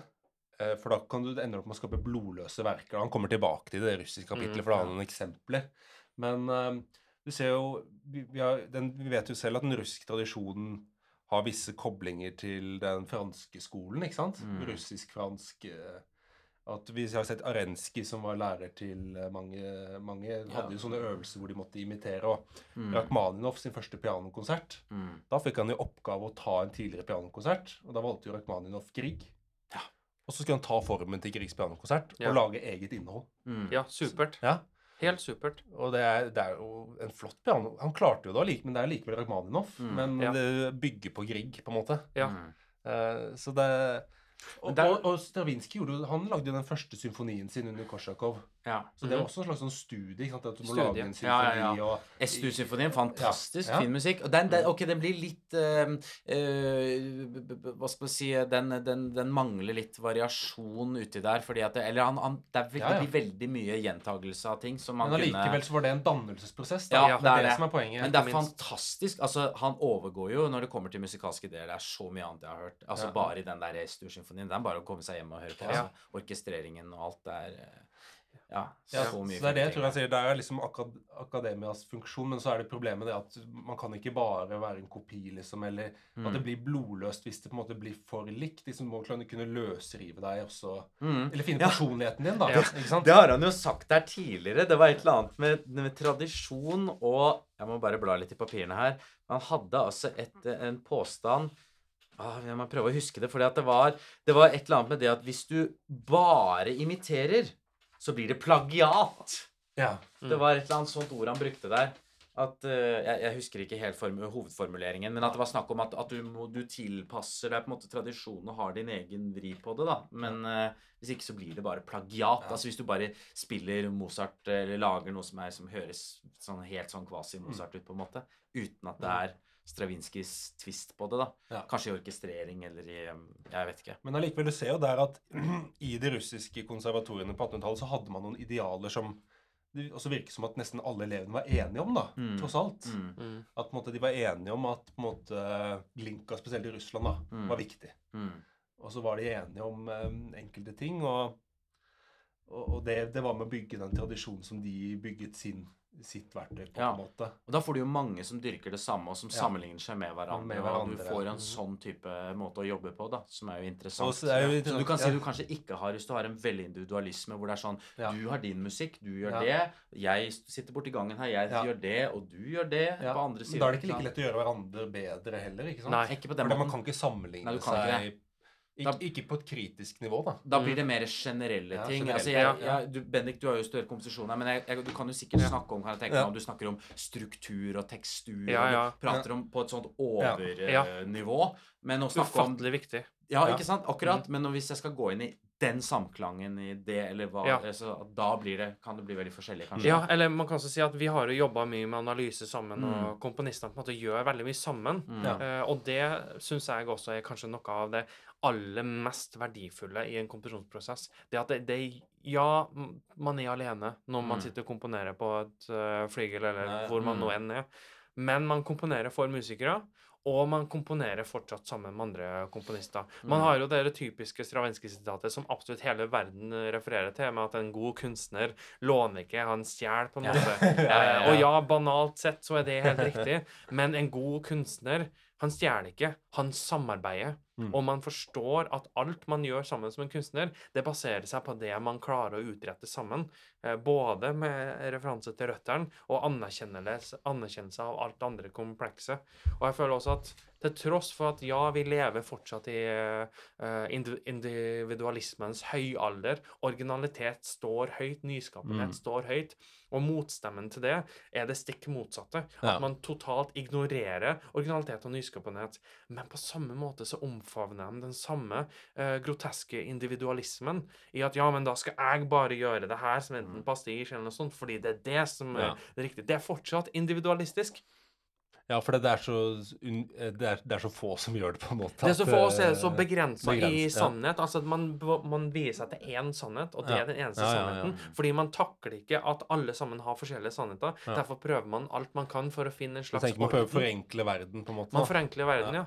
Speaker 3: eh, For da kan du ende opp med å skape blodløse verker. Han kommer tilbake til det russiske kapitlet,
Speaker 2: Mm,
Speaker 3: for da har han noen eksempler. Men eh, du ser jo vi, vi, har, den, vi vet jo selv at den russiske tradisjonen har visse koblinger til den franske skolen, ikke sant?
Speaker 1: Mm.
Speaker 3: Russisk-fransk eh, At Vi har sett Arenski, som var lærer til eh, mange. Mange hadde jo sånne øvelser hvor de måtte imitere. og
Speaker 1: Mm.
Speaker 3: Rakhmaninov sin første pianokonsert.
Speaker 1: Mm.
Speaker 3: Da fikk han i oppgave å ta en tidligere pianokonsert, og da valgte jo Rakhmaninov Grieg.
Speaker 1: Ja.
Speaker 3: Og så skulle han ta formen til Griegs pianokonsert
Speaker 2: Ja.
Speaker 3: og lage eget innhold.
Speaker 1: Mm.
Speaker 2: ja, supert.
Speaker 3: Ja.
Speaker 2: Helt supert.
Speaker 3: Og det er, det er jo en flott piano. Han klarte jo det men det er likevel Rakhmaninov.
Speaker 1: Mm.
Speaker 3: Men
Speaker 2: Ja.
Speaker 3: det bygger på Grieg, på en måte.
Speaker 2: Ja.
Speaker 1: Mm.
Speaker 3: Eh, så det Og,
Speaker 1: det er-
Speaker 3: og, og Stravinskij gjorde Han lagde jo den første symfonien sin under Korsakov.
Speaker 1: Ja.
Speaker 3: Så det var også en slags sånn studie. At du må
Speaker 2: Studie.
Speaker 3: lage en
Speaker 1: Mhm.
Speaker 3: Symfoni
Speaker 1: ja, ja.
Speaker 3: og
Speaker 1: SDU-symfonien, fantastisk fin musikk. Og den, den, ok, den blir litt uh, b- Hva skal man si den, den, den mangler litt variasjon uti der. Fordi at det, Eller han, han, det, er, ve-
Speaker 3: Ja, ja.
Speaker 1: det blir veldig mye gjentagelse av ting som man
Speaker 3: Men allikevel så var det en dannelsesprosess. Da.
Speaker 1: Ja,
Speaker 3: det er det, som er poenget.
Speaker 1: Men det er fantastisk. Altså, han overgår jo når det kommer til musikalske ideer. Det er så mye annet jeg har hørt. Altså. Bare i den der SDU-symfonien. Det er bare å komme seg hjem og høre på. Altså, orkestreringen og alt det er eh, Ja,
Speaker 3: Ja,
Speaker 1: så mye
Speaker 3: så det er det jeg tror jeg sier. Det er liksom akad akademias funksjon, men så er det problemet det at man kan ikke bare være en kopi, liksom, eller
Speaker 1: Mm.
Speaker 3: at det blir blodløst hvis det på en måte blir for likt. Liksom, må kunne, kunne løsrive deg også.
Speaker 1: Mm.
Speaker 3: Eller finne
Speaker 1: Ja.
Speaker 3: personligheten din, da.
Speaker 2: Ja.
Speaker 3: Ikke sant?
Speaker 1: Det har han jo sagt der tidligere. Det var et eller annet med, med tradisjon og Jeg må bare bla litt i papirene her. Han hadde altså et, en påstand ah, Jeg må prøve å huske det. For det var, det var et eller annet med det at hvis du bare imiterer, så blir det plagiat.
Speaker 3: Ja.
Speaker 2: Mm.
Speaker 1: Det var et eller annet sånt ord han brukte der. At, uh, jeg, jeg husker ikke helt form, hovedformuleringen, men at det var snakk om at, at du, må, du tilpasser deg på en måte tradisjonen og har din egen vri på det. da. Men uh, hvis ikke så blir det bare plagiat.
Speaker 3: Ja.
Speaker 1: Altså Hvis du bare spiller Mozart eller lager noe som, er, som høres sånn, helt sånn kvasi-Mozart ut, på en måte, uten at det er Stravinskijs twist på det. da.
Speaker 3: Ja.
Speaker 1: Kanskje i orkestrering eller i Jeg vet ikke.
Speaker 3: Men allikevel, du ser jo der at i de russiske konservatoriene på 1800-tallet så hadde man noen idealer som det også virker som at nesten alle elevene var enige om, da,
Speaker 1: Mm.
Speaker 3: tross alt.
Speaker 1: Mm.
Speaker 2: Mm.
Speaker 3: At på en måte, de var enige om at på en måte, Glinka, spesielt i Russland, da,
Speaker 1: Mm.
Speaker 3: var viktig.
Speaker 1: Mm.
Speaker 3: Og så var de enige om um, enkelte ting, og, og, og det, det var med å bygge den tradisjonen som de bygget sin, sitt verktøy på,
Speaker 1: Ja.
Speaker 3: en måte.
Speaker 1: Og da får du jo mange som dyrker det samme, og som
Speaker 3: Ja.
Speaker 1: sammenligner seg med hverandre.
Speaker 3: Med
Speaker 1: Og du får en
Speaker 3: Mhm.
Speaker 1: sånn type måte å jobbe på, da, som er jo interessant.
Speaker 3: Er jo
Speaker 1: så
Speaker 3: interessant-
Speaker 1: du kan si du kanskje ikke har hvis du har en veldig individualisme, hvor det er sånn. Du har din musikk, du gjør det. Jeg sitter borti gangen her, jeg gjør det, og du gjør det på andre
Speaker 3: Men da er det ikke like lett å gjøre hverandre bedre heller, ikke sant?
Speaker 2: Nei.
Speaker 1: Ikke på den
Speaker 3: For man kan ikke sammenligne
Speaker 1: Nei, kan
Speaker 3: seg
Speaker 1: Da-
Speaker 3: ikke, ikke på et kritisk nivå, da.
Speaker 1: Da blir det mer generelle
Speaker 3: Ja,
Speaker 1: ting.
Speaker 3: generelle,
Speaker 1: altså, jeg, jeg, du, Bendik, du har jo større komposisjon her, men jeg, du kan jo sikkert snakke om tenke
Speaker 3: Ja.
Speaker 1: om du snakker om struktur og tekstur,
Speaker 2: Ja, ja.
Speaker 1: og prater om på et sånt overnivå. Men å snakke om
Speaker 2: Ufattelig viktig.
Speaker 1: Ja,
Speaker 3: Ja.
Speaker 1: ikke sant? Akkurat. Men hvis jeg skal gå inn i den samklangen i det, eller hva
Speaker 2: Ja.
Speaker 1: så Da blir det, kan det bli veldig forskjellig, kanskje.
Speaker 2: Ja, eller man kan også si at vi har jo jobba mye med analyse sammen,
Speaker 1: Mm.
Speaker 2: og komponistene på en måte gjør veldig mye sammen.
Speaker 1: Mm.
Speaker 2: Eh, og det syns jeg også er kanskje noe av det aller mest verdifulle i en komposisjonsprosess. Det at det, det Ja, man er alene når man
Speaker 1: Mm.
Speaker 2: sitter og komponerer på et uh, flygel, eller
Speaker 3: Nei,
Speaker 2: hvor man
Speaker 1: mm.
Speaker 2: nå enn er. Men man komponerer for musikere. Og man komponerer fortsatt sammen med andre komponister. Man
Speaker 1: Mm.
Speaker 2: har jo det typiske Stravinskij-sitatet som absolutt hele verden refererer til, med at en god kunstner låner ikke, han stjeler, på en måte.
Speaker 1: Ja, ja, ja.
Speaker 2: Eh, Og ja, banalt sett så er det helt riktig, men en god kunstner, han stjeler ikke, han samarbeider.
Speaker 3: Mm.
Speaker 2: Og man forstår at alt man gjør sammen som en kunstner, det baserer seg på det man klarer å utrette sammen. Eh, Både med referanse til røttene og anerkjennelse, av alt det andre komplekse. Og jeg føler også at til tross for at ja, vi lever fortsatt i indi- individualismens høyalder, originalitet står høyt, nyskapenhet
Speaker 1: Mm.
Speaker 2: står høyt, og motstemmen til det er det stikk motsatte.
Speaker 3: Ja.
Speaker 2: At man totalt ignorerer originalitet og nyskapenhet. Men på samme måte så omfavner de den samme eh, groteske individualismen i at ja, men da skal jeg bare gjøre det her som enten pastisj eller noe sånt, fordi det er det som er
Speaker 3: Ja.
Speaker 2: det riktige. Det er fortsatt individualistisk.
Speaker 3: Ja, for det er, så, eh, det, er, det er så få som gjør det, på en måte.
Speaker 2: Det er så
Speaker 3: få,
Speaker 2: få så er
Speaker 3: det
Speaker 2: så begrensa i
Speaker 3: sannhet. ja.
Speaker 2: Altså at man, man viser seg til én sannhet, og det
Speaker 3: Ja.
Speaker 2: er den eneste
Speaker 3: Ja,
Speaker 2: sannheten. Fordi man takler ikke at alle sammen har forskjellige sannheter. Derfor prøver man alt man kan for å finne en slags
Speaker 3: Man prøver å forenkle verden, på en måte.
Speaker 2: Man forenkler verden,
Speaker 3: Ja.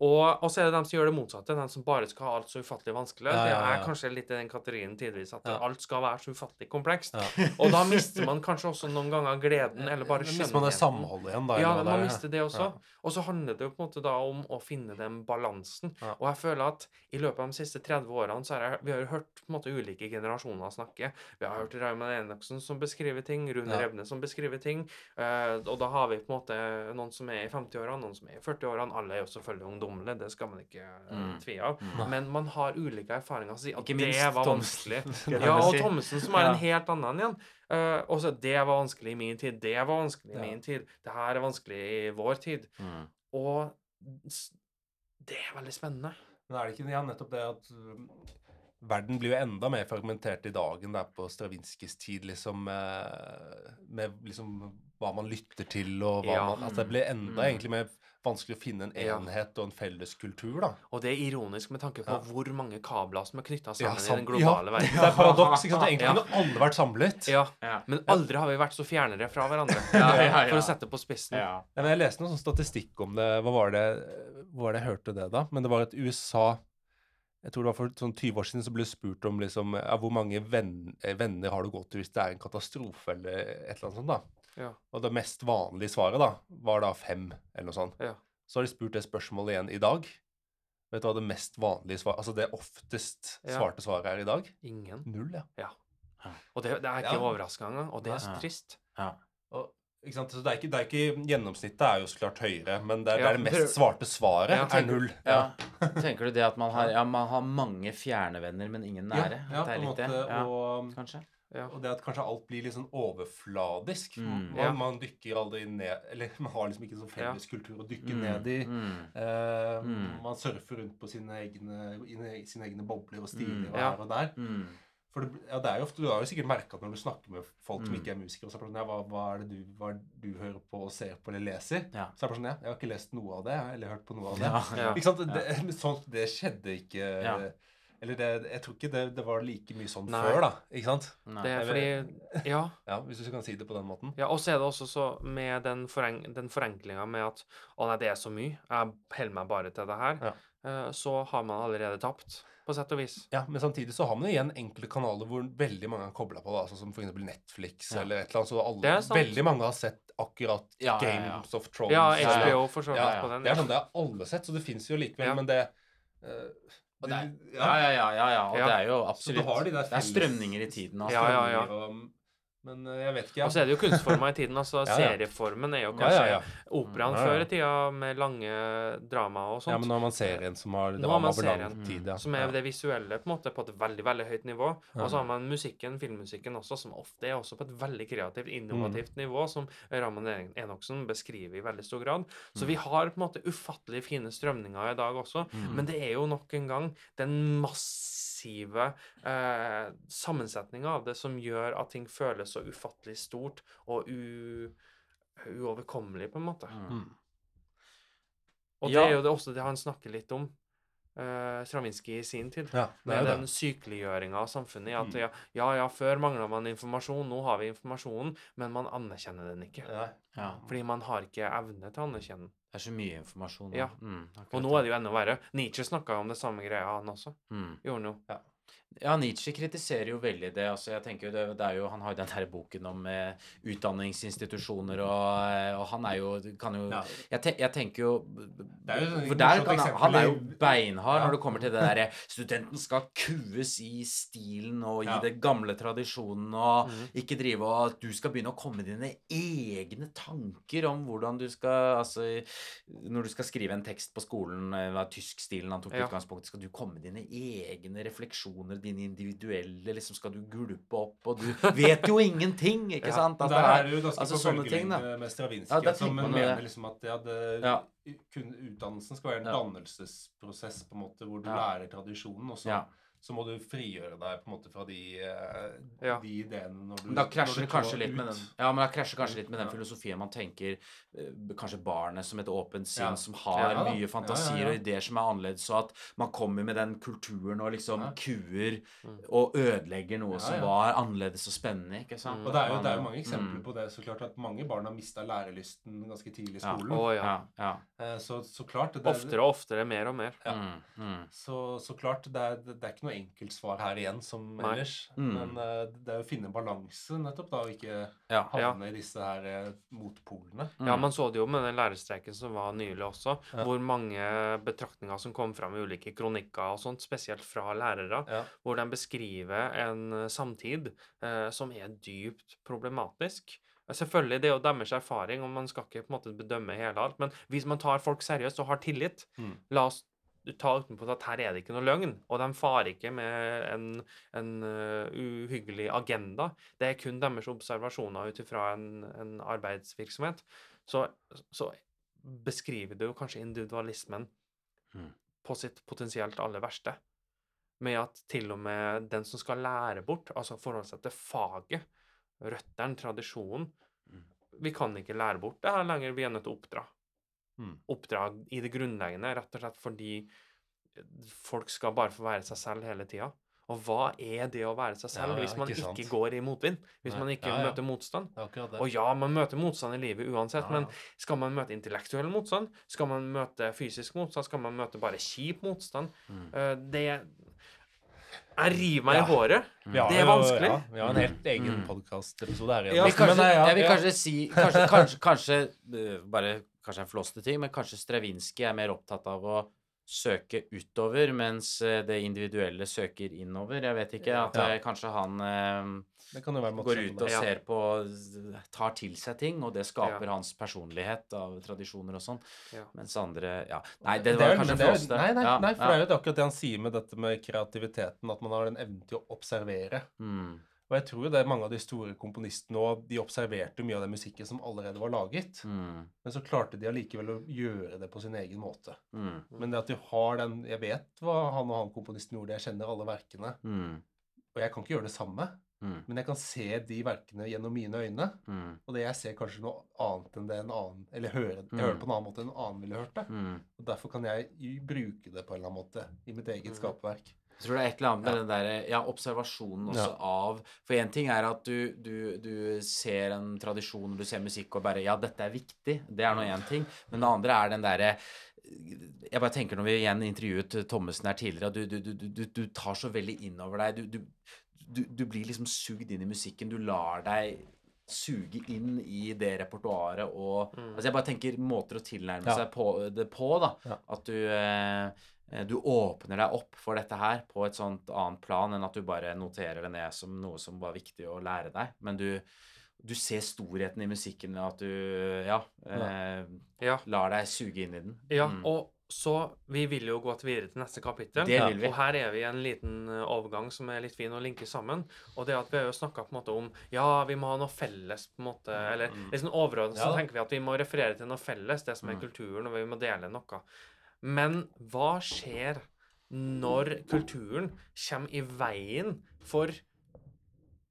Speaker 2: Ja. Og, så er det dem som gjør det motsatte. De som bare skal ha alt så ufattelig vanskelig.
Speaker 3: Ja, ja,
Speaker 2: Det er kanskje litt i den kategorien tidvis at
Speaker 3: Ja.
Speaker 2: alt skal være så ufattelig komplekst.
Speaker 3: Ja.
Speaker 2: Og da mister man kanskje også noen ganger gleden, eller bare
Speaker 3: Men Hvis man det
Speaker 2: skjønnheten.
Speaker 3: samholdet igjen, da.
Speaker 2: Ja, man
Speaker 3: det er.
Speaker 2: mister det også.
Speaker 3: Ja.
Speaker 2: Og så handler det jo på en måte da om å finne den balansen.
Speaker 3: Ja.
Speaker 2: Og jeg føler at i løpet av de siste 30 årene så har jeg, vi har hørt på en måte ulike generasjoner snakke. Vi har hørt Raymond Enoksen som beskriver ting, Rune
Speaker 3: Ja.
Speaker 2: Rebne som beskriver ting. eh, og da har vi på en måte noen som er i 50-årene, noen som er i 40-årene. Alle er jo selvfølgelig ungdommelige, det skal man ikke eh,
Speaker 1: Mm.
Speaker 2: tvile av.
Speaker 1: Mm.
Speaker 2: Men man har ulike erfaringer som sier at
Speaker 1: minst
Speaker 2: det var vanskelig. Ja, og. Thommessen som er
Speaker 1: Ja.
Speaker 2: en helt annen igjen. Uh, og så det var vanskelig i min tid, det var vanskelig i
Speaker 3: Ja.
Speaker 2: min tid, det her er vanskelig i vår tid.
Speaker 1: Mm.
Speaker 2: Og det er veldig spennende.
Speaker 3: Men er det ikke ja, nettopp det at um, verden blir jo enda mer fragmentert i dag enn det er på Stravinskijs tid, liksom med, med liksom hva man lytter til, og hva
Speaker 2: Ja.
Speaker 3: man At det blir enda
Speaker 1: Mm.
Speaker 3: egentlig mer vanskelig å finne en enhet og en felles kultur, da.
Speaker 2: Og det er ironisk med tanke på
Speaker 3: Ja.
Speaker 2: hvor mange kabler som er knytta
Speaker 3: Ja,
Speaker 2: sammen i den globale
Speaker 3: ja,
Speaker 2: verden.
Speaker 3: Det er paradoks. ikke sant? Egentlig
Speaker 2: Ja.
Speaker 3: kunne alle vært samlet.
Speaker 2: Ja,
Speaker 1: Ja.
Speaker 2: Men aldri har vi vært så fjernere fra hverandre.
Speaker 1: Ja, ja, ja.
Speaker 2: For å sette på spissen.
Speaker 1: Ja.
Speaker 3: Ja, men jeg leste noen sånn statistikk om det. Hva var det Hvor var det jeg hørte det, da? Men det var at USA Jeg tror det var for sånn 20 år siden så ble det spurt om liksom ja, hvor mange venn, eh, venner har du gått til hvis det er en katastrofe eller et eller annet sånt, da.
Speaker 2: Ja.
Speaker 3: Og det mest vanlige svaret da var da fem, eller noe sånt.
Speaker 2: Ja.
Speaker 3: Så har de spurt det spørsmålet igjen i dag. Vet du hva det mest vanlige svaret Altså det oftest
Speaker 2: Ja.
Speaker 3: svarte svaret er i dag?
Speaker 2: Ingen.
Speaker 3: Null, ja.
Speaker 2: Og det, det er ikke
Speaker 3: Ja.
Speaker 2: overraskende engang. Og det er så trist.
Speaker 1: Ja.
Speaker 3: Og, ikke sant? Så det er ikke, det er ikke Gjennomsnittet er jo så klart høyere, men det er,
Speaker 2: Ja,
Speaker 3: det, er det
Speaker 1: prøv-
Speaker 3: mest svarte svaret
Speaker 2: Ja,
Speaker 3: er null.
Speaker 1: Ja. Tenker du det at man har, ja, man har mange fjerne venner, men ingen nære?
Speaker 3: Ja,
Speaker 1: er
Speaker 3: på en måte.
Speaker 1: Ja,
Speaker 3: Og,
Speaker 1: kanskje?
Speaker 2: Ja.
Speaker 3: og det at kanskje alt blir litt sånn overfladisk.
Speaker 1: Mm.
Speaker 3: Man,
Speaker 2: Ja.
Speaker 3: man dykker aldri ned Eller man har liksom ikke en sånn felles kultur å dykke ned i.
Speaker 1: Mm.
Speaker 3: uh,
Speaker 1: Mm.
Speaker 3: Man surfer rundt på sine egne, i sine egne bobler og stiler
Speaker 1: Mm.
Speaker 3: og
Speaker 2: Ja.
Speaker 3: her og der.
Speaker 1: Mm.
Speaker 3: For det, ja, det er jo ofte, Du har jo sikkert merka når du snakker med folk som
Speaker 1: Mm.
Speaker 3: ikke er musikere, og så er det sånn, ja, hva, hva er det du, hva er det du hører på og ser på eller leser?
Speaker 1: Ja.
Speaker 3: Så er det bare sånn, ja, jeg har ikke lest noe av det, eller hørt på noe av det.
Speaker 1: Ja.
Speaker 2: Ja.
Speaker 3: Ikke sant? Det, sånt, det skjedde ikke
Speaker 1: Ja.
Speaker 3: Eller det, jeg tror ikke det, det var like mye sånn
Speaker 2: Nei.
Speaker 3: før, da. Ikke sant?
Speaker 1: Nei.
Speaker 2: Det er fordi Ja.
Speaker 3: Ja, Hvis du kan si det på den måten.
Speaker 2: ja og så er det også så med den, foreng den forenklinga med at å nei, det er så mye, jeg holder meg bare til det her,
Speaker 3: Ja.
Speaker 2: eh, så har man allerede tapt, på sett og vis.
Speaker 3: Ja, Men samtidig så har man jo igjen enkelte kanaler hvor veldig mange er kobla på, da, altså som f.eks. Netflix
Speaker 1: Ja.
Speaker 3: eller et eller annet. Så alle,
Speaker 2: Det er sant.
Speaker 3: veldig mange har sett akkurat
Speaker 1: Ja, ja, ja.
Speaker 3: Games of Thrones.
Speaker 2: Ja, HBO for så vidt
Speaker 3: Ja,
Speaker 2: på den.
Speaker 3: Det er sånn det har alle sett, så det fins jo likevel,
Speaker 2: Ja.
Speaker 3: men det eh,
Speaker 1: Og det er, ja, ja, ja, ja, ja. Og
Speaker 2: Ja.
Speaker 1: det er jo
Speaker 3: Så
Speaker 1: absolutt
Speaker 3: du har de der
Speaker 1: Det er strømninger i tiden. Altså.
Speaker 2: Ja, ja, ja.
Speaker 3: Men eh, jeg vet ikke, ja.
Speaker 2: Og så er det jo kunstformer i tiden. altså
Speaker 3: Ja, ja.
Speaker 2: Serieformen er jo kanskje operaen
Speaker 3: ja.
Speaker 2: før i tida med lange drama og sånt.
Speaker 3: ja, men nå har man serien som har
Speaker 2: Nå har
Speaker 3: drama
Speaker 2: man serien,
Speaker 3: tid.
Speaker 2: Som er det visuelle på en måte på et veldig veldig høyt nivå. Og så har man musikken, filmmusikken også, som ofte er også på et veldig kreativt,
Speaker 3: Mm.
Speaker 2: innovativt nivå, som Raman En- Enoksen beskriver i veldig stor grad. Så
Speaker 3: Mm.
Speaker 2: vi har på en måte ufattelig fine strømninger i dag også.
Speaker 1: Mm.
Speaker 2: Men det er jo nok en gang den massive eh, sammensetninga av det som gjør at ting føles så ufattelig stort og u uoverkommelig, på en måte.
Speaker 1: Mm.
Speaker 3: Mm.
Speaker 2: Og det
Speaker 1: Ja.
Speaker 2: er jo det også det han snakker litt om, uh, Stravinskij i sin tid.
Speaker 3: Ja,
Speaker 2: Med den sykeliggjøringa av samfunnet. At
Speaker 3: Mm.
Speaker 2: ja, ja, ja, før mangla man informasjon, nå har vi informasjonen, men man anerkjenner den ikke.
Speaker 3: Ja.
Speaker 1: Ja.
Speaker 2: Fordi man har ikke evne til å anerkjenne den.
Speaker 1: Det er så mye informasjon.
Speaker 2: Ja.
Speaker 1: Mm,
Speaker 2: Og nå er det jo enda verre. Nietzsche snakka om det samme greia, han også.
Speaker 1: Mm.
Speaker 2: Gjorde han jo.
Speaker 1: Ja, Nietzsche kritiserer jo veldig det. altså jeg tenker jo det, det er jo, Han har jo den der boken om eh, utdanningsinstitusjoner, og, eh, og han er jo kan jo
Speaker 3: Ja.
Speaker 1: jeg, te, jeg tenker jo
Speaker 3: er jo sånn
Speaker 1: For der kan han, han er jo beinhard
Speaker 3: Ja.
Speaker 1: når det kommer til det derre Studenten skal kues i stilen og i
Speaker 3: Ja.
Speaker 1: det gamle tradisjonen, og
Speaker 2: mm.
Speaker 1: ikke drive og at du skal begynne å komme med dine egne tanker om hvordan du skal Altså når du skal skrive en tekst på skolen, eh, hva er tyskstilen han tok
Speaker 2: Ja.
Speaker 1: utgangspunkt i, skal du komme med dine egne refleksjoner, dine individuelle liksom Skal du gulpe opp, og du vet jo ingenting, ikke sant? At
Speaker 3: der er du ganske
Speaker 1: altså
Speaker 3: på bølgelengde med Stravinskij,
Speaker 1: Ja,
Speaker 3: som
Speaker 1: man
Speaker 3: mener
Speaker 1: det.
Speaker 3: liksom at ja, det,
Speaker 1: Ja.
Speaker 3: kun, utdannelsen skal være en dannelsesprosess på en måte, hvor du lærer tradisjonen, og så. Så må du frigjøre deg på en måte fra de, eh,
Speaker 2: Ja.
Speaker 3: de ideene når du
Speaker 1: da
Speaker 3: når
Speaker 1: krasjer
Speaker 3: du
Speaker 1: det kanskje litt med den Ja, men da krasjer kanskje litt med den
Speaker 3: Ja.
Speaker 1: filosofien man tenker eh, Kanskje barnet som et åpent sinn
Speaker 3: Ja.
Speaker 1: som har
Speaker 3: Ja
Speaker 1: mye fantasier
Speaker 3: Ja, ja, ja.
Speaker 1: og ideer som er annerledes, så at man kommer med den kulturen og liksom
Speaker 3: Ja.
Speaker 1: kuer
Speaker 2: Mm.
Speaker 1: og ødelegger noe
Speaker 3: Ja,
Speaker 1: som var annerledes og spennende, ikke sant?
Speaker 2: Mm.
Speaker 3: Og det er jo det er jo mange eksempler
Speaker 1: mm.
Speaker 3: på det. så klart At mange barn har mista lærelysten ganske tidlig i
Speaker 1: Ja.
Speaker 3: skolen.
Speaker 2: Å ja.
Speaker 1: Ja, ja.
Speaker 3: Eh, Så, så klart det er,
Speaker 2: Oftere og oftere, mer og mer.
Speaker 3: Ja.
Speaker 1: Mm, mm.
Speaker 3: Så, så klart, det er, det er ikke noe enkelt svar her igjen som
Speaker 2: Nei.
Speaker 3: ellers.
Speaker 1: Mm.
Speaker 3: Men eh, det er å finne balanse, nettopp, da, og ikke
Speaker 1: Ja.
Speaker 3: havne i disse her eh, motpolene.
Speaker 2: Ja,
Speaker 1: Mm.
Speaker 2: man så det jo med den lærerstreiken som var nylig også,
Speaker 3: Ja.
Speaker 2: hvor mange betraktninger som kom fram i ulike kronikker og sånt, spesielt fra lærere,
Speaker 3: Ja.
Speaker 2: hvor de beskriver en eh, samtid eh, som er dypt problematisk. Selvfølgelig, det er jo deres erfaring, og man skal ikke på en måte bedømme hele alt, men hvis man tar folk seriøst og har tillit,
Speaker 3: Mm.
Speaker 2: la oss ta utenpå at her er det ikke noe løgn, og de farer ikke med en, en eh, uhyggelig agenda. Det er kun deres observasjoner ut ifra en, en arbeidsvirksomhet. Så, så beskriver jo kanskje individualismen
Speaker 1: Mm.
Speaker 2: på sitt potensielt aller verste. Med at til og med den som skal lære bort, altså forholde seg til faget, røttene, tradisjonen
Speaker 1: Mm.
Speaker 2: Vi kan ikke lære bort det her lenger, vi er nødt til å oppdra.
Speaker 3: Mm.
Speaker 2: Oppdra i det grunnleggende, rett og slett fordi folk skal bare få være seg selv hele tida. Og hva er det å være seg selv
Speaker 3: Ja, ja,
Speaker 2: hvis man
Speaker 3: ikke
Speaker 2: ikke, går i motvind? Hvis
Speaker 3: Nei.
Speaker 2: man ikke
Speaker 3: Ja,
Speaker 2: møter motstand? Og ja, man møter motstand i livet uansett, men skal man møte intellektuell motstand? Skal man møte fysisk motstand? Skal man møte bare kjip motstand?
Speaker 1: Mm.
Speaker 2: Eh, det Jeg river meg i håret.
Speaker 3: Vi
Speaker 2: Det er vanskelig.
Speaker 3: Ja, vi har en helt egen
Speaker 1: Mm.
Speaker 3: podkastepisode her.
Speaker 2: Ja,
Speaker 1: kanskje,
Speaker 3: ja,
Speaker 1: jeg vil kanskje si Kanskje, kanskje, kanskje eh, bare kanskje en flåste ting, men kanskje Stravinskij er mer opptatt av å søke utover, mens eh, det individuelle søker innover. Jeg vet ikke. At
Speaker 3: Ja.
Speaker 1: eh, kanskje han eh,
Speaker 3: Det kan jo være en måte å
Speaker 1: går ut og ser på Tar til seg ting, og det skaper
Speaker 2: Ja.
Speaker 1: hans personlighet av tradisjoner og sånn.
Speaker 2: Ja.
Speaker 1: Mens andre Ja. Nei, det var det
Speaker 3: er,
Speaker 1: kanskje
Speaker 3: det er
Speaker 1: flåste.
Speaker 3: Nei, nei,
Speaker 1: Ja,
Speaker 3: nei, for
Speaker 1: ja.
Speaker 3: det er jo akkurat det han sier med dette med kreativiteten, at man har den evnen til å observere.
Speaker 1: Mm.
Speaker 3: Og jeg tror jo det er mange av de store komponistene òg, de observerte mye av den musikken som allerede var laget.
Speaker 1: Mm.
Speaker 3: Men så klarte de allikevel å gjøre det på sin egen måte.
Speaker 1: Mm.
Speaker 3: Men det at du har den Jeg vet hva han og han komponisten gjorde, jeg kjenner alle verkene.
Speaker 1: Mm.
Speaker 3: Og jeg kan ikke gjøre det samme,
Speaker 1: Mm.
Speaker 3: men jeg kan se de verkene gjennom mine øyne.
Speaker 1: Mm.
Speaker 3: Og det jeg ser kanskje noe annet enn det en annen Eller hører, jeg
Speaker 1: Mm.
Speaker 3: hører det på en annen måte enn en annen ville hørt det.
Speaker 1: Mm.
Speaker 3: Og derfor kan jeg bruke det på en eller annen måte i mitt eget
Speaker 2: Mm.
Speaker 1: Jeg tror det er et eller annet med
Speaker 3: Ja.
Speaker 1: den der, ja, observasjonen også
Speaker 3: Ja.
Speaker 1: av For én ting er at du, du, du ser en tradisjon, du ser musikk og bare Ja, dette er viktig. Det er nå én ting. Men det andre er den derre Jeg bare tenker når vi igjen intervjuet Thommessen her tidligere, at du, du, du, du, du tar så veldig innover deg. Du, du, du, du blir liksom sugd inn i musikken. Du lar deg suge inn i det repertoaret og
Speaker 2: Mm.
Speaker 1: Altså jeg bare tenker måter å tilnærme
Speaker 3: Ja.
Speaker 1: seg på, det på, da.
Speaker 3: Ja.
Speaker 1: At du eh, du åpner deg opp for dette her på et sånt annet plan enn at du bare noterer det ned som noe som var viktig å lære deg. Men du, du ser storheten i musikken ved at du ja, eh,
Speaker 2: Ja.
Speaker 1: lar deg suge inn i den.
Speaker 2: ja
Speaker 1: Mm.
Speaker 2: og så Vi vil jo gå til videre til neste kapittel.
Speaker 1: Det vil vi.
Speaker 2: Og her er vi i en liten eh, overgang som er litt fin å linke sammen. Og det at vi har jo snakka om Ja, vi må ha noe felles, på en måte. Eller sånn overordnet så tenker vi at vi må referere til noe felles, det som er
Speaker 1: Mm.
Speaker 2: kulturen, og vi må dele noe. Men hva skjer når kulturen kommer i veien for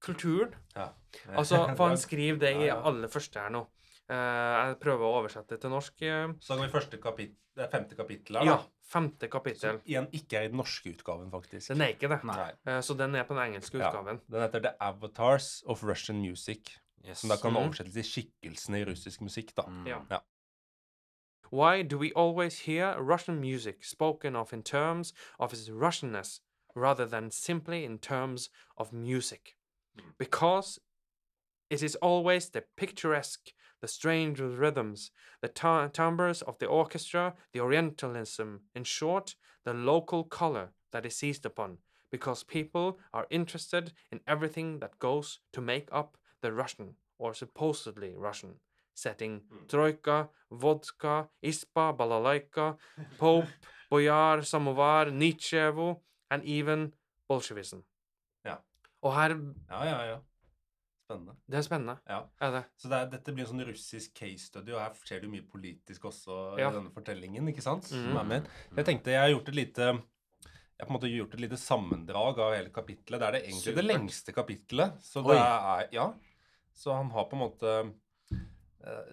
Speaker 2: kulturen?
Speaker 3: Ja.
Speaker 2: Altså, for han skriver det i
Speaker 3: Ja, ja.
Speaker 2: aller første her nå. Eh, jeg prøver å oversette det til norsk. eh.
Speaker 3: Så da går vi første kapit det er femte kapittel her,
Speaker 2: Ja,
Speaker 3: femte
Speaker 2: femte
Speaker 3: Som
Speaker 2: kapittel.
Speaker 3: igjen ikke er i den norske utgaven, faktisk.
Speaker 2: Den er ikke det.
Speaker 3: Nei.
Speaker 2: Eh, så den er på den engelske
Speaker 3: Ja.
Speaker 2: utgaven.
Speaker 3: Den heter The Avatars of Russian Music.
Speaker 1: Yes.
Speaker 3: Som da kan
Speaker 2: Mhm.
Speaker 3: oversettes til skikkelsene i russisk musikk, da.
Speaker 1: Mm.
Speaker 2: Ja. Why do we always hear Russian music spoken of in terms of its Russianness rather than simply in terms of music? Hmm. Because it is always the picturesque, the strange rhythms, the timbres of the orchestra, the orientalism, in short, the local color that is seized upon, because people are interested in everything that goes to make up the Russian, or supposedly Russian, setting troika, vodka, ispa, balalaika, pope, boyar, samovar, Nietzschevo, and even Bolsjevism.
Speaker 3: Ja.
Speaker 2: Og her
Speaker 3: Ja, ja, ja. Spennende.
Speaker 2: Det er spennende.
Speaker 3: Ja.
Speaker 2: Er det?
Speaker 3: Så det er, dette blir en sånn russisk case study, og her skjer det jo mye politisk også
Speaker 2: Ja.
Speaker 3: i denne fortellingen, ikke sant? Som
Speaker 2: Mhm.
Speaker 3: er med. Jeg tenkte jeg har gjort et lite jeg har på en måte gjort et lite sammendrag av hele kapittelet. Det er det egentlig det lengste kapittelet. Så det er Ja. Så han har på en måte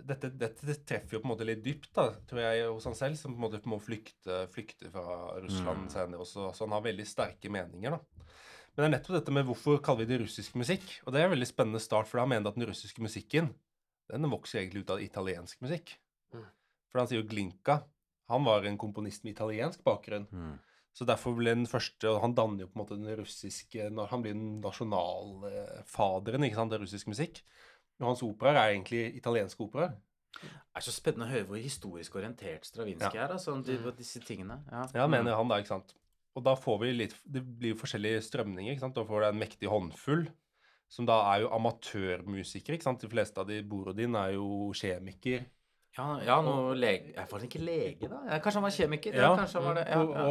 Speaker 3: dette, dette treffer jo på en måte litt dypt, da, tror jeg, hos han selv, som på en måte må flykte, flykte fra Russland
Speaker 1: Mm.
Speaker 3: senere også. Så han har veldig sterke meninger, da. Men det er nettopp dette med hvorfor kaller vi det russisk musikk. Og det er en veldig spennende start, for han mener at den russiske musikken den vokser egentlig ut av italiensk musikk.
Speaker 2: Mm.
Speaker 3: For han sier jo Glinka. Han var en komponist med italiensk bakgrunn.
Speaker 1: Mm.
Speaker 3: Så derfor ble den første og Han danner jo på en måte den russiske Han blir den nasjonalfaderen av russisk musikk. Og hans operaer er egentlig italienske operaer.
Speaker 1: Det er så spennende å høre hvor historisk orientert Stravinskij er. Altså, de,
Speaker 2: Mm.
Speaker 1: disse tingene. Ja,
Speaker 3: Ja,
Speaker 1: Mm.
Speaker 3: mener han da, ikke sant. Og da får vi litt Det blir jo forskjellige strømninger, ikke sant. Da får du en mektig håndfull, som da er jo amatørmusikere, ikke sant. De fleste av de Borodin er jo kjemiker.
Speaker 1: Ja, ja noe lege Jeg var ikke lege, da? Ja, kanskje han var kjemiker? Ja,
Speaker 3: Ja.
Speaker 1: kanskje han var det. Ja,
Speaker 3: Og,
Speaker 1: ja.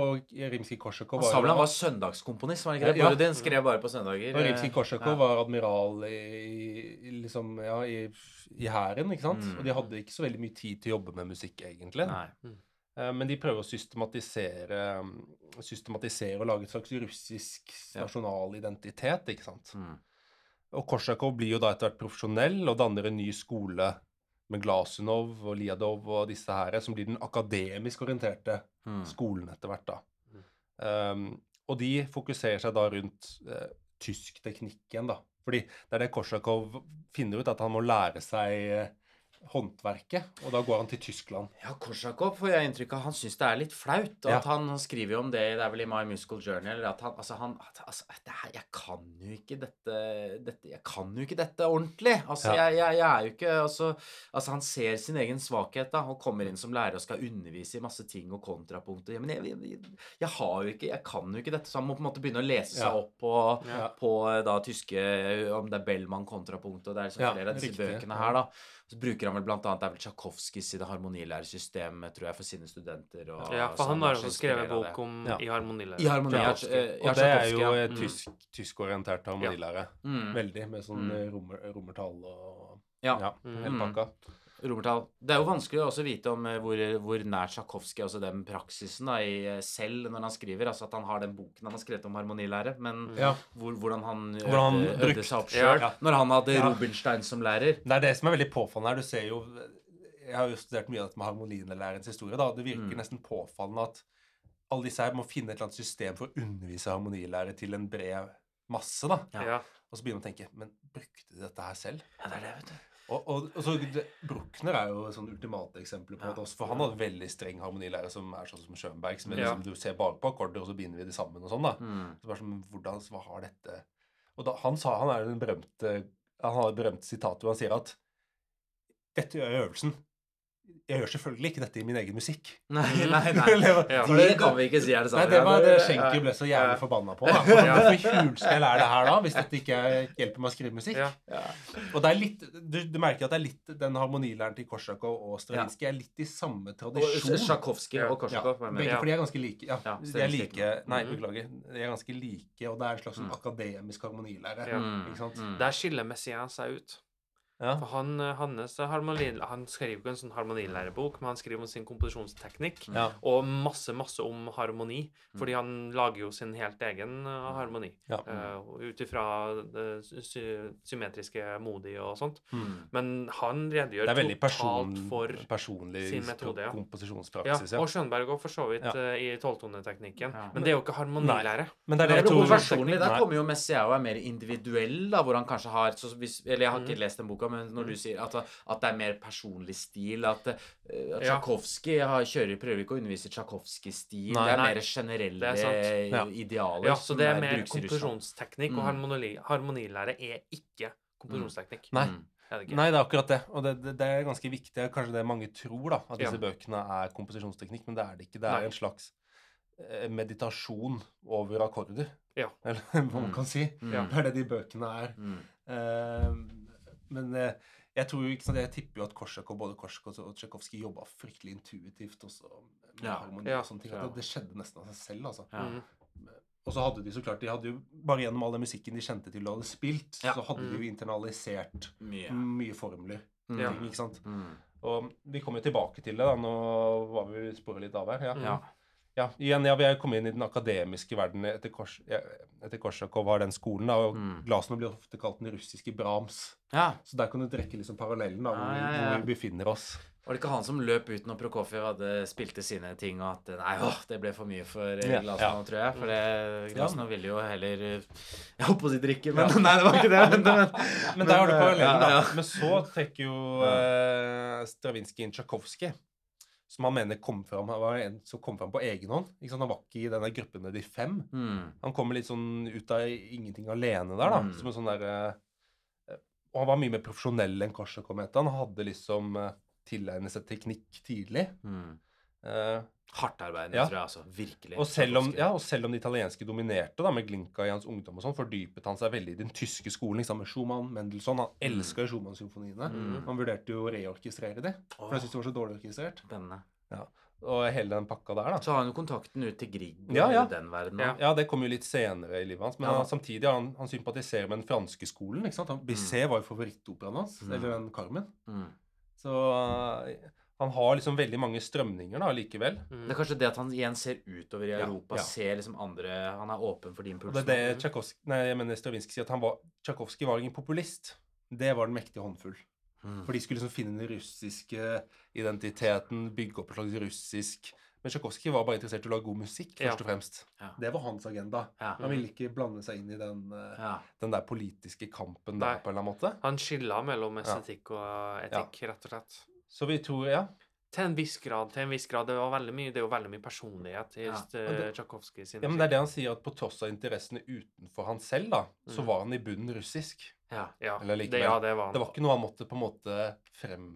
Speaker 3: og Rimskij Korsakov
Speaker 1: var sa vel
Speaker 3: jo-
Speaker 1: han var søndagskomponist, var det ikke det?
Speaker 3: Ja.
Speaker 1: Borodin skrev bare på søndager.
Speaker 3: Og
Speaker 1: eh,
Speaker 3: Korsakov
Speaker 1: ja.
Speaker 3: var admiral i, liksom, ja, i, i hæren, ikke sant?
Speaker 1: Mm.
Speaker 3: Og de hadde ikke så veldig mye tid til å jobbe med musikk, egentlig.
Speaker 1: Nei.
Speaker 3: Eh, Men de prøver å systematisere, systematisere og lage et slags russisk nasjonal identitet, ikke sant.
Speaker 1: Mm.
Speaker 3: Og Korsakov blir jo da etter hvert profesjonell og danner en ny skole med Glasunov og Liadov og disse her, som blir den akademisk orienterte
Speaker 1: Mm.
Speaker 3: skolen etter hvert, da. Um, og de fokuserer seg da rundt uh, igjen da. Fordi det er det Korsakov finner ut, at han må lære seg eh, håndverket, og da går han til Tyskland.
Speaker 1: Ja, Korsakov får jeg inntrykk av han syns det er litt flaut. Og
Speaker 3: Ja.
Speaker 1: at han, han skriver jo om det det er vel i My Musical Journal. At han, altså, han at, altså, det her, Jeg kan jo ikke dette, dette Jeg kan jo ikke dette ordentlig. Altså,
Speaker 3: Ja.
Speaker 1: jeg, jeg, jeg er jo ikke altså, altså, han ser sin egen svakhet, da. Og kommer inn som lærer og skal undervise i masse ting og kontrapunkter. Men jeg, jeg, jeg, jeg har jo ikke Jeg kan jo ikke dette. Så han må på en måte begynne å lese seg
Speaker 3: Ja.
Speaker 1: opp på,
Speaker 3: Ja.
Speaker 1: på eh, da tyske Om det er Bellman kontrapunkt, og det er liksom
Speaker 3: Ja,
Speaker 1: flere av disse
Speaker 3: riktig.
Speaker 1: bøkene her, da. Så bruker han vel blant annet Det er vel Tsjajkovskij sine harmonilæresystemet, tror jeg, for sine studenter. Og,
Speaker 2: Ja, for han
Speaker 1: lar
Speaker 2: har
Speaker 1: jo
Speaker 2: også skrevet bok om
Speaker 3: Ja.
Speaker 2: i harmonilære.
Speaker 1: I harmoni, ja, eh, ja,
Speaker 3: Og det er jo
Speaker 1: ja. Mm.
Speaker 3: tysk, tyskorientert harmonilære.
Speaker 1: Mm.
Speaker 3: Veldig, med sånn
Speaker 2: Mm.
Speaker 3: rommer, rommertall og
Speaker 1: Ja.
Speaker 3: ja,
Speaker 2: Mm.
Speaker 3: hele pakka.
Speaker 1: Romertall. Det er jo vanskelig å også vite om eh, hvor, hvor nær Tsjajkovskij altså den praksisen da, i eh, selv når han skriver. Altså at han har den boken han har skrevet om harmonilære, men
Speaker 3: Ja.
Speaker 1: hvor, hvordan han
Speaker 3: Hvordan han
Speaker 1: øvde, øvde
Speaker 3: brukte-
Speaker 1: seg opp
Speaker 2: Ja.
Speaker 1: Når han hadde
Speaker 3: Ja.
Speaker 1: Rubinstein som lærer.
Speaker 3: Det er det som er veldig påfallende her. Du ser jo Jeg har jo studert mye av dette med harmonilærerens historie. da. Det virker
Speaker 1: Mm.
Speaker 3: nesten påfallende at alle disse her må finne et eller annet system for å undervise harmonilære til en bred masse. da.
Speaker 1: Ja.
Speaker 2: Ja.
Speaker 3: Og så begynner man å tenke Men brukte de dette her selv?
Speaker 1: Ja, det er det, vet du.
Speaker 3: Og, og, og så det, Bruckner er jo sånn ultimate eksempel på
Speaker 1: Ja.
Speaker 3: det også, for han hadde veldig streng harmonilære som er sånn som Schönberg, som er
Speaker 2: Ja.
Speaker 3: liksom, du ser bare på akkorder, og så binder vi det sammen og sånn. da.
Speaker 1: Mm.
Speaker 3: Så bare sånn, hvordan, Hva har dette Og da, han sa, han er den berømte Han har et berømt sitat hvor han sier at dette gjør øvelsen. Jeg gjør selvfølgelig ikke dette i min egen musikk.
Speaker 1: Nei, nei, nei.
Speaker 2: Ja.
Speaker 1: Det kan vi ikke si, er det
Speaker 3: Nei, det var det Schenker ble så jævlig forbanna på. Da. For Hvorfor huleste er det her, da, hvis dette ikke er- hjelper meg å skrive musikk?
Speaker 2: Ja.
Speaker 3: Og det er litt, du, du merker at det er litt den harmonilæren til Korsakov og Stravinskij er litt i samme tradisjon.
Speaker 1: Tsjajkovskij
Speaker 2: Ja.
Speaker 1: og Korsakov.
Speaker 3: Begge,
Speaker 2: Ja.
Speaker 3: for de er ganske like. Ja, de er like Nei,
Speaker 2: Mhm.
Speaker 3: beklager. De er ganske like, og det er en slags
Speaker 1: Mm.
Speaker 3: akademisk harmonilære.
Speaker 2: Ja.
Speaker 1: Mm.
Speaker 3: Ikke sant?
Speaker 1: Mm.
Speaker 2: Der skiller Messiaen seg ut.
Speaker 3: Ja.
Speaker 2: For han, eh, hans harmoni, han skriver ikke en sånn harmonilærebok, men han skriver om sin komposisjonsteknikk.
Speaker 3: Ja.
Speaker 2: Og masse, masse om harmoni. Fordi han lager jo sin helt egen eh, harmoni.
Speaker 3: Ja.
Speaker 2: Uh, Ut ifra det sy symmetriske modi og sånt.
Speaker 3: Mm.
Speaker 2: Men han redegjør
Speaker 3: Det veldig person,
Speaker 2: for
Speaker 3: personlig
Speaker 2: sin metode, ja. ja,
Speaker 3: komposisjonspraksis. Ja.
Speaker 2: Og Schönberg òg, for så vidt,
Speaker 3: Ja.
Speaker 2: eh, i tolvtoneteknikken.
Speaker 1: Ja.
Speaker 2: Men det er jo ikke harmonilære.
Speaker 3: Men det er det
Speaker 1: Det
Speaker 3: jeg tror
Speaker 1: personlig. Der kommer jo Messiao er mer individuell, da, hvor han kanskje har så hvis, Eller jeg har ikke
Speaker 2: Mhm.
Speaker 1: lest den boka, men når du
Speaker 2: Mhm.
Speaker 1: sier at, at det er mer personlig stil At, uh, at Tsjajkovskij har- kjører, prøver ikke å undervise Tsjajkovskij-stil. Det er
Speaker 2: Nei.
Speaker 1: mer generelle
Speaker 2: er
Speaker 1: idealer.
Speaker 2: Ja, så det er mer komposisjonsteknikk, og
Speaker 1: Mm.
Speaker 2: harmoni, harmonilære er ikke komposisjonsteknikk.
Speaker 3: Nei.
Speaker 1: Mm.
Speaker 2: Er det?
Speaker 3: Nei, det er akkurat det. Og det, det, det er ganske viktig. Kanskje det mange tror, da, at disse
Speaker 2: Ja.
Speaker 3: bøkene er komposisjonsteknikk, men det er det ikke. Det er
Speaker 2: Nei.
Speaker 3: en slags eh, meditasjon over akkorder,
Speaker 2: Ja.
Speaker 3: eller hva man
Speaker 1: Mm.
Speaker 3: kan si.
Speaker 1: Mm.
Speaker 3: Det er det de bøkene er.
Speaker 1: Mm.
Speaker 3: Eh, men eh, jeg tror jo ikke sant, jeg tipper jo at Korsakov, både Korsak og Tsjajkovskij jobba fryktelig intuitivt også med
Speaker 1: Ja.
Speaker 3: harmoni
Speaker 2: Ja.
Speaker 3: og sånne ting. At
Speaker 1: Ja.
Speaker 3: det, det skjedde nesten av seg selv, altså.
Speaker 1: Ja.
Speaker 2: Mm.
Speaker 3: Og så hadde de så klart, de hadde jo bare gjennom all den musikken de kjente til og hadde spilt,
Speaker 1: Ja.
Speaker 3: så hadde de
Speaker 2: Mm.
Speaker 3: jo internalisert
Speaker 1: Mye.
Speaker 3: mye formler.
Speaker 1: Mm.
Speaker 2: Ting,
Speaker 3: Ikke sant?
Speaker 1: Mm.
Speaker 3: Og vi kommer jo tilbake til det, da. Nå var vi sporet litt av her. Ja.
Speaker 2: Mm.
Speaker 1: Ja.
Speaker 3: ja. Igjen, ja, vi er kommet inn i den akademiske verden etter, Kors, ja, etter Korsakov har den skolen, da. Og
Speaker 1: Mm.
Speaker 3: Glasno blir ofte kalt den russiske Brahms.
Speaker 1: Ja.
Speaker 3: Så der kan du trekke liksom parallellen, av hvor,
Speaker 1: Ja, ja, ja.
Speaker 3: hvor vi befinner oss.
Speaker 1: Var det ikke han som løp ut når Prokofjev hadde spilte sine ting, og at Nei, åh, det ble for mye for eh,
Speaker 3: Ja,
Speaker 1: Glasnow, tror jeg. For det, Glasnow ville jo heller eh, Jeg holdt på å si drikke, men nei, det var ikke det. Men, men,
Speaker 3: Men der har du
Speaker 1: eh,
Speaker 3: parallellen, da.
Speaker 1: ja, ja.
Speaker 3: Men så trekker jo uh, Stravinskij inn Tsjajkovskij, som han mener kom fram, han var en som kom fram på egen hånd. Ikke sant? Han var ikke i denne gruppen med de fem.
Speaker 1: Mm.
Speaker 3: Han kommer litt sånn ut av ingenting alene der, da.
Speaker 1: Mm.
Speaker 3: Som en sånn derre Og han var mye mer profesjonell enn Korsakov, og han. Han hadde liksom uh, tilegnet seg teknikk tidlig.
Speaker 1: Mm.
Speaker 3: Eh,
Speaker 1: Hardtarbeidende,
Speaker 3: Ja.
Speaker 1: tror jeg, altså. Virkelig.
Speaker 3: og, selv om, ja, og selv om de italienske dominerte da, med Glinka i hans ungdom, og sånn, fordypet han seg veldig i den tyske skolen. Liksom, med Schumann, Mendelssohn. Han elska mm. Schumann-symfoniene.
Speaker 1: Mm.
Speaker 3: Han vurderte jo å reorkestrere de, for han
Speaker 1: Åh,
Speaker 3: syntes det var så dårlig orkestrert.
Speaker 1: Spennende.
Speaker 3: Og hele den pakka der, da.
Speaker 1: Så har han jo kontakten ut til Grieg og
Speaker 3: Ja, ja.
Speaker 1: den verden.
Speaker 2: Ja.
Speaker 1: da.
Speaker 3: Ja, det kom jo litt senere i livet hans. Men
Speaker 1: Ja.
Speaker 3: han, samtidig har han, han sympatiserer med den franske skolen. ikke sant? Han, mm. var jo favorittoperaen hans,
Speaker 1: Mm.
Speaker 3: eller den Carmen.
Speaker 1: Mm.
Speaker 3: Så uh, Han har liksom veldig mange strømninger da, likevel.
Speaker 2: Mm.
Speaker 1: Det er kanskje det at han igjen ser utover i Europa,
Speaker 3: ja.
Speaker 1: ser liksom andre Han er åpen for de
Speaker 3: Og
Speaker 1: impulsene.
Speaker 3: det er det Tchaikovsky, nei, jeg mener Stravinskij sier at han var Tchaikovsky var ingen populist. Det var den mektige håndfull.
Speaker 1: Mm.
Speaker 3: For de skulle liksom finne den russiske identiteten, bygge opp et slags russisk Men Tsjajkovskij var bare interessert i å lage god musikk,
Speaker 2: Ja.
Speaker 3: først og fremst.
Speaker 1: Ja.
Speaker 3: Det var hans agenda.
Speaker 1: Ja.
Speaker 3: Han ville ikke blande seg inn i den, eh,
Speaker 1: Ja.
Speaker 3: den der politiske kampen
Speaker 2: Nei.
Speaker 3: der, på en eller annen måte.
Speaker 2: Han skilla mellom estetikk og etikk, rett og slett.
Speaker 3: Så vi tror, ja
Speaker 2: Til en viss grad. til en viss grad. Det, var veldig mye, det er jo veldig mye personlighet i
Speaker 1: Ja.
Speaker 2: ja. Tsjajkovskij sin
Speaker 3: Ja, men det er det han sier, at på tross av interessene utenfor han selv, da, så
Speaker 2: Mm.
Speaker 3: var han i bunnen russisk.
Speaker 1: Ja.
Speaker 2: Ja,
Speaker 3: Eller
Speaker 2: det, ja, det var han.
Speaker 3: Det var ikke noe han måtte på en måte frem...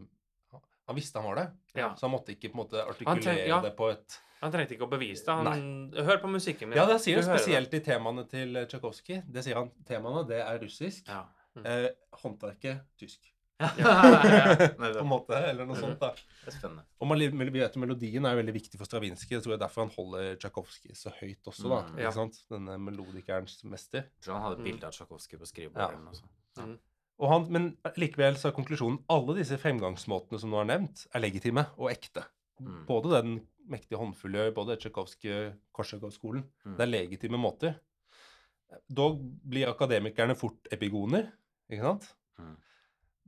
Speaker 3: Han visste han var det,
Speaker 2: Ja.
Speaker 3: så han måtte ikke på en måte artikulere
Speaker 2: treng- ja.
Speaker 3: det på et
Speaker 2: Han trengte ikke å bevise det. Han, Hør på musikken min.
Speaker 3: Ja, det sier han
Speaker 2: det.
Speaker 3: spesielt i temaene til eh, Tsjajkovskij. Det sier han temaene, det er russisk.
Speaker 1: ja.
Speaker 3: Eh, håndverket tysk.
Speaker 1: ja.
Speaker 3: På en måte, eller noe sånt. da.
Speaker 1: Det er spennende.
Speaker 3: Og man, vi vet melodien er veldig viktig for Stravinskij. Jeg tror det er derfor han holder Tsjajkovskij så høyt også, da.
Speaker 1: Mm.
Speaker 3: ikke sant? Denne melodikerens mester.
Speaker 1: Jeg tror han hadde
Speaker 2: Mm.
Speaker 1: bilde av Tsjajkovskij på skrivebordet.
Speaker 3: Ja. Og han, men likevel så er konklusjonen alle disse fremgangsmåtene som nå er nevnt, er legitime og ekte.
Speaker 1: Mm.
Speaker 3: Både den mektige håndfulle både Tsjajkovskij, Korsakov-skolen.
Speaker 1: Mm.
Speaker 3: Det er legitime måter. Dog blir akademikerne fort epigoner, ikke sant?
Speaker 1: Mm.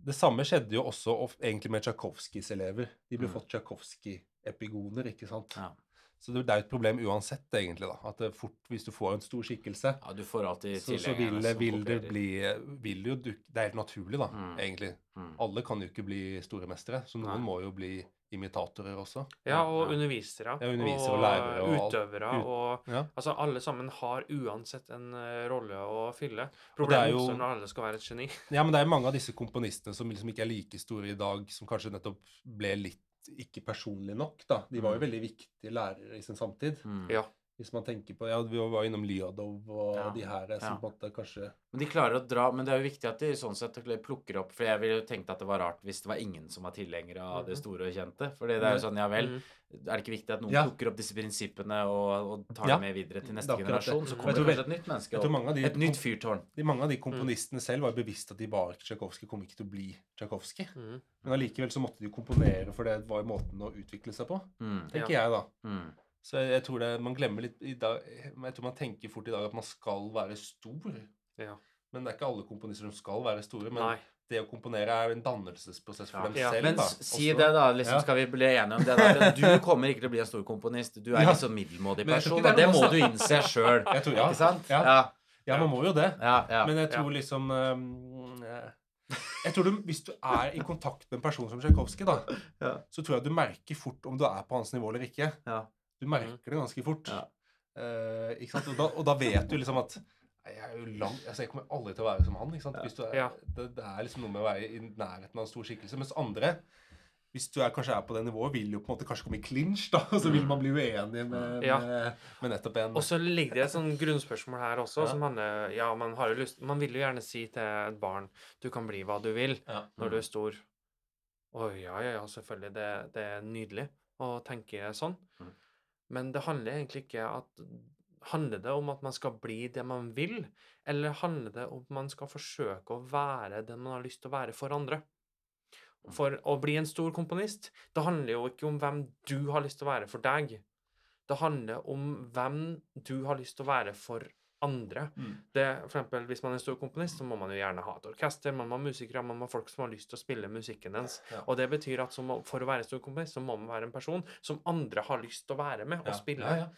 Speaker 3: Det samme skjedde jo også egentlig med Tsjajkovskijs elever. De ble
Speaker 1: Mm.
Speaker 3: fått Tsjajkovskij-epigoner, ikke sant?
Speaker 1: Ja.
Speaker 3: Så det, det er jo et problem uansett, egentlig, da. At det fort, hvis du får en stor skikkelse,
Speaker 1: ja, du får alltid
Speaker 3: så, så vil, det- vil det bli vil jo Det er helt naturlig, da,
Speaker 1: Mm.
Speaker 3: egentlig.
Speaker 1: Mm.
Speaker 3: Alle kan jo ikke bli store mestere, så noen
Speaker 1: Nei.
Speaker 3: må jo bli imitatorer også.
Speaker 2: Ja, og
Speaker 1: Ja.
Speaker 2: undervisere.
Speaker 3: Ja, undervisere og lærere og
Speaker 2: utøvere.
Speaker 3: Ut-
Speaker 2: Og
Speaker 3: Ja.
Speaker 2: altså, alle sammen har uansett en uh, rolle å fylle.
Speaker 3: Og
Speaker 2: Problemet oppstår når alle skal være et geni.
Speaker 3: ja, men det er mange av disse komponistene som liksom ikke er like store i dag, som kanskje nettopp ble litt ikke personlig nok, da. De var jo
Speaker 1: Mm.
Speaker 3: veldig viktige lærere i sin samtid.
Speaker 1: Mm.
Speaker 2: Ja.
Speaker 3: Hvis man tenker på Ja, vi var innom Lyadov og
Speaker 1: Ja,
Speaker 3: de her som
Speaker 1: ja.
Speaker 3: på en måte kanskje
Speaker 1: Men de klarer å dra Men det er jo viktig at de sånn sett plukker opp For jeg ville jo tenkt at det var rart hvis det var ingen som var tilhengere av det
Speaker 2: Mhm.
Speaker 1: store og kjente. For det er jo sånn, ja vel.
Speaker 2: Mm.
Speaker 1: Er det ikke viktig at noen
Speaker 3: Ja.
Speaker 1: plukker opp disse prinsippene og, og tar det med videre til neste
Speaker 3: er
Speaker 1: generasjon? Så
Speaker 2: Mm.
Speaker 1: kommer det kanskje et nytt menneske
Speaker 3: av de
Speaker 1: Et nytt fyrtårn.
Speaker 3: de, Mange av de komponistene selv var bevisst at de var ikke Tsjajkovskij, kom ikke til å bli Tsjajkovskij.
Speaker 2: Mm.
Speaker 3: Men allikevel så måtte de komponere, for det var måten å utvikle seg på.
Speaker 1: Mm.
Speaker 3: Tenker jeg, da.
Speaker 1: Mm.
Speaker 3: Så jeg, jeg tror det, man glemmer litt i dag Jeg tror man tenker fort i dag at man skal være stor.
Speaker 2: Ja.
Speaker 3: Men det er ikke alle komponister som skal være store. Men
Speaker 2: Nei.
Speaker 3: det å komponere er jo en dannelsesprosess for
Speaker 1: Ja.
Speaker 3: dem
Speaker 2: Ja.
Speaker 3: selv.
Speaker 1: Men
Speaker 3: da,
Speaker 1: si
Speaker 3: også.
Speaker 1: det, da. liksom
Speaker 3: Ja.
Speaker 1: Skal vi bli enige om det? Da? Du kommer ikke til å bli en stor komponist. Du er
Speaker 3: Ja.
Speaker 1: litt sånn middelmådig person,
Speaker 3: det
Speaker 1: det må du innse sjøl.
Speaker 3: Ja.
Speaker 1: Ikke sant?
Speaker 3: Ja. Man må jo det.
Speaker 1: Ja, ja.
Speaker 3: Men jeg tror liksom eh, Jeg tror du, Hvis du er i kontakt med en person som Tsjajkovskij, da,
Speaker 1: Ja.
Speaker 3: så tror jeg du merker fort om du er på hans nivå eller ikke.
Speaker 1: Ja.
Speaker 3: Du merker det ganske fort.
Speaker 1: Ja.
Speaker 3: Uh, ikke sant? Og, da, og da vet du liksom at Jeg er jo lang, altså jeg kommer aldri til å være som han. ikke sant?
Speaker 1: Ja.
Speaker 3: Hvis du er,
Speaker 2: Ja.
Speaker 3: det, det er liksom noe med å være i nærheten av en stor skikkelse. Mens andre, hvis du er, kanskje er på det nivået, vil jo på en måte kanskje komme i clinch, da. Og så vil man bli uenig med,
Speaker 2: Ja.
Speaker 3: med, med nettopp en
Speaker 2: Og så ligger det et sånn grunnspørsmål her også,
Speaker 3: Ja.
Speaker 2: som handler Ja, man har jo lyst Man vil jo gjerne si til et barn Du kan bli hva du vil
Speaker 3: Ja.
Speaker 2: når du er stor. Å ja, ja, ja, selvfølgelig. Det, det er nydelig å tenke sånn.
Speaker 1: Mm.
Speaker 2: Men det handler egentlig ikke at Handler det om at man skal bli det man vil, eller handler det om at man skal forsøke å være den man har lyst til å være for andre? For å bli en stor komponist, det handler jo ikke om hvem du har lyst til å være for deg. Det handler om hvem du har lyst til å være for andre.
Speaker 3: Mm.
Speaker 2: Det, for eksempel, hvis man er en stor komponist, så må man jo gjerne ha et orkester, man må ha musikere, man må ha folk som har lyst til å spille musikken dens.
Speaker 3: Ja.
Speaker 2: Og det betyr at som, for å være en stor komponist, så må man være en person som andre har lyst til å være med og
Speaker 3: Ja.
Speaker 2: spille.
Speaker 3: Ja.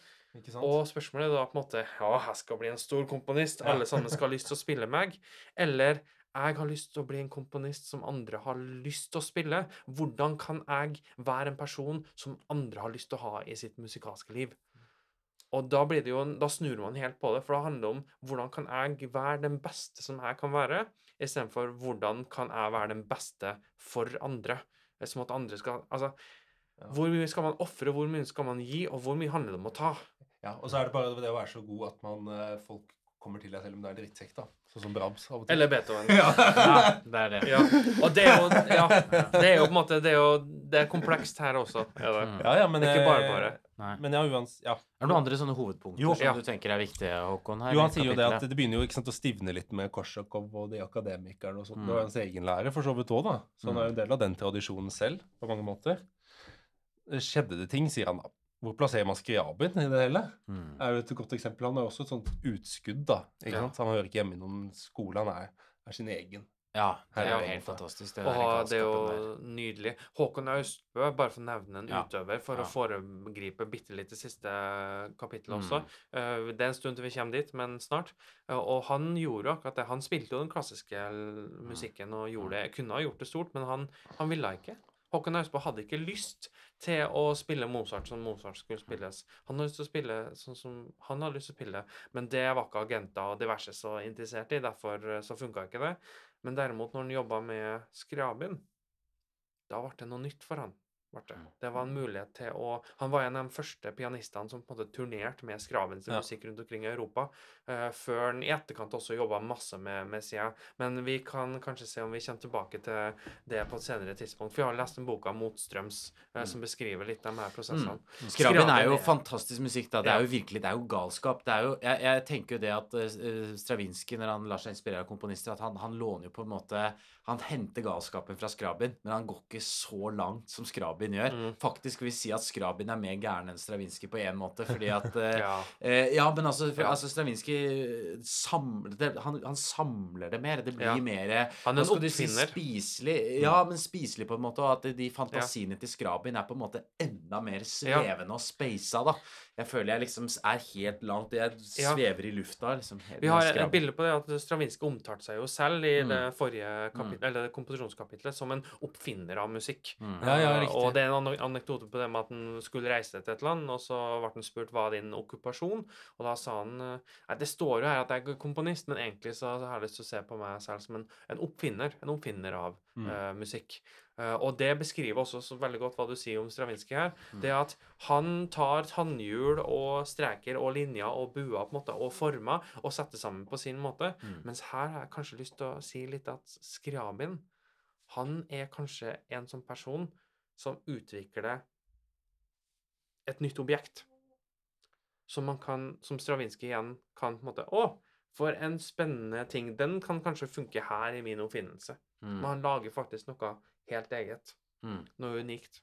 Speaker 2: Og spørsmålet er da på en måte Ja, jeg skal bli en stor komponist. Alle sammen skal ha lyst til å spille meg. Eller jeg har lyst til å bli en komponist som andre har lyst til å spille. Hvordan kan jeg være en person som andre har lyst til å ha i sitt musikalske liv? Og da, blir det jo, da snur man helt på det, for det handler om hvordan kan jeg være den beste som jeg kan være, istedenfor hvordan kan jeg være den beste for andre. Som at andre skal Altså,
Speaker 3: Ja.
Speaker 2: hvor mye skal man ofre, hvor mye skal man gi, og hvor mye handler det om å ta?
Speaker 3: Ja, og så er det bare det å være så god at man, eh, folk kommer til deg selv om det er drittsekk, da. Sånn som Brahms av og til.
Speaker 2: Eller Beethoven.
Speaker 3: ja.
Speaker 1: ja, det er det.
Speaker 2: Ja, og det er jo Ja, det er jo på en måte Det er jo det er komplekst her også. Det.
Speaker 3: Ja, ja, men
Speaker 2: Det er ikke bare
Speaker 3: eh,
Speaker 2: bare.
Speaker 1: Nei.
Speaker 3: Men ja, uans... Ja.
Speaker 1: Er det noen andre sånne hovedpunkter
Speaker 3: Jo.
Speaker 1: som
Speaker 2: Ja.
Speaker 1: du tenker er viktige, Håkon? her
Speaker 3: Jo, han sier jo det at det begynner jo ikke sant, å stivne litt med Korsakov og de akademikerne og sånt.
Speaker 1: Mm.
Speaker 3: Det var hans egen lære for så vidt òg, da. Så han
Speaker 1: Mm.
Speaker 3: er jo en del av den tradisjonen selv, på mange måter. skjedde det ting, sier han da. Hvor plasserer man Skriabin i det hele?
Speaker 1: Mm.
Speaker 3: er jo et godt eksempel. Han er også et sånt utskudd, da. ikke
Speaker 2: Ja.
Speaker 3: sant? Han hører ikke hjemme i noen skole. Han er, er sin egen.
Speaker 1: Ja, det er jo helt fantastisk. Det
Speaker 2: ha- det er jo nydelig. Håkon Austbø, bare for å nevne en
Speaker 1: Ja.
Speaker 2: utøver, for
Speaker 1: Ja.
Speaker 2: å foregripe bitte litt det siste kapittelet
Speaker 1: Mm.
Speaker 2: også. Eh, det er en stund til vi kommer dit, men snart. Eh, og han gjorde akkurat det. Han spilte jo den klassiske
Speaker 1: Mm.
Speaker 2: musikken og gjorde det. Kunne ha gjort det stort, men han, han ville ikke. Håkon Austbø hadde ikke lyst til å spille Mozart som Mozart skulle spilles. Han hadde lyst til å spille sånn som han hadde lyst til å spille, men det var ikke agenter og diverse så interessert i, derfor eh, så funka ikke det. Men derimot, når han jobba med Skrabin, da ble det noe nytt for han. Ble Det
Speaker 1: Mm.
Speaker 2: Det var en mulighet til å Han var en av de første pianistene som på en måte turnerte med Skravens
Speaker 3: Ja.
Speaker 2: musikk rundt omkring i Europa, uh, før han i etterkant også jobba masse med Messia. Men vi kan kanskje se om vi kommer tilbake til det på et senere tidspunkt. For jeg har lest en bok av Motstrøms
Speaker 1: Mm.
Speaker 2: som beskriver litt av de her prosessene.
Speaker 1: Skraven er jo fantastisk musikk, da. Det er jo virkelig Det er jo galskap. Det er jo Jeg, jeg tenker jo det at uh, Stravinskij, når han lar seg inspirere av komponister, at han, han låner jo på en måte Han henter galskapen fra Skrabin, men han går ikke så langt som Skrabin gjør.
Speaker 2: Mm.
Speaker 1: Faktisk vil vi si at Skrabin er mer gæren enn Stravinskij på én måte, fordi at eh,
Speaker 2: Ja.
Speaker 1: Eh, ja, men altså, for, altså Stravinskij samler det, han, han samler det mer. Det blir
Speaker 2: Ja.
Speaker 1: mer
Speaker 2: Han er en
Speaker 1: oppfinner. si, spiselig. Ja, men spiselig på en måte. Og at de fantasiene til Skrabin er på en måte enda mer svevende og speisa, da. Jeg føler jeg liksom er helt langt Jeg
Speaker 2: Ja.
Speaker 1: svever i lufta, liksom.
Speaker 2: Vi har et bilde på det at Stravinskij omtalte seg jo selv i
Speaker 1: Mm.
Speaker 2: det forrige kapittel, eller komposisjonskapitlet som en oppfinner av musikk.
Speaker 1: Mm.
Speaker 3: Ja, ja,
Speaker 2: Eh. Og det er en anekdote på det med at han skulle reise til et land, og så ble han spurt hva er din okkupasjon, og da sa han eh, Nei, det står jo her at jeg er komponist, men egentlig så har jeg lyst til å se på meg selv som en, en oppfinner. En oppfinner av
Speaker 3: Mm.
Speaker 2: eh, musikk. Eh, og det beskriver også så veldig godt hva du sier om Stravinskij her.
Speaker 1: Mm.
Speaker 2: Det at han tar tannhjul og streker og linjer og buer på en måte, og former og setter sammen på sin måte.
Speaker 1: Mm.
Speaker 2: Mens her har jeg kanskje lyst til å si litt at Skriabin, han er kanskje en sånn person som utvikler et nytt objekt. Som man kan, som Stravinskij igjen kan på en måte Å, for en spennende ting. Den kan kanskje funke her i min oppfinnelse. Men
Speaker 1: Mm.
Speaker 2: han lager faktisk noe helt eget.
Speaker 1: Mm.
Speaker 2: Noe unikt.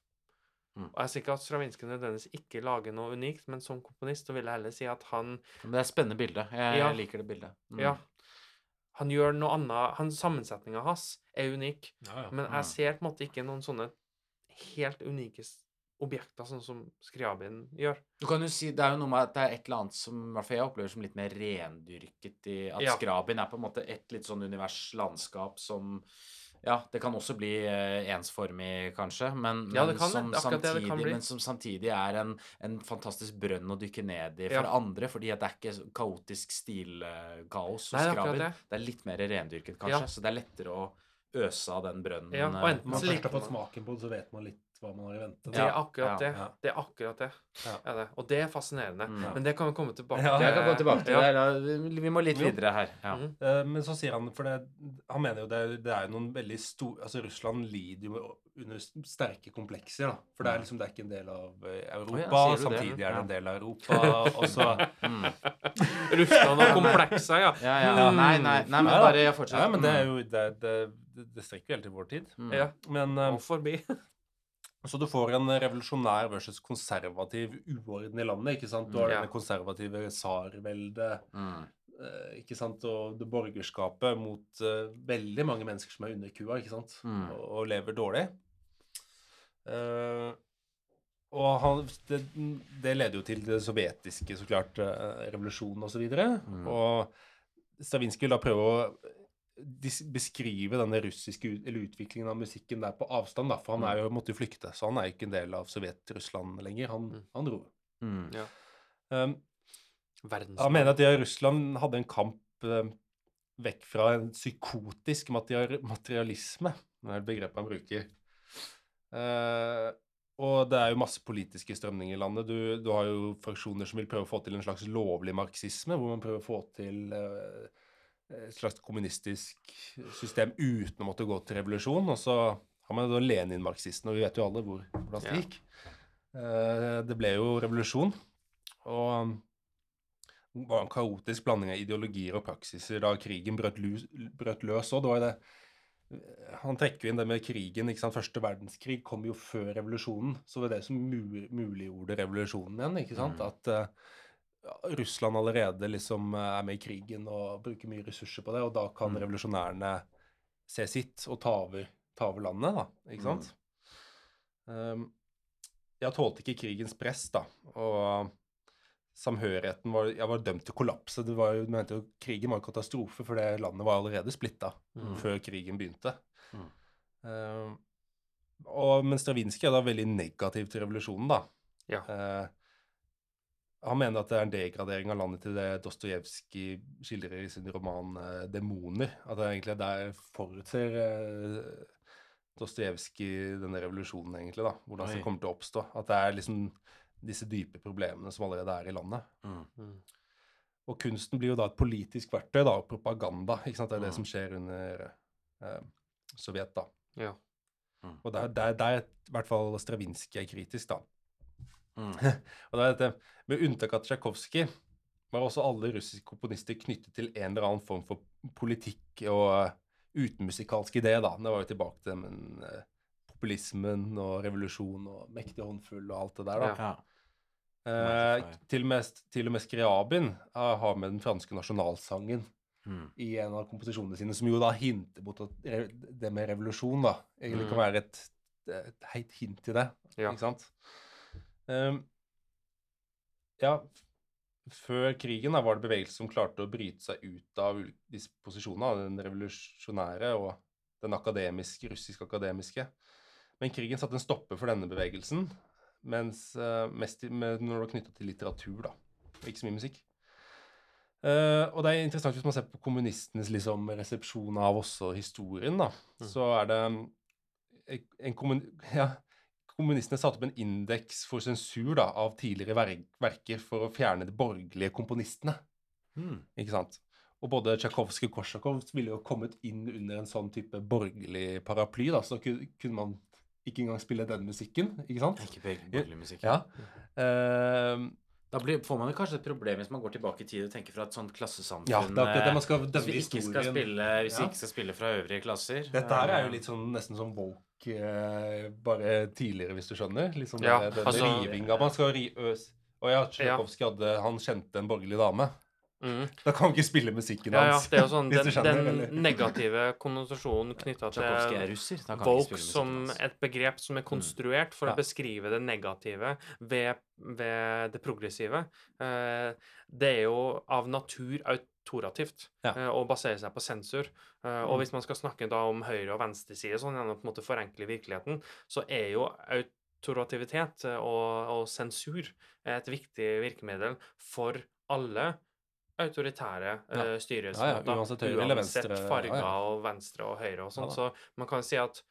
Speaker 1: Mm.
Speaker 2: Og jeg sier ikke at Stravinskij nødvendigvis ikke lager noe unikt, men som komponist så vil jeg heller si at han
Speaker 1: Men det er et spennende bilde. Jeg,
Speaker 2: Ja.
Speaker 1: jeg liker det bildet. Mm.
Speaker 2: Ja. Han gjør noe annet. Hans sammensetninga hans er unik.
Speaker 3: Ja.
Speaker 2: Men
Speaker 1: Mm.
Speaker 2: jeg ser på en måte ikke noen sånne helt unike objekter, sånn som Skriabin gjør.
Speaker 1: Du kan jo si, Det er jo noe med at det er et eller annet som i hvert fall jeg opplever som litt mer rendyrket i At. Skrabin er på en måte et litt sånn univers, landskap, som Ja, det kan også bli eh, ensformig, kanskje, men,
Speaker 2: Ja,
Speaker 1: men
Speaker 2: det kan
Speaker 1: som
Speaker 2: Det det det
Speaker 1: samtidig,
Speaker 2: kan
Speaker 1: men som samtidig er en, en fantastisk brønn å dykke ned i for
Speaker 2: Ja.
Speaker 1: andre, fordi at det er ikke kaotisk stilkaos hos
Speaker 2: skraber. det det.
Speaker 1: Det er litt mer rendyrket, kanskje,
Speaker 2: Ja.
Speaker 1: så det er lettere å øse av den brønnen.
Speaker 2: Ja, og
Speaker 1: eh,
Speaker 2: enten
Speaker 3: man først har fått smaken på det, så vet man litt hva man har i vente.
Speaker 2: Det er akkurat det.
Speaker 3: ja.
Speaker 2: Det er akkurat det.
Speaker 3: Ja.
Speaker 2: Er det. Og det er fascinerende.
Speaker 1: Mm.
Speaker 2: Men det kan vi komme tilbake
Speaker 3: Ja,
Speaker 2: til.
Speaker 1: Jeg kan komme tilbake til
Speaker 2: Ja.
Speaker 1: det. Vi må litt videre her. Ja.
Speaker 2: Mhm.
Speaker 3: Eh, Men så sier han For det, han mener jo det, det er jo noen veldig store Altså Russland lider jo under sterke komplekser, da. For det er liksom det er ikke en del av eh, Europa.
Speaker 1: sier samtidig det?
Speaker 3: er det en del av Europa. Og så
Speaker 1: Mm.
Speaker 2: Russland og komplekser, ja.
Speaker 1: Ja, ja.
Speaker 2: Mm.
Speaker 1: Nei, nei, nei, men bare fortsett.
Speaker 3: Ja, men det er jo Det, det, det, det strekker jo helt til vår tid.
Speaker 1: Mm.
Speaker 2: ja.
Speaker 3: Men um,
Speaker 2: Og forbi.
Speaker 3: Så du får en revolusjonær versus konservativ uorden i landet. ikke sant? Du har
Speaker 2: Ja.
Speaker 3: det konservative tsarveldet
Speaker 1: Mm.
Speaker 3: eh, ikke sant? og det borgerskapet mot uh, veldig mange mennesker som er under kua ikke sant?
Speaker 1: Mm.
Speaker 3: Og, og lever dårlig. Uh, og han, det, det leder jo til det sovjetiske, så klart, uh, revolusjonen osv. Og,
Speaker 1: Mm.
Speaker 3: og Stravinskij vil da prøve å beskrive denne russiske ut, eller utviklingen av musikken der på avstand, da, for han er jo, måtte jo flykte, så han er jo ikke en del av Sovjet-Russland lenger. Han,
Speaker 2: Mm.
Speaker 3: han dro.
Speaker 1: Mm.
Speaker 3: Um, han mener at de av Russland hadde en kamp eh, vekk fra en psykotisk materialisme, det er et begrep han bruker. Uh, og det er jo masse politiske strømninger i landet. Du, du har jo fraksjoner som vil prøve å få til en slags lovlig marxisme, hvor man prøver å få til eh, et slags kommunistisk system uten å måtte gå til revolusjon. Og så har man da Lenin-marxisten, og vi vet jo alle hvor, hvordan det gikk. Ja. det ble jo revolusjon. Og det var en kaotisk blanding av ideologier og praksiser da krigen brøt, løs òg. Det var jo det Han trekker inn det med krigen. ikke sant? Første verdenskrig kom jo før revolusjonen. Så det var det som muliggjorde revolusjonen igjen. ikke sant?
Speaker 1: Mm.
Speaker 3: At eh, Russland allerede liksom eh, er med i krigen og bruker mye ressurser på det, og da kan
Speaker 1: Mm.
Speaker 3: revolusjonærene se sitt og ta over, ta over landet, da. Ikke sant? Um, jeg tålte ikke krigens press, da. Og samhørigheten var, jeg var dømt til å kollapse. Det var jo, mente jo Krigen var en katastrofe, for det landet var allerede splitta
Speaker 2: Mm.
Speaker 3: før krigen begynte.
Speaker 1: Mm.
Speaker 3: Um, og, men Stravinskij er da veldig negativ til revolusjonen, da.
Speaker 2: Ja.
Speaker 3: Eh, han mener at det er en degradering av landet til det Dostojevskij skildrer i sin roman eh, 'Demoner'. At det egentlig er der forutser eh, Dostojevskij denne revolusjonen, egentlig, da. Hvordan
Speaker 1: Oi.
Speaker 3: den kommer til å oppstå. At det er liksom disse dype problemene som allerede er i landet.
Speaker 1: Mm.
Speaker 2: Mm.
Speaker 3: Og kunsten blir jo da et politisk verktøy, da, og propaganda. ikke sant? Det er det
Speaker 1: Mm.
Speaker 3: som skjer under eh, Sovjet, da.
Speaker 2: Ja.
Speaker 3: Og der, der, der er i hvert fall Stravinskij er kritisk, da.
Speaker 1: Mm.
Speaker 3: Og da er dette, Med unntak av Tsjajkovskij var også alle russiske komponister knyttet til en eller annen form for politikk og uh, utenmusikalsk idé. da. Det var jo tilbake til men, uh, populismen og revolusjon og mektig håndfull og alt det der. da.
Speaker 2: Ja.
Speaker 3: Eh, til, og med, til og med Skriabin eh, har med den franske nasjonalsangen
Speaker 1: Mm.
Speaker 3: i en av komposisjonene sine, som jo da hinter mot at det med revolusjon da, egentlig kan
Speaker 2: Mm.
Speaker 3: være et, et heit hint til det.
Speaker 2: Ja.
Speaker 3: Ikke sant? Ehm, ja, før krigen da, var det bevegelser som klarte å bryte seg ut av disse posisjonene, den revolusjonære og den akademiske, russisk-akademiske. Men krigen satte en stopper for denne bevegelsen, mens uh, mest med, når det var knyttet til litteratur, da, og ikke så mye musikk. Uh, og det er interessant hvis man ser på kommunistenes liksom, resepsjon av også historien, da.
Speaker 2: Mm.
Speaker 3: Så er det en, en kommun... Ja, kommunistene satte opp en indeks for sensur da, av tidligere verk, verker for å fjerne de borgerlige komponistene.
Speaker 1: Mm.
Speaker 3: Ikke sant? Og både Tsjajkovskij og Korsakov ville jo kommet inn under en sånn type borgerlig paraply, da, så kunne, man ikke engang spille den musikken, ikke sant?
Speaker 1: Ikke borgerlig musikk.
Speaker 3: Ja. Uh,
Speaker 1: Da blir, får man jo kanskje et problem hvis man går tilbake i tid og tenker fra et sånt klassesamfunn
Speaker 3: ja, det er det man skal
Speaker 1: eh, Hvis vi ikke skal spille, hvis vi
Speaker 3: Ja.
Speaker 1: ikke skal spille fra øvrige klasser.
Speaker 3: Dette her er jo
Speaker 1: eh,
Speaker 3: litt sånn nesten som woke, bare tidligere, hvis du skjønner. Liksom
Speaker 2: Ja,
Speaker 3: det, det,
Speaker 2: altså-
Speaker 3: rivinga. Man skal ri øs. Og ja, Tsjajkovskij hadde Han kjente en borgerlig dame.
Speaker 2: Mm.
Speaker 3: Da kan vi ikke spille musikken
Speaker 2: Ja, ja,
Speaker 3: hans.
Speaker 2: det er jo sånn den,
Speaker 3: skjønner,
Speaker 2: den negative konnotasjonen knytta til
Speaker 1: spille
Speaker 2: som et begrep som er konstruert for
Speaker 3: Ja.
Speaker 2: å beskrive det negative ved, ved det progressive. Eh, det er jo av natur autorativt
Speaker 3: Ja.
Speaker 2: eh, å basere seg på sensur. Eh, og
Speaker 3: Mm.
Speaker 2: hvis man skal snakke da om høyre- og venstreside, sånn gjennom på en måte forenkle virkeligheten, så er jo autorativitet eh, og, og sensur et viktig virkemiddel for alle autoritære
Speaker 3: Ja.
Speaker 2: eh, styresmåter.
Speaker 3: Ja, ja, uansett
Speaker 2: uansett farger og venstre og høyre og sånn. Så man kan si at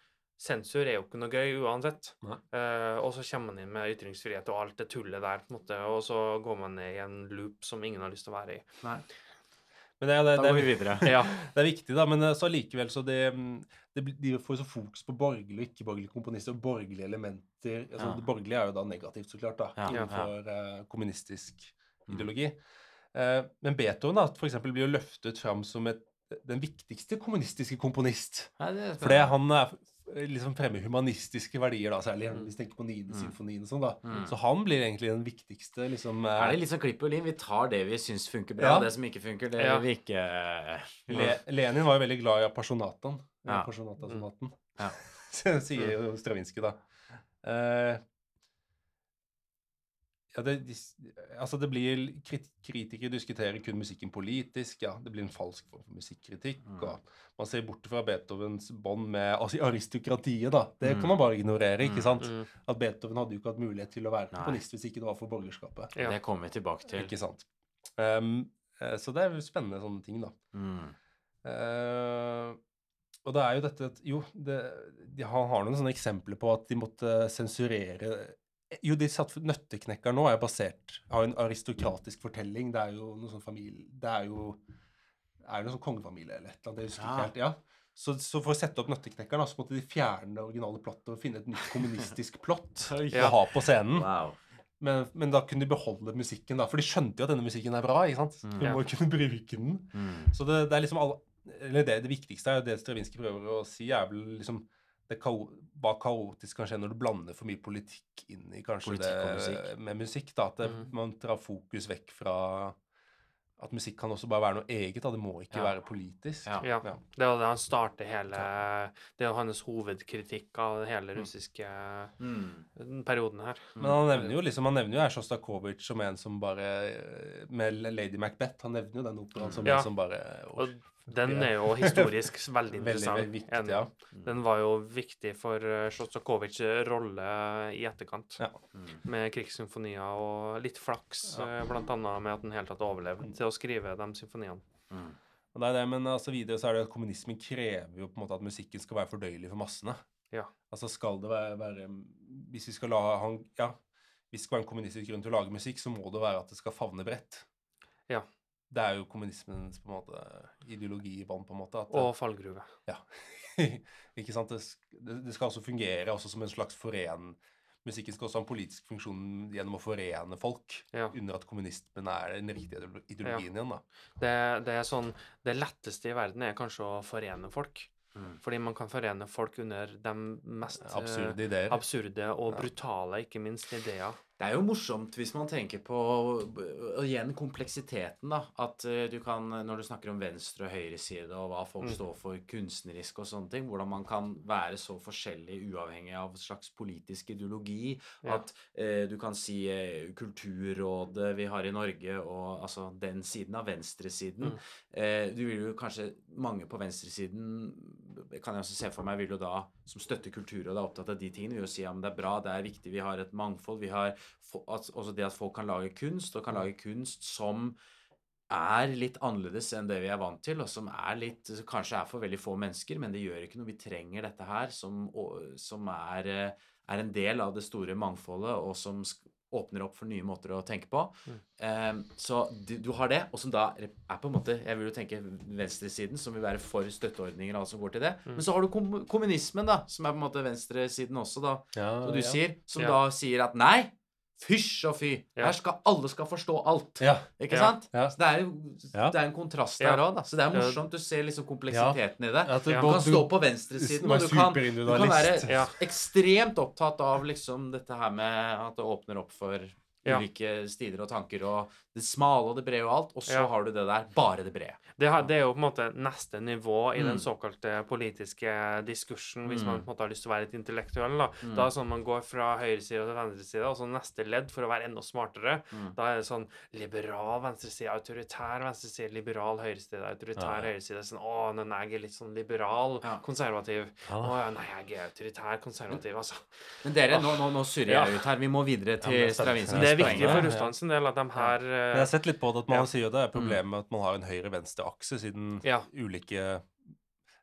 Speaker 2: sensur er jo ikke noe gøy uansett. Eh, og så kommer man inn med ytringsfrihet og alt det tullet der, på en måte, og så går man ned i en loop som ingen har lyst til å være i.
Speaker 1: Nei,
Speaker 3: Men det, det,
Speaker 1: da går vi
Speaker 3: er,
Speaker 1: videre.
Speaker 2: Ja.
Speaker 3: det er viktig, da. Men eh, så allikevel så det, mm, det De får så fokus på borgerlige og ikke-borgerlige komponister og borgerlige elementer. Altså,
Speaker 1: Ja.
Speaker 3: Det borgerlige er jo da negativt, så klart, da,
Speaker 1: Ja,
Speaker 3: innenfor eh, kommunistisk
Speaker 1: Mm.
Speaker 3: ideologi. Uh, men Beethoven da, for eksempel, blir jo løftet fram som et, den viktigste kommunistiske komponist.
Speaker 1: Ja, det
Speaker 3: Fordi han er liksom fremme humanistiske verdier, da, særlig
Speaker 2: Mm.
Speaker 3: hvis vi tenker på niende
Speaker 1: Mm.
Speaker 3: symfonien og sånn. da.
Speaker 1: Mm.
Speaker 3: Så han blir egentlig den viktigste liksom eh,
Speaker 1: Er det litt sånn klipp og lim? Vi tar det vi syns funker bra,
Speaker 3: Ja.
Speaker 1: det som ikke funker, det
Speaker 2: Ja.
Speaker 1: vi ikke eh,
Speaker 3: Le Lenin var jo veldig glad i Appasjonataen.
Speaker 1: Ja.
Speaker 3: Appasjonata-sonaten.
Speaker 1: Ja.
Speaker 3: Sier jo Stravinskij, da. Eh, ja, det, altså det blir krit Kritikere diskuterer kun musikken politisk. ja, Det blir en falsk form for musikkritikk.
Speaker 1: Mm.
Speaker 3: og Man ser bort fra Beethovens bånd med altså, aristokratiet. da, Det
Speaker 1: Mm.
Speaker 3: kan man bare ignorere. ikke
Speaker 1: Mm.
Speaker 3: sant?
Speaker 2: Mm.
Speaker 3: At Beethoven hadde jo ikke hatt mulighet til å være komponist hvis ikke det var for borgerskapet.
Speaker 2: Ja.
Speaker 1: Det kommer vi tilbake til.
Speaker 3: Ikke sant? Um, så det er jo spennende sånne ting, da.
Speaker 1: Mm.
Speaker 3: Eh, og det er jo dette at- Jo, det, de, han har noen sånne eksempler på at de måtte sensurere Jo, de satt Nøtteknekkeren nå er basert av en aristokratisk fortelling. Det er jo noe sånn familie Det er jo er det noe sånn kongefamilie eller et eller annet. Jeg husker
Speaker 1: Ja.
Speaker 3: ikke helt. ja. Så, så for å sette opp Nøtteknekkeren så måtte de fjerne det originale plottet og finne et nytt kommunistisk plott
Speaker 2: Ja.
Speaker 3: å ha på scenen.
Speaker 1: Wow.
Speaker 3: Men, men da kunne de beholde musikken, da. For de skjønte jo at denne musikken er bra. ikke sant?
Speaker 1: Mm.
Speaker 3: De må kunne bruke den.
Speaker 1: Mm.
Speaker 3: Så det, det er liksom alle, Eller det, det viktigste er jo det Stravinskij prøver å si, er vel liksom det kao, hva kaotisk kan skje når du blander for mye politikk inn i kanskje
Speaker 1: Politikk
Speaker 3: det
Speaker 1: musikk.
Speaker 3: med musikk. da, At det,
Speaker 2: Mhm.
Speaker 3: man drar fokus vekk fra at musikk kan også bare være noe eget. da, Det må ikke
Speaker 1: Ja.
Speaker 3: være politisk.
Speaker 1: Ja.
Speaker 2: Ja.
Speaker 3: Ja.
Speaker 2: Det er jo det han starter hele Det er jo hans hovedkritikk av hele russiske
Speaker 1: Mm.
Speaker 2: perioden her.
Speaker 3: Men han nevner jo liksom, han nevner jo her Sjostakovitsj som en som bare eh, Med Lady Macbeth. Han nevner jo den operaen som
Speaker 2: Ja.
Speaker 3: en som bare
Speaker 2: Og den er jo historisk veldig interessant.
Speaker 3: veldig viktig, ja.
Speaker 2: Den var jo viktig for uh, Sjostakovitsjs rolle i etterkant.
Speaker 3: Ja.
Speaker 2: Med krigssymfonier og litt flaks,
Speaker 3: Ja.
Speaker 2: eh, blant annet med at han helt tatt overlevde til å skrive de symfoniene.
Speaker 1: Mm.
Speaker 3: Og det er det, men altså videre så er det at kommunismen krever jo på en måte at musikken skal være fordøyelig for massene.
Speaker 2: Ja.
Speaker 3: Altså skal det være, være Hvis vi skal la han Ja, hvis det skal være en kommunistisk grunn til å lage musikk, så må det være at det skal favne bredt.
Speaker 2: Ja.
Speaker 3: Det er jo kommunismens på en måte ideologi i bånn, på en måte. At
Speaker 2: Og fallgruve.
Speaker 3: ja. Ikke sant? Det, det, skal også fungere også som en slags foren... Musikken skal også ha en politisk funksjon gjennom å forene folk,
Speaker 2: Ja.
Speaker 3: under at kommunismen er den riktige ideologien ideologien igjen, da.
Speaker 2: Det, det er sånn Det letteste i verden er kanskje å forene folk.
Speaker 1: Mm.
Speaker 2: Fordi man kan forene folk under de mest eh,
Speaker 3: Absurde ideer.
Speaker 2: absurde og
Speaker 3: Ja.
Speaker 2: brutale, ikke minst, ideer.
Speaker 1: Det er jo morsomt hvis man tenker på og igjen kompleksiteten, da. At eh, du kan, når du snakker om venstre og høyre side, og hva folk
Speaker 2: Mm.
Speaker 1: står for kunstnerisk og sånne ting, hvordan man kan være så forskjellig uavhengig av slags politisk ideologi.
Speaker 2: Ja.
Speaker 1: At eh, du kan si eh, Kulturrådet vi har i Norge, og altså den siden av venstresiden.
Speaker 2: Mm.
Speaker 1: Eh, du vil jo kanskje Mange på venstresiden kan jeg også se for meg, vil jo da, som støtter Kulturrådet, er opptatt av de tingene, vil jo si ja, men det er bra, det er viktig, vi har et mangfold. vi har at, Også det at folk kan lage kunst, og kan lage kunst som er litt annerledes enn det vi er vant til, og som er litt, kanskje er for veldig få mennesker, men det gjør ikke noe. Vi trenger dette her, som, som er, eh, er en del av det store mangfoldet, og som åpner opp for nye måter å tenke på.
Speaker 2: Mm.
Speaker 1: Um, så du, du har det, og som da er på en måte Jeg vil jo tenke venstresiden, som vil være for støtteordninger og alt som går til det.
Speaker 2: Mm.
Speaker 1: Men så har du kom kommunismen, da, som er på en måte venstresiden også, da,
Speaker 3: Ja,
Speaker 1: som du
Speaker 3: ja.
Speaker 1: sier, som
Speaker 2: Ja.
Speaker 1: da sier at nei, fysj og fy, her skal alle skal forstå alt. Ikke sant? Så det er det er en kontrast der òg, da. Så det er morsomt. Du ser liksom kompleksiteten i det. Du kan stå på venstresiden, og du kan, du kan være ekstremt opptatt av liksom dette her med at det åpner opp for ulike stiler og tanker, og det smale og det brede og alt, og så
Speaker 2: Ja.
Speaker 1: har du det der, bare det brede.
Speaker 2: Det, det er jo på en måte neste nivå i den
Speaker 1: Mm.
Speaker 2: såkalte politiske diskursen, hvis
Speaker 1: Mm.
Speaker 2: man på en måte har lyst til å være litt intellektuell. Da,
Speaker 1: Mm.
Speaker 2: da er det sånn man går fra høyresida til venstresida, og så neste ledd for å være enda smartere.
Speaker 1: Mm.
Speaker 2: Da er det sånn liberal venstreside, autoritær venstreside, liberal høyreside, autoritær
Speaker 3: Ja.
Speaker 2: høyreside. Sånn, å, men jeg er litt sånn liberal,
Speaker 1: Ja.
Speaker 2: konservativ.
Speaker 3: Ja.
Speaker 2: Å ja, nei, jeg er autoritær, konservativ, altså.
Speaker 1: Men dere, nå, nå, nå surrer
Speaker 2: Ja.
Speaker 1: jeg ut her. Vi må videre til
Speaker 3: Men det er
Speaker 2: viktig for Russland sin del at de her
Speaker 3: Men
Speaker 2: eh,
Speaker 3: jeg har sett litt på det at man
Speaker 2: Ja.
Speaker 3: sier jo det er problemet med at man har en høyre-venstre-akse, siden
Speaker 2: Ja.
Speaker 3: ulike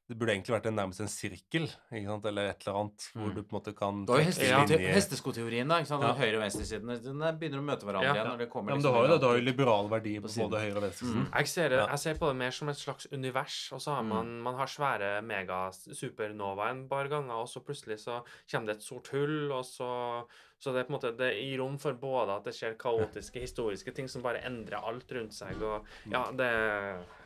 Speaker 3: Det burde egentlig vært en, nærmest en sirkel, ikke sant, eller et eller annet, hvor
Speaker 1: Mm.
Speaker 3: du på en måte kan
Speaker 1: Det har jo hesteskoteorien, da. ikke sant?
Speaker 3: Ja.
Speaker 1: Høyre- og venstresiden den begynner å møte hverandre
Speaker 2: Ja.
Speaker 1: igjen når det kommer
Speaker 3: Ja, men
Speaker 1: liksom
Speaker 3: du har jo det, du har jo liberale verdier
Speaker 1: på
Speaker 3: på både høyre og venstresiden.
Speaker 1: Mm.
Speaker 2: Jeg ser, det, jeg ser på det mer som et slags univers, og så har
Speaker 1: Mm.
Speaker 2: man, man har svære mega-supernova en par ganger, og så plutselig så kommer det et sort hull, og så Så det er på en måte det gir rom for både at det skjer kaotiske, historiske ting som bare endrer alt rundt seg, og ja, det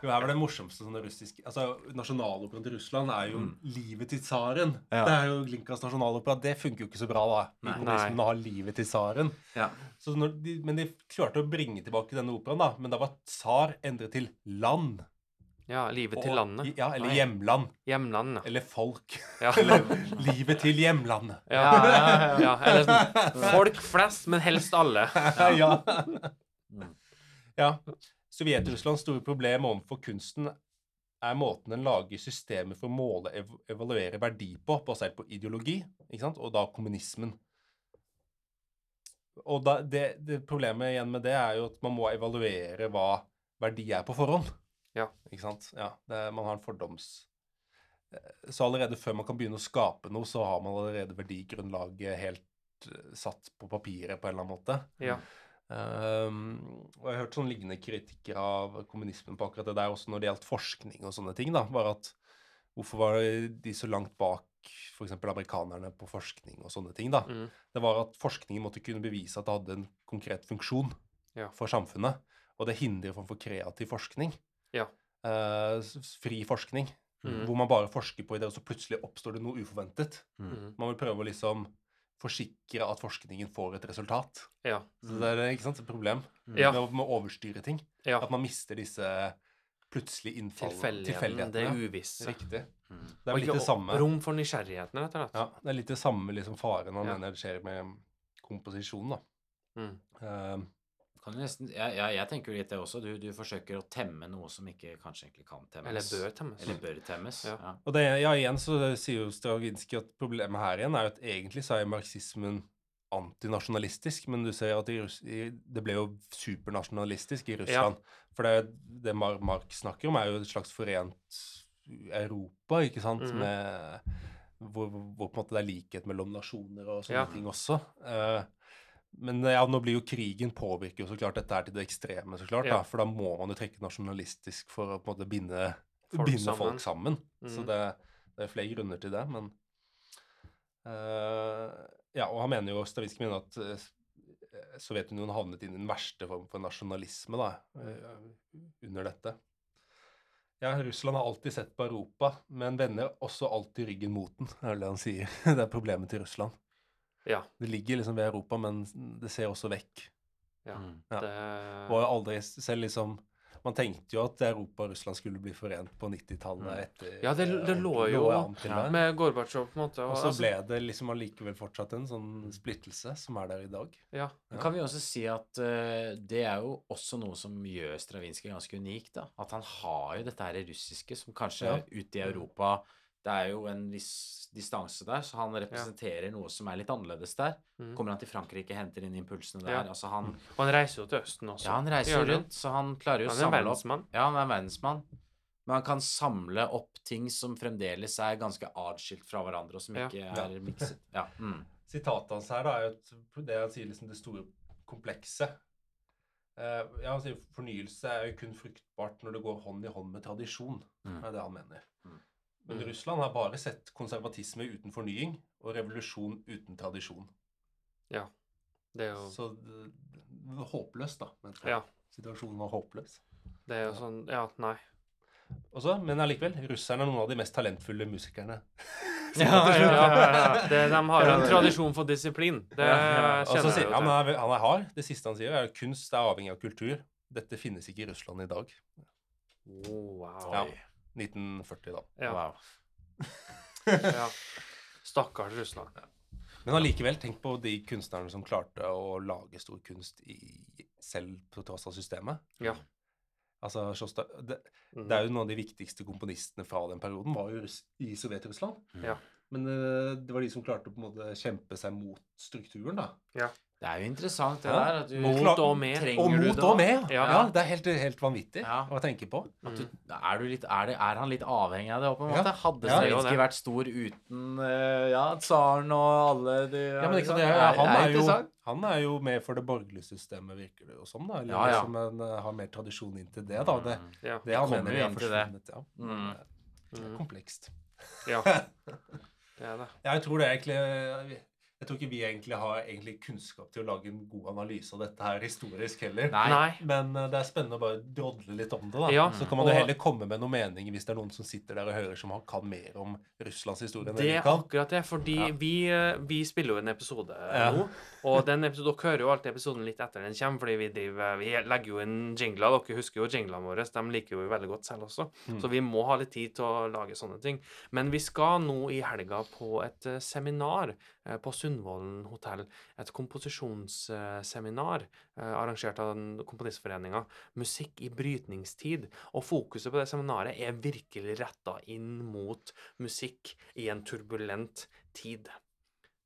Speaker 3: Jo, her var det morsomste sånn russiske Altså, Nasjonaloperaen til Russland er jo
Speaker 1: Mm.
Speaker 3: 'Livet til tsaren'.
Speaker 1: Ja.
Speaker 3: Det er jo Glinkas nasjonalopera. Det funker jo ikke så bra, da.
Speaker 1: Nei.
Speaker 3: Å ha 'Livet til tsaren'.
Speaker 1: Ja.
Speaker 3: Så når de, men de klarte å bringe tilbake denne operaen, da. Men da var tsar endret til land.
Speaker 2: Ja, livet til
Speaker 3: Og-
Speaker 2: landet.
Speaker 3: Ja, eller hjemland.
Speaker 2: Hjemland,
Speaker 3: Eller folk.
Speaker 2: ja.
Speaker 3: Eller livet til hjemlandet.
Speaker 2: Ja, ja, ja. Eller sånn folk flest, men helst alle.
Speaker 3: ja.
Speaker 1: ja.
Speaker 3: ja. Sovjet-Russlands store problem overfor kunsten er måten den lager systemer for å måle ev evaluere verdi på, basert på ideologi, ikke sant? og da kommunismen. Og da, det, det Problemet igjen med det er jo at man må evaluere hva verdi er på forhånd.
Speaker 2: Ja.
Speaker 3: Ikke sant? Ja, det, man har en fordoms... Eh, Så allerede før man kan begynne å skape noe, så har man allerede verdigrunnlaget helt eh, satt på papiret på en eller annen måte.
Speaker 2: Ja.
Speaker 3: Um, og jeg har hørt sånn lignende kritikker av kommunismen på akkurat det der, også når det gjaldt forskning og sånne ting. da, bare at Hvorfor var de så langt bak f.eks. amerikanerne på forskning og sånne ting? da?
Speaker 2: Mm.
Speaker 3: Det var at forskningen måtte kunne bevise at det hadde en konkret funksjon
Speaker 2: Ja.
Speaker 3: for samfunnet. Og det hindrer form for kreativ forskning.
Speaker 2: Ja.
Speaker 3: Uh, fri forskning.
Speaker 2: Mm.
Speaker 3: Hvor man bare forsker på ideer, og så plutselig oppstår det noe uforventet.
Speaker 2: Mm.
Speaker 3: Man vil prøve å liksom forsikre at forskningen får et resultat.
Speaker 2: Ja.
Speaker 3: Så det er ikke sant, et problem
Speaker 2: Ja.
Speaker 3: med, å- med å overstyre ting.
Speaker 2: ja.
Speaker 3: At man mister disse plutselige innfall,
Speaker 2: Tilfeldighetene, det
Speaker 3: er
Speaker 2: uvisse.
Speaker 3: Riktig.
Speaker 1: Mm.
Speaker 3: Det er
Speaker 2: Og
Speaker 3: litt det samme.
Speaker 2: Rom for nysgjerrigheten, rett og slett.
Speaker 3: Ja, det er litt det samme liksom faren han
Speaker 2: Ja.
Speaker 3: mener skjer med komposisjon, da.
Speaker 2: Mm.
Speaker 3: Eh,
Speaker 1: du nesten, jeg, jeg, jeg tenker jo litt det også. Du, du forsøker å temme noe som ikke kanskje egentlig kan temmes.
Speaker 2: Eller bør temmes.
Speaker 1: Eller bør temmes.
Speaker 2: Ja.
Speaker 1: Ja.
Speaker 3: og det, ja, igjen så sier jo Stravinskij at problemet her igjen er at egentlig så er marxismen antinasjonalistisk, men du ser at i, i, det ble jo supernasjonalistisk i Russland. For det, det Mar Marx snakker om, er jo et slags forent Europa, ikke sant,
Speaker 2: Mhm.
Speaker 3: med hvor, hvor på en måte det er likhet mellom nasjoner og sånne
Speaker 2: Ja.
Speaker 3: ting også. Eh, men ja, nå blir jo krigen påvirker jo så klart dette her til det ekstreme, så klart.
Speaker 2: Ja.
Speaker 3: da, For da må man jo trekke nasjonalistisk for å på en måte binde
Speaker 2: Folk
Speaker 3: binde
Speaker 2: sammen.
Speaker 3: folk sammen. Så
Speaker 2: Mhm.
Speaker 3: det, det er flere grunner til det, men uh, Ja, og han mener jo, Stavinskij mener at uh, Sovjetunionen havnet inn i den verste form for nasjonalisme da, uh, under dette. Ja, Russland har alltid sett på Europa, men vender også alltid ryggen mot den, er det han sier. Det er problemet til Russland.
Speaker 2: Ja.
Speaker 3: Det ligger liksom ved Europa, men det ser også vekk.
Speaker 2: ja.
Speaker 1: Mm.
Speaker 3: Ja.
Speaker 2: Det
Speaker 3: Og aldri selv liksom Man tenkte jo at Europa og Russland skulle bli forent på 90-tallet
Speaker 1: Mm.
Speaker 3: etter
Speaker 2: Ja, det- det lå jo
Speaker 3: ja.
Speaker 2: Med Gorbatsjov, på en måte.
Speaker 3: Og så
Speaker 2: altså-
Speaker 3: ble det liksom allikevel fortsatt en sånn splittelse som er der i dag.
Speaker 2: Ja.
Speaker 1: Men kan vi også si at uh, det er jo også noe som gjør Stravinskij ganske unik, da. At han har jo dette her russiske som kanskje
Speaker 3: Ja.
Speaker 1: ute i Europa Det er jo en viss distanse der, så han representerer noe som er litt annerledes der.
Speaker 2: Mm.
Speaker 1: Kommer han til Frankrike, henter inn impulsene der.
Speaker 2: Ja.
Speaker 1: Altså han
Speaker 2: Og han reiser jo til Østen også.
Speaker 1: Ja, han reiser jo rundt, så han klarer jo å
Speaker 2: Han er en
Speaker 1: samle opp. Ja, han er en verdensmann. Men han kan samle opp ting som fremdeles er ganske atskilt fra hverandre, og som
Speaker 2: Ja.
Speaker 1: ikke er mikset. Ja. Mm.
Speaker 3: Sitatet hans her da, er jo et, det han sier liksom det store komplekse. Uh, ja, han sier fornyelse er jo kun fruktbart når det går hånd i hånd med tradisjon.
Speaker 1: Mm.
Speaker 3: Det er det han mener. Men
Speaker 2: Mm.
Speaker 3: Russland har bare sett konservatisme uten fornying og revolusjon uten tradisjon.
Speaker 2: Ja. Det er jo,
Speaker 3: Så det, det var håpløst, da. Men
Speaker 2: Ja.
Speaker 3: Situasjonen var håpløs.
Speaker 2: det er jo sånn Ja, nei.
Speaker 3: Også, men allikevel, russerne er noen av de mest talentfulle musikerne.
Speaker 1: Ja,
Speaker 2: Ja,
Speaker 1: ja,
Speaker 2: ja, ja. Det, de har
Speaker 1: Ja,
Speaker 2: en tradisjon for disiplin. Det
Speaker 1: Ja, ja.
Speaker 2: Kjenner jeg
Speaker 3: han,
Speaker 2: jo til.
Speaker 3: er, han er hard. Det siste han sier, er at kunst er avhengig av kultur. Dette finnes ikke i Russland i dag.
Speaker 2: Oh, wow.
Speaker 3: Ja. 1940, da.
Speaker 2: Ja.
Speaker 1: Wow.
Speaker 2: ja. Stakkars Russland.
Speaker 3: Men allikevel, tenk på de kunstnerne som klarte å lage stor kunst i, selv på tross av systemet.
Speaker 2: Ja.
Speaker 3: Altså, Sjosta, det,
Speaker 2: mm.
Speaker 3: det er jo noen av de viktigste komponistene fra den perioden var jo i Sovjet-Russland.
Speaker 2: Ja.
Speaker 3: Men eh, det var de som klarte å på en måte kjempe seg mot strukturen, da.
Speaker 1: Det er jo interessant, det
Speaker 3: Ja.
Speaker 1: der. At du
Speaker 2: Mot og med.
Speaker 1: Trenger
Speaker 3: Og
Speaker 1: du
Speaker 3: mot
Speaker 1: det
Speaker 3: og med!
Speaker 2: Ja.
Speaker 3: Ja. det er helt, helt vanvittig
Speaker 1: Ja.
Speaker 3: å tenke på.
Speaker 1: At du, er, du litt, er, det, er han litt avhengig av det? på en måte? Hadde
Speaker 2: det
Speaker 1: Stravinskij vært stor uten eh, ja, tsaren og alle de
Speaker 3: Ja, men ikke sant, det han, er jo, han er jo med for det borgerlige systemet, virker det jo som. da, Eller
Speaker 1: Ja, ja.
Speaker 3: som en, eh, har mer tradisjon inn til det. da, Det,
Speaker 1: Mm.
Speaker 2: Ja.
Speaker 3: det han mener vi har
Speaker 1: det.
Speaker 3: forsvunnet. Ja.
Speaker 1: Mm.
Speaker 3: Det er
Speaker 2: Mm.
Speaker 3: komplekst.
Speaker 2: ja. Det er det.
Speaker 3: Jeg tror det er egentlig Jeg tror ikke vi egentlig har egentlig kunnskap til å lage en god analyse av dette her historisk heller.
Speaker 1: Nei.
Speaker 3: Men eh, det er spennende å bare drodle litt om det. da.
Speaker 2: Ja,
Speaker 3: så kan man jo heller komme med noen meninger hvis det er noen som sitter der og hører som kan mer om Russlands historie enn
Speaker 2: Det
Speaker 3: vi
Speaker 2: er akkurat det, fordi
Speaker 3: Ja.
Speaker 2: vi, eh, vi spiller jo en episode
Speaker 3: Ja.
Speaker 2: nå. Og den episoden, dere hører jo alltid episoden litt etter den kommer, fordi vi, driver, vi legger jo inn jingler. Dere husker jo jinglene våre, de liker jo veldig godt selv også.
Speaker 3: Mm.
Speaker 2: Så vi må ha litt tid til å lage sånne ting. Men vi skal nå i helga på et eh, seminar eh, på Sundvolden hotell. Et komposisjonsseminar eh, arrangert av Komponistforeninga. Musikk i brytningstid. Og fokuset på det seminaret er virkelig retta inn mot musikk i en turbulent tid.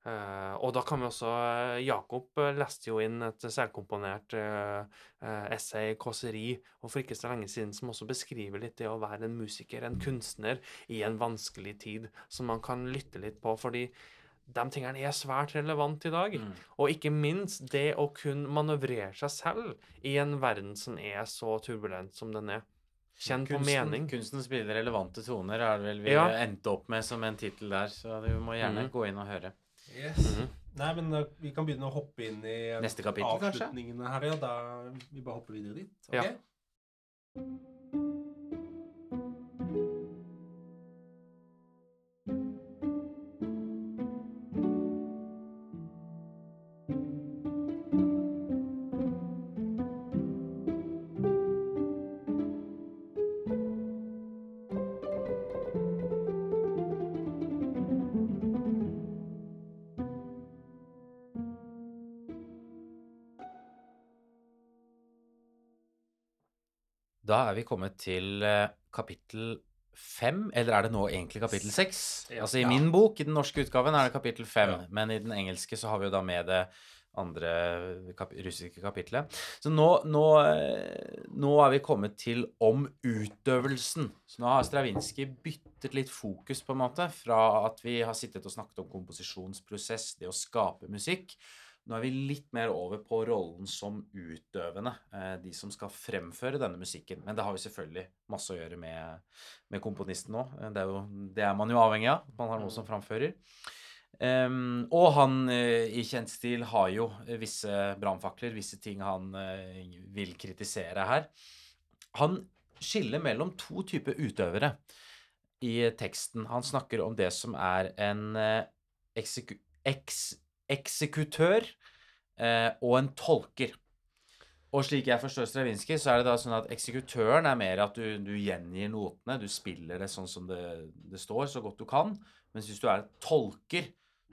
Speaker 2: Eh, og da kan vi også eh, Jakob eh, leste jo inn et selvkomponert essay, 'Kåseri', og for ikke så lenge siden, som også beskriver litt det å være en musiker, en kunstner, i en vanskelig tid, som man kan lytte litt på. fordi de tingene er svært relevant i dag.
Speaker 1: Mm.
Speaker 2: Og ikke minst det å kunne manøvrere seg selv i en verden som er så turbulent som den er. Kjenn på mening.
Speaker 1: kunsten spiller relevante toner, er det vel vi
Speaker 2: Ja.
Speaker 1: endte opp med som en tittel der. Så du må gjerne
Speaker 2: mm.
Speaker 1: gå inn og høre.
Speaker 3: Yes.
Speaker 2: Mhm.
Speaker 3: Nei, men uh, vi kan begynne å hoppe inn i eh,
Speaker 1: Neste kapittel, kanskje?
Speaker 3: avslutningene her. Ja, da vi bare hopper videre dit.
Speaker 2: Ja.
Speaker 1: Da er vi kommet til eh, kapittel fem, eller er det nå egentlig kapittel seks? Altså i min bok, i den norske utgaven, er det kapittel fem,
Speaker 3: Ja.
Speaker 1: men i den engelske så har vi jo da med det andre kap russiske kapitlet. Så nå, nå, eh, nå er vi kommet til om utøvelsen. Så nå har Stravinskij byttet litt fokus, på en måte, fra at vi har sittet og snakket om komposisjonsprosess, det å skape musikk. Nå er vi litt mer over på rollen som utøvende, eh, de som skal fremføre denne musikken. Men det har jo selvfølgelig masse å gjøre med, med komponisten òg. Det, er det er man jo avhengig av. Man har noen som framfører. Um, og han eh, i kjent stil har jo eh, visse brannfakler, visse ting han eh, vil kritisere her. Han skiller mellom to typer utøvere i teksten. Han snakker om det som er en eh, ekseku eks eksekutør eh, og en tolker. Og slik jeg forstår Stravinskij, så er det da sånn at eksekutøren er mer at du, du gjengir notene, du spiller det sånn som det, det står, så godt du kan. Mens hvis du er tolker,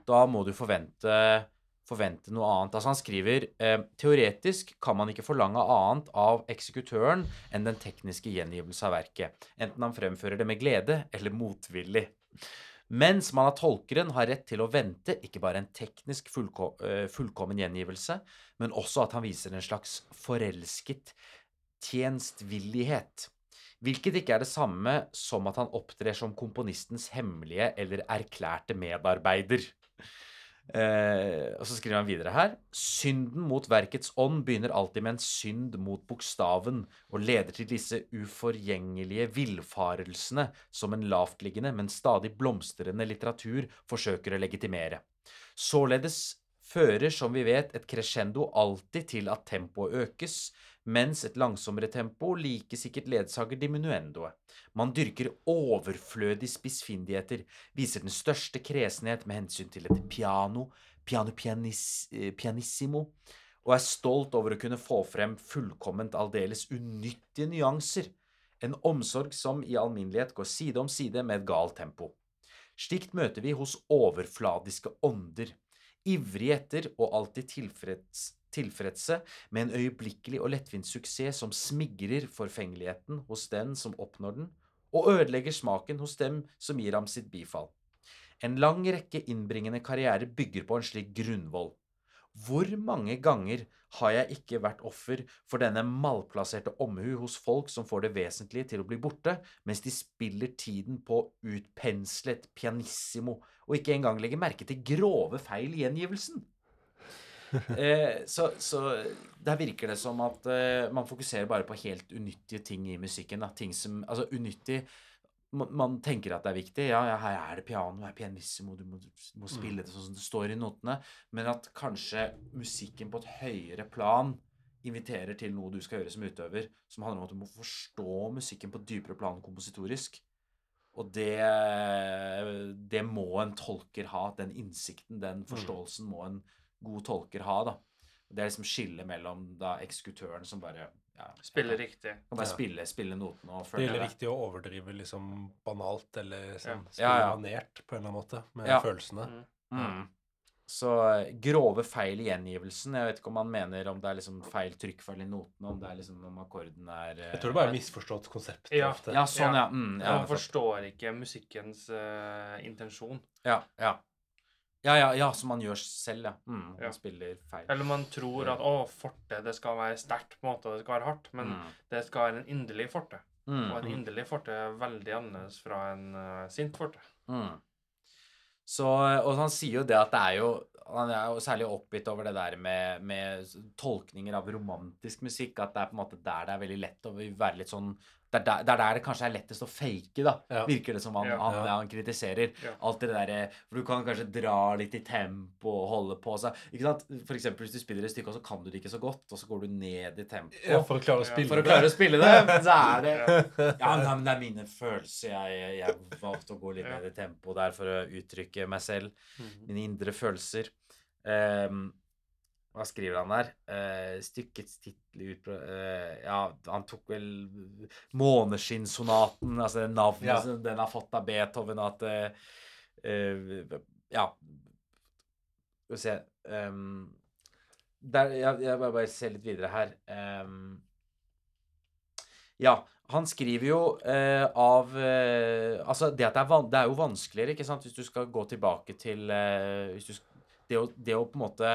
Speaker 1: da må du forvente, forvente noe annet. Altså han skriver eh, teoretisk kan man ikke forlange annet av eksekutøren enn den tekniske gjengivelse av verket, enten han fremfører det med glede eller motvillig. Mens man av tolkeren har rett til å vente ikke bare en teknisk fullko eh, fullkommen gjengivelse, men også at han viser en slags forelsket tjenstvillighet. Hvilket ikke er det samme som at han opptrer som komponistens hemmelige eller erklærte medarbeider. Eh, og så skriver han videre her. Synden mot verkets ånd begynner alltid med en synd mot bokstaven, og leder til disse uforgjengelige villfarelsene som en lavtliggende, men stadig blomstrende litteratur forsøker å legitimere. Således fører, som vi vet, et crescendo alltid til at tempoet økes, mens et langsommere tempo like sikkert ledsager diminuendoet. Man dyrker overflødig spissfindigheter, viser den største kresenhet med hensyn til et piano, piano pianis, eh, pianissimo, og er stolt over å kunne få frem fullkomment aldeles unyttige nyanser, en omsorg som i alminnelighet går side om side med et galt tempo. Slikt møter vi hos overfladiske ånder, ivrige etter og alltid tilfreds, tilfredse med en øyeblikkelig og lettvint suksess som smigrer forfengeligheten hos den som oppnår den, og ødelegger smaken hos dem som gir ham sitt bifall. En lang rekke innbringende karrierer bygger på en slik grunnvoll. Hvor mange ganger har jeg ikke vært offer for denne malplasserte omhu hos folk som får det vesentlige til å bli borte, mens de spiller tiden på utpenslet pianissimo, og ikke engang legger merke til grove feil i gjengivelsen? Eh, så, så der virker det som at eh, man fokuserer bare på helt unyttige ting i musikken. Da. Ting som, altså unyttig man, man tenker at det er viktig. Ja, ja, her er det piano, her er pianissimo, du må, du må spille det sånn som det står i notene. Men at kanskje musikken på et høyere plan inviterer til noe du skal gjøre som utøver, som handler om at du må forstå musikken på et dypere plan kompositorisk. Og det, det må en tolker ha. Den innsikten, den forståelsen, må en god tolker ha. da. Det er liksom skillet mellom da eksekutøren som bare ja,
Speaker 2: Spiller riktig.
Speaker 1: Kan bare
Speaker 3: Ja.
Speaker 1: spille, spille notene og
Speaker 3: Det
Speaker 1: følge
Speaker 3: gjelder
Speaker 1: det.
Speaker 3: viktig å overdrive liksom banalt eller sånn
Speaker 1: Ja, ja.
Speaker 3: spionert på en eller annen måte med
Speaker 1: Ja.
Speaker 3: følelsene.
Speaker 2: Mm.
Speaker 1: Mm. Så eh, grove feil i gjengivelsen Jeg vet ikke om man mener om det er liksom feil trykkfeil i notene, om det er liksom om akkorden er eh,
Speaker 3: Jeg tror det bare er misforstått konsept
Speaker 2: Ja.
Speaker 1: Ja, sånn, ja.
Speaker 2: Ja.
Speaker 1: Mm, ja,
Speaker 2: Man forstår ikke musikkens uh, intensjon.
Speaker 1: ja, ja. Ja, ja, ja, som man gjør selv, ja. Mm,
Speaker 2: Ja.
Speaker 1: Man spiller feil.
Speaker 2: Eller man tror at å, forte, det skal være sterkt på en måte, og det skal være hardt. Men
Speaker 1: Mm.
Speaker 2: det skal være en inderlig forte.
Speaker 1: Mm.
Speaker 2: Og en inderlig forte er veldig annerledes fra en uh, sint forte.
Speaker 1: Mm. Så, og han sier jo det at det er jo Han er jo særlig oppgitt over det der med, med tolkninger av romantisk musikk. At det er på en måte der det er veldig lett å være litt sånn Det er der det, er der det kanskje er lettest å fake, da.
Speaker 3: Ja.
Speaker 1: Virker det som han,
Speaker 2: Ja.
Speaker 1: han,
Speaker 3: Ja.
Speaker 1: han kritiserer.
Speaker 2: Ja.
Speaker 1: Alt det derre For du kan kanskje dra litt i tempo og holde på seg. Ikke sant? For eksempel hvis du spiller et stykke, og så kan du det ikke så godt, og så går du ned i tempo.
Speaker 3: Ja, for å klare å
Speaker 2: Ja.
Speaker 3: spille
Speaker 1: For å klare å spille det, men så er det
Speaker 2: Ja.
Speaker 1: Ja, men det er mine følelser. Jeg, jeg valgte å gå litt
Speaker 2: Ja.
Speaker 1: ned i tempo der for å uttrykke meg selv.
Speaker 2: Mhm.
Speaker 1: Mine indre følelser. Ehm, hva skriver han der? Uh, stykkets tittel ut eh, Ja, han tok vel Måneskinnsonaten, altså navnet
Speaker 3: Ja.
Speaker 1: som den har fått av Beethoven, at uh, eh, Ja. Skal vi se um, der, jeg, jeg bare, bare ser litt videre her. Um, Ja. Han skriver jo uh, av uh, Altså, det det er, det er jo vanskeligere, ikke sant, hvis du skal gå tilbake til uh, du, det, å, det å på en måte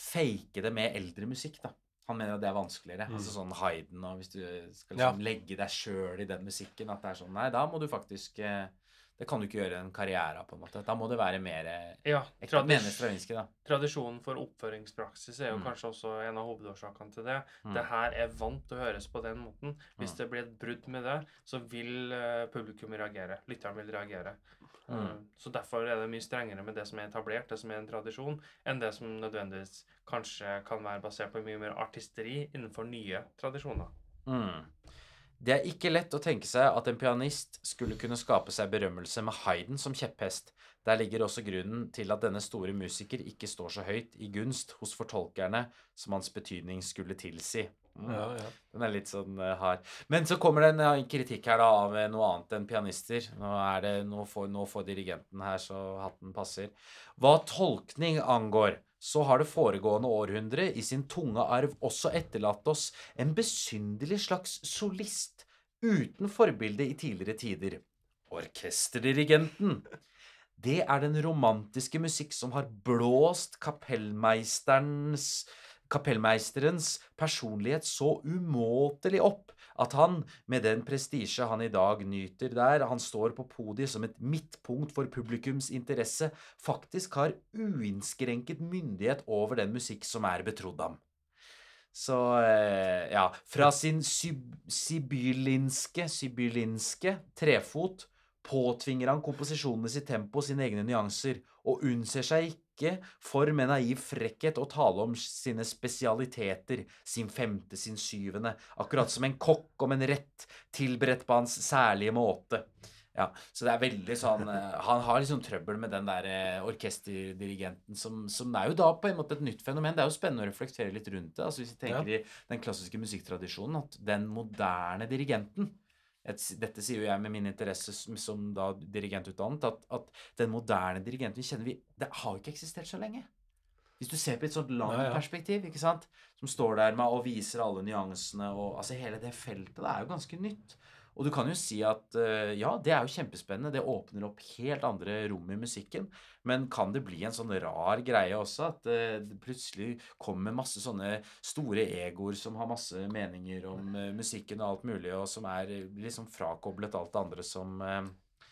Speaker 1: fake det med eldre musikk, da. Han mener at det er vanskeligere. Altså sånn Hayden og hvis du skal
Speaker 3: Ja.
Speaker 1: liksom legge deg sjøl i den musikken, at det er sånn Nei, da må du faktisk eh, Det kan du ikke gjøre en karriere av, på en måte. Da må det være mer eh,
Speaker 2: Ja,
Speaker 1: ekte, Stravinskij, da.
Speaker 2: tradisjonen for oppføringspraksis er jo
Speaker 1: Mm.
Speaker 2: kanskje også en av hovedårsakene til det.
Speaker 1: Mm.
Speaker 2: Det her er vant til å høres på den måten. Hvis
Speaker 1: Mm.
Speaker 2: det blir et brudd med det, så vil eh, publikum reagere. Lytteren vil reagere.
Speaker 1: Mm.
Speaker 2: Eh, så derfor er det mye strengere med det som er etablert, det som er en tradisjon, enn det som nødvendigvis kanskje kan være basert på mye mer artisteri innenfor nye tradisjoner.
Speaker 1: Mm. Det er ikke lett å tenke seg at en pianist skulle kunne skape seg berømmelse med Hayden som kjepphest. Der ligger også grunnen til at denne store musiker ikke står så høyt i gunst hos fortolkerne som hans betydning skulle tilsi. Mm. Den er litt sånn eh, hard. Men så kommer det en eh, kritikk her da av eh, noe annet enn pianister. Nå, er det, nå, får, nå får dirigenten her så hatten passer. Hva tolkning angår, så har det foregående århundre i sin tunge arv også etterlatt oss en besynderlig slags solist uten forbilde i tidligere tider. Orkesterdirigenten. Det er den romantiske musikk som har blåst kapellmeisterens kapellmeisterens personlighet så umåtelig opp at han, med den prestisje han i dag nyter der han står på podiet som et midtpunkt for publikums interesse, faktisk har uinnskrenket myndighet over den musikk som er betrodd ham. Så eh, ja Fra sin sibylinske, sibyllinske trefot påtvinger han komposisjonene sitt tempo, sine egne nyanser, og unnser seg ikke for med naiv frekkhet å tale om sine spesialiteter, sin femte, sin syvende, akkurat som en kokk om en rett tilberedt på hans særlige måte. Ja, så det er veldig sånn eh, Han har liksom trøbbel med den der eh, orkesterdirigenten som, som er jo da på en måte et nytt fenomen. Det er jo spennende å reflektere litt rundt det. Altså Hvis vi tenker i den klassiske musikktradisjonen, at den moderne dirigenten et, Dette sier jo jeg med min interesse som, som da dirigentutdannet, at, at den moderne dirigenten vi kjenner vi Det har jo ikke eksistert så lenge. Hvis du ser på et sånt langt
Speaker 3: Ja, ja.
Speaker 1: perspektiv, ikke sant, som står der med og viser alle nyansene og altså Hele det feltet det er jo ganske nytt. Og du kan jo si at eh, ja, det er jo kjempespennende. Det åpner opp helt andre rom i musikken. Men kan det bli en sånn rar greie også? At eh, det plutselig kommer masse sånne store egoer som har masse meninger om eh, musikken og alt mulig, og som er liksom frakoblet alt det andre som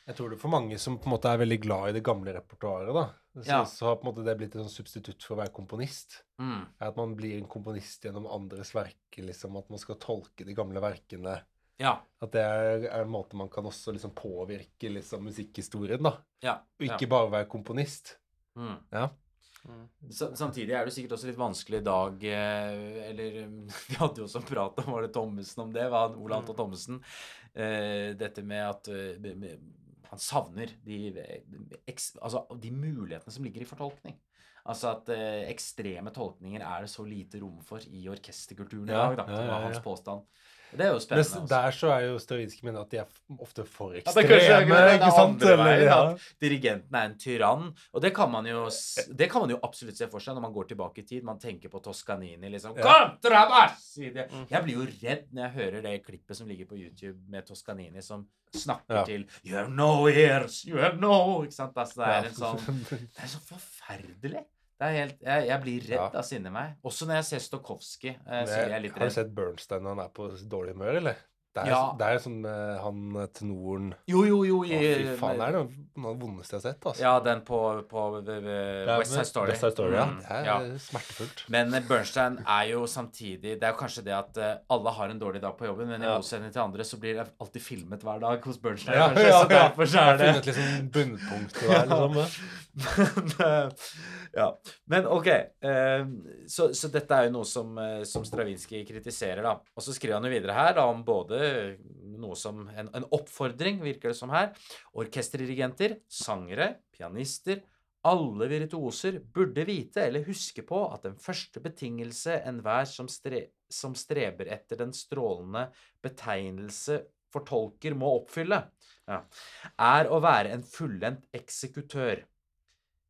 Speaker 3: Jeg tror det er for mange som på en måte er veldig glad i det gamle repertoaret, da, så,
Speaker 1: Ja.
Speaker 3: så har på en måte det blitt en sånn substitutt for å være komponist.
Speaker 1: mm,
Speaker 3: At man blir en komponist gjennom andres verker, liksom. At man skal tolke de gamle verkene.
Speaker 1: Ja.
Speaker 3: At det er, er en måte man kan også liksom påvirke liksom musikkhistorien, da.
Speaker 1: Ja.
Speaker 3: Og ikke bare være komponist.
Speaker 1: Mm.
Speaker 3: Ja.
Speaker 2: Mm.
Speaker 1: Samtidig er det sikkert også litt vanskelig i dag eh, Eller vi hadde jo også prat om Var det Thommessen om det? Hva, Ole Anton Thommessen. Eh, dette med at eh, han savner de, altså, de mulighetene som ligger i fortolkning. Altså at ekstreme tolkninger er det så lite rom for i orkesterkulturen i dag, da.
Speaker 3: ja,
Speaker 1: Det
Speaker 3: ja,
Speaker 1: var hans
Speaker 3: ja.
Speaker 1: påstand. Det er jo spennende.
Speaker 3: Mens
Speaker 1: altså.
Speaker 3: der så er jo stravinske mener at de er ofte for
Speaker 1: Ja, det
Speaker 3: ekstreme.
Speaker 1: det er
Speaker 3: ikke sant?
Speaker 1: veien,
Speaker 3: ja.
Speaker 1: dirigenten er en tyrann. Og det kan, man jo, det kan man jo absolutt se for seg når man går tilbake i tid. Man tenker på Toscanini, liksom.
Speaker 3: Ja.
Speaker 1: Jeg blir jo redd når jeg hører det klippet som ligger på YouTube med Toscanini som snakker
Speaker 3: Ja.
Speaker 1: til You have no ears, you have no Ikke sant? Altså, det er en sånn Det er så forferdelig. Det er helt, jeg, jeg blir redd
Speaker 3: Ja.
Speaker 1: av sinne meg. Også når jeg ser Stokowski, eh, jeg litt
Speaker 3: Har du sett Bernstein når han er på dårlig humør, eller? Det er,
Speaker 1: Ja.
Speaker 3: det er sånn med han eh, tenoren
Speaker 1: Jo, jo, jo.
Speaker 3: Å, fy faen, det er noe av det vondeste jeg har sett, altså.
Speaker 1: Ja, den på, på
Speaker 3: er
Speaker 1: West Side Story.
Speaker 3: West Side Story, ja.
Speaker 1: Mm,
Speaker 3: Det er
Speaker 1: ja.
Speaker 3: smertefullt.
Speaker 1: Men eh, Bernstein er jo samtidig Det er jo kanskje det at eh, alle har en dårlig dag på jobben, men i motsetning til andre så blir det alltid filmet hver dag hos Bernstein.
Speaker 3: Ja,
Speaker 1: kanskje,
Speaker 3: ja,
Speaker 1: så derfor så er det
Speaker 3: funnet liksom bunnpunktet der, liksom.
Speaker 1: men, eh, ja. Men OK. eh, så, så dette er jo noe som, eh, som Stravinskij kritiserer, da. Og så skriver han jo videre her da, om både noe som en, en oppfordring, virker det som her. Orkesterdirigenter, sangere, pianister, alle virtuoser burde vite eller huske på at den første betingelse enhver som, stre som streber etter den strålende betegnelse fortolker må oppfylle, ja, er å være en fullendt eksekutør.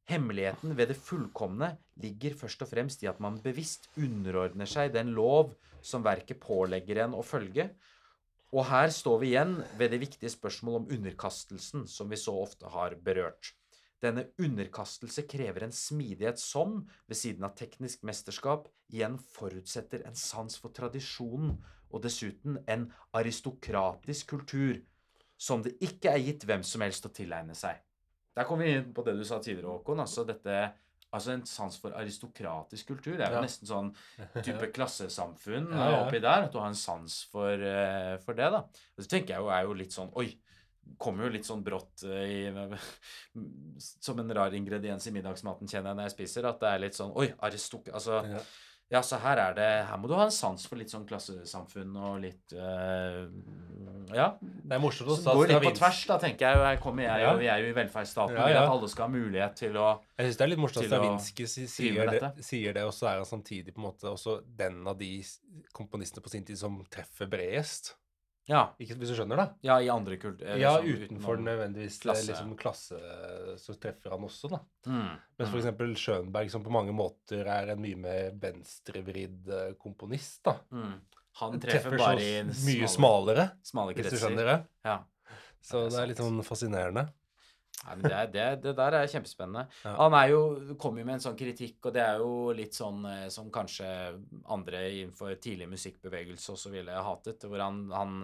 Speaker 1: Hemmeligheten ved det fullkomne ligger først og fremst i at man bevisst underordner seg den lov som verket pålegger en å følge, Og her står vi igjen ved det viktige spørsmålet om underkastelsen, som vi så ofte har berørt. Denne underkastelse krever en smidighet som, ved siden av teknisk mesterskap, igjen forutsetter en sans for tradisjonen, og dessuten en aristokratisk kultur, som det ikke er gitt hvem som helst å tilegne seg. Der kommer vi inn på det du sa tidligere, Håkon. altså dette Altså en sans for aristokratisk kultur. Det er jo
Speaker 3: Ja.
Speaker 1: nesten sånn type klassesamfunn
Speaker 3: Ja, ja.
Speaker 1: oppi der. At du har en sans for, uh, for det, da. Og så tenker jeg jo er jo litt sånn Oi. Kommer jo litt sånn brått uh, i, Som en rar ingrediens i middagsmaten, kjenner jeg når jeg spiser. At det er litt sånn Oi, aristok... Altså
Speaker 3: Ja.
Speaker 1: så her er det Her må du ha en sans for litt sånn klassesamfunn og litt eh, Ja.
Speaker 3: Det er morsomt
Speaker 1: Så
Speaker 3: også
Speaker 1: går litt på tvers, da, tenker jeg. Her kommer jeg,
Speaker 3: Ja.
Speaker 1: og vi er jo i velferdsstaten.
Speaker 3: Ja, ja.
Speaker 1: At alle skal ha mulighet til å
Speaker 3: Jeg syns det er litt morsomt at Stravinskij sier sier det, og så er han samtidig på en måte også den av de komponistene på sin tid som treffer bredest.
Speaker 1: Ja,
Speaker 3: Ikke, hvis du skjønner det?
Speaker 1: ja i andre kult...
Speaker 3: Ja,
Speaker 1: liksom,
Speaker 3: utenfor
Speaker 1: utenom-
Speaker 3: nødvendigvis
Speaker 1: klasse.
Speaker 3: klasse. Liksom, klasse så treffer han også, da.
Speaker 1: Mm,
Speaker 3: Mens
Speaker 1: mm,
Speaker 3: eksempel Schönberg, som på mange måter er en mye mer venstrevridd eh, komponist, da.
Speaker 1: mm. Han treffer bare i
Speaker 3: mye
Speaker 1: smale,
Speaker 3: smalere,
Speaker 1: smale
Speaker 3: hvis du skjønner det.
Speaker 1: Ja.
Speaker 3: Så
Speaker 1: det
Speaker 3: det er litt sånn fascinerende.
Speaker 1: Nei, men det, er- det, det der er kjempespennende.
Speaker 3: Ja.
Speaker 1: Han er jo, kom jo med en sånn kritikk, og det er jo litt sånn eh, som kanskje andre innenfor tidlig musikkbevegelse også ville hatet. Hvor han, han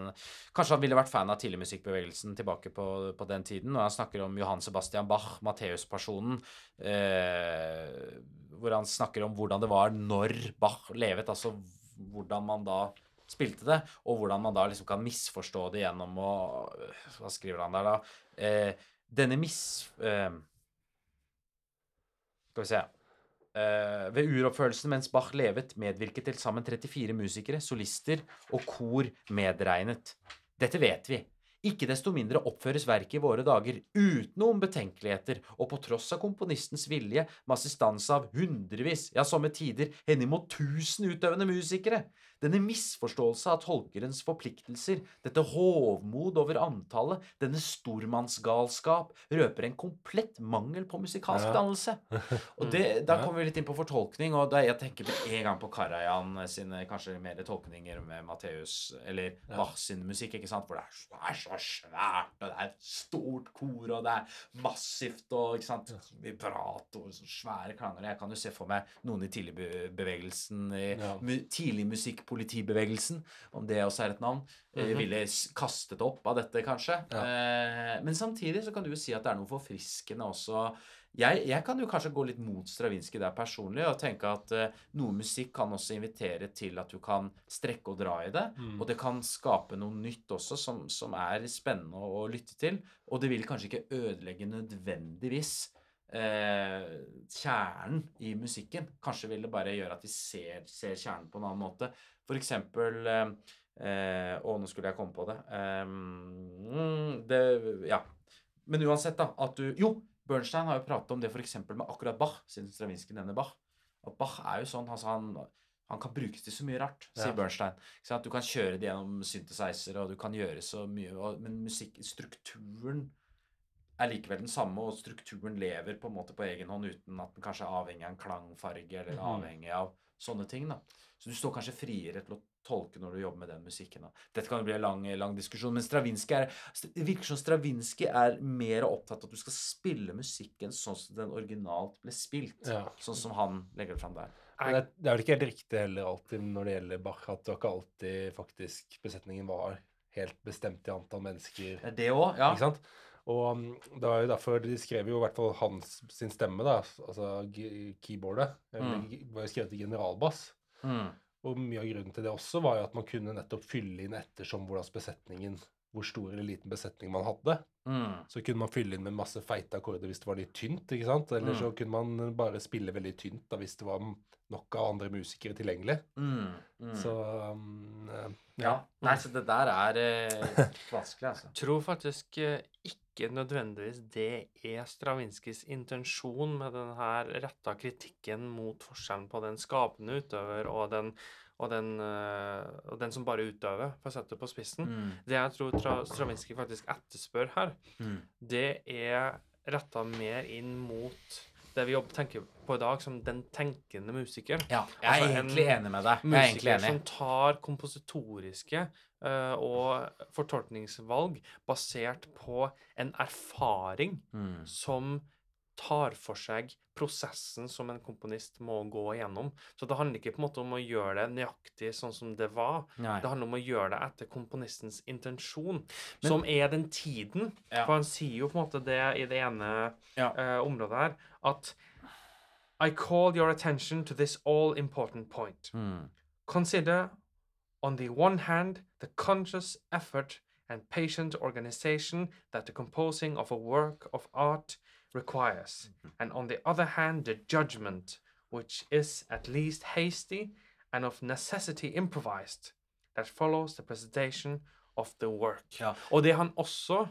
Speaker 1: Kanskje han ville vært fan av tidlig musikkbevegelsen tilbake på, på den tiden. Når han snakker om Johan Sebastian Bach, Matteus-personen, eh, hvor han snakker om hvordan det var når Bach levet. Altså hvordan man da spilte det, og hvordan man da liksom kan misforstå det gjennom å Hva skriver han der, da? Eh, denne mis... Uh, skal vi se uh, ved uroppførelsen mens Bach levet, medvirket til sammen 34 musikere, solister og kor medregnet. Dette vet vi. Ikke desto mindre oppføres verket i våre dager uten noen betenkeligheter, og på tross av komponistens vilje med assistanse av hundrevis, ja somme tider henimot tusen utøvende musikere. Denne misforståelse av tolkerens forpliktelser, dette hovmod over antallet, denne stormannsgalskap, røper en komplett mangel på musikalsk
Speaker 3: Ja.
Speaker 1: dannelse. Og det, da kommer vi litt inn på fortolkning, og da jeg tenker med en gang på Karajan sine kanskje mer tolkninger med Matteus, eller
Speaker 3: Ja.
Speaker 1: Bach sin musikk, ikke sant, hvor det er, så- svært, og det er et stort kor, og det er massivt, og ikke sant, vibrato, svære klanger. Jeg kan jo se for meg noen i tidligbevegelsen, i
Speaker 3: Ja.
Speaker 1: mu, tidligmusikkpolitibevegelsen, om det også er et navn, mm
Speaker 2: -hmm.
Speaker 1: ville kastet opp av dette, kanskje.
Speaker 3: Ja.
Speaker 1: Eh, men samtidig så kan du jo si at det er noe forfriskende også. Jeg, jeg kan jo kanskje gå litt mot Stravinskij der personlig, og tenke at eh, noe musikk kan også invitere til at du kan strekke og dra i det.
Speaker 3: Mm.
Speaker 1: Og det kan skape noe nytt også som, som er spennende å, å lytte til. Og det vil kanskje ikke ødelegge nødvendigvis eh, kjernen i musikken. Kanskje vil det bare gjøre at vi ser, ser kjernen på en annen måte. For eksempel eh, Å, nå skulle jeg komme på det. Eh, det Ja. Men uansett, da. At du Jo, Bernstein har jo pratet om det f.eks. med akkurat Bach, siden Stravinskij nevner Bach. At Bach er jo sånn altså han, han kan brukes til så mye rart, sier
Speaker 3: Ja.
Speaker 1: Bernstein. Sant? Du kan kjøre det gjennom synthesizer, og du kan gjøre så mye, og, men musikkstrukturen er likevel den samme, og strukturen lever på en måte på egen hånd uten at den kanskje er avhengig av en klangfarge eller
Speaker 3: Mhm.
Speaker 1: avhengig av sånne ting. da. Så du står kanskje friere til å tolke når du jobber med den musikken. da. Dette kan jo bli en lang, lang diskusjon, men Stravinskij er, det virker som Stravinskij er mer opptatt av at du skal spille musikken sånn som den originalt ble spilt.
Speaker 3: Ja.
Speaker 1: Sånn som han legger det fram der.
Speaker 3: Men det, det er vel ikke helt riktig heller alltid når det gjelder Bach, at det var ikke alltid faktisk besetningen var helt bestemt i antall mennesker.
Speaker 1: Det det òg, ja.
Speaker 3: Ikke sant? Og um, det var jo derfor de skrev jo i hvert fall hans sin stemme, da, altså keyboardet, eller,
Speaker 1: Mm.
Speaker 3: var jo skrevet i generalbass.
Speaker 1: Mm.
Speaker 3: Og mye av grunnen til det også var jo at man kunne nettopp fylle inn ettersom hvordan besetningen hvor stor eller liten besetning man hadde.
Speaker 1: Mm.
Speaker 3: Så kunne man fylle inn med masse feite akkorder hvis det var litt tynt, ikke sant? Eller
Speaker 1: Mm.
Speaker 3: så kunne man bare spille veldig tynt da hvis det var nok av andre musikere tilgjengelig.
Speaker 1: Mm. Mm.
Speaker 3: Så um, ja.
Speaker 1: ja. Nei, så det der er eh, vanskelig, altså.
Speaker 2: tror faktisk eh, ikke nødvendigvis det er Stravinskijs intensjon med den her retta kritikken mot forskjellen på den skapende utøver og den, og den, eh, og den som bare utøver, for å sette det på spissen.
Speaker 1: Mm.
Speaker 2: Det jeg tror Tra- Stravinskij faktisk etterspør her,
Speaker 1: Mm.
Speaker 2: det er retta mer inn mot det vi tenker på i dag som den tenkende musiker.
Speaker 1: Ja, jeg er
Speaker 2: Altså, en
Speaker 1: egentlig enig med deg. Jeg er egentlig
Speaker 2: Musiker som tar kompositoriske uh, og fortolkningsvalg basert på en erfaring
Speaker 1: Mm.
Speaker 2: som tar for seg prosessen som en komponist må gå igjennom. Så det handler ikke på en måte om å gjøre det nøyaktig sånn som det var.
Speaker 1: Nei.
Speaker 2: Det handler om å gjøre det etter komponistens intensjon,
Speaker 1: Men-
Speaker 2: som er den tiden.
Speaker 1: Ja.
Speaker 2: For han sier jo på en måte det i det ene
Speaker 1: Ja.
Speaker 2: uh, området her, at I call your attention to this all-important point.
Speaker 1: Mm.
Speaker 2: Consider, on the one hand, the conscious effort and patient organization that the composing of a work of art requires, and on the other hand, the judgment, which is at least hasty and of necessity improvised, that follows the presentation of the work.
Speaker 1: Ja.
Speaker 2: Og det han også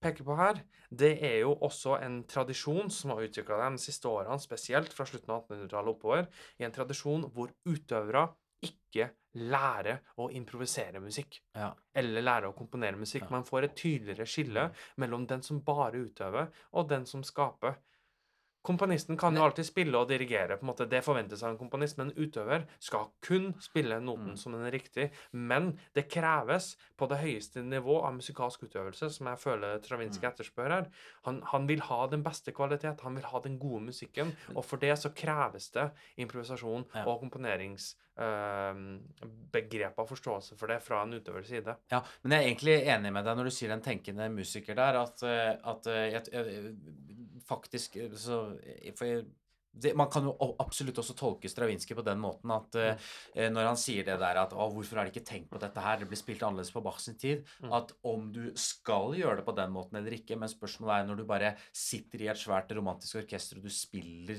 Speaker 2: peker på her, det er jo også en tradisjon som har utvikla de siste årene, spesielt fra slutten av 1800-tallet oppover, i en tradisjon hvor utøvere ikke lære å improvisere musikk.
Speaker 1: Ja.
Speaker 2: Eller lære å komponere musikk. Man får et tydeligere skille mellom den som bare utøver, og den som skaper. Komponisten kan jo alltid spille og dirigere. på en måte, Det forventes av en komponist, men en utøver skal kun spille noten
Speaker 1: Mm.
Speaker 2: som den er riktig. Men det kreves på det høyeste nivå av musikalsk utøvelse, som jeg føler Travinskij
Speaker 1: Mm.
Speaker 2: etterspør her. Han, han vil ha den beste kvalitet, han vil ha den gode musikken, og for det så kreves det improvisasjon og komponerings begrep av forståelse for det fra en utøvers side.
Speaker 1: Ja, men jeg er egentlig enig med deg når du sier den tenkende musiker der, at, eh, at eh, jeg, jeg, faktisk eh, så For jeg, det, man kan jo absolutt også tolke Stravinskij på den måten at eh, når han sier det der at å, hvorfor har de ikke tenkt på dette her, det blir spilt annerledes på Bach sin tid,
Speaker 2: Mm.
Speaker 1: at om du skal gjøre det på den måten eller ikke, men spørsmålet er når du bare sitter i et svært romantisk orkester og du spiller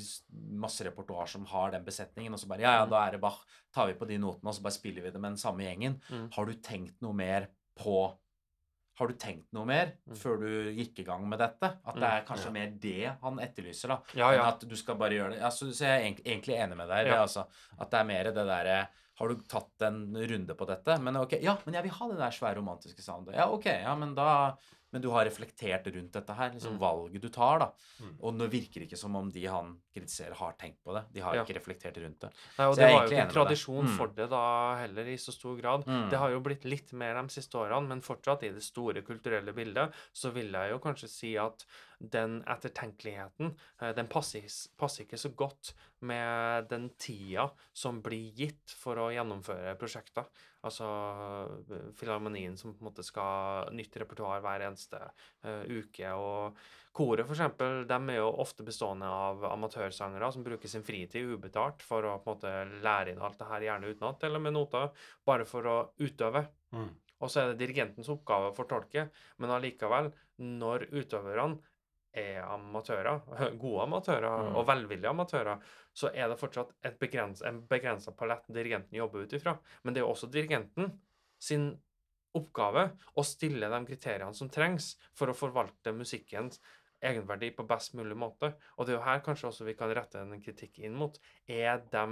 Speaker 1: masse repertoar som har den besetningen, og så bare ja, ja,
Speaker 2: Mm.
Speaker 1: da er det Bach, tar vi på de notene, og så bare spiller vi det med den samme gjengen.
Speaker 2: Mm.
Speaker 1: Har du tenkt noe mer på Har du tenkt noe mer
Speaker 2: Mm.
Speaker 1: før du gikk i gang med dette? At det
Speaker 2: Mm,
Speaker 1: er kanskje
Speaker 2: ja.
Speaker 1: mer det han etterlyser, da?
Speaker 2: Ja,
Speaker 1: Enn
Speaker 2: ja.
Speaker 1: at du skal bare gjøre det. Altså, så, jeg er egentlig, egentlig enig med deg. i Det, altså, at det er mer det derre Har du tatt en runde på dette? Men ok, ja, men jeg vil ha det der svære romantiske soundet. Ja, ok, ja, men da Men du har reflektert rundt dette her, liksom
Speaker 2: Mm.
Speaker 1: valget du tar, da.
Speaker 3: Mm.
Speaker 1: Og nå virker det ikke som om de han kritiserer, har tenkt på det. De har
Speaker 2: Ja.
Speaker 1: ikke reflektert rundt det.
Speaker 2: Nei, og
Speaker 1: Så
Speaker 2: det var jo ikke en tradisjon
Speaker 1: Mm.
Speaker 2: for det da heller, i så stor grad.
Speaker 1: Mm.
Speaker 2: Det har jo blitt litt mer de siste årene, men fortsatt i det store kulturelle bildet så vil jeg jo kanskje si at den ettertenkeligheten, eh, den passer, passer ikke så godt med den tida som blir gitt for å gjennomføre prosjekter. Altså eh, Filharmonien som på en måte skal nytt repertoar hver eneste uh, uke. og Koret eksempel, de er jo ofte bestående av amatørsangere som bruker sin fritid ubetalt for å på en måte lære inn alt det her, gjerne utenat eller med noter, bare for å utøve.
Speaker 3: Mm.
Speaker 2: Og så er det dirigentens oppgave å fortolke, men allikevel, når utøverne er amatører, gode amatører
Speaker 1: Mm.
Speaker 2: og velvillige amatører, så er det fortsatt begrens, en begrensa palett dirigenten jobber ut ifra. Men det er jo også dirigenten sin oppgave å stille de kriteriene som trengs for å forvalte musikkens egenverdi på best mulig måte. Og det er jo her kanskje også vi kan rette en kritikk inn mot. Er de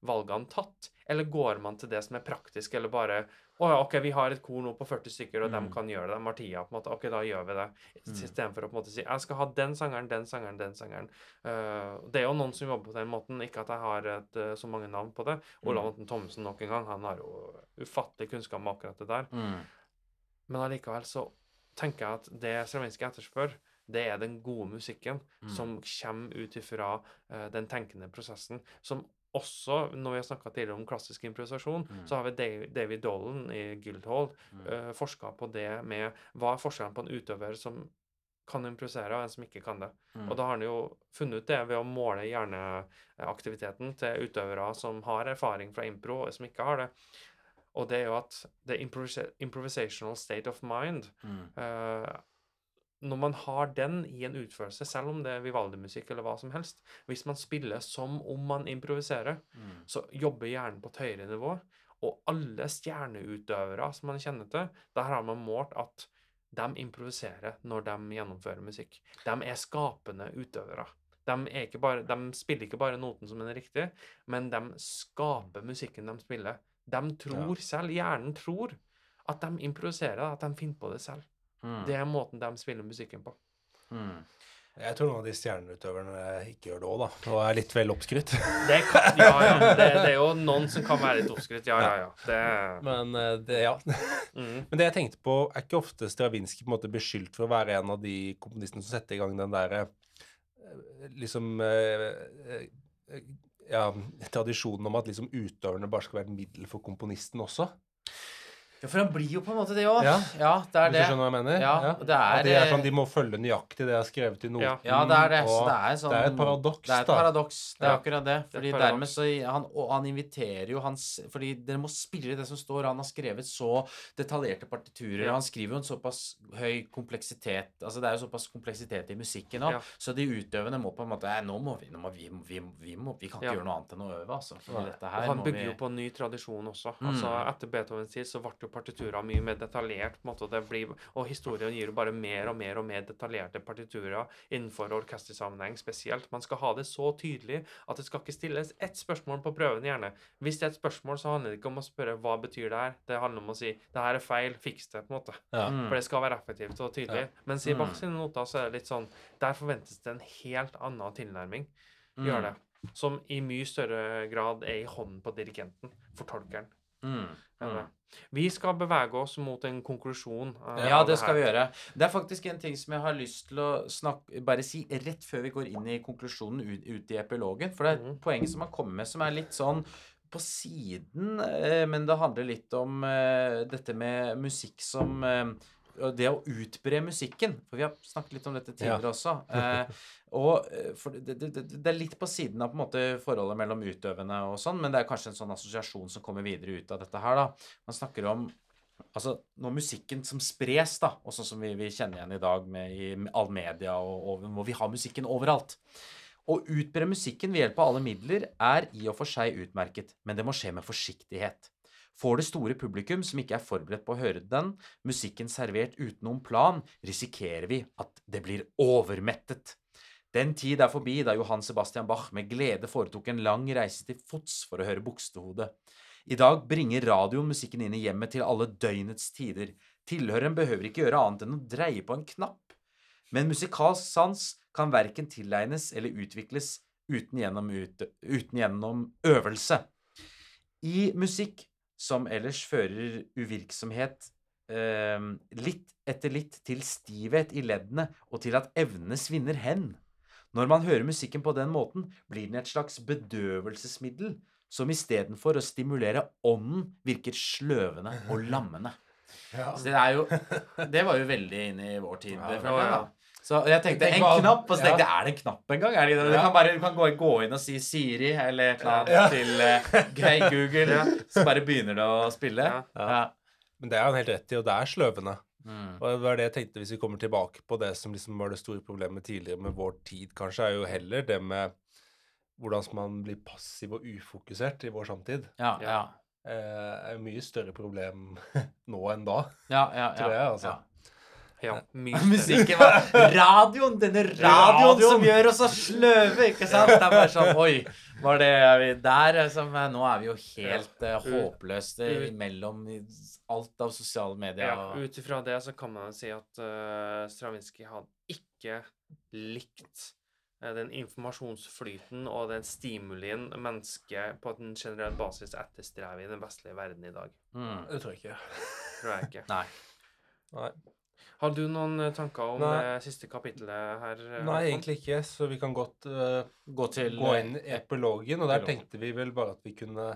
Speaker 2: valgene tatt, eller går man til det som er praktisk, eller bare å ja, OK, vi har et kor nå på 40 stykker, og
Speaker 1: mm.
Speaker 2: dem kan gjøre det. De har tida, på en måte. OK, da gjør vi det.
Speaker 1: Mm.
Speaker 2: Istedenfor å på en måte si jeg skal ha den sangeren, den sangeren, den sangeren. Uh, det er jo noen som jobber på den måten. Ikke at jeg har et, eh, så mange navn på det. Olav
Speaker 1: Mm.
Speaker 2: Anton Thommessen nok en gang. Han har jo ufattelig kunnskap om akkurat det der.
Speaker 1: Mm.
Speaker 2: Men allikevel så tenker jeg at det Stravinskij etterspør, det er den gode musikken
Speaker 1: Mm.
Speaker 2: som kommer ut ifra uh, den tenkende prosessen. Som også, når vi har snakka tidligere om klassisk improvisasjon,
Speaker 1: Mm.
Speaker 2: så har vi David, Dolan i Guildhall
Speaker 1: Mm.
Speaker 2: uh, forska på det med hva er forskjellen på en utøver som kan improvisere, og en som ikke kan det.
Speaker 1: Mm.
Speaker 2: Og da har han jo funnet ut det ved å måle hjerneaktiviteten til utøvere som har erfaring fra impro, og som ikke har det. Og det er jo at the improvisational state of mind
Speaker 1: Mm.
Speaker 2: eh, Når man har den i en utførelse, selv om det er Vivaldi-musikk eller hva som helst Hvis man spiller som om man improviserer,
Speaker 1: Mm.
Speaker 2: så jobber hjernen på et høyere nivå. Og alle stjerneutøvere som man kjenner til, der har man målt at de improviserer når de gjennomfører musikk. De er skapende utøvere. De, er ikke bare, de spiller ikke bare noten som den er riktig, men de skaper musikken de spiller. De tror selv, hjernen tror, at de improviserer, at de finner på det selv.
Speaker 1: Mm.
Speaker 2: Det er måten de spiller musikken på.
Speaker 1: Mm.
Speaker 3: Jeg tror noen av de stjerneutøverne ikke gjør det òg, da. Og er litt vel oppskrytt.
Speaker 2: Det kan, ja, ja. Det, det er jo noen som kan være litt oppskrytt. Ja, ja, ja. Det,
Speaker 3: Men eh, det, ja.
Speaker 2: mm.
Speaker 3: Men det jeg tenkte på, er ikke ofte Stravinskij på en måte beskyldt for å være en av de komponistene som setter i gang den derre eh, liksom eh, ja, tradisjonen om at liksom utøverne bare skal være et middel for komponisten også.
Speaker 1: Ja, for han blir jo på en måte det òg.
Speaker 3: Ja.
Speaker 1: Ja. det er det.
Speaker 3: Hvis du skjønner hva jeg mener?
Speaker 1: Ja, og det er,
Speaker 3: At de, er sånn, de må følge nøyaktig det jeg har skrevet i noten.
Speaker 2: Ja.
Speaker 1: Ja, det er det. Så det er sånn
Speaker 3: det er et paradoks, da.
Speaker 1: Det er et paradoks. Det er akkurat det. Fordi
Speaker 2: det
Speaker 1: dermed så han, Og han inviterer jo hans Fordi dere må spille det som står. Han har skrevet så detaljerte partiturer.
Speaker 2: Ja.
Speaker 1: Han skriver jo en såpass høy kompleksitet Altså det er jo såpass kompleksitet i musikken òg.
Speaker 2: Ja.
Speaker 1: Så de utøvende må på en måte nå må vi nå må vi, vi, vi, må, vi kan ikke
Speaker 2: Ja.
Speaker 1: gjøre noe annet enn å øve, altså. For dette her
Speaker 2: Og
Speaker 1: han
Speaker 2: bygger
Speaker 1: vi
Speaker 2: jo på en ny tradisjon også.
Speaker 1: Mm.
Speaker 2: Altså Etter Beethovens tid så ble jo partiturer mye mer detaljert. på en måte, og det blir, og historien gir jo bare mer og mer og mer detaljerte partiturer innenfor orkestersammenheng spesielt. Man skal ha det så tydelig at det skal ikke stilles ett spørsmål på prøven, gjerne. Hvis det er et spørsmål, så handler det ikke om å spørre hva betyr det her. Det handler om å si det her er feil, fiks det, på en måte.
Speaker 3: Ja.
Speaker 1: Mm.
Speaker 2: For det skal være effektivt og tydelig. Mens i
Speaker 1: Mm.
Speaker 2: Bach sine noter så er det litt sånn Der forventes det en helt annen tilnærming. Gjør det. Som i mye større grad er i hånden på dirigenten, fortolkeren.
Speaker 1: Mm. Mm.
Speaker 2: Vi skal bevege oss mot en konklusjon. eh,
Speaker 1: Ja, det skal vi gjøre. Det er faktisk en ting som jeg har lyst til å snakke, bare si rett før vi går inn i konklusjonen ut, ut i epilogen. For det er et
Speaker 2: Mhm.
Speaker 1: poeng som har kommet med som er litt sånn på siden, eh, men det handler litt om eh, dette med musikk som det å utbre musikken. For vi har snakket litt om dette tidligere også. Eh, og eh, det, det, det er litt på siden av på en måte forholdet mellom utøvende og sånn, men det er kanskje en sånn assosiasjon som kommer videre ut av dette her, da. Man snakker om Altså, når musikken som spres, da, og sånn som vi, vi kjenner igjen i dag med i all media, og, og hvor vi har musikken overalt Å utbre musikken ved hjelp av alle midler er i og for seg utmerket, men det må skje med forsiktighet. Får det store publikum som ikke er forberedt på å høre den, musikken servert uten noen plan, risikerer vi at det blir overmettet. Den tid er forbi da Johan Sebastian Bach med glede foretok en lang reise til fots for å høre Bukstehode. I dag bringer radioen musikken inn i hjemmet til alle døgnets tider. Tilhøreren behøver ikke gjøre annet enn å dreie på en knapp. Men musikalsk sans kan verken tilegnes eller utvikles uten gjennom, ut, uten gjennom øvelse. I musikk, som ellers fører uvirksomhet eh, litt etter litt til stivhet i leddene og til at evnene svinner hen. Når man hører musikken på den måten, blir den et slags bedøvelsesmiddel som istedenfor å stimulere ånden, virker sløvende og lammende.
Speaker 3: Ja.
Speaker 1: Så det er jo Det var jo veldig inn i vår tid.
Speaker 3: Ja,
Speaker 1: det
Speaker 2: ja,
Speaker 1: Så jeg tenkte
Speaker 3: Tenk
Speaker 1: en
Speaker 3: hva-
Speaker 1: knapp, og så tenkte jeg
Speaker 3: ja.
Speaker 1: er det en knapp engang? Det, det? du
Speaker 3: Ja.
Speaker 1: kan bare du kan gå, gå inn og si Siri eller et eller annet
Speaker 3: Ja.
Speaker 1: til uh, Google, så bare begynner det å spille.
Speaker 3: Men det er han helt rett i, og det er sløvende.
Speaker 1: Mm.
Speaker 3: Og det var det jeg tenkte hvis vi kommer tilbake på det som liksom var det store problemet tidligere med vår tid, kanskje, er jo heller det med hvordan man blir passiv og ufokusert i vår samtid.
Speaker 1: Ja, ja.
Speaker 3: Eh, er jo mye større problem nå enn da,
Speaker 1: Ja, ja, ja.
Speaker 3: tror jeg, altså.
Speaker 1: Ja.
Speaker 2: Mye.
Speaker 1: Musikken var Radioen! Denne radioen,
Speaker 3: Radioen.
Speaker 1: som gjør oss så sløve, ikke sant? Det er bare sånn Oi, var det er vi der? Liksom, nå er vi jo helt uh, håpløse eh, mellom alt av sosiale medier.
Speaker 2: Ja, Ut ifra det så kan man si at uh, Stravinskij hadde ikke likt eh, den informasjonsflyten og den stimulien mennesket på en generell basis etterstrever i den vestlige verden i dag.
Speaker 1: Mm.
Speaker 3: Det tror jeg ikke.
Speaker 2: Tror jeg ikke.
Speaker 1: Nei.
Speaker 3: Nei.
Speaker 2: Har du noen eh, tanker om
Speaker 3: Nei.
Speaker 2: det siste kapittelet her? eh,
Speaker 3: Nei,
Speaker 2: Håkon?
Speaker 3: egentlig ikke, så vi kan godt uh,
Speaker 1: Gå til
Speaker 3: gå inn i epilogen, og der
Speaker 1: epilogen.
Speaker 3: tenkte vi vel bare at vi kunne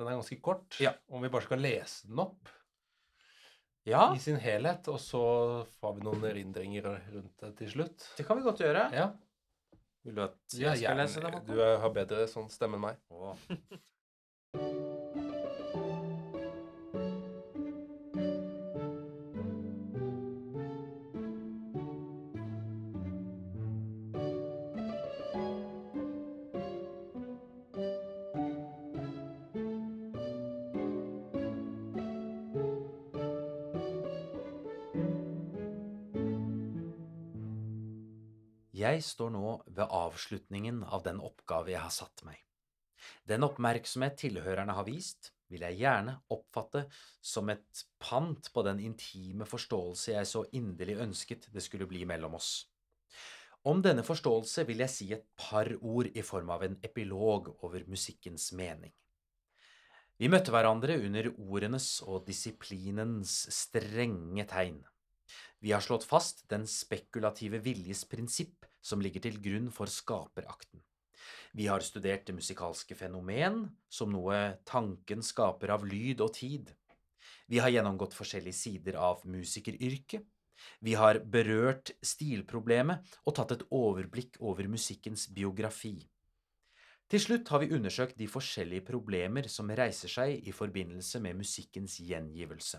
Speaker 3: Den er ganske kort.
Speaker 1: Ja.
Speaker 3: Om vi bare skal lese den opp
Speaker 1: Ja,
Speaker 3: i sin helhet, og så har vi noen erindringer rundt det til slutt.
Speaker 1: det kan vi godt gjøre.
Speaker 3: Ja,
Speaker 1: Vil du at
Speaker 3: ja
Speaker 1: jeg skal lese det?
Speaker 3: Du har bedre sånn stemme enn meg.
Speaker 1: Å. Står nå ved avslutningen av den oppgave jeg har satt meg. Den oppmerksomhet tilhørerne har vist, vil jeg gjerne oppfatte som et pant på den intime forståelse jeg så inderlig ønsket det skulle bli mellom oss. Om denne forståelse vil jeg si et par ord i form av en epilog over musikkens mening. Vi møtte hverandre under ordenes og disiplinens strenge tegn. Vi har slått fast den spekulative viljes prinsipp som ligger til grunn for skaperakten. Vi har studert det musikalske fenomen som noe tanken skaper av lyd og tid. Vi har gjennomgått forskjellige sider av musikeryrket. Vi har berørt stilproblemet og tatt et overblikk over musikkens biografi. Til slutt har vi undersøkt de forskjellige problemer som reiser seg i forbindelse med musikkens gjengivelse.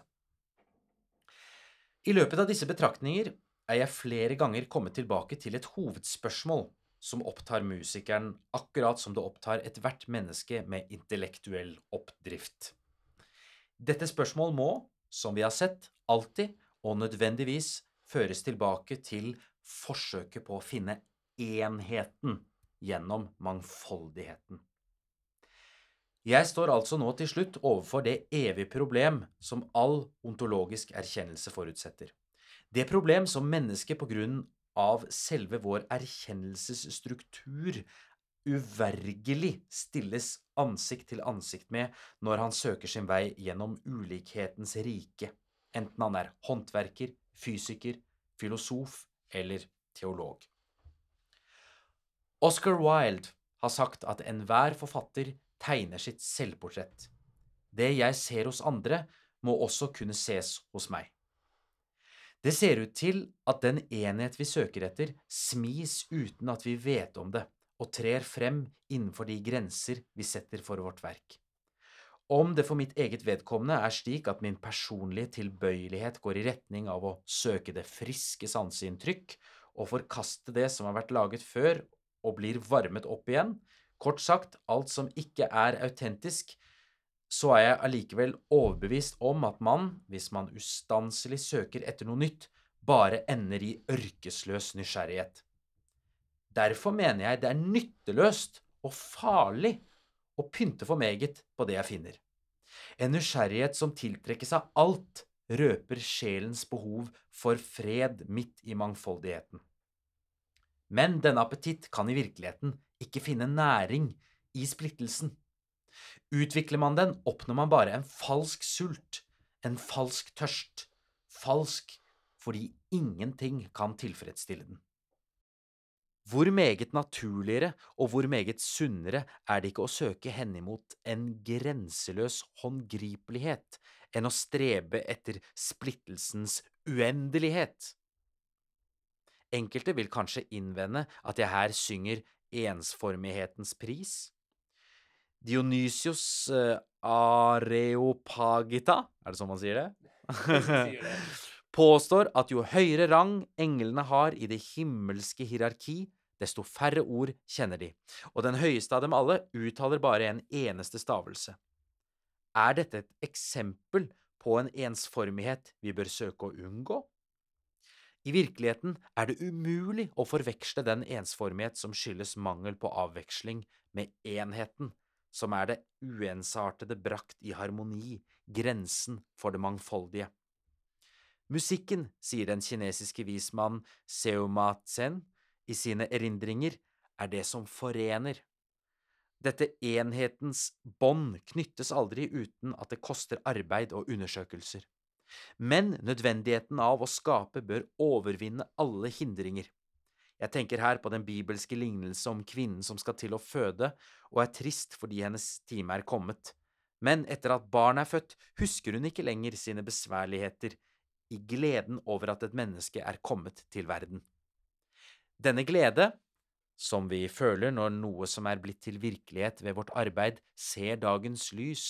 Speaker 1: I løpet av disse betraktninger er jeg flere ganger kommet tilbake til et hovedspørsmål som opptar musikeren akkurat som det opptar ethvert menneske med intellektuell oppdrift. Dette spørsmål må, som vi har sett, alltid og nødvendigvis føres tilbake til forsøket på å finne enheten gjennom mangfoldigheten. Jeg står altså nå til slutt overfor det evige problem som all ontologisk erkjennelse forutsetter. Det problem som mennesket på grunn av selve vår erkjennelsesstruktur uvergelig stilles ansikt til ansikt med når han søker sin vei gjennom ulikhetens rike, enten han er håndverker, fysiker, filosof eller teolog. Oscar Wilde har sagt at enhver forfatter tegner sitt selvportrett. Det jeg ser hos andre, må også kunne ses hos meg. Det ser ut til at den enhet vi søker etter, smis uten at vi vet om det og trer frem innenfor de grenser vi setter for vårt verk. Om det for mitt eget vedkommende er slik at min personlige tilbøyelighet går i retning av å søke det friske sanseinntrykk og forkaste det som har vært laget før og blir varmet opp igjen, kort sagt alt som ikke er autentisk, så er jeg allikevel overbevist om at man, hvis man ustanselig søker etter noe nytt, bare ender i ørkesløs nysgjerrighet. Derfor mener jeg det er nytteløst og farlig å pynte for meget på det jeg finner. En nysgjerrighet som tiltrekkes av alt, røper sjelens behov for fred midt i mangfoldigheten. Men denne appetitt kan i virkeligheten ikke finne næring i splittelsen. Utvikler man den, oppnår man bare en falsk sult, en falsk tørst, falsk fordi ingenting kan tilfredsstille den. Hvor meget naturligere og hvor meget sunnere er det ikke å søke henimot en grenseløs håndgripelighet enn å strebe etter splittelsens uendelighet? Enkelte vil kanskje innvende at jeg her synger ensformighetens pris. Dionysios uh, Areopagita, er det sånn man sier det? påstår at jo høyere rang englene har i det himmelske hierarki, desto færre ord kjenner de, og den høyeste av dem alle uttaler bare en eneste stavelse. Er dette et eksempel på en ensformighet vi bør søke å unngå? I virkeligheten er det umulig å forveksle den ensformighet som skyldes mangel på avveksling, med enheten, som er det uensartede brakt i harmoni, grensen for det mangfoldige. Musikken, sier den kinesiske vismannen Seuma Tsen i sine erindringer, er det som forener. Dette enhetens bånd knyttes aldri uten at det koster arbeid og undersøkelser. Men nødvendigheten av å skape bør overvinne alle hindringer. Jeg tenker her på den bibelske lignelse om kvinnen som skal til å føde, og er trist fordi hennes time er kommet. Men etter at barnet er født, husker hun ikke lenger sine besværligheter, i gleden over at et menneske er kommet til verden. Denne glede, som vi føler når noe som er blitt til virkelighet ved vårt arbeid, ser dagens lys,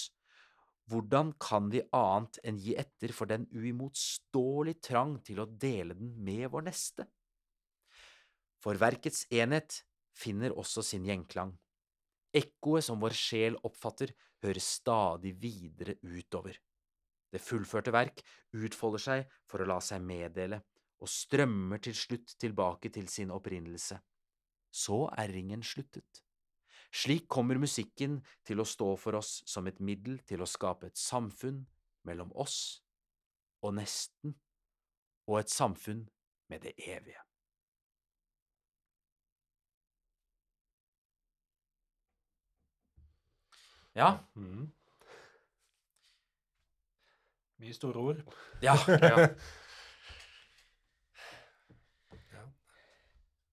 Speaker 1: hvordan kan vi annet enn gi etter for den uimotståelige trang til å dele den med vår neste? For verkets enhet finner også sin gjenklang. Ekkoet som vår sjel oppfatter, høres stadig videre utover. Det fullførte verk utfolder seg for å la seg meddele, og strømmer til slutt tilbake til sin opprinnelse. Så er ringen sluttet. Slik kommer musikken til å stå for oss som et middel til å skape et samfunn mellom oss og nesten, og et samfunn med det evige. Ja.
Speaker 3: Mm. Mye store ord.
Speaker 1: ja.
Speaker 2: Ja.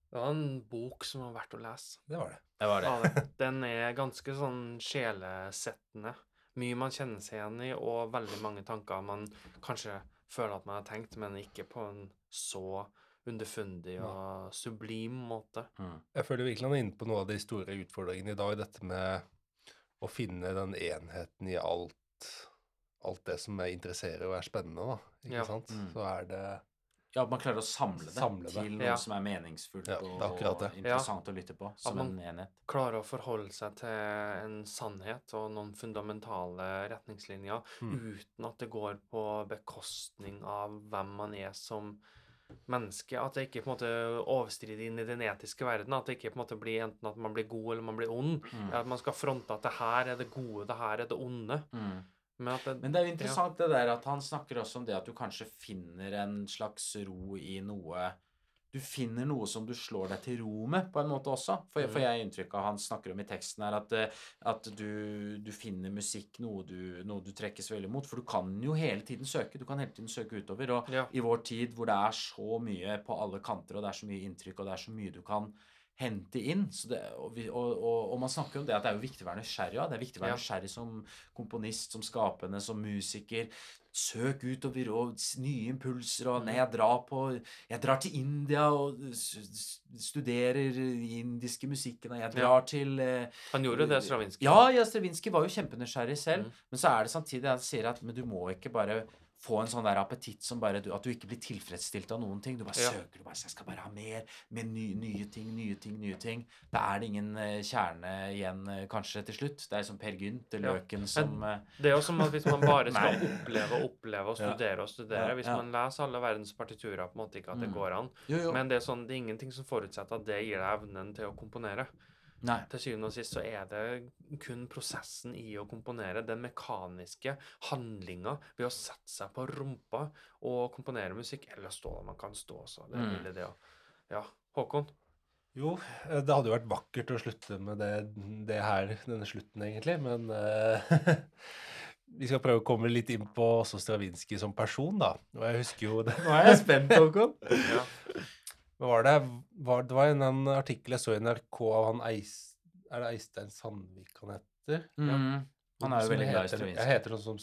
Speaker 2: Det var en bok som var verdt å lese.
Speaker 3: Det var det.
Speaker 1: Det var det.
Speaker 2: Ja. Den er ganske sånn sjelesettende. Mye man kjenner seg igjen i, og veldig mange tanker man kanskje føler at man har tenkt, men ikke på en så underfundig og sublim måte.
Speaker 1: Mm.
Speaker 3: Jeg føler virkelig han er inne på noe av de store utfordringene i dag. Dette med å finne den enheten i alt, alt det som er interesserer og er spennende. da, ikke
Speaker 2: Ja.
Speaker 3: sant?
Speaker 1: Mm.
Speaker 3: Så er det
Speaker 1: Ja, at man klarer å samle det,
Speaker 3: Samle det.
Speaker 1: til noe
Speaker 2: Ja.
Speaker 1: som er meningsfullt
Speaker 3: Ja,
Speaker 1: og,
Speaker 3: det er det.
Speaker 1: og interessant å lytte på, som en enhet.
Speaker 2: Klarer å forholde seg til en sannhet og noen fundamentale retningslinjer
Speaker 3: Mm.
Speaker 2: uten at det går på bekostning av hvem man er som menneske. At det ikke på en måte overstrider inn i den etiske verden. At det ikke på en måte blir enten at man blir god eller man blir ond.
Speaker 1: Mm.
Speaker 2: At man skal fronte at det her er det gode, det her er det onde.
Speaker 1: Mm.
Speaker 2: Men det,
Speaker 1: Men det er jo interessant det der at han snakker også om det at du kanskje finner en slags ro i noe Du finner noe som du slår deg til ro med, på en måte også. For, for
Speaker 2: Mhm.
Speaker 1: jeg har inntrykk av han snakker om i teksten her at, eh, at du, du finner musikk noe du, noe du trekkes veldig mot. For du kan jo hele tiden søke. Du kan hele tiden søke utover. Og
Speaker 2: Ja.
Speaker 1: i vår tid hvor det er så mye på alle kanter, og det er så mye inntrykk, og det er så mye du kan hente inn. Så det, og, og, og, man snakker om det at det er jo viktig å være nysgjerrig. Ja. Det er viktig å være
Speaker 2: Ja.
Speaker 1: nysgjerrig som komponist, som skapende, som musiker. Søk utover og nye impulser. Og nei, jeg drar på Jeg drar til India og studerer indiske musikken, og jeg
Speaker 2: Ja.
Speaker 1: drar til eh,
Speaker 2: han gjorde det, Stravinskij.
Speaker 1: ja, ja, Stravinskij var jo kjempenysgjerrig selv.
Speaker 2: Mm.
Speaker 1: Men så er det samtidig han sier at men du må ikke bare få en sånn der appetitt som bare du, At du ikke blir tilfredsstilt av noen ting. Du bare
Speaker 2: Ja.
Speaker 1: søker. du bare, Jeg skal bare ha mer. Med ny, nye ting, nye ting, nye ting. Da er det ingen uh, kjerne igjen, uh, kanskje, til slutt. Det er som Per Gynt, det
Speaker 2: Ja.
Speaker 1: løken som uh...
Speaker 2: Det er jo som at hvis man bare skal oppleve og oppleve og
Speaker 1: Ja.
Speaker 2: studere og studere Hvis
Speaker 1: ja.
Speaker 2: man leser alle verdens partiturer, på en måte ikke at det
Speaker 1: Mm.
Speaker 2: går an.
Speaker 1: Jo, jo.
Speaker 2: Men det er, sånn, det er ingenting som forutsetter at det gir deg evnen til å komponere.
Speaker 1: Nei.
Speaker 2: Til syvende og sist så er det kun prosessen i å komponere, den mekaniske handlinga ved å sette seg på rumpa og komponere musikk, eller stå Man kan stå også, det er
Speaker 1: Mm.
Speaker 2: det òg. Ja. Håkon?
Speaker 3: Jo, eh, det hadde jo vært vakkert å slutte med det, det her, denne slutten, egentlig, men uh, vi skal prøve å komme litt inn på også Stravinskij som person, da. Og jeg husker jo det.
Speaker 1: Nå er jeg spent, Håkon.
Speaker 2: Ja.
Speaker 3: Var det? Var, det var en, en artikkel jeg så i NRK av han Eis... Er det Eistein Sandvik han heter?
Speaker 1: Mm. Han er jo veldig glad i
Speaker 3: heter-
Speaker 1: Stravinskij.
Speaker 3: Jeg heter noe som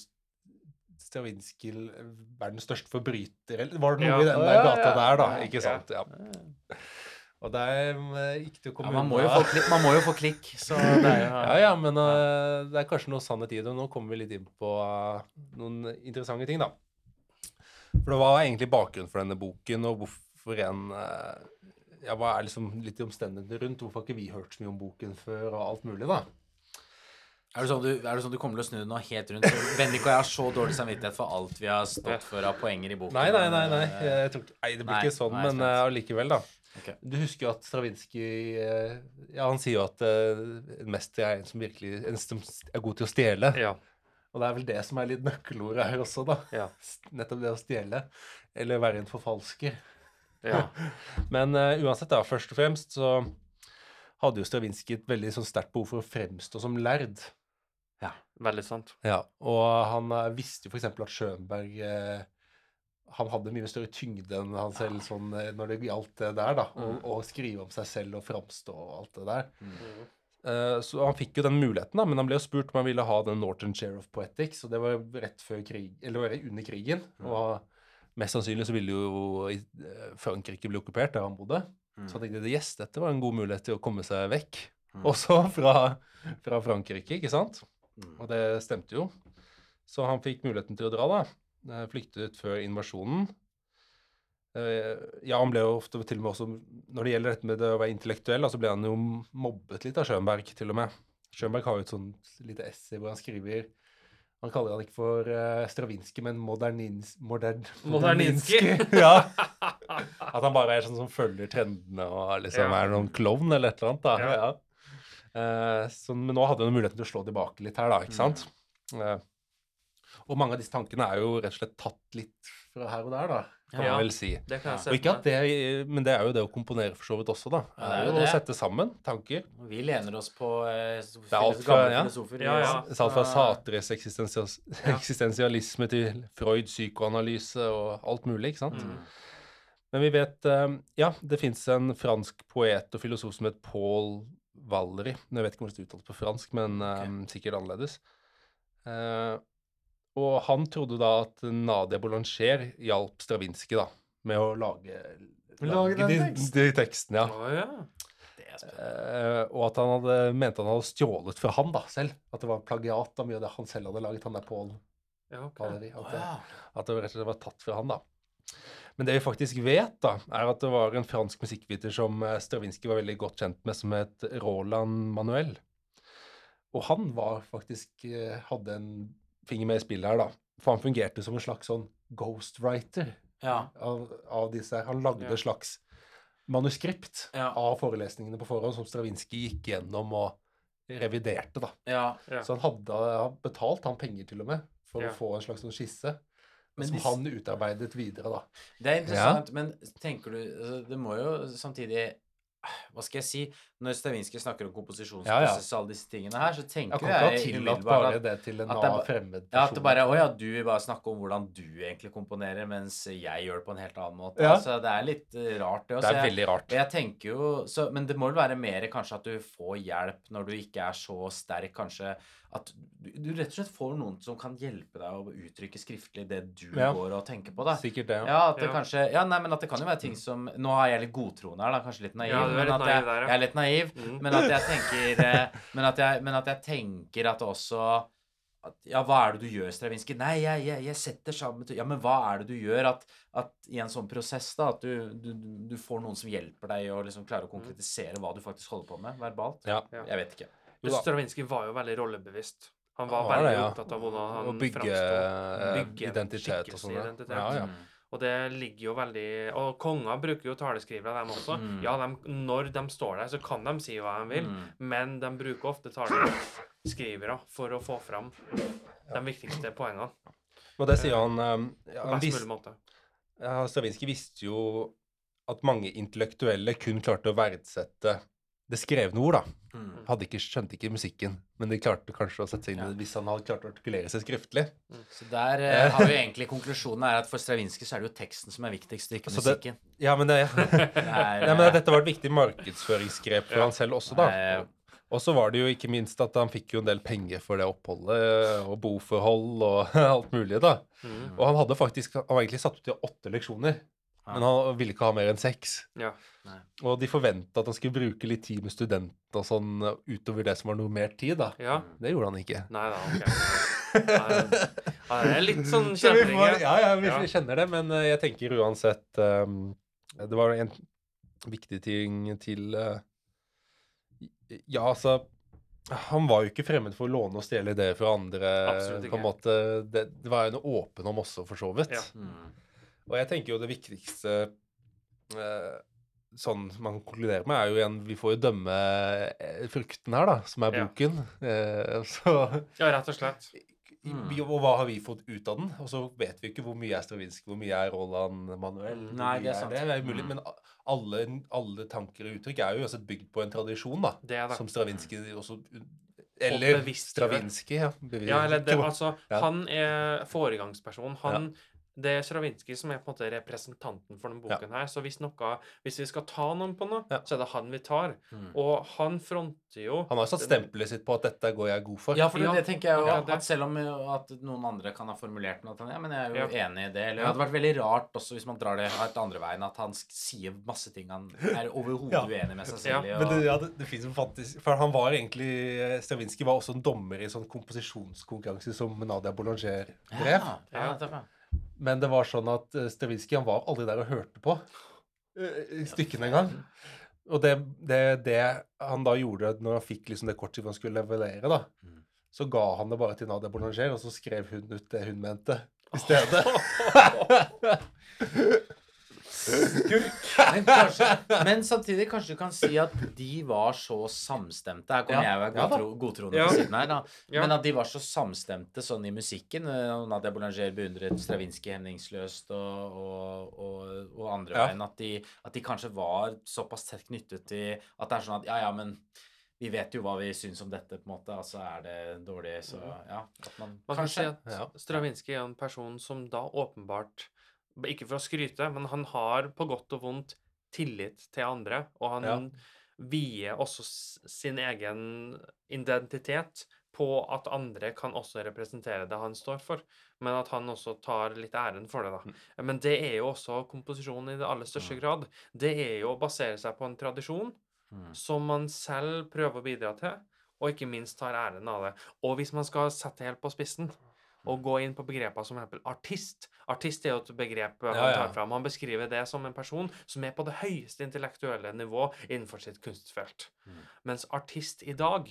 Speaker 3: Stravinskij verdens største forbryter, eller var det noe
Speaker 2: Ja.
Speaker 3: i den der gata der, da? Ikke sant? Ja. Og der eh, gikk det jo
Speaker 1: Ja,
Speaker 3: komme
Speaker 1: man, må jo klikk, man må jo få klikk, så det er jo
Speaker 3: Ja, ja, men uh, det er kanskje noe sannhet i det. Nå kommer vi litt inn på uh, noen interessante ting, da. For det var egentlig bakgrunnen for denne boken, og hvorfor en eh, Ja, hva er liksom litt i omstendighetene rundt? Hvorfor har ikke vi hørt så mye om boken før, og alt mulig, da?
Speaker 1: Er det, sånn du, er det sånn du kommer til å snu den nå helt rundt? Så Bendik og jeg har så dårlig samvittighet for alt vi har stått for av poenger i boken.
Speaker 3: Nei, nei, nei. nei. Jeg tror, ikke- nei det blir
Speaker 1: Nei,
Speaker 3: ikke sånn,
Speaker 1: nei,
Speaker 3: men allikevel, uh, da.
Speaker 1: Okay.
Speaker 3: Du husker jo at Stravinskij uh, Ja, han sier jo at eh, en mester er en som virkelig en som er god til å stjele.
Speaker 2: Ja.
Speaker 3: Og det er vel det som er litt nøkkelordet her også, da.
Speaker 2: Ja.
Speaker 3: Nettopp det å stjele. Eller være en forfalsker.
Speaker 2: Ja.
Speaker 3: Men uh, uansett, da, først og fremst så hadde jo Stravinskij et veldig sånn sterkt behov for å fremstå som lærd.
Speaker 2: Veldig sant.
Speaker 3: Ja, og han eh, visste jo f.eks. at Schönberg eh, han hadde mye større tyngde enn han selv sånn, eh, når det gjaldt det der. da, Å
Speaker 1: Mm.
Speaker 3: skrive om seg selv og framstå og alt det der.
Speaker 2: Mm.
Speaker 3: Uh, så han fikk jo den muligheten, da, men han ble jo spurt om han ville ha den Northern Chair of Poetics, og det var rett før krig, eller under krigen.
Speaker 1: Mm.
Speaker 3: Og mest sannsynlig så ville jo eh, Frankrike bli okkupert der han bodde.
Speaker 1: Mm.
Speaker 3: Så han tenkte yes, dette var en god mulighet til å komme seg vekk.
Speaker 1: Mm.
Speaker 3: Også fra, fra Frankrike, ikke sant?
Speaker 1: Mm.
Speaker 3: Og det stemte jo. Så han fikk muligheten til å dra, da. Eh, Flyktet før invasjonen. Eh, Ja, han ble jo ofte til og med også Når det gjelder dette med det å være intellektuell, så ble han jo mobbet litt av Schönberg, til og med. Schönberg har jo et sånt lite essay hvor han skriver Han kaller han ikke for uh, Stravinskij, men modernins, modern,
Speaker 2: Moderninskij.
Speaker 3: ja. At han bare er sånn som følger trendene og liksom
Speaker 2: Ja.
Speaker 3: er noen klovn eller et eller annet. da.
Speaker 2: Ja.
Speaker 3: Ja. Uh, så, men nå hadde han muligheten til å slå tilbake litt her, da, ikke sant? Eh, Og mange av disse tankene er jo rett og slett tatt litt fra her og der, da, kan
Speaker 2: Ja.
Speaker 3: man vel si.
Speaker 2: Det kan jeg
Speaker 3: Og ikke at det, men det er jo det å komponere for så vidt også, da.
Speaker 1: Ja,
Speaker 3: det
Speaker 1: er jo
Speaker 3: det. å sette sammen tanker.
Speaker 1: Vi lener oss på eh,
Speaker 3: er alt fra-
Speaker 1: gamle
Speaker 3: ja.
Speaker 1: filosofer.
Speaker 2: Ja, ja.
Speaker 3: Alt fra
Speaker 1: Satres
Speaker 3: Sartres eksistensias- eksistensialisme til Freud psykoanalyse og alt mulig, ikke sant?
Speaker 2: Mm.
Speaker 3: Men vi vet eh, Ja, det fins en fransk poet og filosof som het Paul Valery. Jeg vet ikke om det er uttalt på fransk, men eh, sikkert annerledes. Eh, og han trodde da at Nadia Boulanger hjalp Stravinskij da, med å lage,
Speaker 1: Lage den
Speaker 3: de,
Speaker 1: teksten?
Speaker 3: de tekstene. ja.
Speaker 2: Oh, ja.
Speaker 1: Det er.
Speaker 3: Eh, og at han hadde, mente han hadde stjålet fra han da, selv. At det var plagiat av mye av det han selv hadde laget. Han der Paul
Speaker 2: ja okay.
Speaker 3: Valery. At,
Speaker 1: ja.
Speaker 3: at det rett og slett var tatt fra han, da. Men det vi faktisk vet, da, er at det var en fransk musikkviter som eh, Stravinskij var veldig godt kjent med, som het Roland Manuel. Og han var faktisk eh, hadde en finger med i spillet her, da. For han fungerte som en slags sånn ghostwriter
Speaker 1: Ja.
Speaker 3: av, av disse her. Han lagde
Speaker 2: Ja.
Speaker 3: slags manuskript
Speaker 1: Ja.
Speaker 3: av forelesningene på forhånd som Stravinskij gikk gjennom og reviderte, da.
Speaker 1: ja.
Speaker 2: Ja.
Speaker 3: Så han hadde han betalt han penger til og med for
Speaker 2: Ja.
Speaker 3: å få en slags sånn skisse.
Speaker 1: Men
Speaker 3: som han utarbeidet videre, da.
Speaker 1: Det er interessant, men tenker du altså, Det må jo samtidig Hva skal jeg si? Når Stavinskij snakker om komposisjonsprosess og alle disse tingene her, så
Speaker 3: Jeg
Speaker 1: tenker
Speaker 3: kan ikke ha
Speaker 1: jeg
Speaker 3: tillatt bare det til en annen fremmed person.
Speaker 1: ja, at det bare Å ja, du vil bare snakke om hvordan du egentlig komponerer, mens jeg gjør det på en helt annen måte.
Speaker 3: Ja.
Speaker 1: Altså, det er litt eh, rart, det.
Speaker 3: Det er
Speaker 1: Jeg-
Speaker 3: veldig rart.
Speaker 1: Jeg, jeg tenker jo, så, Men det må vel være mer kanskje at du får hjelp når du ikke er så sterk, kanskje at du, du rett og slett får noen som kan hjelpe deg å uttrykke skriftlig det du
Speaker 3: Ja.
Speaker 1: går og tenker på. da.
Speaker 3: Sikkert det, ja.
Speaker 1: Ja, at det
Speaker 2: Ja.
Speaker 1: kanskje Ja, nei, men at det kan jo være ting som Nå er jeg litt godtroende her, da, kanskje litt naiv.
Speaker 2: Ja, du er
Speaker 1: men
Speaker 2: litt naiv
Speaker 1: jeg,
Speaker 2: der, ja.
Speaker 1: jeg er litt naiv.
Speaker 2: Mm.
Speaker 1: Men at jeg tenker eh, men, at jeg, men at jeg tenker at også at, Ja, hva er det du gjør, Stravinskij? Nei, jeg, jeg, jeg setter sammen Ja, men hva er det du gjør? At, at i en sånn prosess, da, at du, du, du får noen som hjelper deg å liksom klare å konkretisere hva du faktisk holder på med verbalt?
Speaker 3: Ja.
Speaker 1: Jeg vet ikke.
Speaker 3: Jo.
Speaker 2: Stravinskij var jo veldig rollebevisst. Han var
Speaker 3: Han var
Speaker 2: veldig
Speaker 3: det, ja.
Speaker 2: opptatt av hvordan han
Speaker 3: Å bygge eh,
Speaker 2: Bygge
Speaker 3: identitet og sånn. ja. Ja, ja.
Speaker 1: Mm.
Speaker 2: Og det ligger jo veldig Og konger bruker jo taleskrivere, dem også.
Speaker 1: Mm.
Speaker 2: Ja, de, når de står der, så kan de si hva de vil,
Speaker 1: Mm.
Speaker 2: men de bruker ofte taleskrivere for å få fram de viktigste poengene
Speaker 3: Og det sier han eh, ja,
Speaker 2: på best mulig måte.
Speaker 3: ja, Stravinskij visste jo at mange intellektuelle kun klarte å verdsette det skrevne ord, da.
Speaker 1: Mm.
Speaker 3: Hadde ikke, skjønte ikke musikken, men de klarte kanskje å sette seg inn i det hvis han hadde klart å artikulere seg skriftlig.
Speaker 1: Så der eh, har vi egentlig konklusjonen er at for Stravinskij så er det jo teksten som er viktigst, ikke
Speaker 3: Så det-
Speaker 1: musikken.
Speaker 3: Ja, men, det,
Speaker 1: Det
Speaker 3: ja, men dette var et viktig markedsføringsgrep for han selv også, da.
Speaker 1: eh,
Speaker 3: Og så var det jo ikke minst at han fikk jo en del penger for det oppholdet, og boforhold og alt mulig, da.
Speaker 2: Mm.
Speaker 3: Og han hadde faktisk Han var egentlig satt ut til åtte leksjoner. Men han ville ikke ha mer enn seks.
Speaker 2: Ja.
Speaker 3: Og de forventa at han skulle bruke litt tid med studenter og sånn utover det som var noe mer tid, da.
Speaker 2: ja.
Speaker 3: Det gjorde han ikke.
Speaker 2: Nei da, OK. Nei, det er litt sånn
Speaker 3: Så vi
Speaker 2: kjempring.
Speaker 3: får, ja, ja, vi
Speaker 2: Ja.
Speaker 3: kjenner det, men eh, jeg tenker uansett um, Det var en viktig ting til uh, Ja, altså Han var jo ikke fremmed for å låne og stjele ideer fra andre.
Speaker 2: Absolutt
Speaker 3: på en måte. Det, det var jo noe åpen om også, for så vidt.
Speaker 2: Ja.
Speaker 1: mm.
Speaker 3: Og jeg tenker jo det viktigste eh, sånn man konkluderer med, er jo igjen Vi får jo dømme eh, frukten her, da, som er
Speaker 2: Ja.
Speaker 3: boken. Eh, så
Speaker 2: Ja, rett og slett.
Speaker 1: Mm.
Speaker 3: vi- Og hva har vi fått ut av den? Og så vet vi ikke hvor mye er Stravinskij, hvor mye er Roland Manuel.
Speaker 1: Nei, det er sant.
Speaker 3: Det, det er mulig,
Speaker 1: Mm.
Speaker 3: Men alle, alle tanker og uttrykk er jo uansett bygd på en tradisjon, da.
Speaker 2: Det er det.
Speaker 3: Som Stravinskij også Eller. Stravinskij, ja.
Speaker 2: Ja, eller det, altså,
Speaker 3: Ja.
Speaker 2: han er foregangsperson. Han, Det er Stravinskij som er på en måte representanten for denne boken her. Så hvis, noe, hvis vi skal ta noen på noe,
Speaker 3: Ja.
Speaker 2: så er det han vi tar.
Speaker 1: Mm.
Speaker 2: Og han fronter jo
Speaker 3: Han har jo satt stempelet sitt på at dette går jeg god for.
Speaker 1: Ja, for det,
Speaker 2: Ja,
Speaker 1: det tenker jeg jo
Speaker 2: ja,
Speaker 1: at selv om at noen andre kan ha formulert noe at han, ja, men jeg er jo
Speaker 2: Ja.
Speaker 1: enig i det. Eller det hadde vært veldig rart også hvis man drar det helt andre veien, at han sier masse ting han er overhodet
Speaker 3: Ja.
Speaker 1: uenig med seg selv i.
Speaker 3: Men det, ja, det, det fins jo faktisk For han var egentlig eh, Stravinskij var også en dommer i sånn komposisjonskonkurranse som Nadia Boulanger drev.
Speaker 1: Ja, ja, det ja.
Speaker 3: Men det var sånn at uh, Stravinskij han var aldri der og hørte på eh, stykkene engang. Og det, det, det han da gjorde når han fikk liksom det kortet han skulle levelere, da,
Speaker 1: Mm.
Speaker 3: så ga han det bare til Nadia Boulanger, og så skrev hun ut det hun mente i stedet. skurk.
Speaker 1: Men, kanskje, men samtidig kanskje du kan si at de var så samstemte. Her kommer
Speaker 3: Ja.
Speaker 1: jeg og er godtro, godtroende
Speaker 2: Ja.
Speaker 1: på siden her, da.
Speaker 2: Ja.
Speaker 1: Men at de var så samstemte sånn i musikken. eh, Nadia Boulanger beundret Stravinskij hemningsløst og, og, og, og andre
Speaker 3: Ja.
Speaker 1: veien. At de, at de kanskje var såpass tett knyttet til At det er sånn at ja, ja, men vi vet jo hva vi syns om dette, på en måte. Altså er det dårlig, så ja. At man,
Speaker 2: Man kan si at
Speaker 3: Ja.
Speaker 2: Stravinskij er en person som da åpenbart Ikke for å skryte, men han har på godt og vondt tillit til andre, og han
Speaker 3: Ja.
Speaker 2: vier også sin egen identitet på at andre kan også representere det han står for, men at han også tar litt æren for det, da. Men det er jo også komposisjonen i det aller største
Speaker 1: Mm.
Speaker 2: grad. Det er jo å basere seg på en tradisjon
Speaker 1: Mm.
Speaker 2: som man selv prøver å bidra til, og ikke minst tar æren av det. Og hvis man skal sette det helt på spissen, og gå inn på begreper som f.eks. artist Artist er jo et begrep eh, han
Speaker 3: ja.
Speaker 2: tar fram. Han beskriver det som en person som er på det høyeste intellektuelle nivå innenfor sitt kunstfelt.
Speaker 1: Mm.
Speaker 2: Mens artist i dag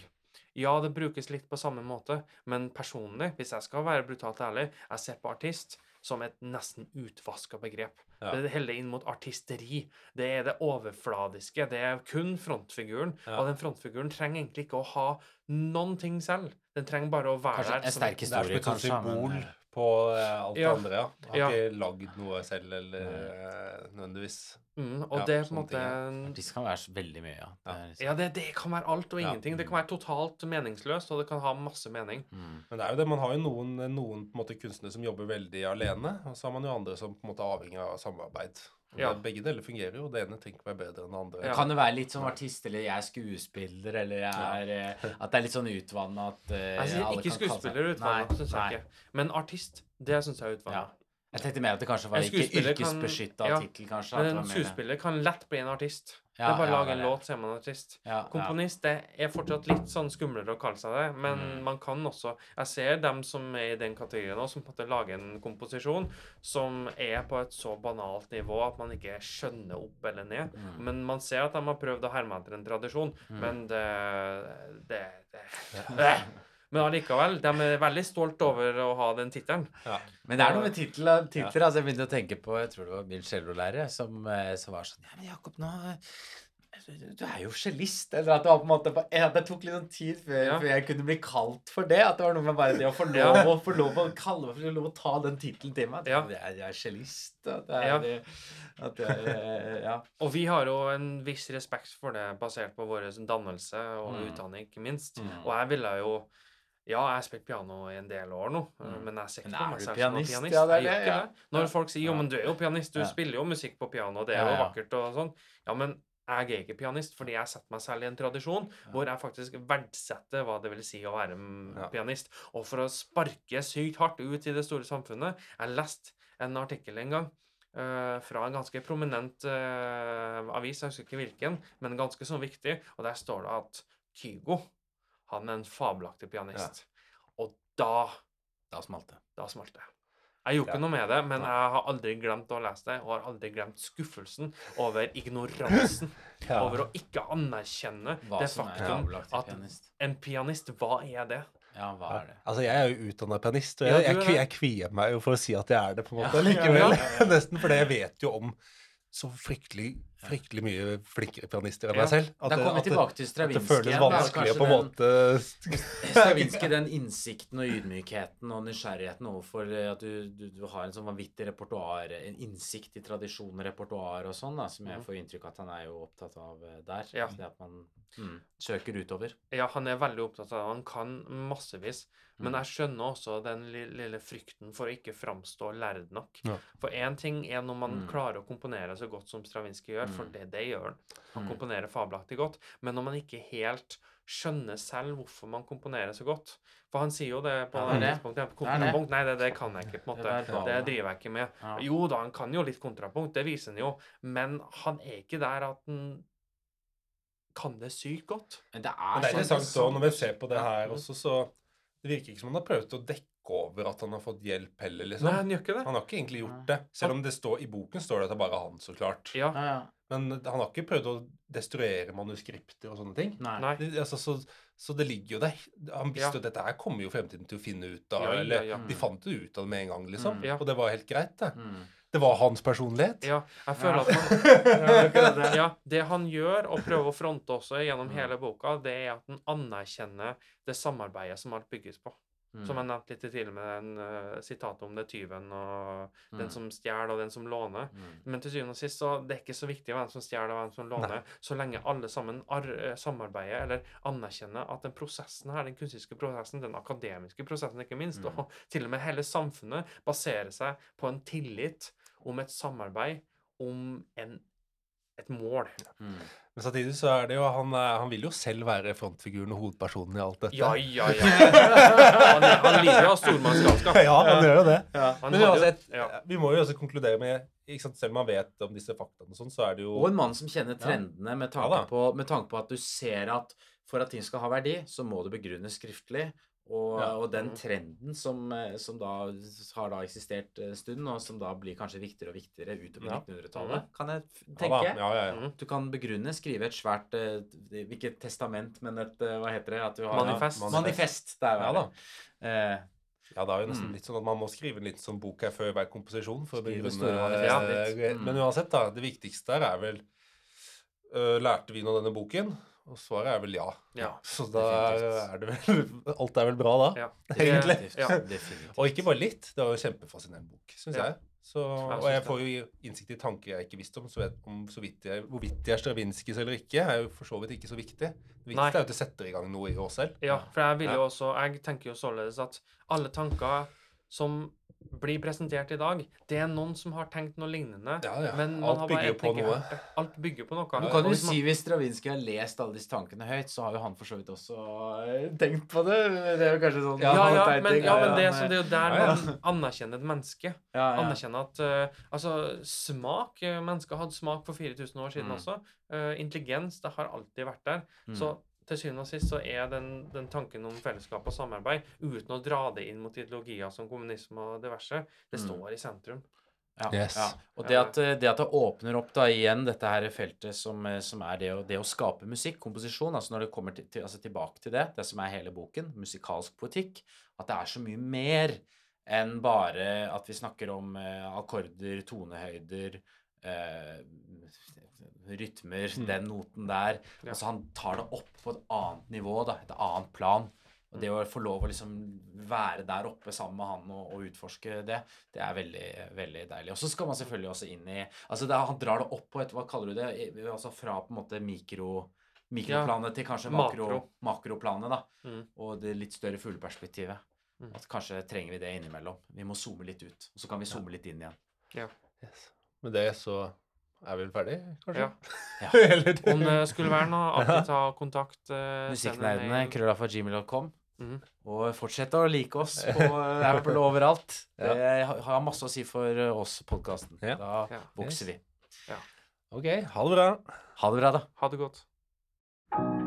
Speaker 2: ja, det brukes litt på samme måte, men personlig, hvis jeg skal være brutalt ærlig, jeg ser på artist som et nesten utvaska begrep.
Speaker 3: Ja.
Speaker 2: Det heller inn mot artisteri. Det er det overfladiske. Det er kun frontfiguren.
Speaker 3: Ja.
Speaker 2: Og den frontfiguren trenger egentlig ikke å ha noen ting selv. Den trenger bare å være
Speaker 1: Kanskje
Speaker 2: der.
Speaker 1: en sterk
Speaker 3: Det er som
Speaker 1: historie,
Speaker 3: et
Speaker 1: kanskje.
Speaker 3: symbol på alt alt
Speaker 2: Ja.
Speaker 3: det andre, ja. Har
Speaker 2: Ja.
Speaker 3: ikke lagd noe selv, eller eh, nødvendigvis.
Speaker 2: Mm, og
Speaker 3: Ja,
Speaker 2: det er på en måte
Speaker 1: artist kan være veldig mye, ja. Det liksom-
Speaker 2: Ja, det, det kan være alt og
Speaker 3: Ja.
Speaker 2: ingenting. Det kan være totalt meningsløst, og det kan ha masse mening.
Speaker 1: Mm.
Speaker 3: Men det er jo det, man har jo noen, noen på en måte, kunstnere som jobber veldig alene, og så har man jo andre som på en måte er avhengig av samarbeid.
Speaker 2: Ja.
Speaker 3: begge deler fungerer jo. Det ene tenker meg bedre enn det andre.
Speaker 2: Ja.
Speaker 1: Kan det være litt som artist, eller jeg er skuespiller, eller jeg er ja. At det er litt sånn utvanna at
Speaker 2: uh,
Speaker 1: alle
Speaker 2: ikke skuespiller utvanna, syns jeg ikke. Men artist, det syns jeg er utvanna.
Speaker 1: Ja. Jeg tenkte mer at det kanskje var ikke yrkesbeskytta
Speaker 2: ja,
Speaker 1: tittel, kanskje.
Speaker 2: Men en skuespiller kan lett bli en artist.
Speaker 1: Ja,
Speaker 2: det er bare å
Speaker 1: ja,
Speaker 2: lage en låt, så er man artist.
Speaker 1: ja, ja.
Speaker 2: Komponist det er fortsatt litt sånn skumlere å kalle seg det, men
Speaker 1: Mm.
Speaker 2: man kan også Jeg ser dem som er i den kategorien nå, som på en måte lager en komposisjon som er på et så banalt nivå at man ikke skjønner opp eller ned.
Speaker 1: Mm.
Speaker 2: Men man ser at de har prøvd å herme etter en tradisjon,
Speaker 1: Mm.
Speaker 2: men det, det, det Eh. Men allikevel, de er veldig stolt over å ha den tittelen.
Speaker 3: Ja.
Speaker 1: Men det er noe med titler. titler altså Jeg begynte å tenke på Jeg tror det var min cellolærer som, eh, som var sånn Ja, men Jakob, nå eh, du er jo cellist. Eller at det var på en måte ja, Det tok litt sånn tid før,
Speaker 2: Ja.
Speaker 1: før jeg kunne bli kalt for det. At det var noe med bare det å få lov, å, få lov å kalle meg for lov å ta den tittelen til meg. At. Jeg, jeg er cellist. At det er,
Speaker 2: Ja.
Speaker 1: at eh, Ja.
Speaker 2: Og vi har jo en viss respekt for det, basert på vår dannelse og
Speaker 1: Mm.
Speaker 2: utdanning, ikke minst.
Speaker 1: Mm.
Speaker 2: Og jeg ville jo Ja, jeg har spilt piano i en del år nå,
Speaker 1: Mm.
Speaker 2: men jeg ser ikke på meg selv som
Speaker 1: pianist? Ja, det er det, ja.
Speaker 2: Når folk sier jo, men du er jo pianist, du
Speaker 1: Ja.
Speaker 2: spiller jo musikk på piano, det er jo vakkert og sånn. Ja, men jeg er ikke pianist, fordi jeg setter meg selv i en tradisjon hvor jeg faktisk verdsetter hva det vil si å være pianist. Og for å sparke sykt hardt ut i det store samfunnet Jeg leste en artikkel en gang Uh, fra en ganske prominent uh, avis, jeg husker ikke hvilken, men ganske sånn viktig, og der står det at Kygo, han er en fabelaktig pianist. Og da
Speaker 1: Da smalt det.
Speaker 2: da smalt det. Jeg gjorde ikke
Speaker 3: Ja.
Speaker 2: noe med det, men jeg har aldri glemt å lese det, og har aldri glemt skuffelsen over ignoransen.
Speaker 3: Ja.
Speaker 2: Over å ikke anerkjenne
Speaker 1: Hva
Speaker 2: det faktum at
Speaker 1: pianist.
Speaker 2: en pianist, hva er det?
Speaker 1: Ja, hva er det?
Speaker 3: Altså, jeg er jo utdanna pianist, og
Speaker 2: Ja,
Speaker 3: jeg,
Speaker 2: du
Speaker 3: jeg, jeg kvier meg jo for å si at jeg er det, på en måte,
Speaker 1: Ja, ja,
Speaker 3: likevel.
Speaker 1: ja,
Speaker 3: Nesten det jeg vet jo om så fryktelig, fryktelig mye flinkere pianister enn meg selv. At
Speaker 1: Da
Speaker 3: det-
Speaker 1: kommer vi
Speaker 3: at
Speaker 1: tilbake til
Speaker 3: at det føles vanskelig å på en måte
Speaker 1: Stravinskij, den innsikten og ydmykheten og nysgjerrigheten overfor eh, at du, du, du har en sånn vanvittig repertoar, en innsikt i tradisjon og repertoar og sånn, da, som jeg
Speaker 2: Mhm.
Speaker 1: får inntrykk av at han er jo opptatt av eh, der.
Speaker 2: Ja.
Speaker 1: Det at man mm, søker utover.
Speaker 2: Ja, han er veldig opptatt av det. Han kan massevis. Men
Speaker 1: Mm.
Speaker 2: jeg skjønner også den lille frykten for å ikke framstå lærd nok.
Speaker 3: Ja.
Speaker 2: For én ting er når man
Speaker 1: Mm.
Speaker 2: klarer å komponere så godt som Stravinskij gjør, for
Speaker 1: Mm.
Speaker 2: det, det gjør han. Han
Speaker 1: Mm.
Speaker 2: komponerer fabelaktig godt. Men når man ikke helt skjønner selv hvorfor man komponerer så godt For han sier jo det på
Speaker 1: Ja, det tidspunktet.
Speaker 2: Kontrapunkt, nei, det, det kan jeg ikke, på en måte.
Speaker 1: Det.
Speaker 2: Det driver jeg ikke med.
Speaker 1: Ja.
Speaker 2: Jo da, han kan jo litt kontrapunkt, det viser han jo. Men han er ikke der at han kan det sykt godt.
Speaker 1: Men det er,
Speaker 3: det er
Speaker 1: sånn-
Speaker 3: interessant òg, når vi ser på det her også, så Det virker ikke som han har prøvd å dekke over at han har fått hjelp heller, liksom.
Speaker 2: Nei, han gjør ikke det.
Speaker 3: Han har ikke egentlig gjort det. Selv om det står i boken står det at det er bare han, så klart.
Speaker 2: Ja.
Speaker 1: Ja, ja.
Speaker 3: Men han har ikke prøvd å destruere manuskripter og sånne ting.
Speaker 1: Nei.
Speaker 2: Nei.
Speaker 3: Det, altså, så, så det ligger jo der. Han visste
Speaker 2: Ja.
Speaker 3: jo at dette her kommer jo fremtiden til å finne ut av.
Speaker 2: Ja, ja,
Speaker 3: eller de fant det ut av det med en gang, liksom.
Speaker 1: Mm.
Speaker 2: Ja.
Speaker 3: Og det var helt greit, det.
Speaker 1: Mm.
Speaker 3: Det var hans personlighet?
Speaker 2: Ja, jeg føler at man
Speaker 1: Ja, det.
Speaker 2: Ja, det han gjør, og prøver å fronte også gjennom hele boka, det er at han anerkjenner det samarbeidet som alt bygges på.
Speaker 1: Mm.
Speaker 2: Som jeg nevnte litt tidligere med den uh, sitatet om det tyven og den
Speaker 1: Mm.
Speaker 2: som stjeler og den som låner.
Speaker 1: Mm.
Speaker 2: Men til syvende og sist så det er ikke så viktig hvem som stjeler og hvem som låner, så lenge alle sammen ar eh, samarbeider eller anerkjenner at den prosessen her, den kunstiske prosessen, den akademiske prosessen ikke minst,
Speaker 1: Mm.
Speaker 2: og til og med hele samfunnet baserer seg på en tillit om et samarbeid om en, et mål.
Speaker 1: Mm.
Speaker 3: Men samtidig så er det jo han, er- han vil jo selv være frontfiguren og hovedpersonen i alt dette.
Speaker 2: Ja, ja, ja. Han, han lider jo av stormannsgalskap.
Speaker 3: ja, han gjør jo det.
Speaker 2: Ja,
Speaker 3: Men
Speaker 2: jo-
Speaker 3: uansett,
Speaker 2: ja.
Speaker 3: vi må jo også konkludere med ikke sant, Selv om man vet om disse faktaene, og sånn, så er det jo
Speaker 1: Og en mann som kjenner trendene med tanke,
Speaker 3: Ja
Speaker 1: på, med tanke på at du ser at for at ting skal ha verdi, så må det begrunnes skriftlig. Og,
Speaker 3: Ja.
Speaker 1: og den
Speaker 2: Mhm.
Speaker 1: trenden som, eh, som da har da eksistert en stund, og som da blir kanskje viktigere og viktigere utover
Speaker 3: Ja.
Speaker 1: 1900-tallet, kan jeg tenke.
Speaker 3: ja.
Speaker 2: Mhm.
Speaker 1: Du kan begrunne, skrive et svært eh, Ikke et testament, men et eh, Hva heter det? Har,
Speaker 2: Manifest.
Speaker 1: Manifest. Det er
Speaker 3: Ja da.
Speaker 1: Eh,
Speaker 3: Ja, det er jo nesten
Speaker 1: Mm.
Speaker 3: litt sånn at man må skrive en liten sånn bok her før hver komposisjon. for å begrunne...
Speaker 1: litt. Mm.
Speaker 3: Men uansett, da. Det viktigste her er vel uh, Lærte vi noe av denne boken? Og svaret er vel ja.
Speaker 2: Ja.
Speaker 3: Så da er det vel Alt er vel bra da.
Speaker 2: Ja.
Speaker 3: Egentlig.
Speaker 2: Ja.
Speaker 3: Og ikke bare litt. Det var jo en kjempefascinerende bok, syns jeg. Så, og jeg får jo innsikt i tanker jeg ikke visste om. Så vet, om så vidt jeg, hvorvidt de er Stravinskys eller ikke, er jo for så vidt ikke så viktig. Det viktigste
Speaker 2: Nei.
Speaker 3: er jo at det setter i gang noe i oss selv.
Speaker 2: Ja, for jeg vil jo også Jeg tenker jo således at alle tanker som blir presentert i dag, det er noen som har tenkt noe lignende.
Speaker 3: Ja, ja.
Speaker 2: Men man
Speaker 3: Alt
Speaker 2: har bare
Speaker 3: bygger på noe.
Speaker 2: hørt. Alt bygger på noe.
Speaker 1: Du
Speaker 3: Ja,
Speaker 1: kan
Speaker 2: du man-
Speaker 1: si hvis Stravinskij har lest alle disse tankene høyt, så har jo han for så vidt også eh, tenkt på det. Det er jo kanskje sånn
Speaker 2: ja, ja, men, ja, men det, er så det er jo der
Speaker 3: Ja, ja.
Speaker 2: man anerkjenner et menneske.
Speaker 1: ja, ja.
Speaker 2: Anerkjenner at uh, Altså, smak eh, Mennesker hadde smak for 4000 år siden
Speaker 1: Mm.
Speaker 2: også. Uh, intelligens, det har alltid vært der.
Speaker 1: Mm.
Speaker 2: Så til syvende og sist så er den, den tanken om fellesskap og samarbeid, uten å dra det inn mot ideologier som kommunisme og diverse, det
Speaker 1: Mm.
Speaker 2: står i sentrum.
Speaker 1: Ja,
Speaker 3: Yes.
Speaker 1: ja. Og det at, eh, det at det åpner opp da igjen dette her feltet som, eh, som er det å, det å skape musikk, komposisjon, altså når det kommer til, til, altså tilbake til det, det som er hele boken, musikalsk poetikk, at det er så mye mer enn bare at vi snakker om eh, akkorder, tonehøyder, eh, rytmer,
Speaker 3: Mm.
Speaker 1: den noten der.
Speaker 2: Ja.
Speaker 1: Altså han tar det opp på et annet nivå, da, et annet plan. Og det å få lov å liksom være der oppe sammen med han og, og utforske det, det er veldig, veldig deilig. Og så skal man selvfølgelig også inn i Altså det, er- han drar det opp på et Hva kaller du det? I- Altså fra på en måte mikro mikroplanet til kanskje makro,
Speaker 2: Makro.
Speaker 1: makroplanet, da.
Speaker 2: Mm.
Speaker 1: Og det litt større fugleperspektivet.
Speaker 2: Mm.
Speaker 1: At kanskje trenger vi det innimellom. Vi må zoome litt ut. Og så kan vi zoome litt inn igjen. Ja.
Speaker 3: Yes. Med det så er vi vel ferdig, kanskje?
Speaker 2: Ja.
Speaker 1: Ja.
Speaker 2: Om det skulle være noe, alltid ta kontakt. Uh, en
Speaker 1: Musikknerdene,
Speaker 2: mail.
Speaker 1: krøllafa.gmail.com.
Speaker 2: Mhm.
Speaker 1: Og fortsett å like oss på eh, Apple overalt. Det har- har masse å si for eh, oss, podkasten.
Speaker 3: Ja.
Speaker 1: Da
Speaker 2: Ja.
Speaker 1: vokser vi.
Speaker 3: OK, ha det bra.
Speaker 1: Ha det bra, da.
Speaker 2: Ha det godt.